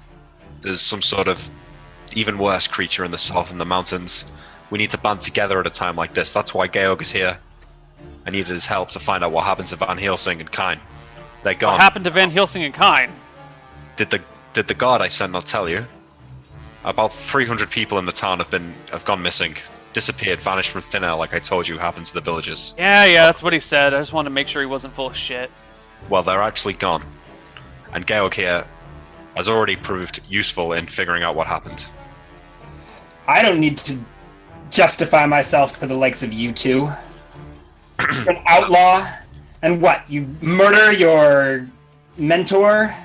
Speaker 2: There's some sort of even worse creature in the south in the mountains. We need to band together at a time like this. That's why Georg is here. I needed his help to find out what happened to Van Helsing and Kine. They're gone.
Speaker 1: What happened to Van Helsing and Kine?
Speaker 2: Did the did the guard I sent not tell you? About 300 people in the town have been have gone missing, disappeared, vanished from thin air, like I told you happened to the villagers.
Speaker 1: Yeah, yeah, that's what he said. I just wanted to make sure he wasn't full of shit.
Speaker 2: Well, they're actually gone, and Georg here has already proved useful in figuring out what happened.
Speaker 3: I don't need to justify myself to the likes of you two. (clears throat) You're an outlaw, and what? You murder your mentor?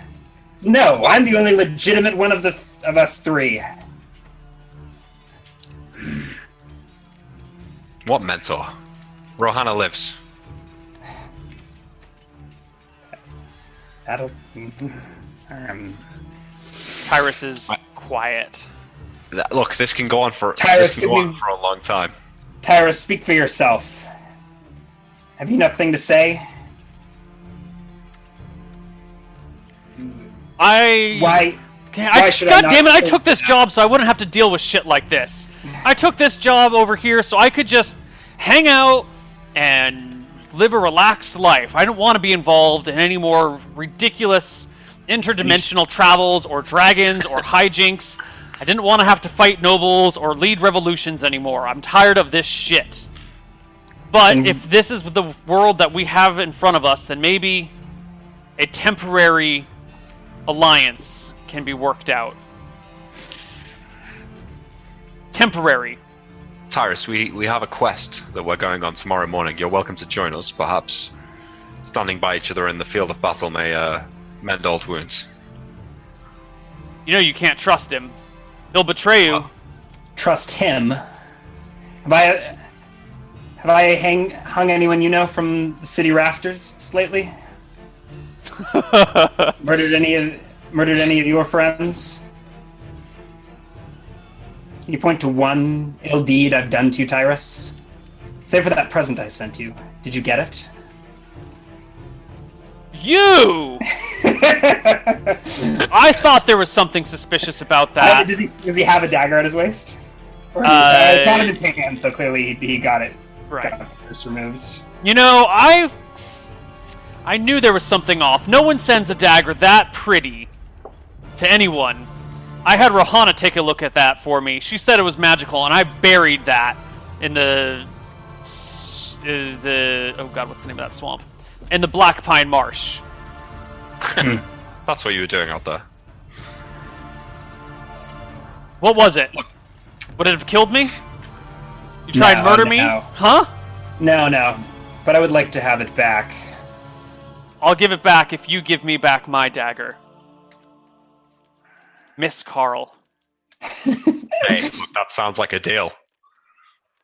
Speaker 3: No, I'm the only legitimate one of the of us three.
Speaker 2: What mentor? Rohanna lives.
Speaker 3: That'll. Um,
Speaker 1: Tyrus is
Speaker 2: I-
Speaker 1: quiet.
Speaker 2: Th- Look, this can go on for
Speaker 3: Tyrus,
Speaker 2: this can go on
Speaker 3: me-
Speaker 2: for a long time.
Speaker 3: Tyrus, speak for yourself. Have you nothing to say?
Speaker 1: I
Speaker 3: Why?
Speaker 1: Okay,
Speaker 3: Why
Speaker 1: I,
Speaker 3: should I
Speaker 1: God
Speaker 3: not
Speaker 1: damn it! I took this job so I wouldn't have to deal with shit like this. (laughs) I took this job over here so I could just hang out and live a relaxed life. I don't want to be involved in any more ridiculous interdimensional travels or dragons or (laughs) hijinks. I didn't want to have to fight nobles or lead revolutions anymore. I'm tired of this shit. But if this is the world that we have in front of us, then maybe a temporary alliance can be worked out. Temporary.
Speaker 2: Tyrus, we, we have a quest that we're going on tomorrow morning. You're welcome to join us. Perhaps standing by each other in the field of battle may uh, mend old wounds.
Speaker 1: You know you can't trust him. He'll betray you.
Speaker 3: Trust him. Have I? Have I hang, hung anyone you know from the city rafters lately? (laughs) Murdered any of murdered any of your friends? Can you point to one ill deed I've done to you, Tyrus? Save for that present I sent you. Did you get it?
Speaker 1: you! (laughs) I thought there was something suspicious about
Speaker 3: Uh,
Speaker 1: that.
Speaker 3: does he does he have a dagger at his waist? Or
Speaker 1: uh,
Speaker 3: it's not in his hand, so clearly he, he got it.
Speaker 1: Right.
Speaker 3: Got it removed.
Speaker 1: You know, I I knew there was something off. No one sends a dagger that pretty to anyone. I had Rohana take a look at that for me. She said it was magical, and I buried that in the uh, the oh god, what's the name of that swamp? In the Black Pine Marsh. (laughs)
Speaker 2: That's what you were doing out there.
Speaker 1: What was it? Would it have killed me? You tried and
Speaker 3: No,
Speaker 1: murder me? Huh?
Speaker 3: No, no. But I would like to have it back.
Speaker 1: I'll give it back if you give me back my dagger. Miss Carl. (laughs)
Speaker 2: Hey, look, that sounds like a deal.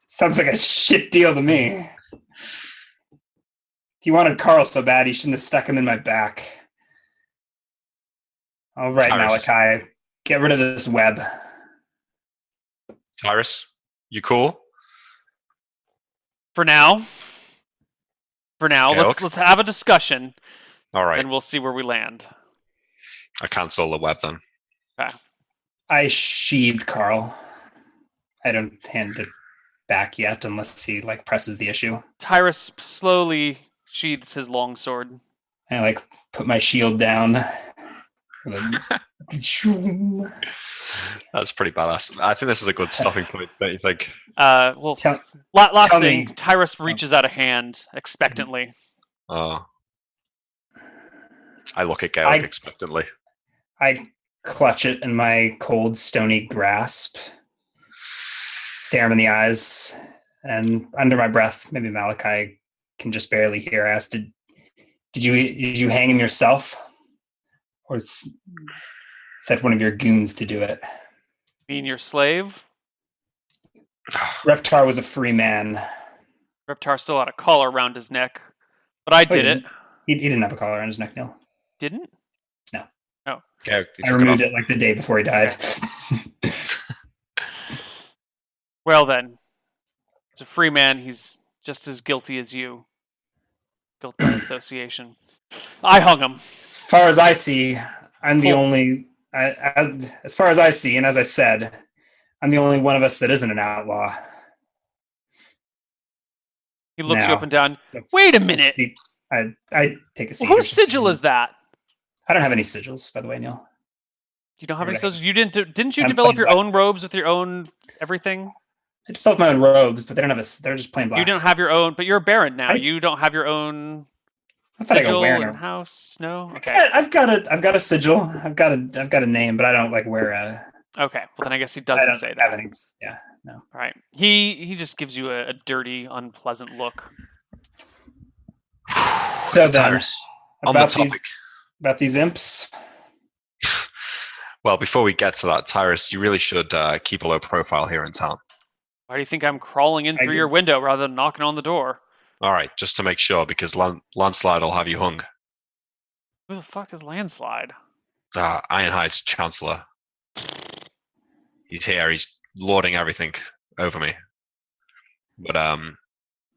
Speaker 3: Sounds like a shit deal to me. He wanted Carl so bad he shouldn't have stuck him in my back. All right,
Speaker 2: Tyrus.
Speaker 3: Malakai, get rid of this web.
Speaker 2: Tyrus, you cool?
Speaker 1: For now. For now,
Speaker 2: Okay,
Speaker 1: let's
Speaker 2: okay.
Speaker 1: let's have a discussion
Speaker 2: All right.
Speaker 1: and we'll see where we land.
Speaker 2: I cancel the web then. Ah.
Speaker 3: I sheathed Carl. I don't hand it back yet unless he like presses the issue.
Speaker 1: Tyrus slowly sheathes his longsword.
Speaker 3: I like put my shield down. (laughs) (laughs) Tell,
Speaker 2: That's pretty badass. I think this is a good stopping (laughs) point, don't you think?
Speaker 1: Uh, well,
Speaker 3: tell,
Speaker 1: last
Speaker 3: tell
Speaker 1: thing,
Speaker 3: me-
Speaker 1: Tyrus reaches out a hand expectantly.
Speaker 2: Oh. I look at Gaelic
Speaker 3: I-
Speaker 2: expectantly.
Speaker 3: I clutch it in my cold, stony grasp, stare him in the eyes, and under my breath, maybe Malakai can just barely hear. I asked, "Did did you did you hang him yourself, or s- set one of your goons to do it?"
Speaker 1: Being your slave,
Speaker 3: Reptar was a free man.
Speaker 1: Reptar still had a collar around his neck, but I oh, did it.
Speaker 3: He, he didn't have a collar around his neck. No,
Speaker 1: Didn't?
Speaker 2: Gaelic, oh. you
Speaker 3: I
Speaker 2: took it
Speaker 3: removed it like the day before he died. (laughs)
Speaker 1: Well then, It's a free man, he's just as guilty as you. Guilt by (clears throat) association. I hung him.
Speaker 3: as far as I see, I'm the only. I, as, as far as I see, and as I said, I'm the only one of us that isn't an outlaw.
Speaker 1: He looks you up and down. Wait a minute.
Speaker 3: see. I I take a seat.
Speaker 1: Whose sigil is that?
Speaker 3: I don't have any sigils, by the way, Neil.
Speaker 1: You don't have any sigils. You didn't. Didn't you
Speaker 3: I'm
Speaker 1: develop your
Speaker 3: black.
Speaker 1: own robes with your own everything?
Speaker 3: I developed my own robes, but they don't have a. They're just plain black.
Speaker 1: You don't have your own, but you're a baron now.
Speaker 3: I-
Speaker 1: you don't have your own
Speaker 3: I thought I could
Speaker 1: sigil
Speaker 3: wear
Speaker 1: in house. No.
Speaker 3: I've
Speaker 1: Okay.
Speaker 3: got- I've got a. I've got a sigil. I've got a. I've got a name, but I don't like wear a.
Speaker 1: Okay. Well, then I guess he doesn't
Speaker 3: don't
Speaker 1: say
Speaker 3: have
Speaker 1: that.
Speaker 3: any. Yeah. No.
Speaker 1: Right. He he just gives you a, a dirty, unpleasant look.
Speaker 3: So then,
Speaker 2: Tyrus, on the
Speaker 3: about
Speaker 2: topic.
Speaker 3: these about these imps.
Speaker 2: Well, before we get to that, Tyrus, you really should uh, keep a low profile here in town.
Speaker 1: Why do you think I'm crawling in
Speaker 3: I
Speaker 1: through
Speaker 3: do.
Speaker 1: your window rather than knocking on the door?
Speaker 2: All right, just to make sure, because Lan- Landslide will have you hung.
Speaker 1: Who the fuck is landslide?
Speaker 2: Uh, Ironhide's Chancellor. He's here. He's lording everything over me. But um,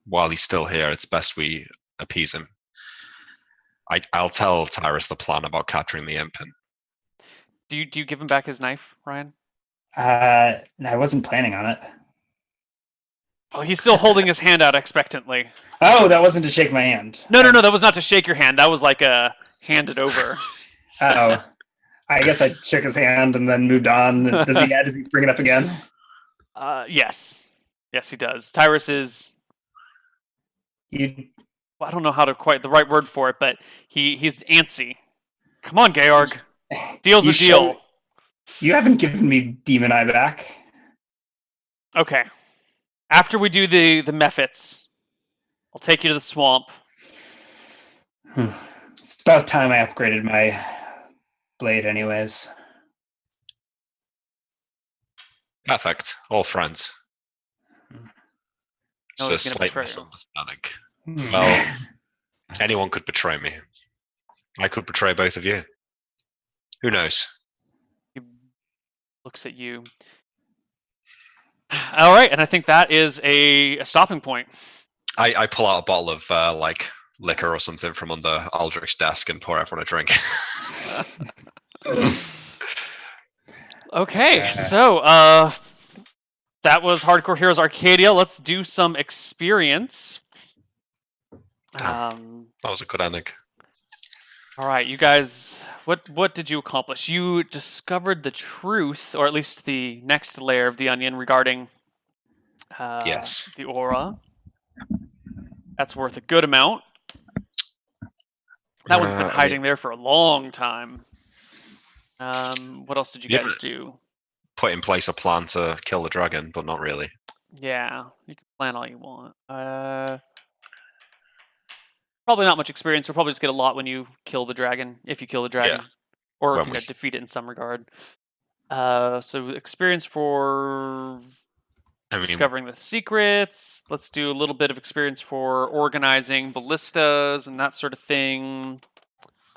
Speaker 2: while he's still here, it's best we appease him. I, I'll tell Tyrus the plan about capturing the imp, and
Speaker 1: Do you do you give him back his knife, Ryan?
Speaker 3: Uh, no, I wasn't planning on it.
Speaker 1: Oh, he's still holding his hand out expectantly.
Speaker 3: Oh, that wasn't to shake my hand.
Speaker 1: No, no, no. That was not to shake your hand. That was like a hand it over. (laughs)
Speaker 3: Oh, I guess I shook his hand and then moved on. Does he? Does he bring it up again? (laughs)
Speaker 1: Uh, yes, yes, he does. Tyrus is.
Speaker 3: You,
Speaker 1: well, I don't know how to quite the right word for it, but he he's antsy. Come on, Georg. (laughs) Deal's
Speaker 3: You
Speaker 1: a deal.
Speaker 3: show- you haven't given me Demon Eye back.
Speaker 1: Okay. After we do the the mephits, I'll take you to the swamp.
Speaker 3: It's about time I upgraded my blade, anyways.
Speaker 2: Perfect. All friends.
Speaker 1: No,
Speaker 2: it's
Speaker 1: it's
Speaker 2: a slight misunderstanding. Hmm. Well, (laughs) anyone could betray me. I could betray both of you. Who knows?
Speaker 1: He looks at you. All right, and I think that is a, a stopping point.
Speaker 2: I, I pull out a bottle of uh, like liquor or something from under Aldric's desk and pour everyone a drink. (laughs)
Speaker 1: Okay, so uh, that was Hardcore Heroes Arcadia. Let's do some experience.
Speaker 2: Damn.
Speaker 1: Um,
Speaker 2: that was a good ending.
Speaker 1: All right, you guys, what what did you accomplish? You discovered the truth, or at least the next layer of the onion regarding uh,
Speaker 2: Yes.
Speaker 1: the aura. That's worth a good amount. That one's
Speaker 2: Uh,
Speaker 1: been
Speaker 2: I mean-
Speaker 1: hiding there for a long time. Um, what else did you
Speaker 2: Yeah,
Speaker 1: guys do?
Speaker 2: Put in place a plan to kill the dragon, but not really.
Speaker 1: Yeah, you can plan all you want. Uh, probably not much experience. We'll probably just get a lot when you kill the dragon, if you kill the dragon, or
Speaker 2: when
Speaker 1: you know,
Speaker 2: we-
Speaker 1: defeat it in some regard. Uh, so experience for
Speaker 2: I mean,
Speaker 1: discovering the secrets. Let's do a little bit of experience for organizing ballistas and that sort of thing.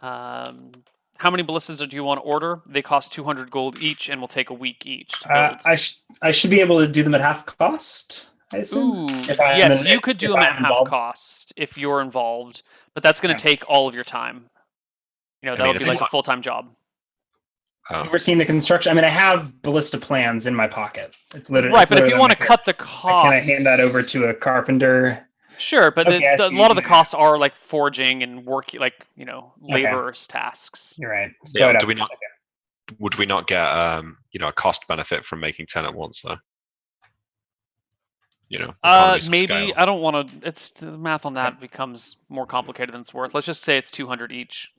Speaker 1: Um, how many ballistas do you want to order? They cost 200 gold each and will take a week each. to
Speaker 3: Uh. I sh- I should be able to do them at half cost. I assume.
Speaker 1: Ooh,
Speaker 3: If I am
Speaker 1: yes,
Speaker 3: in-
Speaker 1: you
Speaker 3: if-
Speaker 1: could do them
Speaker 3: I'm
Speaker 1: at half cost if you're involved, but that's going to
Speaker 3: Yeah.
Speaker 1: take all of your time. You know, that
Speaker 2: mean,
Speaker 1: would be like a full time job.
Speaker 2: oh,
Speaker 3: Overseeing the construction. I mean, I have ballista plans in my pocket. It's literally
Speaker 1: Right,
Speaker 3: it's
Speaker 1: but if you want to cut the cost, Can
Speaker 3: I hand that over to a carpenter?
Speaker 1: Sure, but
Speaker 3: Okay,
Speaker 1: the, the, a lot of the costs are like forging and work, like you know,
Speaker 3: Okay.
Speaker 1: laborers' tasks.
Speaker 3: You're right. So
Speaker 2: Yeah,
Speaker 3: I'd
Speaker 2: do we not- would we not get um, you know, a cost benefit from making ten at once though? You know,
Speaker 1: Uh, maybe
Speaker 2: scale.
Speaker 1: I don't want to. It's the math on that becomes more complicated than it's worth. Let's just say it's two hundred each,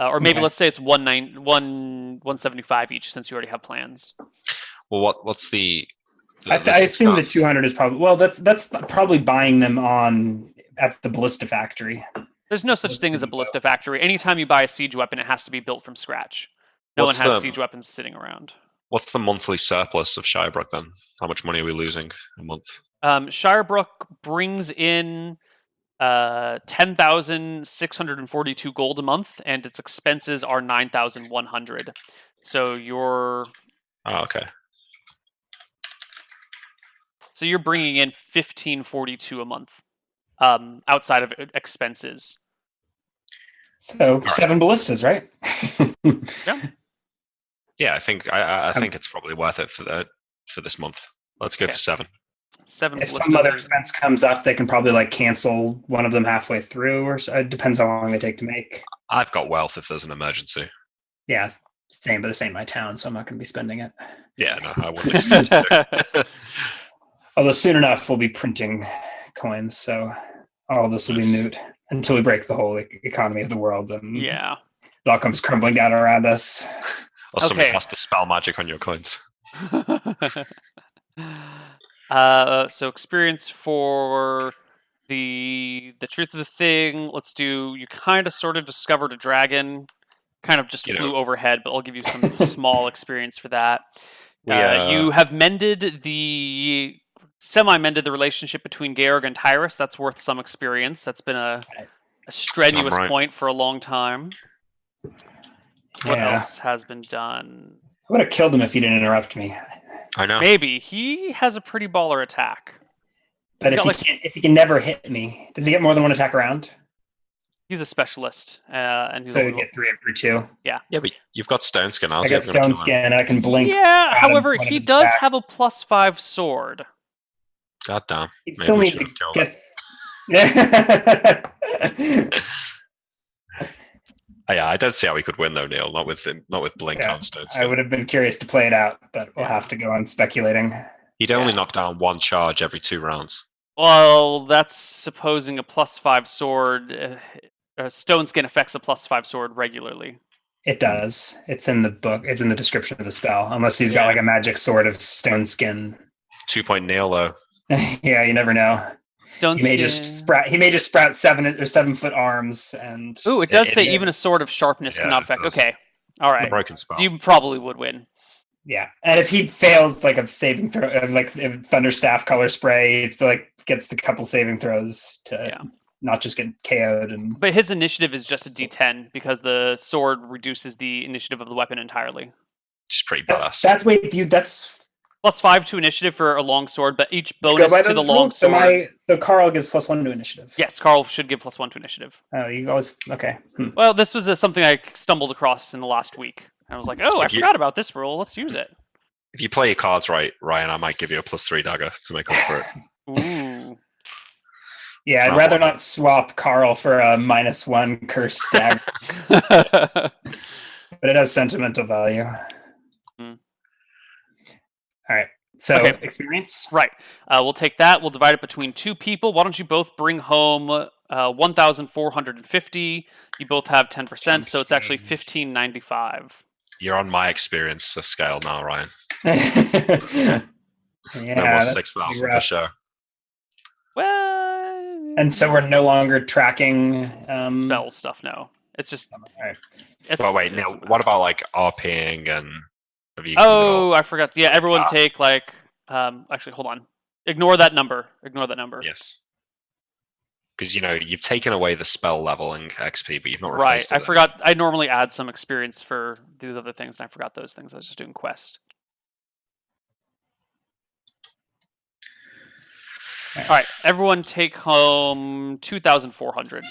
Speaker 1: uh, or maybe
Speaker 3: Okay.
Speaker 1: let's say it's one nine one one seventy five each, since you already have plans.
Speaker 2: Well, what what's the? the
Speaker 3: I,
Speaker 2: this
Speaker 3: I
Speaker 2: is
Speaker 3: assume the 200 is probably well. That's that's probably buying them on at the ballista factory.
Speaker 1: There's no such
Speaker 3: Let's
Speaker 1: thing as a ballista factory. Anytime you buy a siege weapon, it has to be built from scratch. No
Speaker 2: What's
Speaker 1: one has
Speaker 2: the-
Speaker 1: siege weapons sitting around.
Speaker 2: What's the monthly surplus of Shirebrook then? How much money are we losing a month?
Speaker 1: Um, Shirebrook brings in uh, 10,642 gold a month, and its expenses are 9,100. So you're
Speaker 2: Oh, okay.
Speaker 1: so you're bringing in 1542 a month um, outside of expenses.
Speaker 3: So seven ballistas, right? (laughs)
Speaker 2: Yeah, I think I, I I
Speaker 3: Um,
Speaker 2: think it's probably worth it for the for this month. Let's go
Speaker 1: Okay.
Speaker 2: for seven.
Speaker 1: Seven
Speaker 3: if some other expense comes up, they can probably like cancel one of them halfway through, or so, it depends how long they take to make.
Speaker 2: I've got wealth if there's an emergency.
Speaker 3: Yeah, same, but it's in my town, so I'm not going to be spending it.
Speaker 2: Yeah, no, I wouldn't. expect you to.
Speaker 3: Although soon enough we'll be printing coins, so all this will be moot until we break the whole e- economy of the world, and
Speaker 1: yeah.
Speaker 3: it all comes crumbling down around us.
Speaker 2: Or somebody
Speaker 1: Okay.
Speaker 2: has to spell magic on your coins. (laughs)
Speaker 1: uh, so experience for the the truth of the thing. Let's do. You kind of sort of discovered a dragon, kind of just
Speaker 2: You
Speaker 1: flew
Speaker 2: know.
Speaker 1: overhead, but I'll give you some (laughs) small experience for that.
Speaker 2: We,
Speaker 1: uh,
Speaker 2: uh,
Speaker 1: you have mended the semi-mended the relationship between Georg and Tyrus. That's worth some experience. That's been a, a strenuous
Speaker 2: right.
Speaker 1: point for a long time. What
Speaker 3: Yeah.
Speaker 1: else has been done?
Speaker 3: I would have killed him if he didn't interrupt me.
Speaker 2: I know.
Speaker 1: Maybe he has a pretty baller attack.
Speaker 3: But
Speaker 1: He's
Speaker 3: if he
Speaker 1: like-
Speaker 3: can't, if he can never hit me, does he get more than one attack around?
Speaker 1: He's a specialist, uh, and he's
Speaker 3: So
Speaker 1: a
Speaker 3: you get three every two.
Speaker 2: Yeah, yeah, but you've got stone skin.
Speaker 3: I
Speaker 2: How's
Speaker 3: got
Speaker 2: he ever gonna
Speaker 3: stone
Speaker 2: kill him?
Speaker 3: skin. I can blink.
Speaker 1: Yeah. However, he does
Speaker 3: back.
Speaker 1: have a plus five sword.
Speaker 2: God damn.
Speaker 3: You still need to get. (laughs) (laughs) (laughs) Yeah.
Speaker 2: I don't see how we could win though, Neil. Not with him, not with blink
Speaker 3: Yeah,
Speaker 2: on stone
Speaker 3: I would have been curious to play it out, but we'll have to go on speculating.
Speaker 2: He'd only
Speaker 1: Yeah.
Speaker 2: knock down one charge every two rounds.
Speaker 1: Well, that's supposing a plus five sword. Uh, uh, stone skin affects a plus five sword regularly.
Speaker 3: It does. It's in the book. It's in the description of the spell. Unless he's got like a magic sword of stone skin.
Speaker 2: Two point nail though. (laughs)
Speaker 3: yeah, you never know.
Speaker 1: Stone
Speaker 3: He may
Speaker 1: skin.
Speaker 3: just sprout. He may just sprout seven or seven foot arms, and
Speaker 1: Ooh, it does
Speaker 3: it-
Speaker 1: say
Speaker 3: it-
Speaker 1: even a sword of sharpness
Speaker 2: Yeah,
Speaker 1: cannot affect. Okay, all right, The
Speaker 2: broken spell.
Speaker 1: You probably would win.
Speaker 3: yeah. And if he fails like a saving throw, uh, like if thunderstaff color spray, it's like gets a couple saving throws to
Speaker 1: Yeah.
Speaker 3: not just get KO'd. And
Speaker 1: But his initiative is just a D10 because the sword reduces the initiative of the weapon entirely.
Speaker 2: Which is pretty
Speaker 3: that's
Speaker 2: badass.
Speaker 3: that's wait, you that's
Speaker 1: Plus five to initiative for a long sword, but each bonus to the long
Speaker 3: sword. So my so Carl gives plus one to initiative.
Speaker 1: Yes, Carl should give plus one to initiative.
Speaker 3: Oh, you always okay. Hmm.
Speaker 1: Well, this was uh something I stumbled across in the last week. I was like, oh, I
Speaker 2: If you-
Speaker 1: forgot about this rule. Let's use it.
Speaker 2: If you play your cards right, Ryan, I might give you a plus three dagger to make up for it. (laughs)
Speaker 1: Ooh.
Speaker 3: Yeah, I'd
Speaker 2: Not
Speaker 3: rather
Speaker 2: one.
Speaker 3: not swap Carl for a minus one cursed dagger, (laughs) but it has sentimental value. All right. So
Speaker 1: Okay.
Speaker 3: experience.
Speaker 1: Right. Uh, we'll take that. We'll divide it between two people. Why don't you both bring home uh, 1,450? You both have 10%, so it's actually 1,595.
Speaker 2: You're on my experience scale now, Ryan. (laughs)
Speaker 3: yeah,
Speaker 2: no more
Speaker 3: that's
Speaker 2: six
Speaker 3: pretty
Speaker 2: thousand for sure.
Speaker 1: Well,
Speaker 3: And so we're no longer tracking um,
Speaker 1: spell stuff. No, it's just.
Speaker 3: All right.
Speaker 1: It's,
Speaker 2: But wait,
Speaker 1: it's
Speaker 2: Neil, what about like RPing and have you
Speaker 1: Oh, I forgot. Yeah, everyone
Speaker 2: Ah.
Speaker 1: take like. Um, actually, hold on. Ignore that number. Ignore that number.
Speaker 2: yes. Because you know you've taken away the spell level in XP, but you've not
Speaker 1: Right. I forgot. I normally add some experience for these other things, and I forgot those things. I was just doing quest. All right, everyone take home two thousand four hundred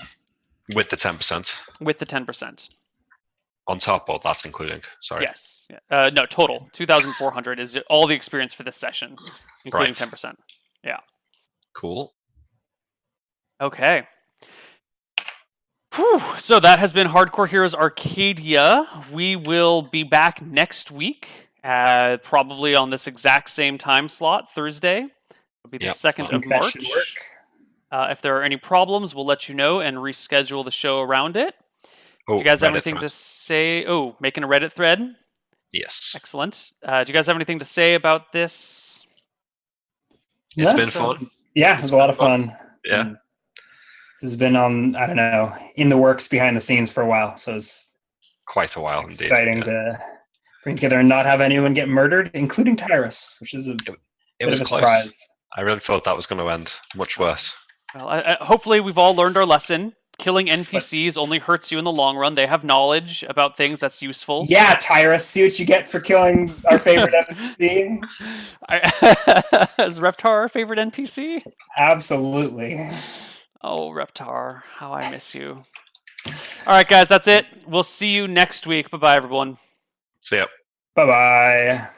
Speaker 2: with the ten percent
Speaker 1: with the ten percent.
Speaker 2: On top, of that's including. Sorry.
Speaker 1: Yes. Uh, no, total two thousand four hundred is all the experience for this session, including
Speaker 2: Right.
Speaker 1: ten percent. Yeah.
Speaker 2: Cool.
Speaker 1: Okay. Whew. So that has been Hardcore Heroes Arcadia. We will be back next week, uh, probably on this exact same time slot, Thursday. It'll be the
Speaker 2: Yep.
Speaker 1: second
Speaker 3: I
Speaker 1: of
Speaker 3: think that should
Speaker 1: March. Uh, if there are any problems, we'll let you know and reschedule the show around it.
Speaker 2: Oh,
Speaker 1: Do you guys have
Speaker 2: Reddit
Speaker 1: anything
Speaker 2: thread.
Speaker 1: to say? Oh, making a Reddit thread.
Speaker 2: Yes.
Speaker 1: Excellent. Uh, do you guys have anything to say about this?
Speaker 2: It's
Speaker 3: Yeah,
Speaker 2: been
Speaker 1: so-
Speaker 2: fun.
Speaker 3: Yeah, it was a lot of fun.
Speaker 2: Yeah.
Speaker 3: And This has been on, I don't know, in the works behind the scenes for a while. So it's
Speaker 2: Quite a while indeed.
Speaker 3: exciting
Speaker 2: yeah.
Speaker 3: to bring together and not have anyone get murdered, including Tyrus, which is a
Speaker 2: It
Speaker 3: bit
Speaker 2: was
Speaker 3: of a
Speaker 2: close.
Speaker 3: surprise.
Speaker 2: I really thought that was going to end much worse.
Speaker 1: Well, I, I, hopefully, we've all learned our lesson. Killing NPCs only hurts you in the long run. They have knowledge about things that's useful.
Speaker 3: Yeah, Tyrus, see what you get for killing our favorite (laughs) NPC.
Speaker 1: I, (laughs) is Reptar our favorite NPC?
Speaker 3: Absolutely.
Speaker 1: Oh, Reptar, how I miss you. All right, guys, that's it. We'll see you next week. Bye bye, everyone.
Speaker 2: See ya.
Speaker 3: Bye bye.